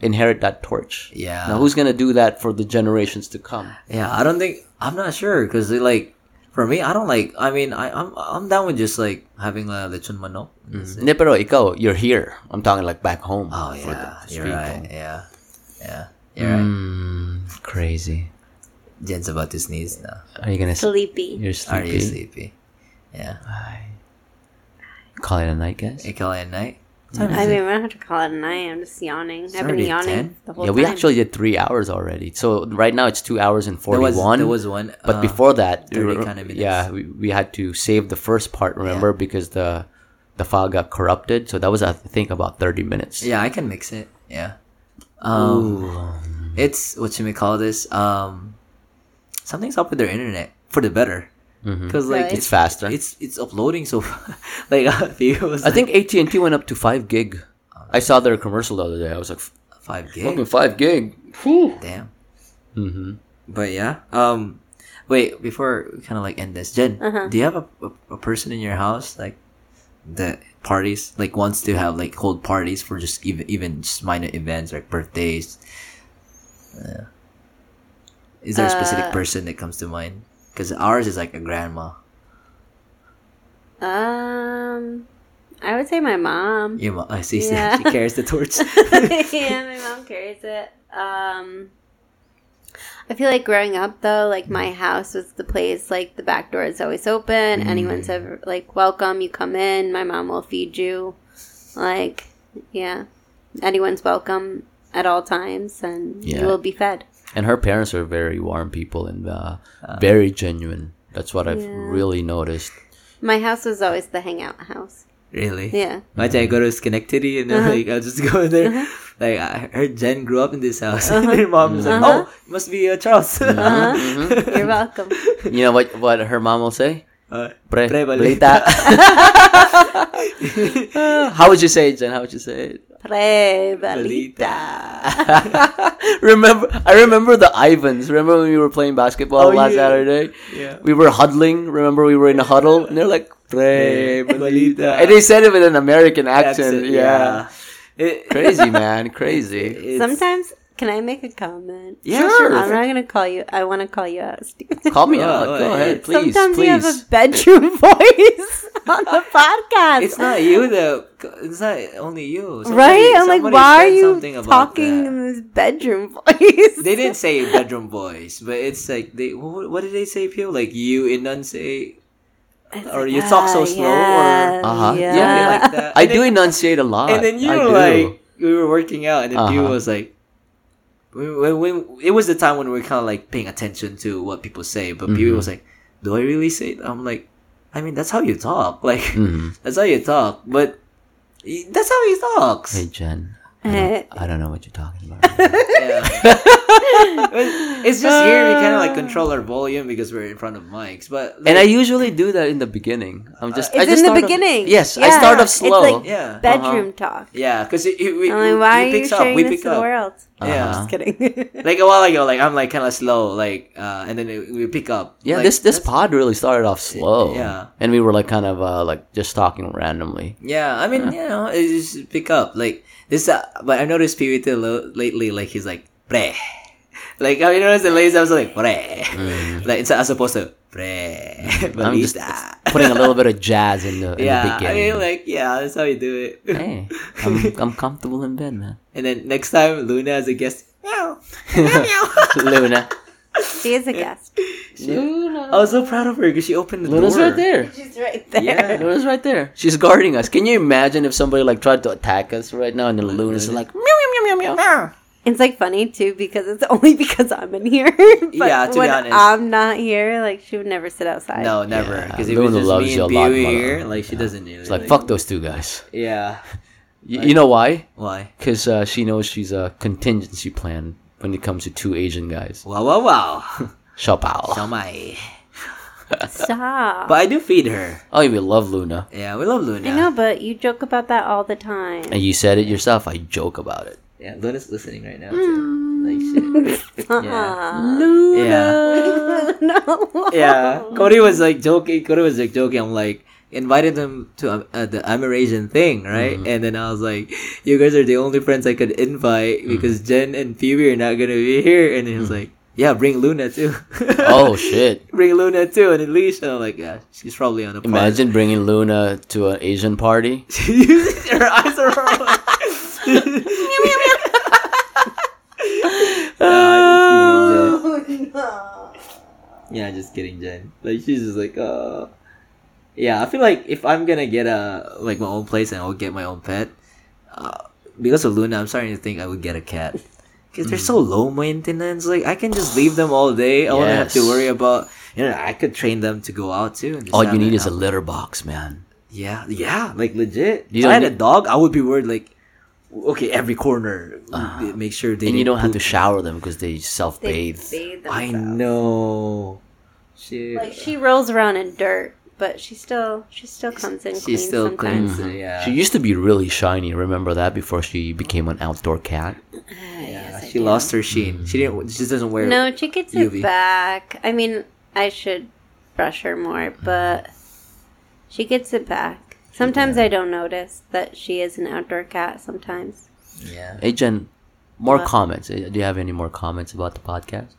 inherit that torch? Yeah. Now who's gonna do that for the generations to come? Yeah, I don't think I'm not sure because like for me, I don't like. I mean, I I'm I'm down with just like having a lechon manok. That's it. Pero ikaw, you're here. I'm talking like back home. Oh yeah, you're right. home. Yeah, yeah, you're right. Mm, crazy. Jen's about to sneeze now. Are you gonna? s- Sleepy. You're sleepy. Are you sleepy. sleepy? Yeah. Ay. Call it a night, guys. Hey, it a night. I mean, we don't have to call it a night. I'm just yawning. I've been yawning 10? the whole Yeah, we time. actually did three hours already. So right now it's two hours and There was forty-one. there was one. but uh, before that, 30 we- kinda yeah, we, we had to save the first part. Remember, because the the file got corrupted. So that was I think about thirty minutes. yeah, I can mix it. Yeah. Um, it's what you may call this. Um, something's up with their internet for the better. Because like Really? It's faster. it's it's uploading so like uh, was I like, think AT and T went up to five gig. I saw their commercial the other day. I was like, five gig. fucking gig. five gig. Damn. Mm-hmm. But yeah. Um, wait before we kind of like end this, Jen. Do you have a, a, a person in your house like that parties like wants to have like hold parties for just even even just minor events like birthdays? Yeah. Is there a specific Uh, person that comes to mind? Because ours is like a grandma. Um, I would say my mom. Your mom, I see. Yeah. She carries the torch. yeah, my mom carries it. Um, I feel like growing up though, like my house was the place. Like the back door is always open. Anyone's ever like welcome. You come in. My mom will feed you. Like, yeah, anyone's welcome at all times, and Yeah. you will be fed. And her parents are very warm people and uh, very genuine. That's what I've Yeah. really noticed. My house was always the hangout house. really? Yeah. Imagine I go to Schenectady and then Uh-huh. like I'll just go there. Like I heard Jen grew up in this house. and her mom was like, "Oh, it must be uh, Charles." Uh-huh. You're welcome. You know what? What her mom will say? Uh, Pre, Pre, balita. How would you say it, Jen? How would you say it? Pre balita. remember, I remember the Ivans. Remember when we were playing basketball Oh, last yeah. Saturday? Yeah. We were huddling. Remember we were in a huddle, and they're like, "Pre Pre, balita," balita. and they said it with an American accent. Accent, yeah, It- crazy man, crazy. it's- Sometimes, can I make a comment? Yeah, sure. I'm not gonna call you. I want to call you out, Steve. Call me Oh, out. oh, Go ahead, please, Sometimes please. you have a bedroom voice on the podcast. It's not you though. It's not only you. Somebody- right. I'm like, why are you talking in this bedroom voice? They didn't say bedroom voice, but it's like they. What, what did they say, Pio? Like you enunciate, or you talk so slow, or Uh-huh. Yeah. Yeah, something like that. I And do then- enunciate a lot. And then you I were do. like, we were working out, and then Pio Uh-huh. was like, when, when, it was the time when we were kind of like paying attention to what people say, but Mm-hmm. Pio was like, "Do I really say?" It? I'm like, I mean, that's how you talk. Like, Mhm. that's how you talk. But that's how he talks. Hey Jen, I don't know what you're talking about. Yeah. it's just here we kind of like control our volume because we're in front of mics. But and I usually do that in the beginning. I'm just. It's I just in the start off- beginning. yes, I start off It's slow. like yeah, bedroom talk. yeah, because we, I'm like, why he are you picks up, we this pick to the up. world? Yeah. Uh-huh. Just kidding. Like a while ago, like I'm like kind of slow, like, uh, and then it- we pick up. yeah, Like, this this pod really started off slow. Yeah. and we were like kind of uh, like just talking randomly. Yeah, I mean, you know, it just pick up like this. Uh, but I noticed lo- lately, like he's like pre, like I noticed the latest episode like pre, like it's as opposed to pre. Mm. I'm just putting a little bit of jazz in the, in yeah, the I beginning. mean, like yeah, that's how you do it. hey, I'm I'm comfortable in bed, man. and then next time Luna as a guest, meow, meow. Luna, she is a guest. Luna, I was so proud of her because she opened the door. Luna's door. right there. She's right there. Yeah. Luna's right there. She's guarding us. Can you imagine if somebody like tried to attack us right now and then Luna's like meow meow meow meow meow. It's like funny too because it's only because I'm in here. but Yeah, to be honest. I'm not here, like she would never sit outside. No, never. Because if Luna loves you and a lot, Pee-wee mother. here, like she doesn't really. It's like fuck those two guys. Yeah. Y- you know why? Why? Because uh, she knows she's a contingency plan when it comes to two Asian guys. Wow, wow, wow. Siopao. Siomai. Stop. But I do feed her. Oh, we love Luna. Yeah, we love Luna. I know, but you joke about that all the time. And you said it yourself. I joke about it. Yeah, Luna's listening right now. Too. Hmm. Like shit. Stop. Yeah. no. Yeah. Cody was like joking. Cody was like joking. I'm like invited them to um, uh, the I'm Asian thing, right? And then I was like, "You guys are the only friends I could invite because Jen and Phoebe are not gonna be here." And he was like, "Yeah, bring Luna too." Oh shit! bring Luna too, and Elise. And I'm like, "Yeah, she's probably on a part." Imagine bringing Luna to an Asian party. her eyes are rolling. Oh, no. Yeah, just kidding, Jen. Like she's just like, uh Yeah, I feel like if I'm gonna get a like my own place and I'll get my own pet, uh, because of Luna, I'm starting to think I would get a cat. Because they're so low maintenance. Like I can just leave them all day. I won't have to worry about. You know, I could train them to go out too. and just All you need it is a litter box, man. Yeah, yeah, like legit. You if I had don't a dog, I would be worried. Like, okay, every corner, make sure they. And you didn't don't have to shower them because they They self-bathe. I know. Shit. Like she rolls around in dirt, but she still she still comes in She clean still sometimes. cleans. Yeah. She used to be really shiny. Remember that before she became an outdoor cat. Ah, yeah, she lost her sheen. She didn't. Hmm. She doesn't wear. No, she gets UV. it back. I mean, I should brush her more, hmm. but she gets it back. Sometimes I don't notice that she is an outdoor cat. Sometimes. Yeah. Hey Jen, more What? comments. Eh, Do you have any more comments about the podcast?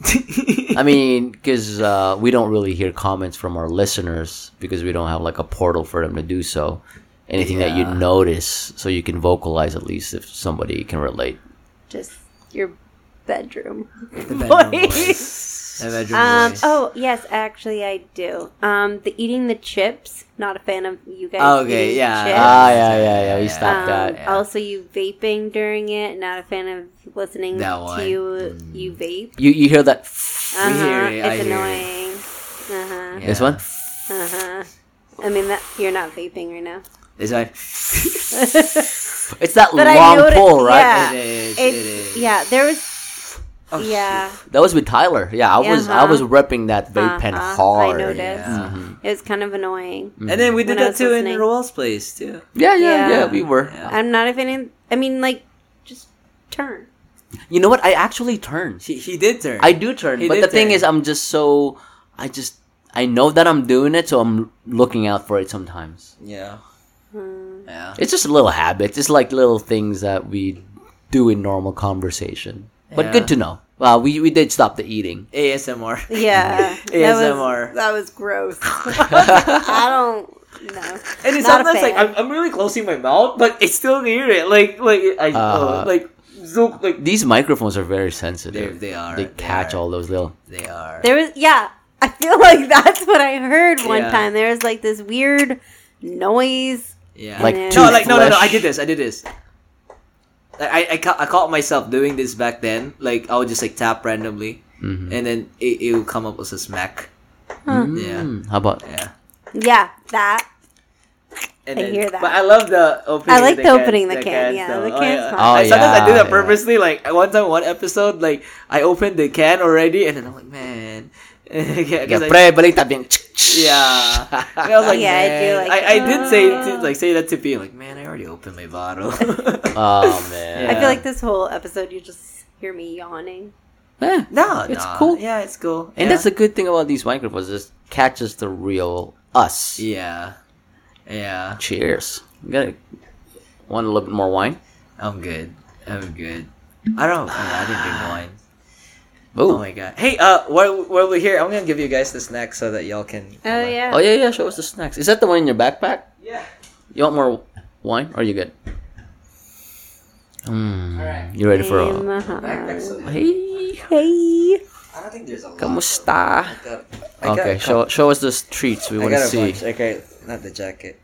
I mean, because uh, we don't really hear comments from our listeners because we don't have like a portal for them to do so. Anything that you notice, so you can vocalize at least if somebody can relate. Just your bedroom. the bedroom voice. voice. The bedroom Um. voice. Oh yes, actually I do. Um. The eating the chips. Not a fan of you guys. Oh, okay, eating yeah. Chips. Ah, yeah, yeah, yeah. We Yeah. stopped Um, that. yeah. Also, you vaping during it. Not a fan of listening That to one. you. You vape. You you hear that? Uh-huh. hear it, It's hear it. annoying. Uh huh. Yeah. This one? Uh huh. I mean that you're not vaping right now. This one. It's that But long noticed- pull, right? yeah. It is. It is. yeah. There was Oh, yeah. That was with Tyler. Yeah, I was I Uh-huh. was repping that vape pen Uh-huh. hard. I noticed. Yeah. It was kind of annoying. And then we did that was too in listening. Roel's place too. Yeah, yeah, yeah, Yeah. we were. Yeah. I'm not even. fan. Of, I mean, like, just turn. You know what? I actually turn. He, he did turn. I do turn, He but did the thing is, I'm just so I just I know that I'm doing it, so I'm looking out for it sometimes. yeah. Hmm. Yeah. It's just a little habit. It's like little things that we do in normal conversation. But Yeah. good to know. Well, we we did stop the eating. ASMR. Yeah, that ASMR. was that was gross. I don't know. And it's Not a sometimes like. I'm, I'm really closing my mouth, but it's still near it. Like like I Uh, uh, like zoom like These microphones are very sensitive. they are They catch are, all those little. They are. There was yeah. I feel like that's what I heard one Yeah. time. There was like this weird noise. Yeah. Like no, then- like no, no, no. I did this. I did this. I I, ca- I caught myself doing this back then. Like I would just like tap randomly, Mhm. and then it, it would come up as a smack. Yeah. Mm, how about Yeah. Yeah, that. And I hear that. But I love the opening. I like of the opening the can, yeah, though. the can's yeah. Oh, I, sometimes I do yeah, that yeah. purposely. Like one time, one episode, like I opened the can already, and then I'm like, man. yeah, 'cause Yeah, I- pre, balik tabi yeah. And I was like, Yeah, I do like I, I did say that. to, like say that to be Like, man, I already opened my bottle. Oh, man. I feel like this whole episode, you just hear me yawning. Eh, no, It's nah. cool. Yeah, it's cool. And yeah. that's the good thing about these microphones. It catches the real us. yeah, yeah. Cheers. You got want a little bit more wine? I'm good. I'm good. I don't. I didn't drink wine. Oh. Oh my god. Hey, uh, while, while we're here, I'm gonna give you guys the snack so that y'all can. Oh, yeah. Oh, yeah, yeah. Show us the snacks. Is that the one in your backpack? Yeah. You want more wine? Or are you good? Mm, Alright. You ready for a... Hey, Hey. I don't think there's a lot. kamusta? I got- Okay, show show us the treats we want to see. bunch. Okay, not the jacket.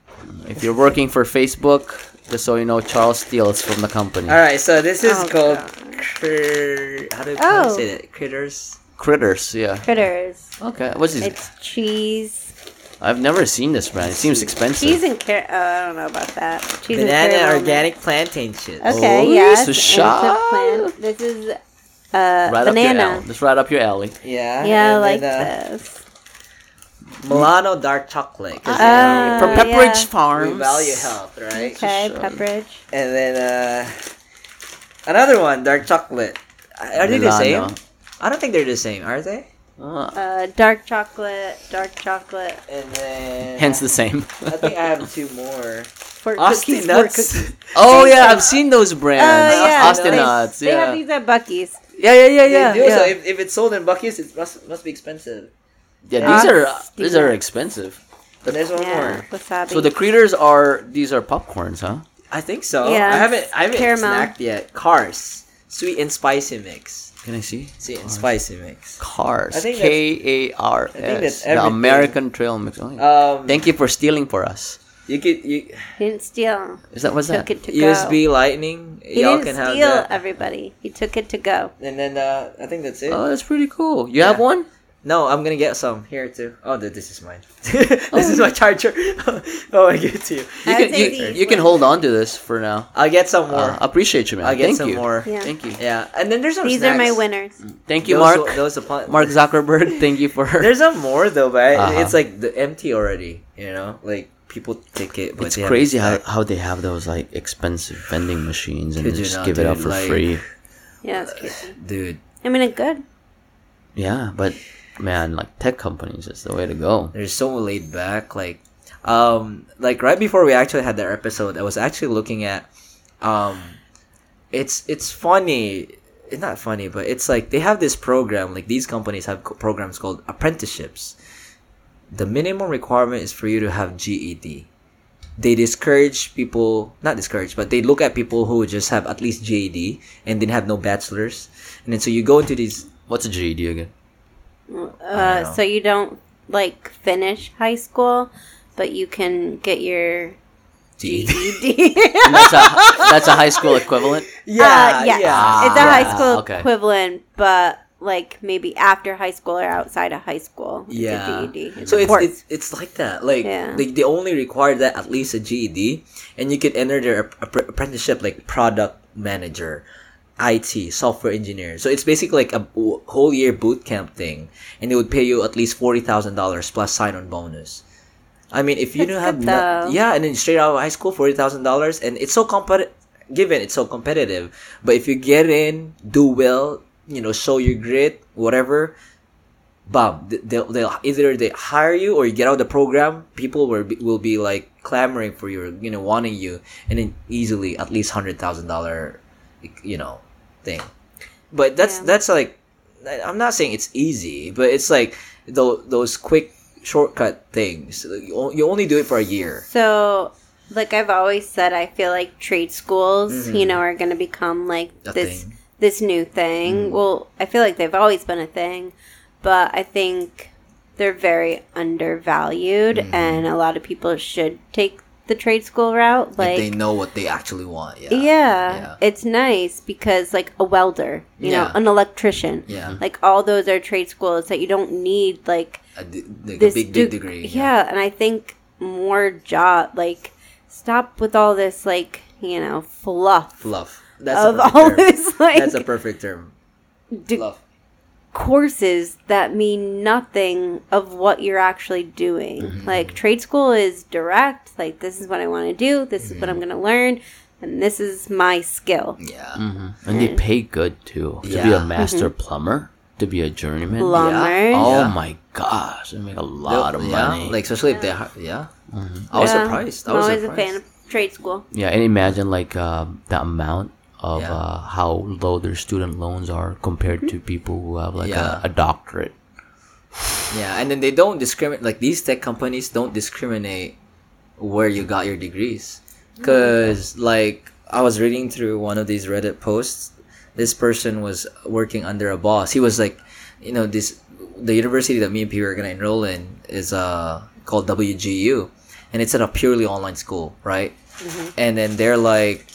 If you're working for Facebook, just so you know, Charles steals from the company. All right, so this is Oh, called God. cr- how do you Oh. say that? Critters. Critters, yeah. Critters. Okay, what's this? It's cheese. I've never seen this brand. It seems expensive. Cheese and carrot. Oh, I don't know about that. Cheese and Banana caramel. organic plantain chips. Okay, Oh, yes. so and a shot. plant. This is uh, right up your banana. alley. Just right up your alley. Yeah. Yeah, I like then, uh, this. Milano dark chocolate. 'cause, Ah, From yeah. Pepperidge we value health, right? Okay, Just, uh, Pepperidge. And then uh, another one, dark chocolate. Are they the same? I don't think they're the same, are they? Uh, Uh, dark chocolate, dark chocolate. And then hence the same. I think I have two more. For Austin cookies, nuts. cookies. oh yeah, I've seen those brands. Oh, yeah. Austin they, nuts. They have these at Buc-ee's. Yeah, yeah, yeah, yeah, They do, So yeah. if, if it's sold in Buc-ee's, it must must be expensive. Yeah, these are Austin these are expensive. But there's one Yeah, more. wasabi. So the critters are these are popcorns, huh? I think so. Yeah, I haven't I haven't caramel. snacked yet. Kar's, sweet and spicy mix. Can I see? Sweet and spicy mix. Kar's. I think K A R I think S. The everything. American Trail Mix. Oh, yeah. Um, Thank you for stealing for us. you could you didn't steal. Is that what's that? Took it to go. USB lightning. He y'all didn't can have steal that. everybody. He took it to go. And then uh, I think that's it. Oh, that's pretty cool. You have Yeah. one? No, I'm gonna get some here too. Oh, th- this is mine. this is my charger. oh, I give it to you. You I can would you, you can hold on to this for now. I'll get some more. Uh, appreciate you, man. I'll get Thank some you. more. Yeah. Thank you. Yeah, and then there's some. These are my winners. Thank you, Those Mark. Those upon- Mark Zuckerberg. Thank you for. There's some more though, but Uh-huh. it's like the empty already. You know, like people take it, but It's they crazy how, how they have those like expensive vending machines and they just not, give it out for Like- free. Yeah, it's crazy. dude. I mean, it's good. Yeah, but man, like tech companies is the way to go. They're so laid back. Like, um, like right before we actually had that episode, I was actually looking at, um, it's it's funny. It's not funny, but it's like they have this program. Like these companies have co- programs called apprenticeships. The minimum requirement is for you to have GED. They discourage people, not discourage, but they look at people who just have at least GED and then have no bachelors. And then so you go into these What's a GED again? Uh, so you don't like finish high school, but you can get your GED. GED. That's a that's a high school equivalent. Uh, yes. it's a yeah. high school Okay. equivalent, but like maybe after high school or outside of high school. It's a Yeah. GED. So it's, it's it's like that. Like Yeah. they, they only require that at least a GED, and you could enter their app- apprenticeship like product manager, IT, software engineer. So it's basically like a whole year boot camp thing, and they would pay you at least forty thousand dollars plus sign on bonus. I mean, if you That's don't have no- yeah, and then straight out of high school, forty thousand dollars, and it's so competitive. Given it's so competitive, but if you get in, do well, you know, show your grit, whatever, bam, they'll, they'll either they hire you or you get out of the program. People will be, will be like clamoring for you, you know, wanting you, and then easily at least hundred thousand dollar, you know, thing. But that's Yeah. that's like, I'm not saying it's easy, but it's like those those quick shortcut things. You you only do it for a year. So, like I've always said, I feel like trade schools, you know, are going to become like Mm-hmm. A this thing. Mm. this new thing. Well, I feel like they've always been a thing, but I think they're very undervalued, Mm-hmm. and a lot of people should take the trade school route. Like, Like, they know what they actually want. Yeah. yeah, Yeah. it's nice because like a welder, you know, an electrician, Yeah. like all those are trade schools that you don't need like A, like this a big, big degree. Yeah. and I think more job like stop with all this like you know fluff Fluff. That's of a perfect all term. this like That's a perfect term. Fluff. Courses that mean nothing of what you're actually doing. Mm-hmm. Like trade school is direct, like this is what I want to do, this is what I'm Mm-hmm. going to learn, and this is my skill. Yeah. And they pay good too. To be a master plumber, to be a journeyman. Plumbers. Oh Yeah. my gosh, they make a lot of yeah. money. Like especially if they ha- yeah. I was surprised. I I'm was always surprised. a fan of trade school. yeah, and imagine like um, the amount of Yeah. uh, how low their student loans are compared to people who have like Yeah. a, a doctorate. Yeah, and then they don't discriminate. Like these tech companies don't discriminate where you got your degrees. Because like I was reading through one of these Reddit posts, this person was working under a boss. He was like, you know, this the university that me and P were gonna enroll in is uh called WGU, and it's at a purely online school, right? And then they're like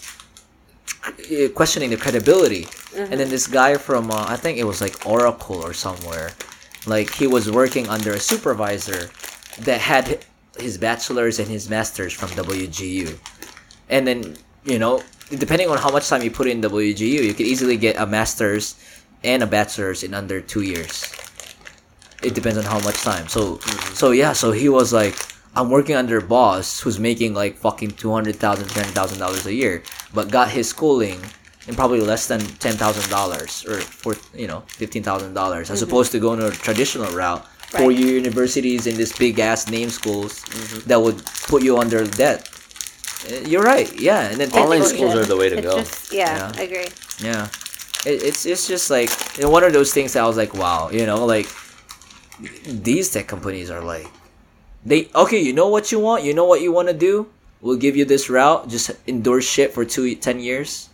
Uh, questioning the credibility. And then uh-huh. this guy from uh, I think it was like Oracle or somewhere, like he was working under a supervisor that had his bachelor's and his master's from WGU. And then, you know, depending on how much time you put in WGU, you could easily get a master's and a bachelor's in under 2 years. It depends on how much time. So mm-hmm. so yeah, so he was like I'm working under a boss who's making like fucking two hundred thousand, three hundred thousand dollars a year, but got his schooling in probably less than ten thousand dollars or for you know fifteen thousand dollars, as opposed to going a traditional route, four Right. year universities in this big ass name schools that would put you under debt. Uh, You're right, yeah, and then Online It's schools bullshit. are the way to It's go. Just, yeah, Yeah. I agree. yeah, it, it's it's just like you know, one of those things that I was like, wow, you know, like these tech companies are like, they okay, you know what you want, you know what you want to do. We'll give you this route. Just endure shit for two, 10 years,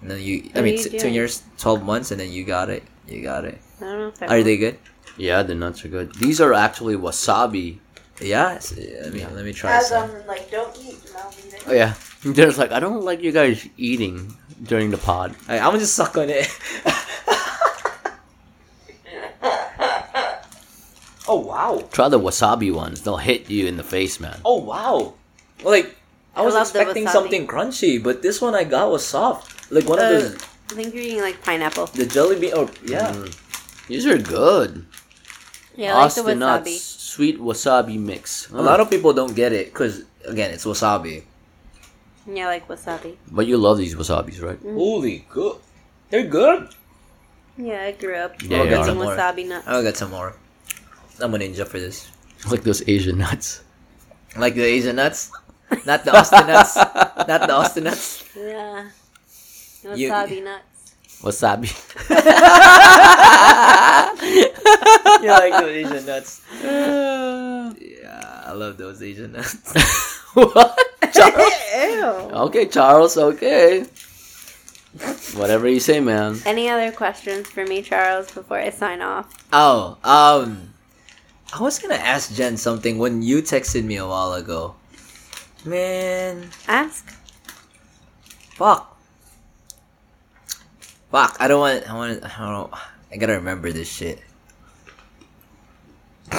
and then you. I mean, are t- ten years, twelve months, and then you got it. You got it. I don't know if I Are they good? Yeah, the nuts are good. These are actually wasabi. Yeah. s- I mean, let me try As some. Um, like, don't eat, and I'll eat it. Oh yeah. There's like I don't like you guys eating during the pod. I, I'm gonna just suck on it. oh wow! Try the wasabi ones. They'll hit you in the face, man. Oh wow! Like I I was expecting something crunchy, but this one I got was soft. Like one of Uh, those I think you're eating like pineapple. the jelly bean. Oh yeah. These are good. Yeah, I like the Austin nuts, wasabi. sweet wasabi mix. A lot of people don't get it because again, it's wasabi. Yeah, I like wasabi. But you love these wasabis, right? Holy good! They're good. Yeah, I grew up Yeah, they eating are. wasabi nuts. I'll get some more. I'm a ninja for this. Like those Asian nuts. Like the Asian nuts, not the Austin nuts, not the Austin nuts. Yeah. You- Wasabi nuts. Wasabi. You like those Asian nuts? Yeah, I love those Asian nuts. what? Charles? Ew. Okay, Charles. Okay. Whatever you say, man. Any other questions for me, Charles, before I sign off? Oh, um, I was gonna ask Jen something when you texted me a while ago. Man, Ask. fuck, fuck. I don't want. I want. I don't. Know. I gotta remember this shit.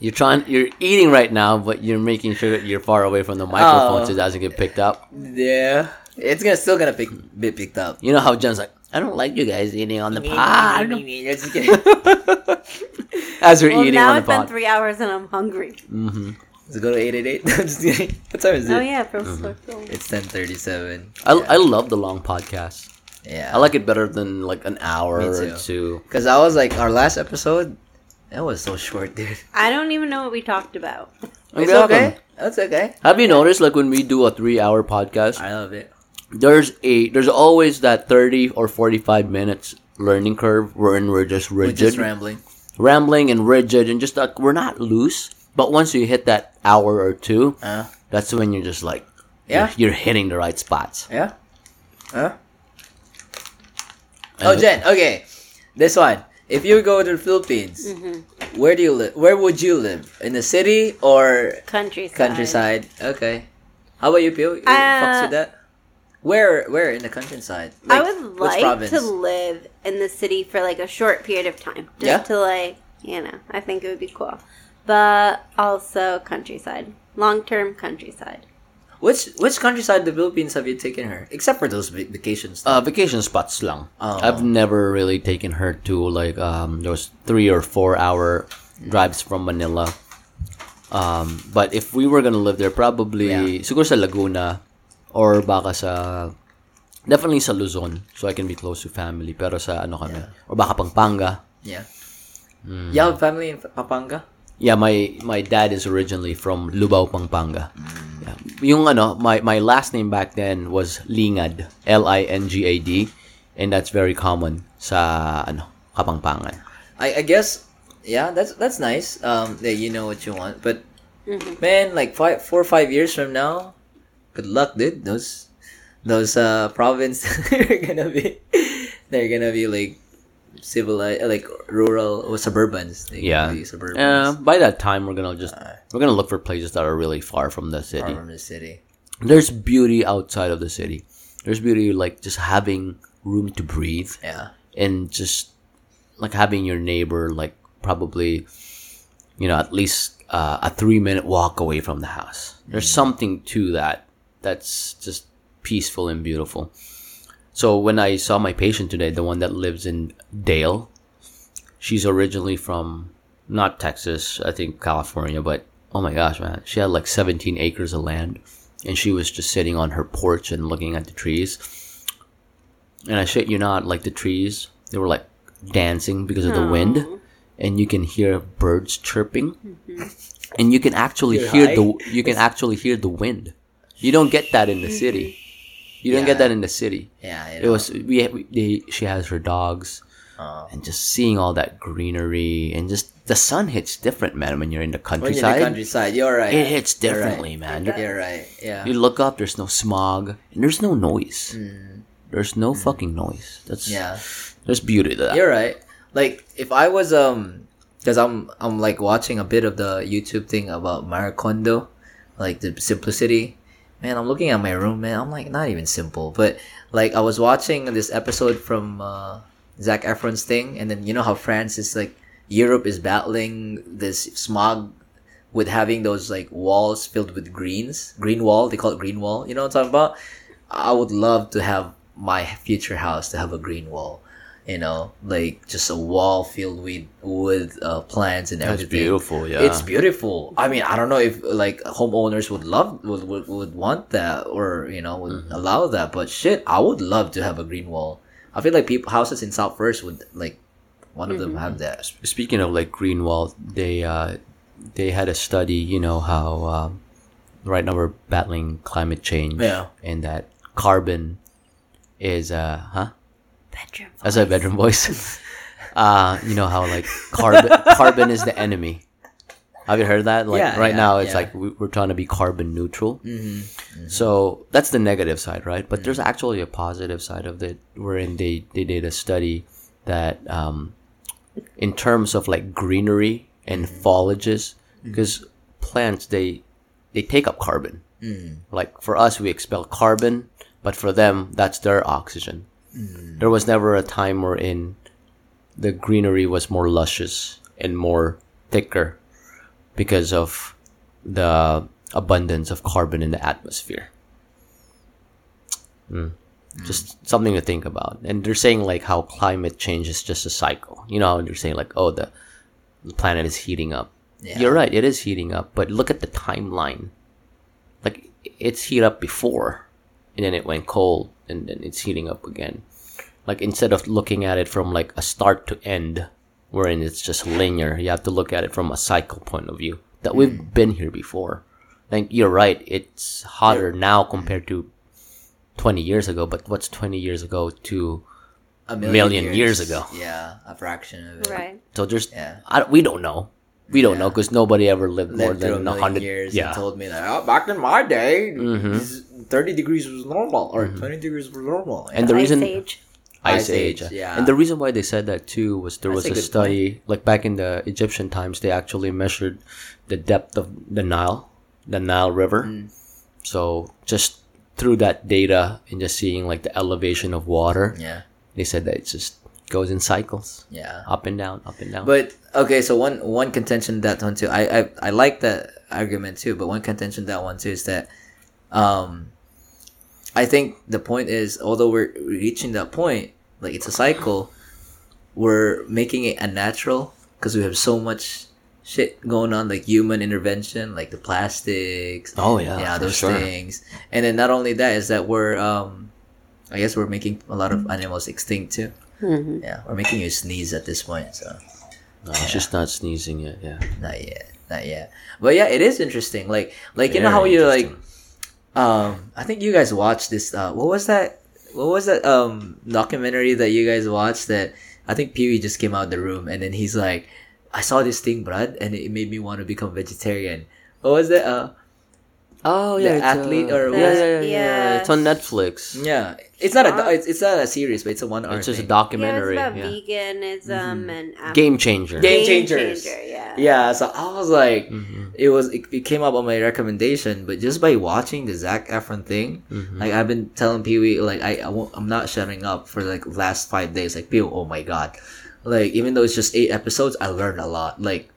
You're trying. You're eating right now, but you're making sure that you're far away from the microphone Oh. so it doesn't get picked up. Yeah, it's gonna still gonna pick be picked up. You know how Jen's like, I don't like you guys eating on the pod. As we're Well, eating now on the pod. Now it's been three hours and I'm hungry. Mm-hmm. Let's go to eight eight eight. What time is it? Oh yeah, from Mm-hmm. It's ten thirty seven. I, I love the long podcast. Yeah, I like it better than like an hour Me or two. because I was like our last episode. That was so short, dude. I don't even know what we talked about. It's Exactly. okay. That's okay. Have you noticed, like when we do a three-hour podcast, I love it. There's a there's always that thirty or forty-five minutes learning curve wherein we're just We're rigid, just rambling. rambling and rigid, and just like we're not loose. But once you hit that hour or two, Uh, that's when you're just like, Yeah. you're, you're hitting the right spots. yeah. Huh? And Oh, Jen. Okay, this one. If you go to the Philippines, mm-hmm. where do you live? Where would you live? In the city or Countryside. countryside? Okay. How about you, Pio? You fucks with uh, that? Where? Where in the countryside? I would which like province? to live in the city for like a short period of time. Just Yeah? to like, you know, I think it would be cool. But also countryside. Long term countryside. Which which countryside the Philippines have you taken her? Except for those va- vacations. Uh, vacation spots lang. Oh. I've never really taken her to like um those three or four hour drives from Manila. Um, but if we were gonna live there, probably Yeah. siguro sa Laguna or baka sa definitely sa Luzon, so I can be close to family. Pero sa ano kami, or baka Pampanga. yeah. Hmm. You have family in Pampanga? Yeah, my my dad is originally from Lubao, Pampanga. Yeah. Yung ano, my my last name back then was Lingad, L I N G A D, and that's very common sa ano, Kapampangan. I, I guess yeah, that's that's nice. Um, that you know what you want, but man, like five, four or five years from now, good luck, dude. Those those uh province are gonna be they're gonna be like civilized, like rural or suburbans. They're Yeah. suburbans Uh, by that time, we're gonna just we're gonna look for places that are really far from the far city. from the city. There's beauty outside of the city. There's beauty like just having room to breathe Yeah, and just like having your neighbor like probably you know at least uh, a three minute walk away from the house there's something to that that's just peaceful and beautiful. So when i saw my patient today the one that lives in dale she's originally from not texas i think california but oh my gosh man she had like 17 acres of land and she was just sitting on her porch and looking at the trees. And I shit you not, like the trees, they were like dancing because of the wind, and you can hear birds chirping, mm-hmm. and you can actually You're hear high? the you can actually hear the wind. You don't get that in the city. You don't get that in the city. yeah. It was we, we they, she has her dogs, Oh. and just seeing all that greenery and just the sun hits different, man. When you're in the when you're in countryside, the countryside, you're right. it hits You're differently, right. man. You're right. Yeah. You look up, there's no smog, and there's no noise. There's no fucking noise. That's Mm. yeah. There's beauty to that. You're right. Like if I was um, because I'm I'm like watching a bit of the YouTube thing about Marie Kondo, like the simplicity. Man, I'm looking at my room, man. I'm like not even simple, but like I was watching this episode from uh, Zac Efron's thing, and then you know how France is like Europe is battling this smog with having those like walls filled with greens, green wall. They call it green wall. You know what I'm talking about? I would love to have my future house to have a green wall. You know, like just a wall filled with with uh, plants and That's everything. beautiful, yeah. It's beautiful. I mean, I don't know if like homeowners would love would would, would want that or you know would Mm-hmm. allow that. But shit, I would love to have a green wall. I feel like people houses in South First would like one of them have that. Speaking of like green wall, they uh, they had a study. You know how um, right now we're battling climate change, Yeah. and that carbon is uh, huh? Bedroom. That's a bedroom voice. uh, you know how like carbon carbon is the enemy. Have you heard that? Like Yeah, right yeah, now, it's yeah. like we, we're trying to be carbon neutral. Mm-hmm. So that's the negative side, right? But there's actually a positive side of it, wherein they they did a study that, um, in terms of like greenery and foliages, because plants they they take up carbon. Like for us, we expel carbon, but for them, that's their oxygen. There was never a time wherein the greenery was more luscious and more thicker because of the abundance of carbon in the atmosphere. Mm. Just something to think about. And they're saying like how climate change is just a cycle. You know, they're saying like, oh, the, the planet is heating up. Yeah. You're right, it is heating up, but look at the timeline. Like it's heat up before, and then it went cold, and then it's heating up again. Like instead of looking at it from like a start to end, wherein it's just linear, you have to look at it from a cycle point of view. That we've mm. been here before. Like you're right, it's hotter now compared to 20 years ago, but what's 20 years ago to A million years ago. Yeah, a fraction of it. Right. so there's Yeah. I, we don't know. We don't know because nobody ever lived more Lived through than a a million hundred years Yeah, and told me like, oh, back in my day, Mhm. thirty degrees was normal or twenty degrees was normal. and the Ice reason Age. ice, Ice age. age, yeah. And the reason why they said that too was there That's was a a, good study like back in the Egyptian times they actually measured the depth of the Nile, the Nile River. Mm. So just through that data and just seeing like the elevation of water, Yeah. they said that it just goes in cycles, Yeah. up and down, up and down. But okay, so one one contention that one too. I I I like that argument too. But one contention that one too is that, um, I think the point is although we're reaching that point, like it's a cycle, we're making it unnatural because we have so much shit going on, like human intervention, like the plastics. Oh, yeah, yeah, those sure. things. And then not only that is that we're um, I guess we're making a lot of animals extinct too. Mhm. Yeah, we're making you sneeze at this point, so. No, it's just not sneezing yet. Yeah. Not yet, not yet. But yeah, it is interesting. Like, like you know how you like, um, I think you guys watched this. Uh, what was that? What was that um documentary that you guys watched? That I think Pee Wee just came out of the room and then he's like, "I saw this thing, Brad, and it made me want to become vegetarian." What was that? Uh, Oh yeah, The athlete or yeah, yeah, yeah, yeah. Yeah. It's on Netflix. yeah, it's not a it's, it's not a series, but it's a one hour. It's just a thing. Yeah, it's documentary. about Yeah, veganism and um, Game changer. Game changers. changer, yeah. Yeah, so I was like, Mhm. it was it, it came up on my recommendation, but just by watching the Zac Efron thing, Mhm. like I've been telling Pee Wee, like I, I won't, I'm not shutting up for like last five days. Like Pee, Wee, oh my god, like even though it's just eight episodes, I learned a lot. Like,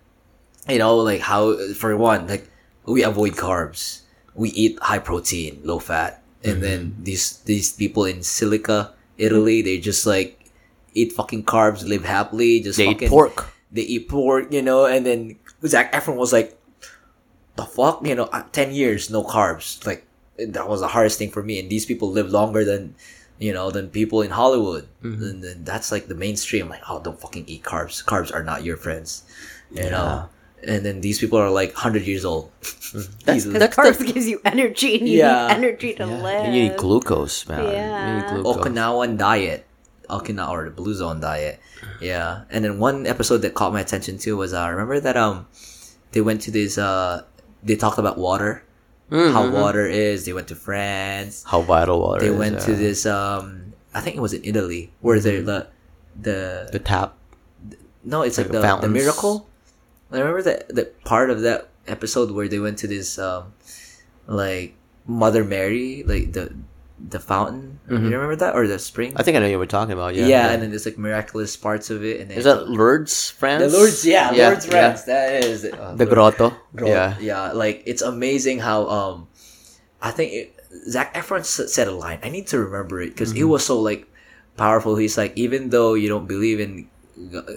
you know, like how for one, like we avoid carbs, we eat high protein, low fat, and then these these people in Silica, Italy, they just like eat fucking carbs, live happily, just They eat fucking pork. they eat pork, you know, and then Zac Efron was like, the fuck, you know, uh, 10 years, no carbs. Like, that was the hardest thing for me. And these people live longer than, you know, than people in Hollywood. And then that's like the mainstream. Like, oh, don't fucking eat carbs. Carbs are not your friends, you know. And then these people are like 100 years old. That's- Easily. Because carbs gives you energy, and you Yeah. need energy to live. And you need glucose, man. You need Yeah. glucose. Okinawan diet. Okinawa or the Blue Zone diet. Yeah. And then one episode that caught my attention too was uh remember that um they went to this uh they talked about water. Mhm. How water is. They went to France. How vital water is They is, went to this um I think it was in Italy where they the the the tap. no, it's like, like the, the miracle. I remember that the part of that episode where they went to this um like Mother Mary, like the the fountain. Mhm. You remember that or the spring? I think I know you were talking about. yeah, Yeah. and then there's like miraculous parts of it, and then is that Lourdes, France? the Lourdes? Yeah, Yeah, Lourdes France. That is. Uh, The Lourdes. grotto. Gro- Yeah. yeah. Like it's amazing how um, I think it, Zac Efron said a line. I need to remember it because Mm-hmm. it was so like powerful. He's like, even though you don't believe in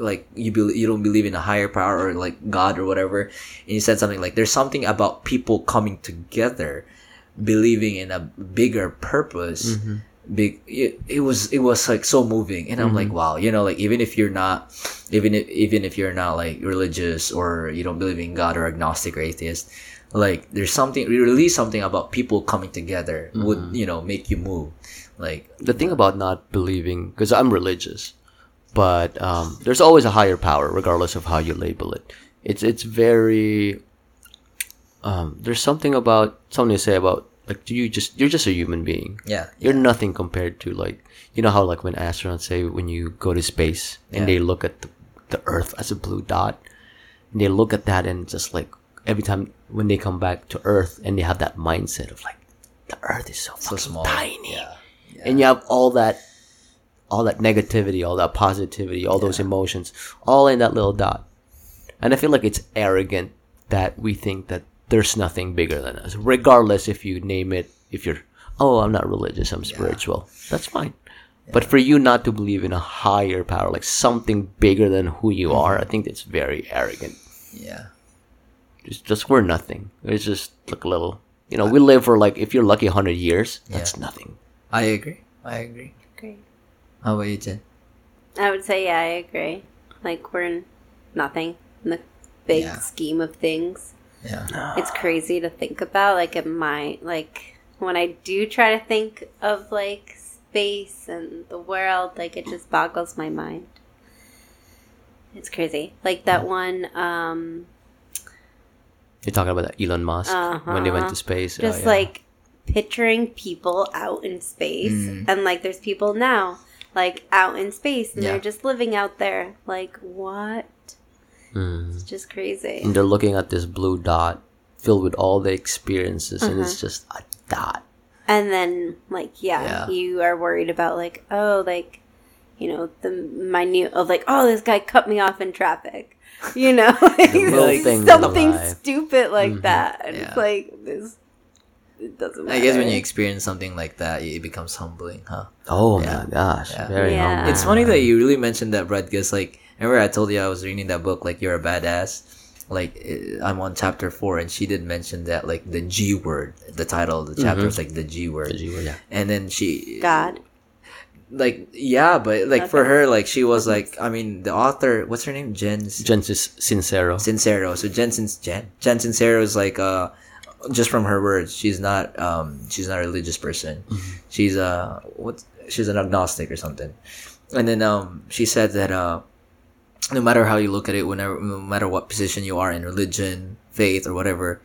like you believe you don't believe in a higher power or like God or whatever, and he said something like, "There's something about people coming together, believing in a bigger purpose." Mm-hmm. Big, it, it was it was like so moving, and I'm like, wow, you know, like even if you're not, even if even if you're not like religious or you don't believe in God or agnostic or atheist, like there's something really something about people coming together would you know make you move like the thing about not believing because i'm religious but um, there's always a higher power regardless of how you label it. It's it's very um, there's something about something to say about like do you just you're just a human being. Yeah you're nothing compared to like you know how like when astronauts say when you go to space and Yeah. they look at the, the earth as a blue dot and they look at that and just like every time when they come back to earth and they have that mindset of like the earth is so, so fucking small. tiny. Yeah. And you have all that all that negativity all that positivity all those emotions all in that little dot. And i feel like it's arrogant that we think that there's nothing bigger than us regardless if you name it if you're oh i'm not religious i'm spiritual. That's fine. But for you not to believe in a higher power like something bigger than who you Mm-hmm. are i think that's very arrogant. Yeah. Just just we're nothing. It's just like a little you know we live for like if you're lucky 100 years that's nothing. I agree. I agree. How about you Jen? I would say, yeah, I agree. Like, we're in nothing in the big Yeah. scheme of things. yeah It's crazy to think about. Like, it might, like, when I do try to think of, like, space and the world, like, it just boggles my mind. It's crazy. Like, that one, um, You're talking about that Elon Musk when they went to Uh-huh. space. Oh, just yeah. like picturing people out in space Mm. and like there's people now like out in space and Yeah. they're just living out there. Like what? Mm. It's just crazy. And they're looking at this blue dot filled with all the experiences, and Uh-huh. it's just a dot. And then like yeah, Yeah. you are worried about like oh like you know the minute of like oh this guy cut me off in traffic. You know, like, something stupid like Mhm. that. And Yeah. it's like this. It doesn't. Matter. I guess when you experience something like that, it becomes humbling, huh? Oh Yeah. my gosh, Yeah. very Yeah. humble. It's funny that you really mentioned that, Brett, because like remember I told you I was reading that book, like you're a badass. Like eh, I'm on chapter four, and she did mention that like the G word. The title of the chapter is like the G word, The G word, yeah. and then she God. like yeah, but like for her, like she was like I mean the author, what's her name? Jen Genesis Sincero. Sincero. So Jen Sin- Jen Jen Sincero is like uh just from her words, she's not um she's not a religious person. She's uh what she's an agnostic or something. And then um she said that uh no matter how you look at it, whenever no matter what position you are in religion, faith or whatever,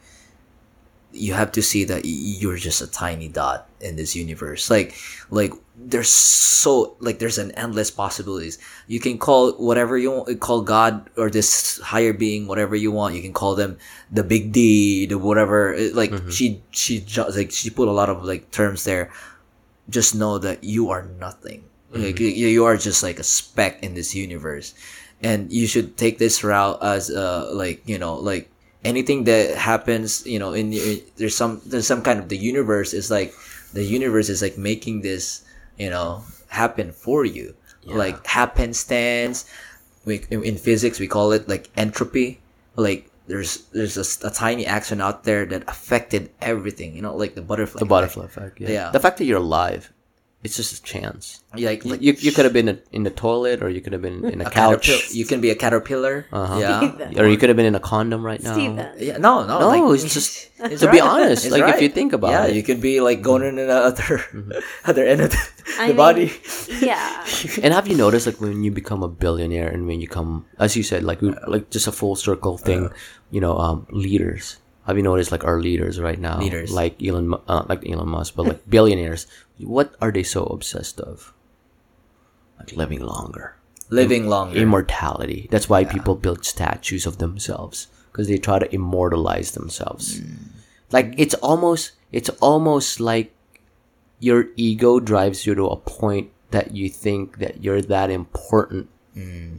you have to see that you're just a tiny dot in this universe. Like like there's so like there's an endless possibilities. You can call whatever you want, call God or this higher being whatever you want. You can call them the big D, the whatever. Like she she ju- like she put a lot of like terms there. Just know that you are nothing. Like you, you are just like a speck in this universe, and you should take this route as uh like you know like anything that happens you know in, in there's some there's some kind of the universe is like the universe is like making this you know happen for you like happenstance we, in, in physics we call it like entropy like there's there's a tiny action out there that affected everything you know like the butterfly The butterfly effect. Yeah. Yeah. The fact that you're alive, it's just a chance. like, like You you could have been in the toilet, or you could have been in a, a couch, caterpillar you can be a caterpillar Uh-huh. yeah or you could have been in a condom right now. Steven. yeah no no No, like, it's just It's to be honest. It's Like if you think about yeah, it, you could be like going in the other other end of the, the mean- body. Yeah. and have you noticed like when you become a billionaire and when you come, as you said, like like just a full circle thing, you know, um, leaders. Have you noticed like our leaders right now, Leaders. like Elon, uh, like Elon Musk, but like billionaires? What are they so obsessed of? Like living longer, Living longer. immortality. That's why people build statues of themselves because they try to immortalize themselves. Like it's almost, it's almost like your ego drives you to a point that you think that you're that important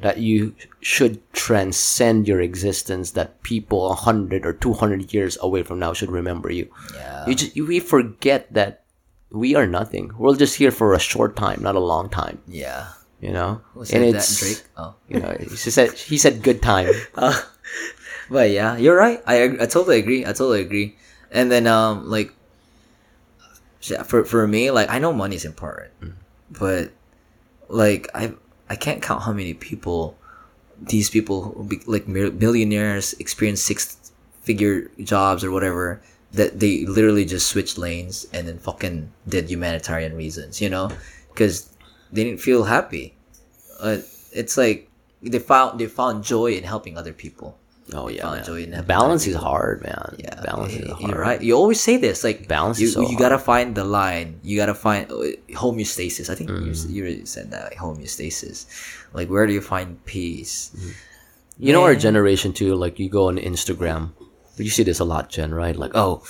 that you should transcend your existence that people 100 or 200 years away from now should remember you yeah. you just you, we forget that we are nothing we're just here for a short time not a long time yeah. you know Who said that? Drake. Oh. you know he said he said good time Uh, but yeah, you're right. I I totally agree. I totally agree. And then um like for for me, like I know money's important, but like I I can't count how many people these people like millionaires experience six figure jobs or whatever that they literally just switched lanes and then fucking did humanitarian reasons, you know, because they didn't feel happy. Uh, it's like they found they found joy in helping other people. Oh yeah man. joy balance is hard man Yeah, balance is hard You're right. You always say this, like Balance You, is so you gotta find the line. You gotta find uh, homeostasis. I think you, Mm. you already said that like, homeostasis. Like where do you find peace? You know our generation too. Like you go on Instagram, you see this a lot, Jen. Right? Like, oh,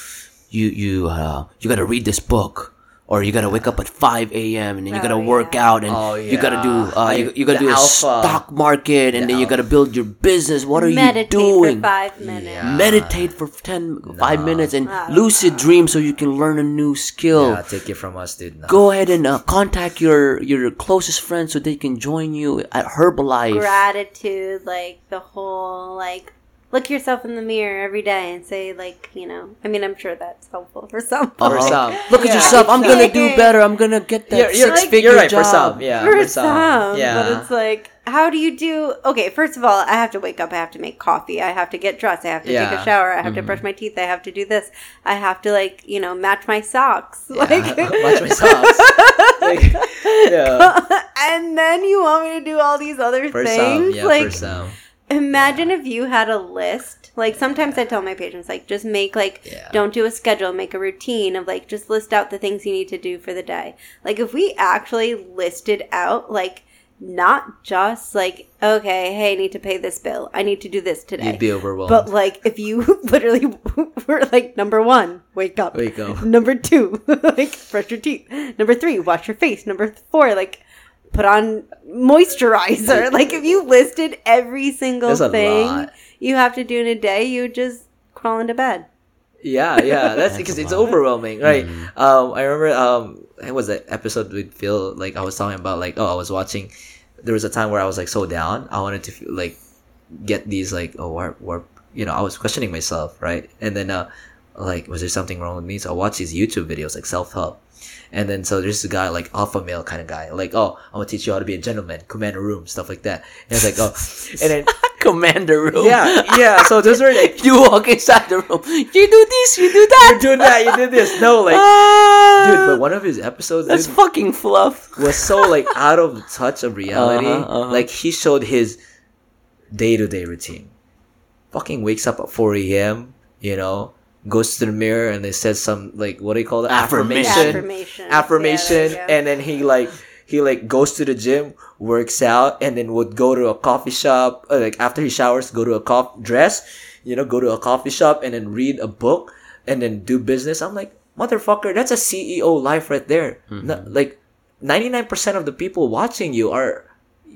you you uh you got to read this book, or you got to wake up at five a.m. and then you got to Oh, work yeah. out, and Oh, you got to do uh you, Like you got to the do a alpha. stock market, and The then you got to build your business. What are Meditate you doing? for five minutes. Yeah. Meditate for 10, 5 minutes and lucid dream so you can learn a new skill. Yeah, take it from us, dude. No. Go ahead and uh, contact your your closest friends so they can join you at Herbalife. Gratitude, like the whole like look yourself in the mirror every day and say like you know. I mean, I'm sure that's helpful for some. For some. Look at yourself. I'm gonna do better. I'm gonna get that You're, you're, six like- figure you're right for some. Yeah, for for some, Yeah. but it's like, how do you do? Okay, first of all, I have to wake up. I have to make coffee. I have to get dressed. I have to take a shower. I have to mm-hmm. brush my teeth. I have to do this. I have to like you know match my socks. Like, Watch my socks. Like, yeah. and then you want me to do all these other For some, things, yeah, like for some. Imagine if you had a list. Like sometimes I tell my patients, like just make like Yeah. don't do a schedule, make a routine of like just list out the things you need to do for the day. Like if we actually listed out like not just like okay, hey, I need to pay this bill, I need to do this today. You'd be overwhelmed. But like, if you literally were like, number one, wake up. Wake up. Number two, like brush your teeth. Number three, wash your face. Number four, like put on moisturizer. like if you listed every single thing lot. you have to do in a day, you would just crawl into bed. Yeah, yeah, that's because it's overwhelming, right? Um, I remember um, it was an episode with Phil. Like I was talking about, like oh, I was watching. There was a time where I was like so down. I wanted to feel, like get these like oh, what, what, you know, I was questioning myself, right? And then uh, like was there something wrong with me? So I watched these YouTube videos like self help. And then so there's a guy like alpha male kind of guy, like oh I'm gonna teach you how to be a gentleman, command a room, stuff like that. And it's like oh, and then Commander room. yeah, yeah. So those were like You walk inside the room. You do this. You do that. you do that, you did this. No, like Ah, dude, but one of his episodes that's dude, fucking fluff. was so like out of touch of reality. Uh-huh, uh-huh. Like he showed his day to day routine. Fucking wakes up at four a.m. You know, goes to the mirror and they says some like what do you call that Affirmation. Affirmation. affirmation, Yeah, there you go. and then he like he like goes to the gym, works out, and then would go to a coffee shop. uh, like after he showers, go to a coffee dress, you know, go to a coffee shop and then read a book and then do business. I'm like, motherfucker, that's a CEO life right there. No- like ninety nine percent of the people watching you are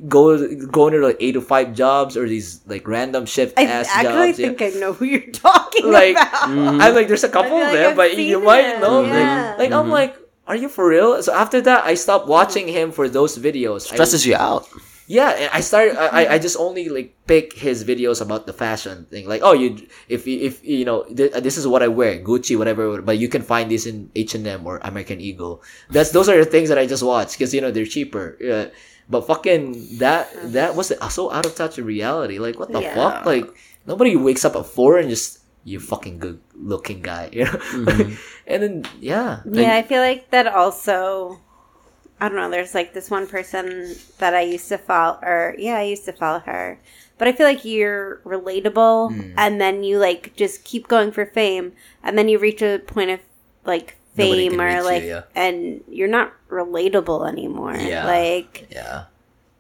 go going to like eight to five jobs or these like random shift I ass actually jobs. yeah. think I know who you're talking Like, about. Mm-hmm. I'm like, there's a couple feel of like them, I've but you seen might know. yeah. Like, like I'm mm-hmm. like, are you for real? So after that, I stopped mm-hmm. watching him for those videos. I- Stresses you out. yeah, I started. I, I- I just only like pick his videos about the fashion thing. Like, oh, you if you- if you know th- this is what I wear, Gucci, whatever. But you can find this in H and M or American Eagle. That's those are the things that I just watch because you know they're cheaper. Yeah. But fucking that that was so out of touch with reality. Like what the Yeah. fuck? Like nobody wakes up at four and just you fucking good looking guy, you know. and then yeah, Yeah, I feel like that also. I don't know. There's like this one person that I used to follow, or yeah, I used to follow her. But I feel like you're relatable, Hmm. and then you like just keep going for fame, and then you reach a point of like Nobody fame or you, like, yeah. and you're not relatable anymore. Yeah. Like yeah.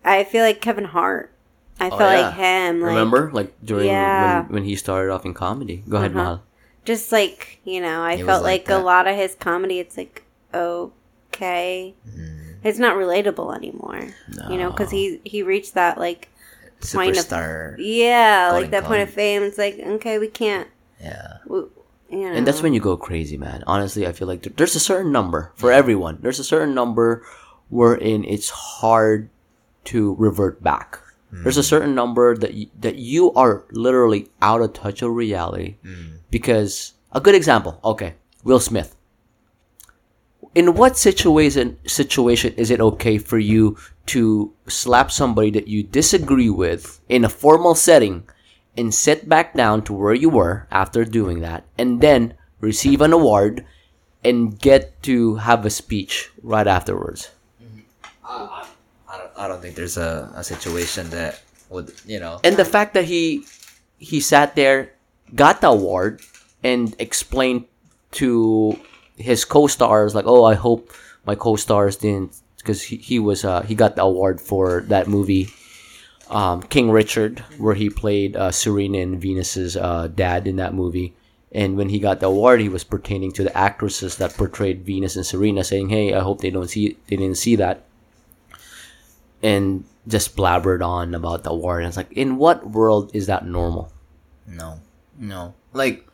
I feel like Kevin Hart. I Oh, feel yeah. like him. Like, Remember, like during Yeah. when, when he started off in comedy. Go ahead, Uh-huh. Mahal. just like you know i It felt like like, a lot of his comedy it's like okay Mm. it's not relatable anymore you know because he he reached that like point of- Superstar. yeah like that point of fame it's like okay we can't yeah. we, you know And that's when you go crazy, man. Honestly, I feel like there's a certain number for everyone. There's a certain number wherein it's hard to revert back. There's a hmm. certain number that y- that you are literally out of touch of reality hmm. because a good example. Okay, Will Smith. In what situation situation is it okay for you to slap somebody that you disagree with in a formal setting and sit back down to where you were after doing that and then receive an award and get to have a speech right afterwards? I don't. I don't think there's a, a situation that would you know. And the fact that he he sat there, got the award, and explained to his co-stars like, "Oh, I hope my co-stars didn't," because he, he was uh, he got the award for that movie, um, King Richard, where he played uh, Serena and Venus's uh, dad in that movie. And when he got the award, he was pertaining to the actresses that portrayed Venus and Serena, saying, "Hey, I hope they don't see they didn't see that." and just blabbered on about the award. And it's like, in what world is that normal? No. No. Like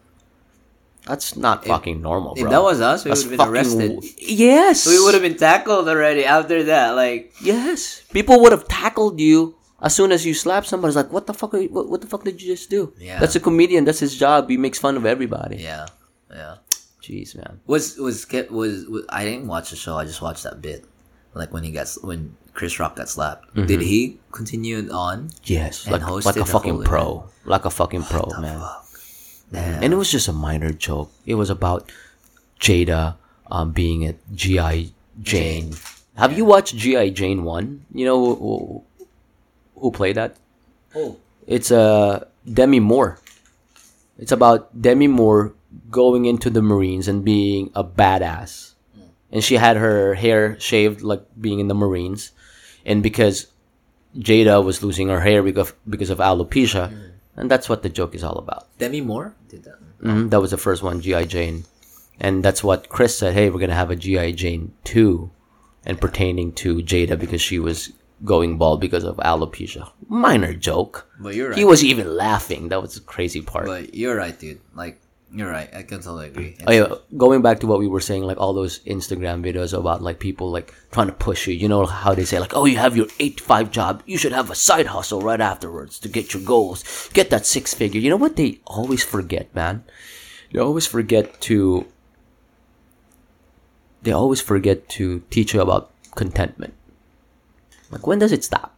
That's not fucking normal, bro. if that was us, we would have been arrested. w- Yes, We would have been tackled already after that. Like Yes, people would have tackled you as soon as you slap somebody. It's like, what the fuck? Are you, what, what the fuck did you just do? Yeah. that's a comedian. That's his job. He makes fun of everybody. yeah, yeah. Jeez, man. Was was was, was I didn't watch the show. I just watched that bit, like when he got s- when Chris Rock got slapped. Did he continue on? Yes, like, like a fucking pro, like a fucking pro, man. And it was just a minor joke. It was about Jada um, being at GI Jane. Have you watched GI Jane one? You know who, played that? Oh, It's a Demi Moore. It's about Demi Moore going into the Marines and being a badass. And she had her hair shaved like being in the Marines. And because Jada was losing her hair because because of alopecia, and that's what the joke is all about. Demi Moore did that. hmm That was the first one, GI Jane, and that's what Chris said. Hey, we're gonna have a GI Jane two, and pertaining to Jada because she was going bald because of alopecia. Minor joke. But you're right. He was even laughing. That was the crazy part. But you're right, dude. Like you're right. I can totally agree. Oh, yeah, going back to what we were saying, like all those Instagram videos about like people like trying to push you. You know how they say like, oh, you have your eight to five job, you should have a side hustle right afterwards to get your goals, get that six figure. You know what they always forget, man? They always forget to. They always forget to teach you about contentment. Like when does it stop?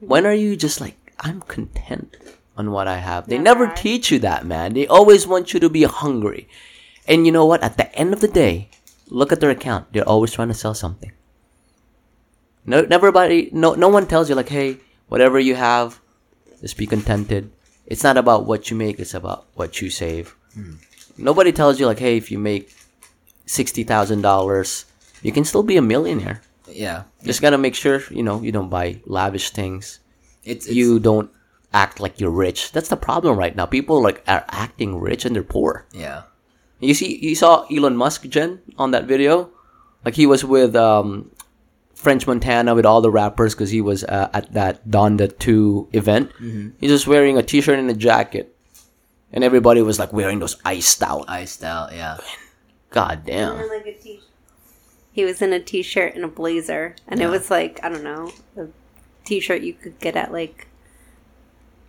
When are you just like I'm content on what I have? They never Never. teach you that, man. They always want you to be hungry. And you know what? At the end of the day, look at their account. They're always trying to sell something. No, everybody, no, no one tells you like, hey, whatever you have, just be contented. It's not about what you make; it's about what you save. Hmm. Nobody tells you like, hey, if you make sixty thousand dollars, you can still be a millionaire. Yeah. Just gotta make sure you know you don't buy lavish things. It's, it's You don't act like you're rich. That's the problem right now. People like are acting rich and they're poor. yeah. You see, you saw Elon Musk, Jen, on that video. Like he was with um, French Montana with all the rappers because he was uh, at that Donda Two event. He's just wearing a T-shirt and a jacket, and everybody was like wearing those iced out. Iced out. Yeah. God damn. like a t- he was in a t-shirt and a blazer, and it was like I don't know, a t-shirt you could get at like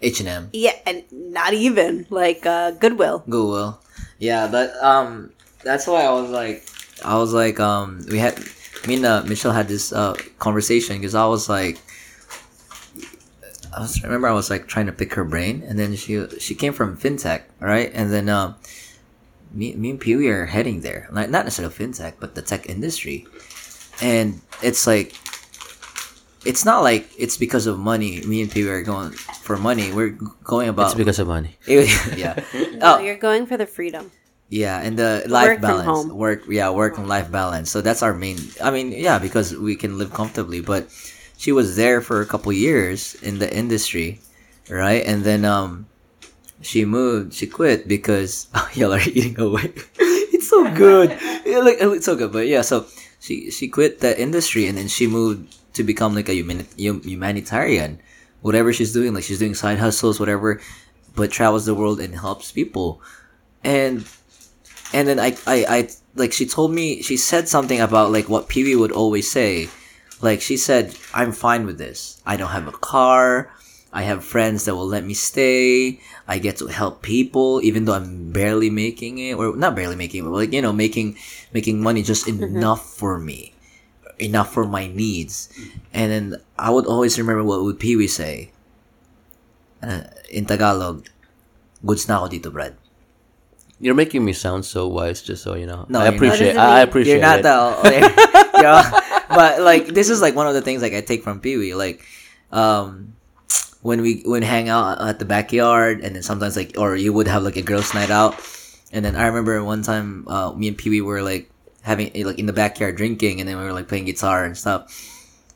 H and M. yeah, and not even like uh, Goodwill. Google. Yeah, but um, that's why I was like, I was like, um, we had me and uh, Michelle had this uh conversation because I was like, I was remember I was like trying to pick her brain, and then she she came from fintech, right? And then um, me me and Pee Wee are heading there, like not necessarily fintech, but the tech industry, and it's like. It's not like it's because of money. Me and Pee Wee are going for money. We're going about It's because of money. yeah. No, Oh, you're going for the freedom. yeah, and the Work life from balance, home. work, yeah, work and life balance. So that's our main. I mean, yeah, because we can live comfortably. But she was there for a couple years in the industry, right? And then um, she moved. She quit because oh, y'all are eating away. it's so good. Yeah, like oh, it's so good. But yeah, so she she quit the industry and then she moved to become like a humani- humanitarian. Whatever she's doing, like she's doing side hustles, whatever, but travels the world and helps people. And and then I, I, I, like she told me, she said something about like what Pee Wee would always say. Like she said, I'm fine with this. I don't have a car. I have friends that will let me stay. I get to help people, even though I'm barely making it, or not barely making it, but like you know, making making money just enough for me, enough for my needs. And then I would always remember what would Pee Wee say. Uh, in Tagalog, goods na ako dito, Brad. You're making me sound so wise, just so you know. No, I you're not. appreciate. What it I mean? appreciate You're not it. the yeah. But like this is like one of the things like I take from Pee Wee. Like um when we when hang out at the backyard and then sometimes like or you would have like a girls' night out. And then I remember one time uh me and Pee Wee were like having like in the backyard drinking and then we were like playing guitar and stuff.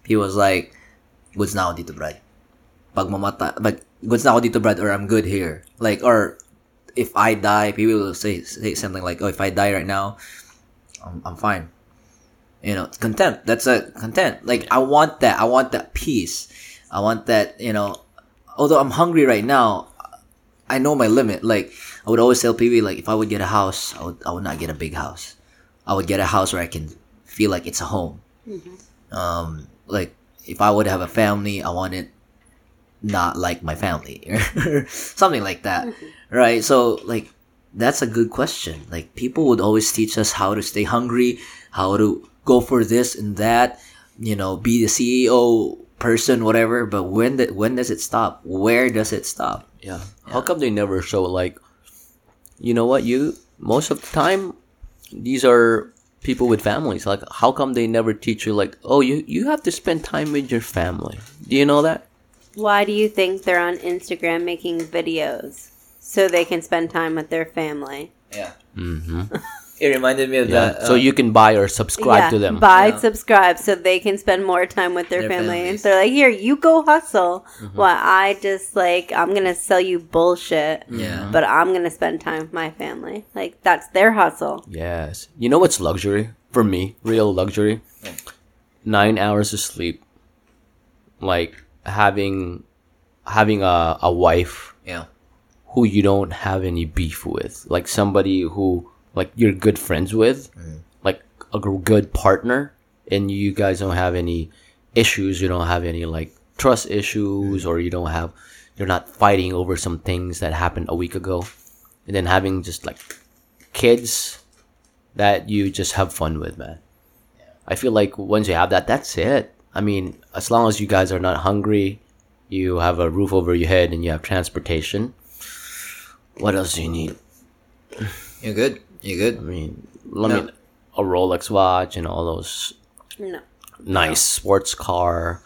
He was like, na ako dito, Brad. Pag mamata, goods na ako dito, Brad, or I'm good here. Like, or if I die, people will say, say something like, oh, if I die right now, I'm, I'm fine. You know, content. That's a content. Like, I want that. I want that peace. I want that, you know, although I'm hungry right now, I know my limit. Like, I would always tell people, like, if I would get a house, I would, I would not get a big house. I would get a house where I can feel like it's a home. Um, like, if I would have a family, I want it not like my family or something like that right so like that's a good question like people would always teach us how to stay hungry how to go for this and that you know be the ceo person whatever but when that when does it stop where does it stop Yeah. How come they never show like, you know what? You most of the time, these are people with families. Like, how come they never teach you like, oh, you you have to spend time with your family? Do you know that? Why do you think they're on Instagram making videos so they can spend time with their family? Yeah. hmm It reminded me of Yeah. that. so uh, you can buy or subscribe to them. Buy, Yeah. subscribe, so they can spend more time with their, Their family. families. They're like, here, you go hustle, Mm-hmm. while I just like I'm gonna sell you bullshit, Yeah. but I'm gonna spend time with my family. Like that's their hustle. Yes. You know what's luxury for me? Real luxury. Nine hours of sleep. Like having having a, a wife Yeah. who you don't have any beef with. Like somebody who like you're good friends with. Like a good partner and you guys don't have any issues, you don't have any like trust issues or you don't have you're not fighting over some things that happened a week ago. And then having just like kids that you just have fun with, man. I feel like once you have that, that's it. I mean, as long as you guys are not hungry, you have a roof over your head, and you have transportation. What else do you need? You're good. You're I mean, let No. me a Rolex watch and all those No. nice sports car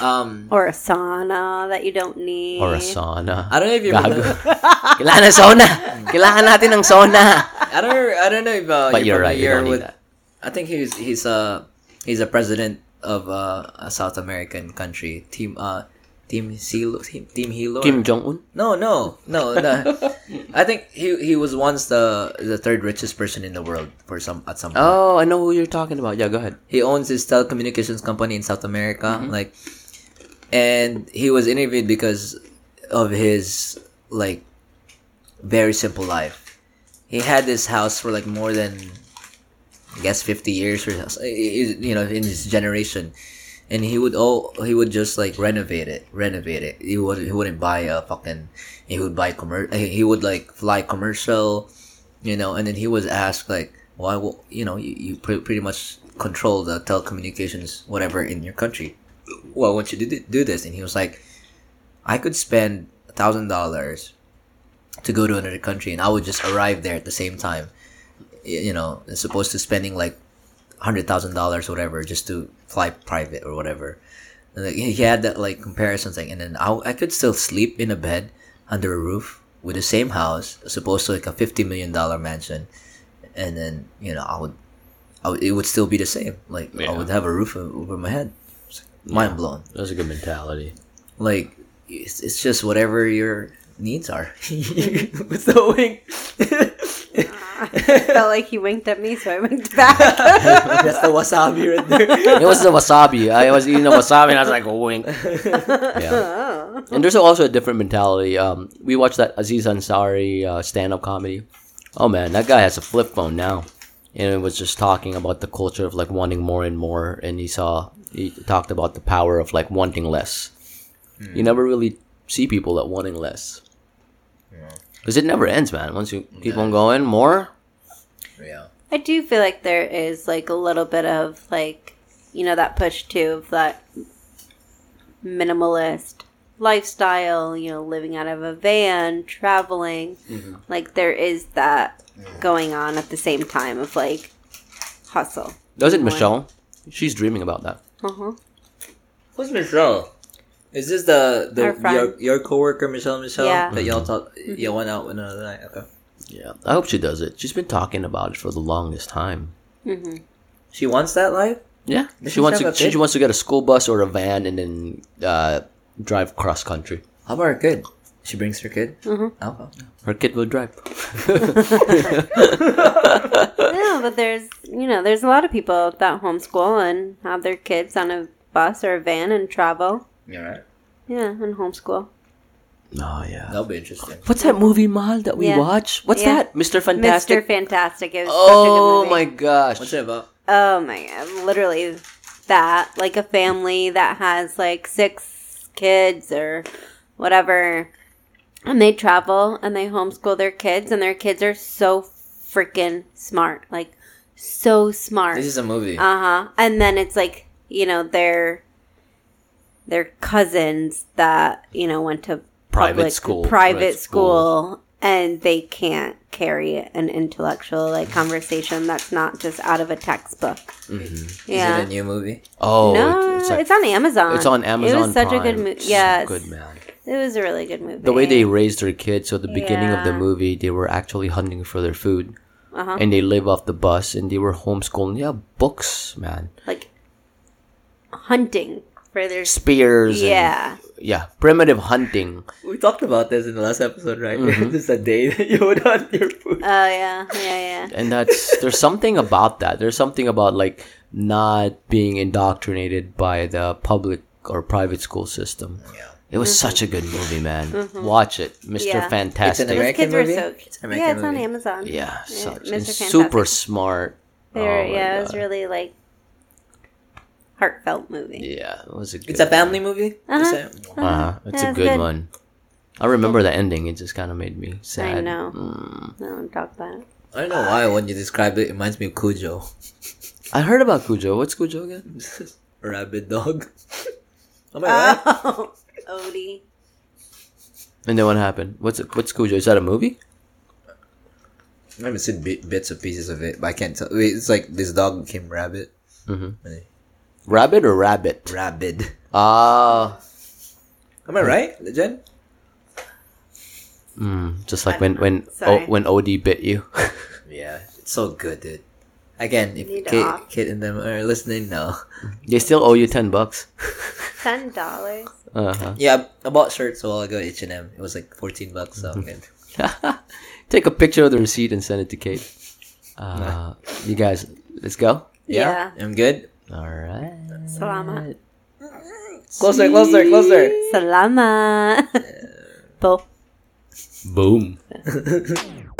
Um, Or a sauna that you don't need. or a sauna. I don't know if you Gago. remember. Kailangan ng sauna. Kailangan natin ng sauna. I don't. I don't know if. Uh, But you're right. You familiar don't need with- that. I think he's he's a he's a president of uh, a South American country. Team uh Team Hilo Team, Team Hilo. Kim Jong Un. No, no, no. no. I think he he was once the the third richest person in the world for some at some point. Oh, I know who you're talking about. Yeah, go ahead. He owns his telecommunications company in South America, Mm-hmm. like, and he was interviewed because of his like very simple life. He had this house for like more than, I guess, fifty years or you know in his generation, and he would oh he would just like renovate it, renovate it. He would he wouldn't buy a fucking he would buy commer he would like fly commercial, you know, and then he was asked like why you know you, you pre- pretty much control the telecommunications whatever in your country. Well, why don't you do, do this? And he was like, I could spend a thousand dollars to go to another country, and I would just arrive there at the same time. You know, as opposed to spending like hundred thousand dollars, whatever, just to fly private or whatever. And he had that like comparison thing, and then I, I could still sleep in a bed under a roof with the same house, as opposed to like a fifty million dollar mansion, and then you know I would, I would, it would still be the same. Like I would have a roof over my head. Mind blown. That's a good mentality. Like it's, it's just whatever your needs are. With the wink. Felt like he winked at me, so I winked back. That's the wasabi right there. It was the wasabi. I was eating the wasabi and I was like, wink. Yeah. And there's also a different mentality. Um, we watched that Aziz Ansari uh, stand-up comedy. Oh man, that guy has a flip phone now, and it was just talking about the culture of like wanting more and more. And he saw he talked about the power of like wanting less. You never really see people that wanting less. Because it never ends, man. Once you keep on going, more. yeah. I do feel like there is like a little bit of like you know that push too of that minimalist lifestyle, you know, living out of a van, traveling. Like there is that going on at the same time of like hustle. Doesn't Michelle? She's dreaming about that. Uh-huh. Who's Michelle? Is this the the your your coworker Michelle Michelle Yeah. that y'all talk y'all went out another night? Okay. Yeah, I hope she does it. She's been talking about it for the longest time. She wants that life. Yeah, Does she she wants to. a She wants to get a school bus or a van and then uh, drive cross country. How about her kid? She brings her kid. Mhm. Oh, oh. Her kid will drive. Yeah, but there's you know, there's a lot of people that homeschool and have their kids on a bus or a van and travel. You're right. Yeah, and homeschool. oh yeah. That'll be interesting. What's that movie, Mal, that we Yeah. watch? What's Yeah. that? Mr. Fantastic? Mr. Fantastic. is Oh such a good my gosh. What's it about? Oh my god, literally that. Like a family that has like six kids or whatever. And they travel and they homeschool their kids and their kids are so freaking smart. Like so smart. This is a movie. Uh huh. And then it's like you know their their cousins that you know went to Private public- school, private private school, and they can't carry an intellectual like conversation that's not just out of a textbook. Is Yeah. it a new movie? Oh, no, it's, it's, on Amazon. it's on Amazon. It was such a good movie. Yeah, good man. it was a really good movie. The way they raised their kids. So the beginning of the movie, they were actually hunting for their food, uh-huh. and they live off the bus, and they were homeschooling. Yeah, books, man, like hunting for their spears. and- yeah. yeah, primitive hunting. We talked about this in the last episode, right? this is a day that you would hunt your food. Oh yeah, yeah, yeah. and that's there's something about that there's something about like not being indoctrinated by the public or private school system it was such a good movie man watch it mr Mm-hmm. Yeah. fantastic It's an Those American kids were movie? so It's an yeah, American it's on movie. Amazon. yeah, such, Mr. Fantastic. super smart They were, Oh my yeah, it was really like heartfelt movie. yeah it was a good It's a family movie. Uh-huh. Is it? uh, it's Yeah, a good, good. one i remember the ending it just kind of made me sad I know. Mm. No, don't talk about it. I don't know why when you described it, it reminds me of Cujo. i heard about cujo what's cujo again Rabid dog. Am I right? Oh, Odie. and then what happened what's it, what's cujo is that a movie I haven't seen bit, bits or pieces of it, but I can't tell. It's like this dog became rabbit. Rabbit or rabbit Rabid. ah Am I right, Jen? Mm, just like when when o, when OD bit you. Yeah, it's so good, dude. Again, if Need to Kate. Kate and them are listening, no. they still owe you ten bucks. Ten dollars. Uh huh. Yeah, I bought shirts a while ago at H&M. It was like 14 bucks, so good. Take a picture of the receipt and send it to Kate. Uh, you guys, let's go. Yeah. I'm good. All right. Salamat. Closer, closer, closer. Salamat. Bo. Boom.